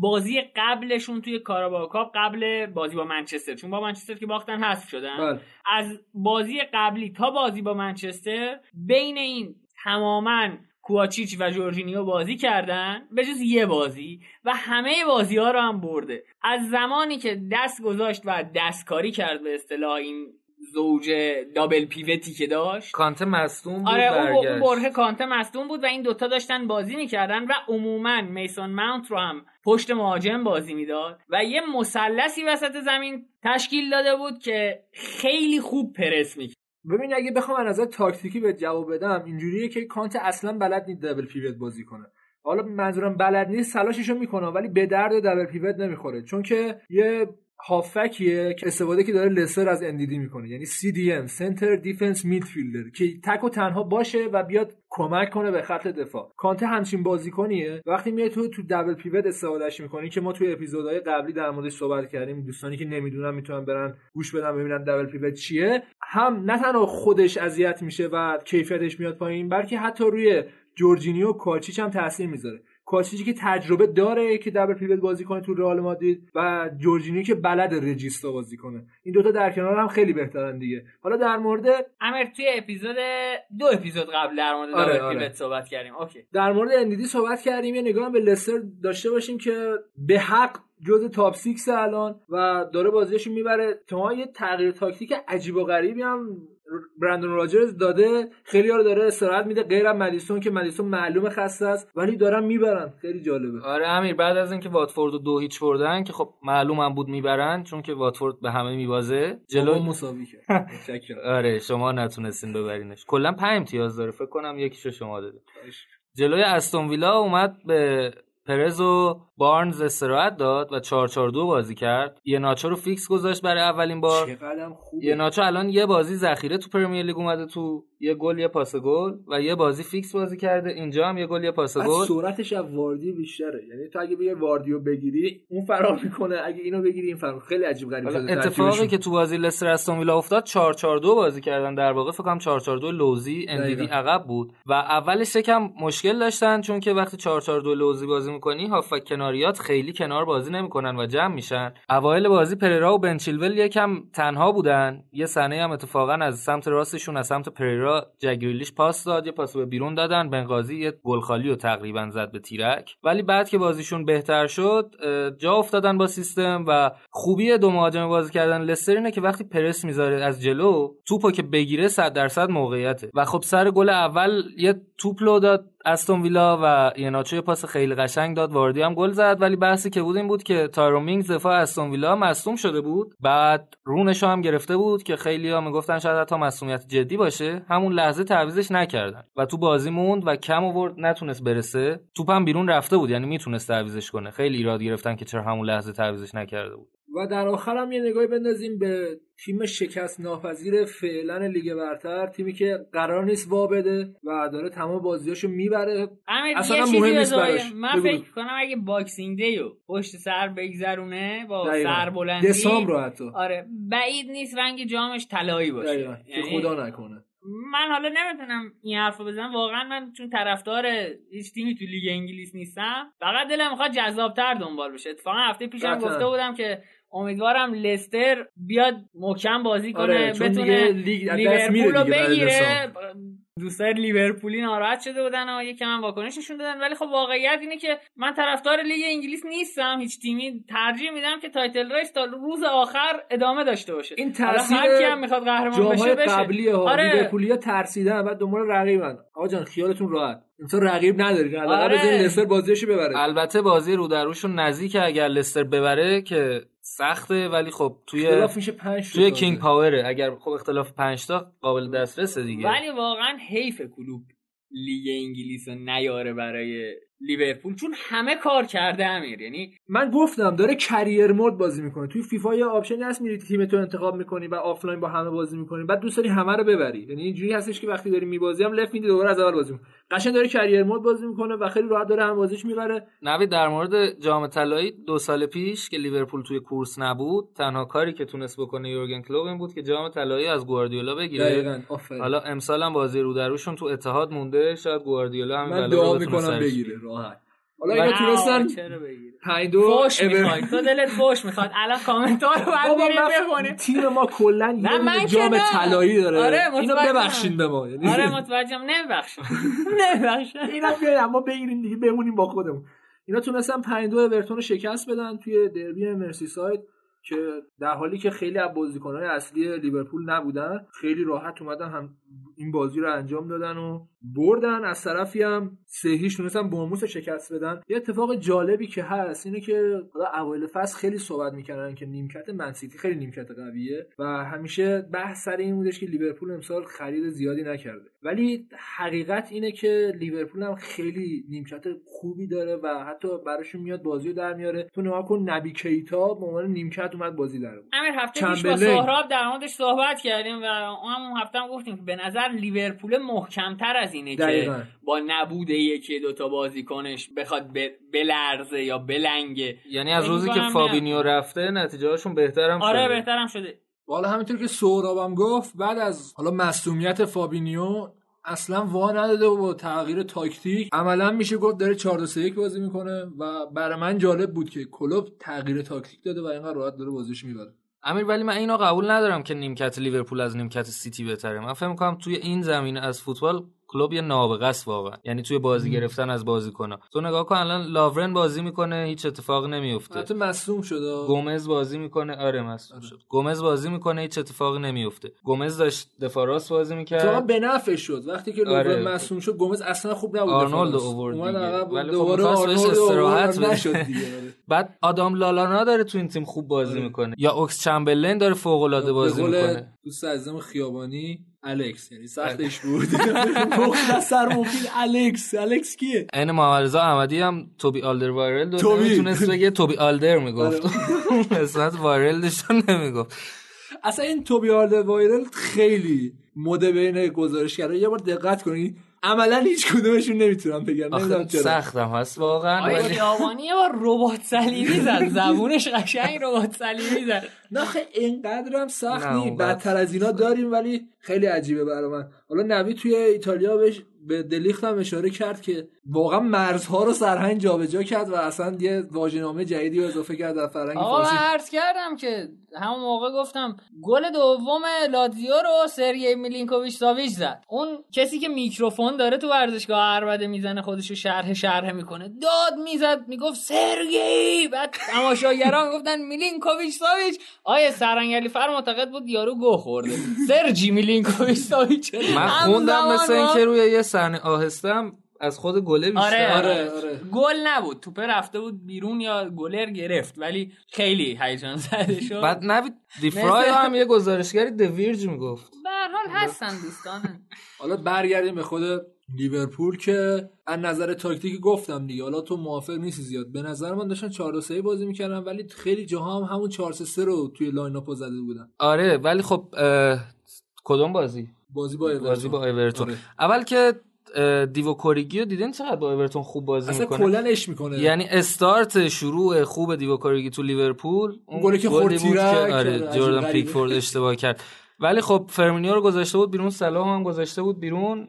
[SPEAKER 5] بازی قبلشون توی کاراباو کاپ قبل بازی با منچستر. چون با منچستر که باختن حذف شدن.
[SPEAKER 1] بله.
[SPEAKER 5] از بازی قبلی تا بازی با منچستر بین این تماما کوواچیچ و جورجینیو بازی کردن به جز یه بازی و همه بازی ها رو هم برده. از زمانی که دست گذاشت و دستکاری کرد به اصطلاح این زوج دابل پیوتی که داشت.
[SPEAKER 7] کانته مصدوم بود
[SPEAKER 5] آره اون اون
[SPEAKER 7] برگشت.
[SPEAKER 5] بره کانته مصدوم بود و این دوتا داشتن بازی می‌کردن و عموما میسون ماونت رو هم پشت مهاجم بازی می‌داد و یه مثلثی وسط زمین تشکیل داده بود که خیلی خوب پرس می‌کرد.
[SPEAKER 1] ببین اگه بخوام از نظر تاکتیکی بهت جواب بدم اینجوریه که کانته اصلا بلد نیست double pivot بازی کنه. حالا منظورم بلد نیست تلاششو می‌کنه ولی به درد double pivot نمی‌خوره. چون که یه هافبکیه که استفاده که داره لستر از اندیدی می‌کنه یعنی CDM center defensive midfielder که تک و تنها باشه و بیاد کمک کنه به خط دفاع. کانته همچین بازیکنیه. وقتی میای تو تو double pivot استفادهش می‌کنی که ما توی اپیزودهای قبلی در موردش صحبت کردیم. دوستانی که نمی‌دونن می‌تونن برن گوش بدن ببینن double pivot چیه. هم نه تنها خودش اذیت میشه و کیفیتش میاد پایین بلکه حتی روی جورجینیو کوواچیچ هم تاثیر می‌ذاره. کوواچیچی که تجربه داره که double pivot بازی کنه تو رئال مادرید و جورجینیو که بلده regista بازی کنه. این دوتا در کنار هم خیلی بهترن دیگه. حالا در مورد
[SPEAKER 5] امیر توی اپیزود دو اپیزود قبل در مورد
[SPEAKER 1] آره،
[SPEAKER 5] double
[SPEAKER 1] آره.
[SPEAKER 5] صحبت کردیم. okay.
[SPEAKER 1] در مورد اندیدی صحبت کردیم. یه نگاه به لستر داشته باشیم که به حق جز top six الان و داره بازیش می‌بره. تا یه تغییر تاکتیک عجیب و غریبی هم برندون راجرز داده خیلی ها رو داره استراحت میده غیر از مدیسون که مدیسون معلوم خسته است ولی دارن می‌برن. خیلی جالبه.
[SPEAKER 7] آره امیر بعد از اینکه واتفورد رو دو هیچ بردن که خب معلوم هم بود می‌برن چون که واتفورد به همه میبازه.
[SPEAKER 1] جلو مساوی کرد.
[SPEAKER 7] آره شما نتونستین ببرینش. کلا پنج امتیاز داره فکر کنم یکیشو شما دادید جلوی استون ویلا اومد به پرز و بارنز استراحت داد و 4 4 2 بازی کرد. یه ناچو رو فیکس گذاشت برای اولین بار.
[SPEAKER 1] چقدرم خوبه.
[SPEAKER 7] یه ناچو الان یه بازی ذخیره تو Premier League اومده تو یه گل یه پاس گل و یه بازی فیکس بازی کرده. اینجا هم یه گل یه پاس گل.
[SPEAKER 1] سرعتش از واردی بیشتره. یعنی تو اگه بیای واردیو بگیری اون فرار می‌کنه. اگه اینو بگیری این فرار. خیلی عجیب غریب شده.
[SPEAKER 7] اتفاقی. که تو بازی لستر استون ویلا افتاد 4 4 2 بازی کردن. در واقع فکر کنم 4 4 2 لوزی اندیدی. عقب بود. و اولش یکم مشکل داشتن چون که وقتی 4 4 2 لوزی بازی می‌کنی هافبک کناریات خیلی کنار بازی نمی‌کنن و جمع میشن. اوایل بازی پررا و بن چیلول یکم تنها بودن. یه صحنه هم اتفاقا از سمت راستشون از سمت پررا جک گریلیش پاس داد یه پاس به بیرون دادن. الغازی یه گلخالی رو تقریبا زد به تیرک. ولی بعد که بازیشون بهتر شد جا افتادن با سیستم و خوبی دو مهاجم بازی کردن. لستر اینه که وقتی پرس می‌ذاره از جلو توپو که بگیره 100 درصد موقعیته. و خب سر گل اول یه توپ لو داد. استون ویلا و ایهناچو پاس خیلی قشنگ داد واردی هم گل زد. ولی بحثی که بود این بود که تایرون مینگز دفاع استون ویلا مصدوم شده بود. بعد رونش هم گرفته بود که خیلی ها می‌گفتن شاید حتی مصدومیت جدی باشه. همون لحظه تعویضش نکردن. و تو بازی موند و کم آورد نتونست برسه. توپم بیرون رفته بود یعنی می‌تونست تعویضش کنه. خیلی ایراد گرفتن که چرا همون لحظه تعویضش نکرده بود.
[SPEAKER 1] و در آخر هم یه نگاهی بندازیم به تیم شکست ناپذیر فعلا لیگ برتر تیمی که قرار نیست وا بده و داره تمام بازیاشو می‌بره اصلا مهم نیست براش.
[SPEAKER 5] من
[SPEAKER 1] بگو
[SPEAKER 5] فکر. کنم اگه Boxing Day و پشت سر بگذرونه با
[SPEAKER 1] دقیقاً.
[SPEAKER 5] سربلندی
[SPEAKER 1] دسامبر رو حتی
[SPEAKER 5] آره بعید نیست رنگ جامش طلایی باشه
[SPEAKER 1] دقیقاً. که
[SPEAKER 5] یعنی
[SPEAKER 1] خدا نکنه
[SPEAKER 5] من حالا نمی‌تونم این حرف بزنم واقعا من چون طرفدار هیچ تیمی تو لیگ انگلیس نیستم فقط دلم می‌خواد جذابتر دنبال بشه اتفاقا هفته پیشم. گفته بودم که امیدوارم لستر بیاد محکم بازی کنه
[SPEAKER 1] آره چون دیگه
[SPEAKER 5] بتونه لیورپول رو بگیره. دوستای لیورپولی ناراحت شده بودن و یکم هم واکنش نشون دادن. ولی خب واقعیت اینه که من طرفدار لیگ انگلیس نیستم. هیچ تیمی ترجیح میدم که title race تا روز آخر ادامه داشته باشه.
[SPEAKER 1] این تاثیر
[SPEAKER 5] هر کی هم می‌خواد قهرمان بشه بشه.
[SPEAKER 1] قبلی ها.
[SPEAKER 5] آره.
[SPEAKER 1] لیورپولیا ترسیدن بعد دنبال رقیبن آقا جان خیالتون راحت. انتون رقیب نداری حداقل
[SPEAKER 5] آره.
[SPEAKER 1] لستر بازیشو ببره.
[SPEAKER 7] البته بازی رو در نزدیکه اگر لستر ببره که سخته ولی خب توی
[SPEAKER 1] اختلاف میشه 5
[SPEAKER 7] توی کینگ پاوره. اگر خب اختلاف 5 تا قابل دسترسه دیگه.
[SPEAKER 5] ولی واقعا حیف کلوب لیگ انگلیس رو نیاره برای لیورپول چون همه کار کرده امیر. یعنی
[SPEAKER 1] من گفتم داره career mode بازی می‌کنه. توی فیفا یه آپشنی هست میری تیم تو انتخاب می‌کنی و آفلاین با همه بازی می‌کنی. بعد دوست داری همه رو ببری. یعنی اینجوری هستش که وقتی داری میبازی هم left میدی دوباره از اول بازی می‌کنی. قشنگ داره career mode بازی می‌کنه و خیلی راحت داره هم بازیش می‌بره.
[SPEAKER 7] نوید در مورد جام طلایی دو سال پیش که لیورپول توی کورس نبود تنها کاری که تونست بکنه یورگن کلوپ این بود که جام طلایی از گواردیولا بگیره. حالا امسال هم بازی رو دروشون تو اتحاد مونده شاید گواردیولا هم
[SPEAKER 1] من دعا می‌کنم بگیره. راحت. حالا اینا تونستن 5 2
[SPEAKER 5] فوش می‌خواد تو دلت فوش می‌خواد. الان رو بعد
[SPEAKER 1] بابا
[SPEAKER 5] میریم
[SPEAKER 1] من
[SPEAKER 5] بخونیم.
[SPEAKER 1] تیم ما کلا یه جام. طلایی داره.
[SPEAKER 5] آره،
[SPEAKER 1] اینو. ببخشین به ما. یعنی
[SPEAKER 5] آره متوجهم. نمیبخشم نمیبخشم
[SPEAKER 1] اینا بیاین اما بگیریم دیگه بمونیم با خودمون. اینا تونستن 5 2 اورتون رو شکست بدن توی دربی مرسی ساید که در حالی که خیلی از بازیکنان اصلی لیورپول نبودن خیلی راحت اومدن هم این بازی رو انجام دادن و بردن. از طرفی هم سه هیچ تونستن برموس رو شکست بدن. یه اتفاق جالبی که هست اینه که حالا اوایل فصل خیلی صحبت می‌کردن که نیمکت منسیتی خیلی نیمکت قویه و همیشه بحث سر این بودش که لیورپول امسال خرید زیادی نکرده. ولی حقیقت اینه که لیورپول هم خیلی نیمکت خوبی داره و حتی براشون میاد بازی رو در میاره. تو نگاه کن نبی کیتا به عنوان نیمکت اومد بازی در
[SPEAKER 5] امیر هفته پیش با سهراب در موردش صحبت کردیم و اون هفته هم گفتیم که به نظر لیورپول محکمتر از اینه
[SPEAKER 1] دقیقا.
[SPEAKER 5] که با نبود یکی دوتا بازیکنش بخواد بلرزه یا بلنگه.
[SPEAKER 7] یعنی از روزی که فابینیو رفته نتیجه هاشون بهترم
[SPEAKER 5] آره
[SPEAKER 7] شده.
[SPEAKER 5] بهترم شده.
[SPEAKER 1] حالا همینطور که سهرابم گفت بعد از حالا مصدومیت فابینیو اصلا وا نداده و با تغییر تاکتیک عملا میشه گفت داره 4 2 1 بازی می‌کنه و برای من جالب بود که کلوپ تغییر تاکتیک داده و اینقدر راحت داره بازیش می‌بره.
[SPEAKER 7] امیر ولی من اینو قبول ندارم که نیمکت لیورپول از نیمکت سیتی بهتره. من فکر می‌کنم توی این زمینه از فوتبال کلوپ یه نابغه است واقعا. یعنی توی بازی گرفتن از بازیکن‌ها تو نگاه کن الان لوورن بازی می‌کنه هیچ اتفاق نمیفته
[SPEAKER 1] حتی مصدوم شده
[SPEAKER 7] گومز بازی می‌کنه. آره مصدوم شد. گومز بازی می‌کنه هیچ اتفاقی نمیفته گومز داشت دفاع راست بازی
[SPEAKER 1] تو
[SPEAKER 7] می‌کرد
[SPEAKER 1] به نفع شد. وقتی که لوورن
[SPEAKER 7] آره.
[SPEAKER 1] مصدوم شد گومز اصلا خوب نبود
[SPEAKER 7] آرنولد. اوورد ولی خب
[SPEAKER 1] دوباره آرنولد
[SPEAKER 7] استراحت.
[SPEAKER 1] نشد دیگه آره.
[SPEAKER 7] بعد آدام لالانا داره تو این تیم خوب بازی
[SPEAKER 1] آره.
[SPEAKER 7] می‌کنه. یا اوکس چمبرلین داره فوق العاده بازی می‌کنه.
[SPEAKER 1] دوست عزیزم خیابانی الکس یعنی سختش بود. مختصر مفید الکس. الکس کیه؟
[SPEAKER 7] عین محمد رضا احمدی هم توبی آلدر وایرل دو
[SPEAKER 1] توبی.
[SPEAKER 7] نمی‌تونست بگه توبی آلدر می‌گفت. اسمت وایرل داشتن نمی‌گفت.
[SPEAKER 1] اصلا این توبی آرد وایرل خیلی مده بین گزارشگرا. یه بار دقت کنید عملا هیچ کدومشون نمی‌تونم بگم نمی‌دونم
[SPEAKER 7] آخه
[SPEAKER 1] چرا.
[SPEAKER 7] سختم هست واقعا
[SPEAKER 5] آیا
[SPEAKER 7] ولی
[SPEAKER 5] یه بار ربات صلیبی زد. زبونش قشنگ ربات صلیبی زد.
[SPEAKER 1] نه خیلی اینقدر هم سخت
[SPEAKER 7] نه،
[SPEAKER 1] نی.
[SPEAKER 7] اونقدر.
[SPEAKER 1] بدتر از اینا داریم ولی خیلی عجیبه برای من. حالا نوی توی ایتالیا بهش به دلیخت هم اشاره کرد که واقعا مرزها رو سرهنگ جابجا کرد و اصلا یه واژه‌نامه جدیدی رو اضافه کرد در فرهنگ
[SPEAKER 5] آقا
[SPEAKER 1] فارسی.
[SPEAKER 5] عرض کردم که همون موقع گفتم گل دوم لاتزیو رو سرگی میلینکوویچ ساویچ زد. اون کسی که میکروفون داره تو ورزشگاه عربده می‌زنه خودشو شرح شرح می‌کنه. داد می‌زد می‌گفت سرگی! بعد تماشاگران گفتن میلینکوویچ ساویچ! آیه سرنگلی فر معتقد بود یارو گو خورده؟ سرجی میلینکوویچ
[SPEAKER 7] من خوندم مثل اینکه روی یه صحنه آهستم از خود گله بیشتر.
[SPEAKER 5] آره
[SPEAKER 1] آره. آره.
[SPEAKER 5] گل نبود. توپه رفته بود بیرون یا گلر گرفت ولی خیلی هیجان زده شد.
[SPEAKER 7] بعد نوید دیفرای
[SPEAKER 5] مثل-
[SPEAKER 7] هم یه گزارشگری دویرج می‌گفت.
[SPEAKER 5] به هر حال هستن دوستان
[SPEAKER 1] حالا برگردیم به خود لیورپول که از نظر تاکتیکی گفتم دیگه. حالا تو موافق نیستی زیاد. به نظر من داشتن 4 3 بازی می‌کردن ولی خیلی جاها هم همون 4 3 رو توی line-up زده بودن.
[SPEAKER 7] آره ولی خب اه، کدوم بازی؟
[SPEAKER 1] بازی با اورتون
[SPEAKER 7] بازی با اورتون
[SPEAKER 1] آره.
[SPEAKER 7] اول که اه، دیووک اوریگی رو دیدین چقدر با اورتون خوب بازی
[SPEAKER 1] اصلا
[SPEAKER 7] می‌کنه؟
[SPEAKER 1] کلا اش می‌کنه.
[SPEAKER 7] یعنی استارت شروع خوب دیووک اوریگی تو لیورپول. اون
[SPEAKER 1] گلی که خورد
[SPEAKER 7] که
[SPEAKER 1] آره،
[SPEAKER 7] جردن. پیکفورد اشتباه کرد. ولی خب فیرمینو رو گذاشته بود بیرون صلاح هم گذاشته بود بیرون.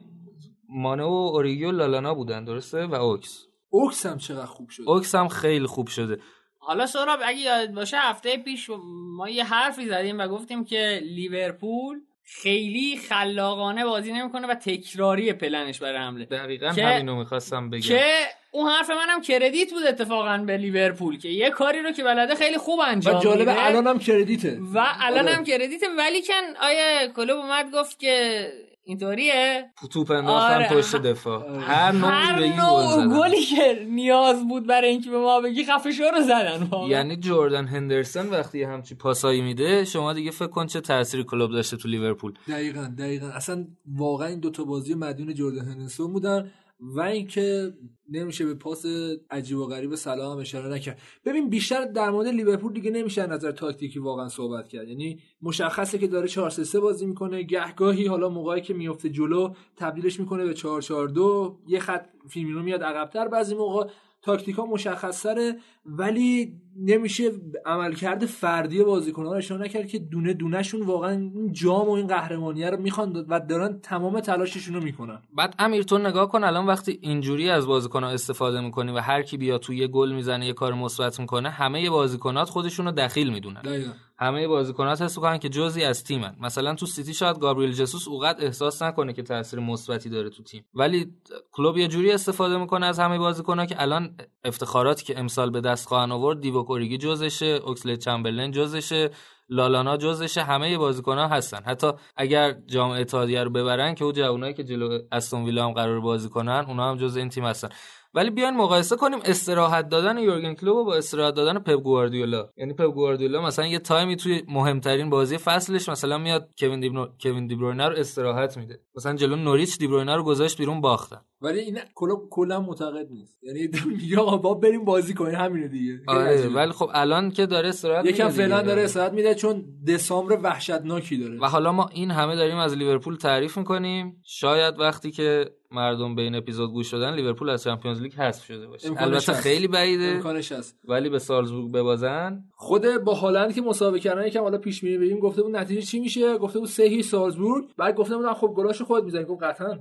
[SPEAKER 7] مانه و اوریگی و لالانا بودن درسته؟ و اوکس.
[SPEAKER 1] اوکس هم چقدر خوب شد
[SPEAKER 7] اوکس هم خیلی خوب شده.
[SPEAKER 5] حالا سهراب اگه یاد باشه هفته پیش ما یه حرفی زدیم و گفتیم که لیورپول خیلی خلاقانه بازی نمی‌کنه و تکراری پلنش برای حمله.
[SPEAKER 7] دقیقا
[SPEAKER 5] که-
[SPEAKER 7] همینو می‌خواستم بگم.
[SPEAKER 5] که اون حرف منم کردیت بود اتفاقا به لیورپول که یه کاری رو که بلده خیلی خوب انجام
[SPEAKER 1] و جالب
[SPEAKER 5] میده
[SPEAKER 1] الان هم کردیته.
[SPEAKER 5] و الان
[SPEAKER 1] آره.
[SPEAKER 5] هم کردیت ولی کن آیه کلوب اومد گفت که اینطوریه
[SPEAKER 7] توپ انداختن
[SPEAKER 5] آره.
[SPEAKER 7] پشت دفاع هر نوعی
[SPEAKER 5] هر
[SPEAKER 7] بگی گل
[SPEAKER 5] نوع
[SPEAKER 7] زدن.
[SPEAKER 5] گلی که نیاز بود برای اینکه به ما بگی خفه شو رو زدن واقعا.
[SPEAKER 7] یعنی جردن هندرسون وقتی یه همچی پاسایی میده شما دیگه فکر کن چه تاثیری کلوب داشته تو لیورپول
[SPEAKER 1] دقیقا دقیقا اصلا واقعا این دوتا بازی مدیون جردن هندرسون بودن و اینکه نمیشه به پاس عجیب و غریب سلام اشاره نکرد. ببین بیشتر در مورد لیورپول دیگه نمیشه نظر تاکتیکی واقعا صحبت کرد. یعنی مشخصه که داره 4 3 بازی می‌کنه. گهگاهی حالا موقعی که میفته جلو تبدیلش می‌کنه به 4 4 2 یه خط فیلمینو میاد عقبتر بعضی موقع. تاکتیک ها مشخصتره ولی نمیشه عملکرد فردی بازیکنان رو اشاره نکرد که دونه دونهشون واقعا این جام و این قهرمانیه رو می‌خوان و دارن تمام تلاششون رو می‌کنن.
[SPEAKER 7] بعد امیر تو نگاه کن الان وقتی اینجوری از بازیکن‌ها استفاده می‌کنی و هر کی بیا تو یه گل می‌زنه یه کار مثبت می‌کنه همه بازیکنات خودشون رو دخیل می‌دونن.
[SPEAKER 1] دقیقا.
[SPEAKER 7] همه بازیکنات حس که جزئی از تیمن. مثلا تو سیتی شاید گابریل جسوس اونقدر احساس نکنه که تاثیر مثبتی داره تو تیم. ولی کلوب یه جوری استفاده می‌کنه از همه بازیکن‌ها که الان افتخاراتی که امسال به دست خواهن آورد دیوو کوریگی جزشه اوکسلید چمبرلین جزشه لالانا جزش همه بازیکن‌ها هستن. حتی اگر جام اتحادیه رو ببرن که اون جوانایی که جلو استون ویلا هم قرار بازی کنن اونها هم جز این تیم هستن. ولی بیاین مقایسه کنیم استراحت دادن یورگن کلوپ با استراحت دادن پپ گواردیولا. یعنی پپ گواردیولا مثلا یه تایمی توی مهمترین بازی فصلش مثلا میاد کوین دیبرو... کوین دیبروینه رو استراحت میده. مثلا جلو نوریچ دیبروینه رو گذاشت بیرون باختن.
[SPEAKER 1] ولی این کلا کلا معتقد نیست. یعنی میگه آقا با بریم بازی کنیم همینه دیگه.
[SPEAKER 7] آره ولی خب الان که داره استراحت
[SPEAKER 1] یکم فعلا داره استراحت میده چون دسامبر وحشتناکی داره.
[SPEAKER 7] و حالا ما این همه داریم از لیورپول تعریف می‌کنیم. شاید وقتی که مردم به این اپیزود گوش دادن لیورپول از چمپیونز لیگ حذف شده باشه. البته. خیلی بعیده
[SPEAKER 1] امکانش هست.
[SPEAKER 7] ولی به سالزبورگ ببازن.
[SPEAKER 1] خود با هالند که مسابقه کردن یکم حالا پیش بگیم گفته بود نتیجه چی میشه. گفته بود سه هیچ سالزبورگ. بعد گفته بودن خب گلاشو خود می‌زنی. گفت قطعا.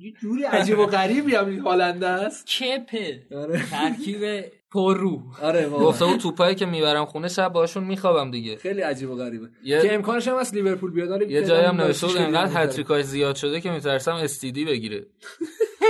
[SPEAKER 1] یه جوری عجیب و غریبی هم این هالند است.
[SPEAKER 5] کپه
[SPEAKER 1] آره.
[SPEAKER 5] ترکیب پررو
[SPEAKER 1] آره واقعا.
[SPEAKER 7] گفته بود توپایی که می‌برم خونه شب باشون میخوابم دیگه.
[SPEAKER 1] خیلی عجیب و غریبه.
[SPEAKER 7] یه-
[SPEAKER 1] که امکانش هم هست لیورپول بیاد
[SPEAKER 7] یه جایی هم نوشته بود انقدر. هتریکاش زیاد شده که میترسم استیدی بگیره.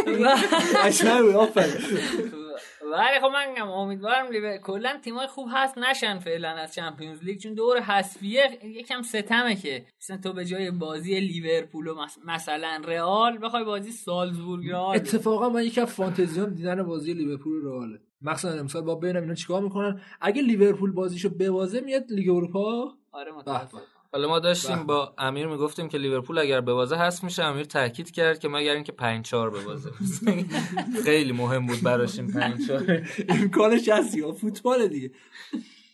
[SPEAKER 1] آفرین.
[SPEAKER 5] ولی خب من میگم امیدوارم لیور کلا تیمای خوب هست نشن فعلا از چمپیونز لیگ چون دور حذفیه یکم ستمه که مثلا تو به جای بازی لیورپول و مثلا رئال بخوای بازی سالزبورگ رئال
[SPEAKER 1] اتفاقا من از فانتزیام دیدن بازی لیورپول و رئاله. مخصوصا امسال با ببینم اینا چیکار می‌کنن. اگه لیورپول بازیشو ببازه میاد لیگ اروپا؟
[SPEAKER 5] آره
[SPEAKER 1] به.
[SPEAKER 7] حالا ما داشتیم با امیر می‌گفتیم که لیورپول اگر ببازه هست میشه امیر تاکید کرد که مگر اینکه 5 4 ببازه. خیلی مهم بود براش این 5 4
[SPEAKER 1] امکانش هست یا فوتبال دیگه.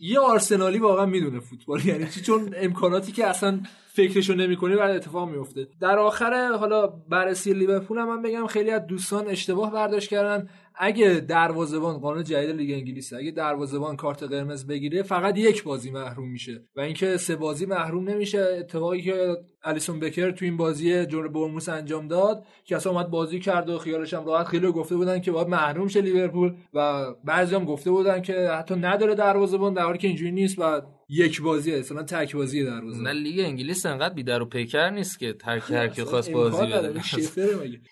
[SPEAKER 1] یه آرسنالی واقعا می‌دونه فوتبال یعنی چی؟ چون امکاناتی که اصلا فکرشو نمی‌کنی بعد اتفاق میفته در آخر حالا بررسی لیورپول هم من بگم خیلی از دوستان اشتباه برداشت کردن. اگه دروازه‌بان قانون جدید لیگ انگلیس اگه دروازه‌بان کارت قرمز بگیره فقط یک بازی محروم میشه و اینکه سه بازی محروم نمیشه. اتفاقی که الیسون بکر تو این بازی جور برموس انجام داد که اصلا اومد بازی کرد و خیالش هم راحت. خیلی گفته بودن که باید محروم شه لیورپول و بعضی هم گفته بودن که حتی نداره دروازه‌بان در حالی که اینجوری نیست و یک بازیه اصلا تک بازی دروازه
[SPEAKER 7] نه لیگ انگلیس انقدر بیدر و پیکر نیست که هر کی هر کی خواست بازی. بده.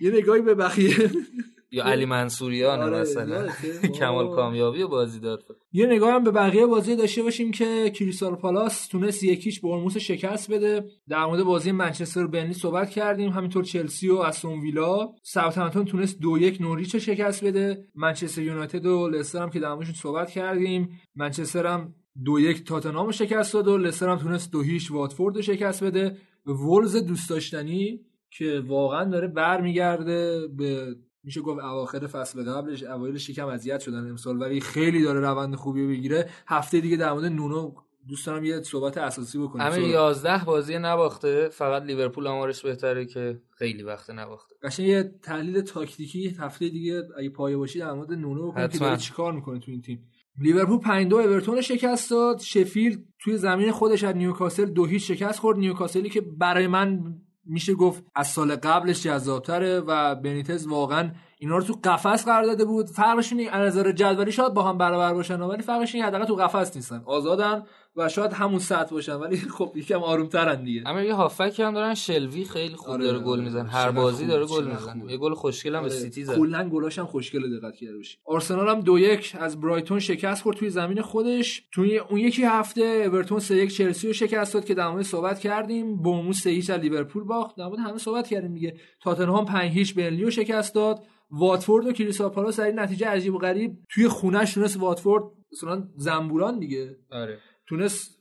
[SPEAKER 1] یه نگاهی به بقیه.
[SPEAKER 7] یا علی منصوریان
[SPEAKER 1] آره،
[SPEAKER 7] مثلا؟ کمال کامیابی و بازی داد.
[SPEAKER 1] یه نگاه هم به بقیه بازی داشته باشیم که کریستال پالاس تونست یکیش برموس شکست بده. در مورد بازی منچستر و بنلی صحبت کردیم. همینطور چلسی و استون ویلا. ساوثهمپتون تونست دو یک نوریچ رو شکست بده. منچستر یونایتد و لستر هم که در موردشون صحبت کردیم. منچستر هم دو یک تاتنهام شکست داد و لستر هم تونست دو هیچ واتفورد شکست بده. ولز دوست داشتنی که واقعا داره برمیگرده به میشه گفت اواخر فصل قبلش اوایلش یکم اذیت شدن امسال ولی خیلی داره روند خوبی بگیره هفته دیگه در مورد نونو دوست دارم یه صحبت اساسی بکنیم.
[SPEAKER 7] همه
[SPEAKER 1] صحبت-
[SPEAKER 7] 11 بازی نباخته فقط لیورپول آمارش بهتره که خیلی وقت نباخته.
[SPEAKER 1] قشنگ یه تحلیل تاکتیکی هفته دیگه اگه پایه باشی در مورد نونو بکنیم که. داره چیکار می‌کنه تو این تیم. لیورپول 5 2 اورتون شکست داد. شفیلد توی زمین خودش از نیوکاسل دو هیچ شکست خورد. نیوکاسلی که برای من میشه گفت از سال قبلش جذابتره و بنیتز واقعا اینا رو تو قفس قرار داده بود. فرقشون از نظر جدولی شاید با هم برابر باشن ولی فرقش این حداقل تو قفس نیستن. آزادن. و شاید همون سطح باشن ولی خب یکم آرومترن دیگه.
[SPEAKER 7] اما یه هافکی هم دارن شلوی خیلی خوب
[SPEAKER 1] آره،
[SPEAKER 7] داره گل
[SPEAKER 1] آره.
[SPEAKER 7] می‌زنه. هر بازی داره گل
[SPEAKER 1] خوبه.
[SPEAKER 7] یه گل خوشگل هم به
[SPEAKER 1] آره،
[SPEAKER 7] سیتی زد.
[SPEAKER 1] کلا گلاش هم خوشگله دقت کرده باشی. آرسنال هم دو یک از برایتون شکست خورد توی زمین خودش. توی اون یکی هفته اورتون سه یک چلسی رو شکست داد که در مورد صحبت کردیم. بوموس سه هیچ از لیورپول باخت. در مورد همه صحبت کردیم دیگه. تاتنهام 5 هیچ بنلی رو شکست داد. واتفورد و کریستال پالاس در این نتیجه عجیب و غریب توی خونش تونست واتفورد مثلا زنبوران دیگه.
[SPEAKER 7] آره.
[SPEAKER 1] تونست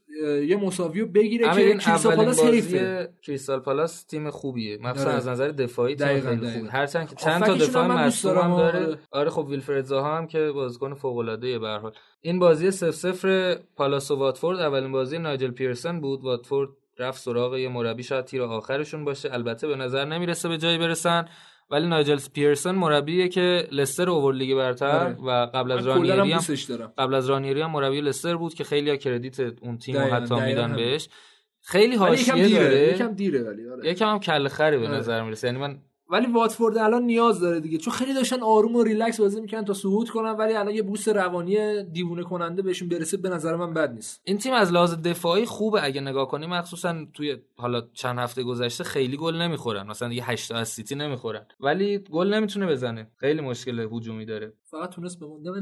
[SPEAKER 1] یه مساوی رو بگیره که کریستال پالاس حیفه.
[SPEAKER 7] کریستال پالاس تیم خوبیه. مخصوصا
[SPEAKER 1] آره.
[SPEAKER 7] از نظر دفاعی تیم
[SPEAKER 1] دقیقاً،
[SPEAKER 7] خیلی. خوبه. هرچند که چند تا دفاع مصدوم هم داره.
[SPEAKER 1] آره.
[SPEAKER 7] آره خب ویلفرد زاها هم که بازیکن فوق العاده به هر حال. این بازی 0 0 پالاس و واتفورد اولین بازی نایجل پیرسن بود. واتفورد رفت سراغ یه مربی شاید تیر آخرشون باشه. البته به نظر نمی‌رسه به جایی برسن. ولی نایجل پیرسن مربیه که لستر اوورد لیگ برتر
[SPEAKER 1] آره.
[SPEAKER 7] و قبل از رانیری هم قبل از رانیری هم مربی لستر بود که خیلی credit اون تیم رو حتی میدن. بهش خیلی حاشیه داره
[SPEAKER 1] یکم دیره ولی آره.
[SPEAKER 7] یکم هم کله خره به
[SPEAKER 1] آره.
[SPEAKER 7] نظر می‌رسه یعنی من
[SPEAKER 1] ولی واتفورد الان نیاز داره دیگه. چون خیلی داشتن آروم و ریلکس بازی می‌کنن تا صعود کنن ولی الان یه boost روانی دیوونه کننده بهشون برسه به نظر من بد نیست.
[SPEAKER 7] این تیم از لحاظ دفاعی خوبه اگه نگاه کنی مخصوصا توی حالا چند هفته گذشته خیلی گل نمی‌خورن. مثلا یه 8 تا از سیتی نمی‌خورن. ولی گل نمی‌تونه بزنه. خیلی مشکل هجومی داره.
[SPEAKER 1] فقط تونست بمونده من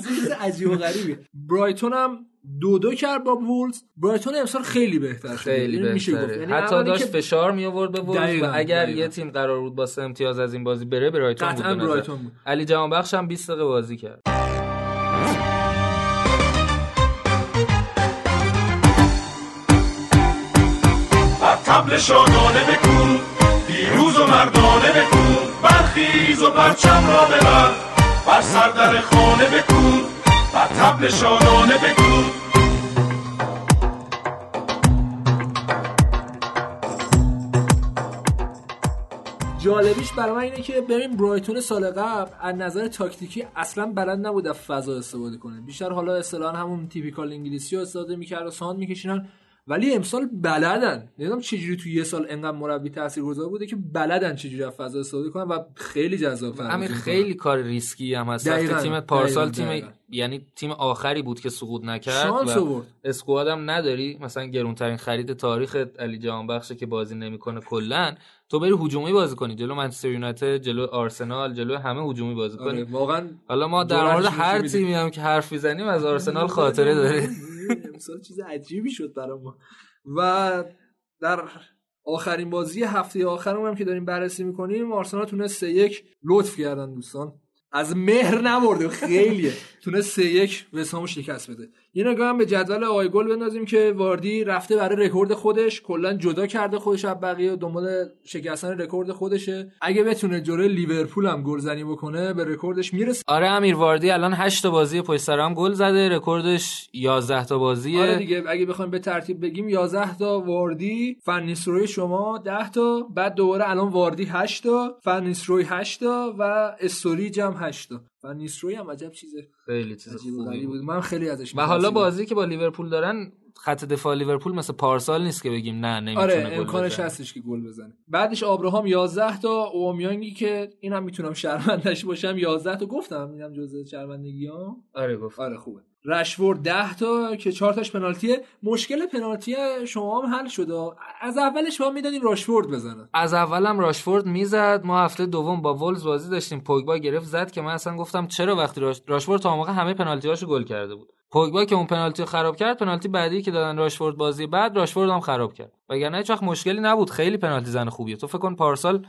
[SPEAKER 1] چیز عجیب و غریبه برایتون هم دو دو کرد با وولز. برایتون امسال خیلی بهتر شد.
[SPEAKER 7] خیلی
[SPEAKER 1] یعنی میشه گفت.
[SPEAKER 7] بهتره
[SPEAKER 1] یعنی
[SPEAKER 7] حتی داشت
[SPEAKER 1] که
[SPEAKER 7] فشار می آورد به وولز و اگر
[SPEAKER 1] دقیقاً.
[SPEAKER 7] یه تیم قرار بود با سه امتیاز از این بازی بره برایتون بود
[SPEAKER 1] قطعا. برایتون بود.
[SPEAKER 7] علی جوانبخش هم 20 دقیقه بازی کرد.
[SPEAKER 8] تبل شادانه بکن پیروز و مردانه بکن برخیز و پرچم را ببر. بر سردر خانه بکن بر تبل شادانه بکن
[SPEAKER 1] جالبیش برای من اینه که ببین برایتون سال قبل از نظر تاکتیکی اصلا بلد نبود از فضا استفاده کنه. بیشتر حالا اصطلاحا همون تیپیکال انگلیسی رو استفاده می‌کرد و ساند میکشیدن. ولی امسال بلدن. نمی‌دونم چجوری تو یه سال انقدر مربی تاثیرگذار بوده که بلدن چجوری از فضا استفاده کنن و خیلی جذاب
[SPEAKER 7] امیر خیلی کار ریسکی هم هست. تیمت پارسال تیم
[SPEAKER 1] دقیقاً.
[SPEAKER 7] یعنی تیم آخری بود که سقوط نکرد
[SPEAKER 1] شانس
[SPEAKER 7] و اسکواد هم نداری. مثلا گرونترین خرید تاریخ علی جهانبخشه که بازی نمی‌کنه کلا. تو بری هجومی بازی کنی جلو منچستر یونایتد جلو آرسنال جلو همه هجومی بازی کنی.
[SPEAKER 1] آره واقعا
[SPEAKER 7] حالا ما در مورد هر. تیمی هم که حرف می‌زنیم از آرسنال خاطره داره
[SPEAKER 1] امسال چیز عجیبی شد برای ما. و در آخرین بازی هفته آخرم هم که داریم بررسی می‌کنیم آرسنال تونست سه یک لطف کردن دوستان. از مهر نبرده خیلیه. تونست سه یک وستهمو شکست بده. یه نگاه هم به جدول آقای گل بندازیم که واردی رفته برای رکورد خودش کلا جدا کرده خودش از بقیه دنبال شکستن رکورد خودشه. اگه بتونه جلوی لیورپول هم گلزنی بکنه به رکوردش می‌رسه.
[SPEAKER 7] آره امیر واردی الان 8 تا بازی پشت سر هم گل زده رکوردش 11 تا بازیه.
[SPEAKER 1] آره دیگه اگه بخوایم به ترتیب بگیم 11 تا واردی فن‌نیستلروی شما 10 تا بعد دوباره الان واردی 8 تا فن‌نیستلروی 8 تا و استوریج هم 8 تا. فن‌نیستلروی هم عجب چیزه
[SPEAKER 7] خیلی چیز
[SPEAKER 1] و
[SPEAKER 7] خوبی بود.
[SPEAKER 1] من خیلی ازش
[SPEAKER 7] و حالا. بازی که با لیورپول دارن خط دفاع لیورپول مثل پارسال نیست که بگیم نه نمی‌تونه
[SPEAKER 1] آره
[SPEAKER 7] گل
[SPEAKER 1] امکانش. هستش که گل بزنه. بعدش آبراهام 11 تا اوبامیانگی که اینم می‌تونم شرمندش باشم 11 تا گفتم اینم جزء شرمندگی ها
[SPEAKER 7] آره گفت
[SPEAKER 1] آره خوبه. رشورد 10 تا که 4 تاش پنالتیه. مشکل پنالتی شما هم حل شده از اولش با می‌دادین راشفورد بزنه
[SPEAKER 7] از اولم راشفورد می‌زد. ما هفته دوم با ولز بازی داشتیم. پوگبا گرفت زد که من اصلا گفتم چرا وقتی راش... راشفورد تا موقع همه پنالتیاشو گل کرده بود. پوگبا که اون پنالتی خراب کرد پنالتی بعدی که دادن راشفورد بازی بعد راشفورد هم خراب کرد. وگرنه هیچ وقت مشکلی نبود. خیلی پنالتی زن خوبیه. تو فکر کن پارسال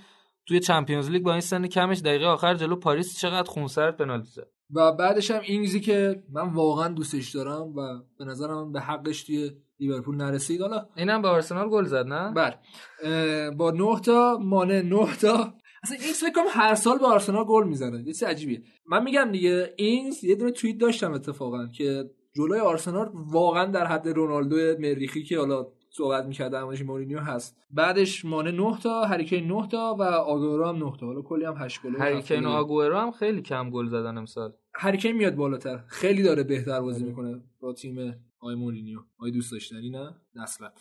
[SPEAKER 7] توی چمپیونز لیگ با این سن کمش دقیقه آخر جلو پاریس چقدر خونسرد پنالتی زد.
[SPEAKER 1] و بعدش هم اینگزی که من واقعا دوستش دارم و به نظرم به حقش توی لیورپول نرسید. حالا
[SPEAKER 7] اینم به آرسنال گل زد نه؟
[SPEAKER 1] بله. با 9 تا مانه 9 تا. اصلا اینگز فکر کنم هر سال به آرسنال گل می‌زنه. یه چیز عجیبیه. من میگم دیگه اینگز یه دونه توییت داشتم اتفاقا که جلوی آرسنال واقعا در حد رونالدو مریخی که حالا صحبت می‌کرد در موردش مورینیو هست. بعدش مانه 9 تا هری کین 9 تا و آگوئرو هم 9 تا. حالا کلی هم 8 گل
[SPEAKER 7] هری کین و آگوئرو هم خیلی کم گل زدن امسال.
[SPEAKER 1] هری کین میاد بالاتر. خیلی داره بهتر بازی می‌کنه با تیم آقای مورینیو. آقای دوست داشتنی نه؟ اصلا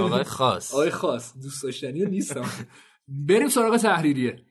[SPEAKER 7] آقای خاص.
[SPEAKER 1] آقای خاص. دوست داشتنی نیستم. بریم سراغ تحریریه.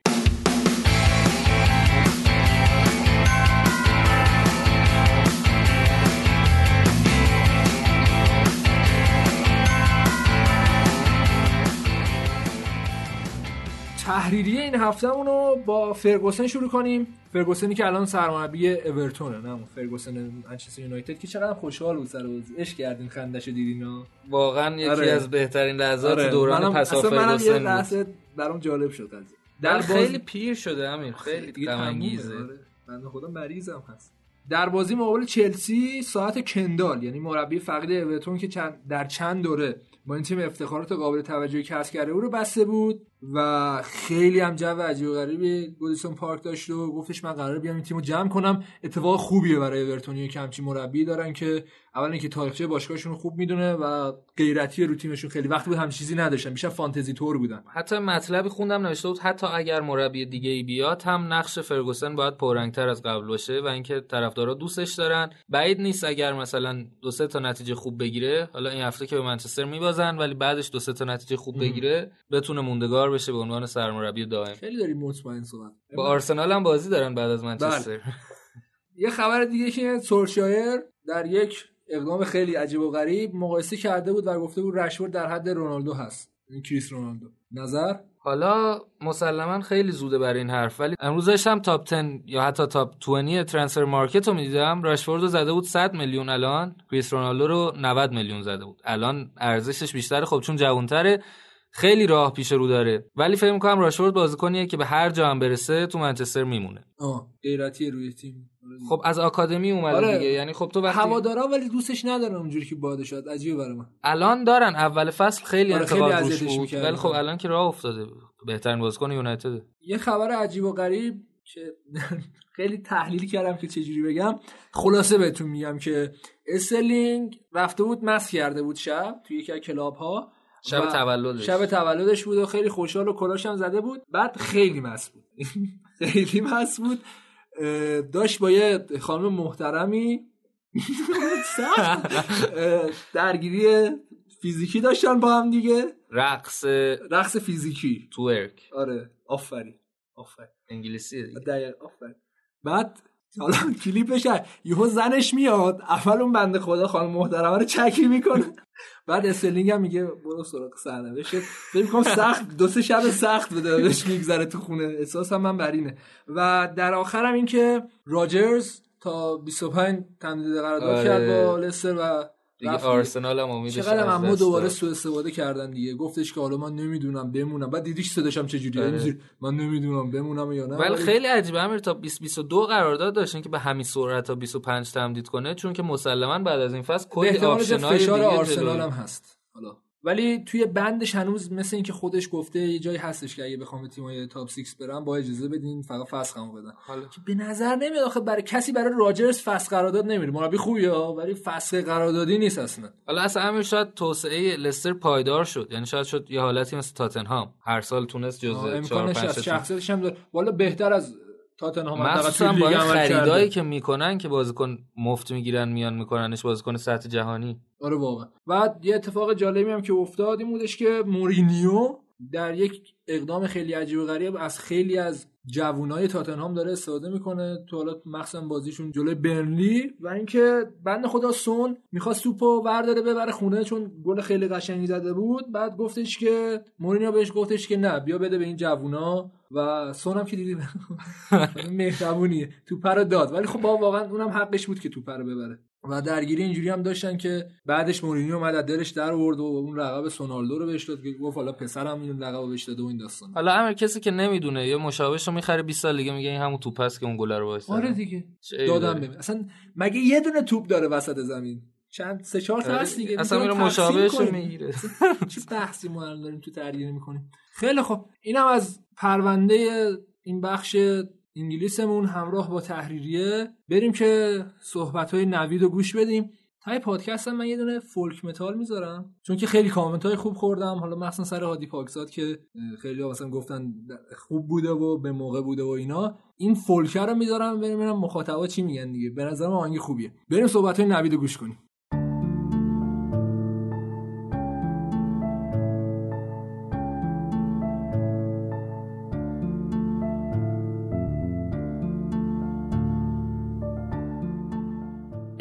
[SPEAKER 1] تحریریه این هفتهمون رو با فرگوسن شروع کنیم. فرگوسنی که الان سرمربی اورتونه نه فرگوسن منچستر یونایتد که چقدر خوشحال بود سر بازی. عشق کردین خندش دیدین
[SPEAKER 7] واقعا یکی
[SPEAKER 1] آره.
[SPEAKER 7] از بهترین لحظات
[SPEAKER 1] آره.
[SPEAKER 7] دوران پسا
[SPEAKER 1] اصلا منم یه
[SPEAKER 7] فرگوسن
[SPEAKER 1] برام جالب شد قضیه
[SPEAKER 7] در
[SPEAKER 1] باز-
[SPEAKER 7] خیلی پیر شده امیر خیلی غم
[SPEAKER 1] آره. بنده خدا مریضم هست. در بازی مقابل چلسی ساعت کندال یعنی مربی فقید اورتون که چند در چند دوره با این تیم افتخارات قابل توجهی کسب کرده او رو بسته بود و خیلی هم جو عجیب و غریبی گودیسون پارک داشت و گفتش من قرار بیام این تیم رو جمع کنم. اتفاق خوبیه برای اورتونی که همچین مربی دارن که اولا اینکه تاریخچه باشگاهشون رو خوب می‌دونه و غیرتی رو تیمشون خیلی وقت بود هم چیزی نداشتن بیشتر فانتزی تور بودن.
[SPEAKER 7] حتی مطلبی خوندم نوشته بود حتی اگر مربی دیگه ای بیاد هم نقش فرگوسن باید پررنگتر از قبل باشه و اینکه طرفدارا دوستش دارن. بعید نیست اگر مثلا دو سه تا نتیجه خوب بگیره حالا این هفته که به منچستر میبازن ولی بعدش دو سه تا نتیجه خوب بگیره بتونه موندگار بشه به عنوان سرمربی دائم.
[SPEAKER 1] خیلی داریم مطمئن صحبت
[SPEAKER 7] با آرسنال هم بازی دارن بعد از منچستر.
[SPEAKER 1] یه خبر دیگه که سولشایر در یک اقدام خیلی عجیب و غریب مقایسه کرده بود و گفته بود رشورد در حد رونالدو هست. این کریس رونالدو. نظر؟
[SPEAKER 7] حالا مسلما خیلی زوده برای این حرف ولی امروز داشتم top 10 یا حتی top 20 Transfermarkt رو می‌دیدم. راشفورد رو زده بود 100 میلیون الان کریس رونالدو رو 90 میلیون زده بود. الان ارزشش بیشتره خب چون جوانتره. خیلی راه پیش رو داره. ولی فکر می‌کنم راشفورد بازیکنیه که به هر جا هم برسه تو منچستر میمونه.
[SPEAKER 1] آه غیرتی روی تیم.
[SPEAKER 7] خب از آکادمی اومده
[SPEAKER 1] آره.
[SPEAKER 7] دیگه. یعنی خب تو وقتی
[SPEAKER 1] هوادارا ولی دوستش ندارن اونجوری که باده شد. عجیبه برای من.
[SPEAKER 7] الان دارن. اول فصل خیلی
[SPEAKER 1] آره، خیلی
[SPEAKER 7] روش بود.
[SPEAKER 1] می‌کردن.
[SPEAKER 7] ولی خب الان که راه افتاده. بهترین بازیکن یونایتد.
[SPEAKER 1] یه خبر عجیب و غریب که خیلی تحلیل کردم که چجوری بگم. خلاصه بهتون میگم که استرلینگ رفته بود مست کرده بود شب توی یکی از club ها
[SPEAKER 7] شب تولدش.
[SPEAKER 1] شب تولدش بود و خیلی خوشحال و گلاش هم زده بود. بعد خیلی مست بود. خیلی مس بود. داشت با یه خانم محترمی درگیری فیزیکی داشتن با هم دیگه.
[SPEAKER 7] رقص
[SPEAKER 1] رقص فیزیکی.
[SPEAKER 7] تورک.
[SPEAKER 1] آره. آفرین. آفرین.
[SPEAKER 7] انگلیسی دیگه.
[SPEAKER 1] آفرین. بعد حالا کلیپش. یهو زنش میاد. اول اون بنده خدا خانم محترمه رو چکی می‌کنه. بعد استرلینگ هم میگه برو سراغ سرنوشت. فکر می‌کنم سخت دو سه شب سخت بده بهش میگذره تو خونه. احساس هم من بر اینه. و در آخرم این که راجرز تا 25 تمدید قرارداد
[SPEAKER 7] آره.
[SPEAKER 1] کرد با لستر و
[SPEAKER 7] دیگه آرسنال هم امیدش
[SPEAKER 1] چقدر
[SPEAKER 7] دست
[SPEAKER 1] دوباره. سوء استفاده کردن دیگه. گفتش که حالا من نمی‌دونم بمونم. بعد دیدیش صداشم چجوریه؟
[SPEAKER 7] آره.
[SPEAKER 1] اینجوری من نمی‌دونم بمونم یا نه.
[SPEAKER 7] ولی خیلی عجیبه. امیر تا 2022 قرارداد داشتن که به همین سرعت تا 25 تمدید کنه. چون که مسلما بعد از این فصل کلی آپشنای
[SPEAKER 1] فشار آرسنال هم هست. حالا ولی توی بندش هنوز مثل اینکه خودش گفته یه جایی هستش که اگه بخوام به تیمای تاپ 6 برم با اجازه بدین فقط فسخمو بدن
[SPEAKER 7] حالا.
[SPEAKER 1] که به نظر نمیاد آخه برای کسی برای راجرز فسخ قرارداد نمیره. مربی خوبیه ولی فسخ قراردادی نیست اصلا.
[SPEAKER 7] حالا اصلا امیر شاید توسعه لستر پایدار شد. یعنی شاید شد یه حالتی مثل تاتنهام. هر سال تونست جزء 4
[SPEAKER 1] امکانش
[SPEAKER 7] 5
[SPEAKER 1] از شخصیتش هم داره. والا بهتر از تاتنهام
[SPEAKER 7] مخصوصا
[SPEAKER 1] توی
[SPEAKER 7] با این. خریدایی که می‌کنن که بازیکن مفت می‌گیرن میان میکننش بازیکن سطح جهانی
[SPEAKER 1] آره واقعا بعد یه اتفاق جالبی هم که افتاد این بودش که مورینیو در یک اقدام خیلی عجیب و غریب از خیلی از جوونای تاتنهام داره استفاده می‌کنه. تو حالا مخصوصا بازیشون جلوی برنلی. و اینکه بند خدا سون می‌خواست توپو ورداره ببره خونه چون گل خیلی قشنگی زده بود. بعد گفتش که مورینیو بهش گفتش که نه بیا بده به این جوونا. و سون هم که دیدی مهربونیه. توپ رو داد. ولی خب با واقعا اونم حقش بود که توپ رو ببره. و درگیری اینجوری هم داشتن که بعدش مورینیو اومد از دلش در آورد و اون لقب سونالدو رو بهش داد گفت حالا پسرم این لقب رو بهش داده و این داستان
[SPEAKER 7] حالا امیر کسی که نمی‌دونه یه مشابهش رو می‌خره 20 سال دیگه میگه این همون توپ است که اون گل رو وایساد
[SPEAKER 1] آره دیگه. دادم؟ ببین اصلا مگه یه دونه توپ داره وسط زمین؟ چند؟ سه چهار تا
[SPEAKER 7] آره.
[SPEAKER 1] هست دیگه.
[SPEAKER 7] اصلا میره مشابهش. می‌گیره.
[SPEAKER 1] چه بحثی ما داریم تو درگیری می‌کنیم. خیلی خب اینم از پرونده این بخش انگلیسمون همراه با تحریریه. بریم که صحبت های نوید رو گوش بدیم. ته پادکست هم من یه دونه folk metal می‌ذارم. چون که خیلی کامنت های خوب خوردم. حالا مخصوصا سر هادی پاکزاد که خیلی ها مثلا گفتن خوب بوده و به موقع بوده و اینا. این فولکر رو می‌ذارم. بریم ببینم مخاطبا چی میگن دیگه. به نظر من آهنگ خوبیه. بریم صحبت های نوید رو گوش کنیم.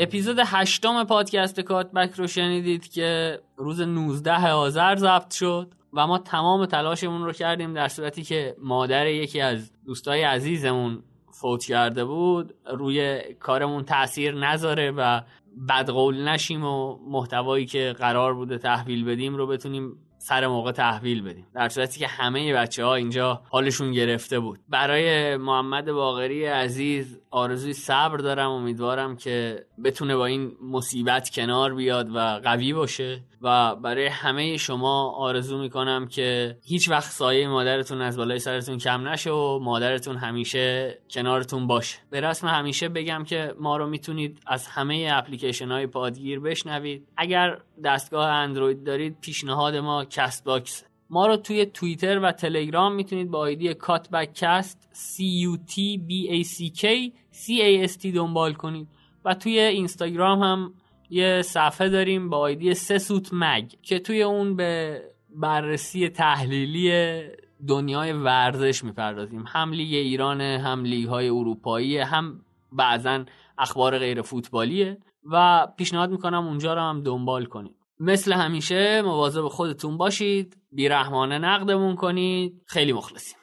[SPEAKER 5] اپیزود هشتم پادکست کاتبک رو شنیدید که روز 19 آذر ضبط شد و ما تمام تلاشمون رو کردیم در صورتی که مادر یکی از دوستای عزیزمون فوت کرده بود روی کارمون تاثیر نذاره و بدقول نشیم و محتوایی که قرار بوده تحویل بدیم رو بتونیم سر موقع تحویل بدیم. در صورتی که همه بچه ها اینجا حالشون گرفته بود. برای محمد باقری عزیز آرزوی صبر دارم. امیدوارم که بتونه با این مصیبت کنار بیاد و قوی باشه. و برای همه شما آرزو می‌کنم که هیچ وقت سایه مادرتون از بالای سرتون کم نشه و مادرتون همیشه کنارتون باشه. به رسم همیشه بگم که ما رو می‌تونید از همه اپلیکیشن های پادگیر بشنوید. اگر دستگاه اندروید دارید پیشنهاد ما Castbox ما رو توی توییتر و تلگرام می‌تونید با آیدی Cutbackcast C U T B A C K C A S T دنبال کنید. و توی اینستاگرام هم یه صفحه داریم با آیدی سسوت مگ که توی اون به بررسی تحلیلی دنیای ورزش می‌پردازیم. هم لیگ ایران هم لیگ های اروپایی هم بعضا اخبار غیر فوتبالیه و پیشنهاد می‌کنم اونجا رو هم دنبال کنید. مثل همیشه مواظب خودتون باشید بیرحمانه نقدمون کنید. خیلی مخلصیم.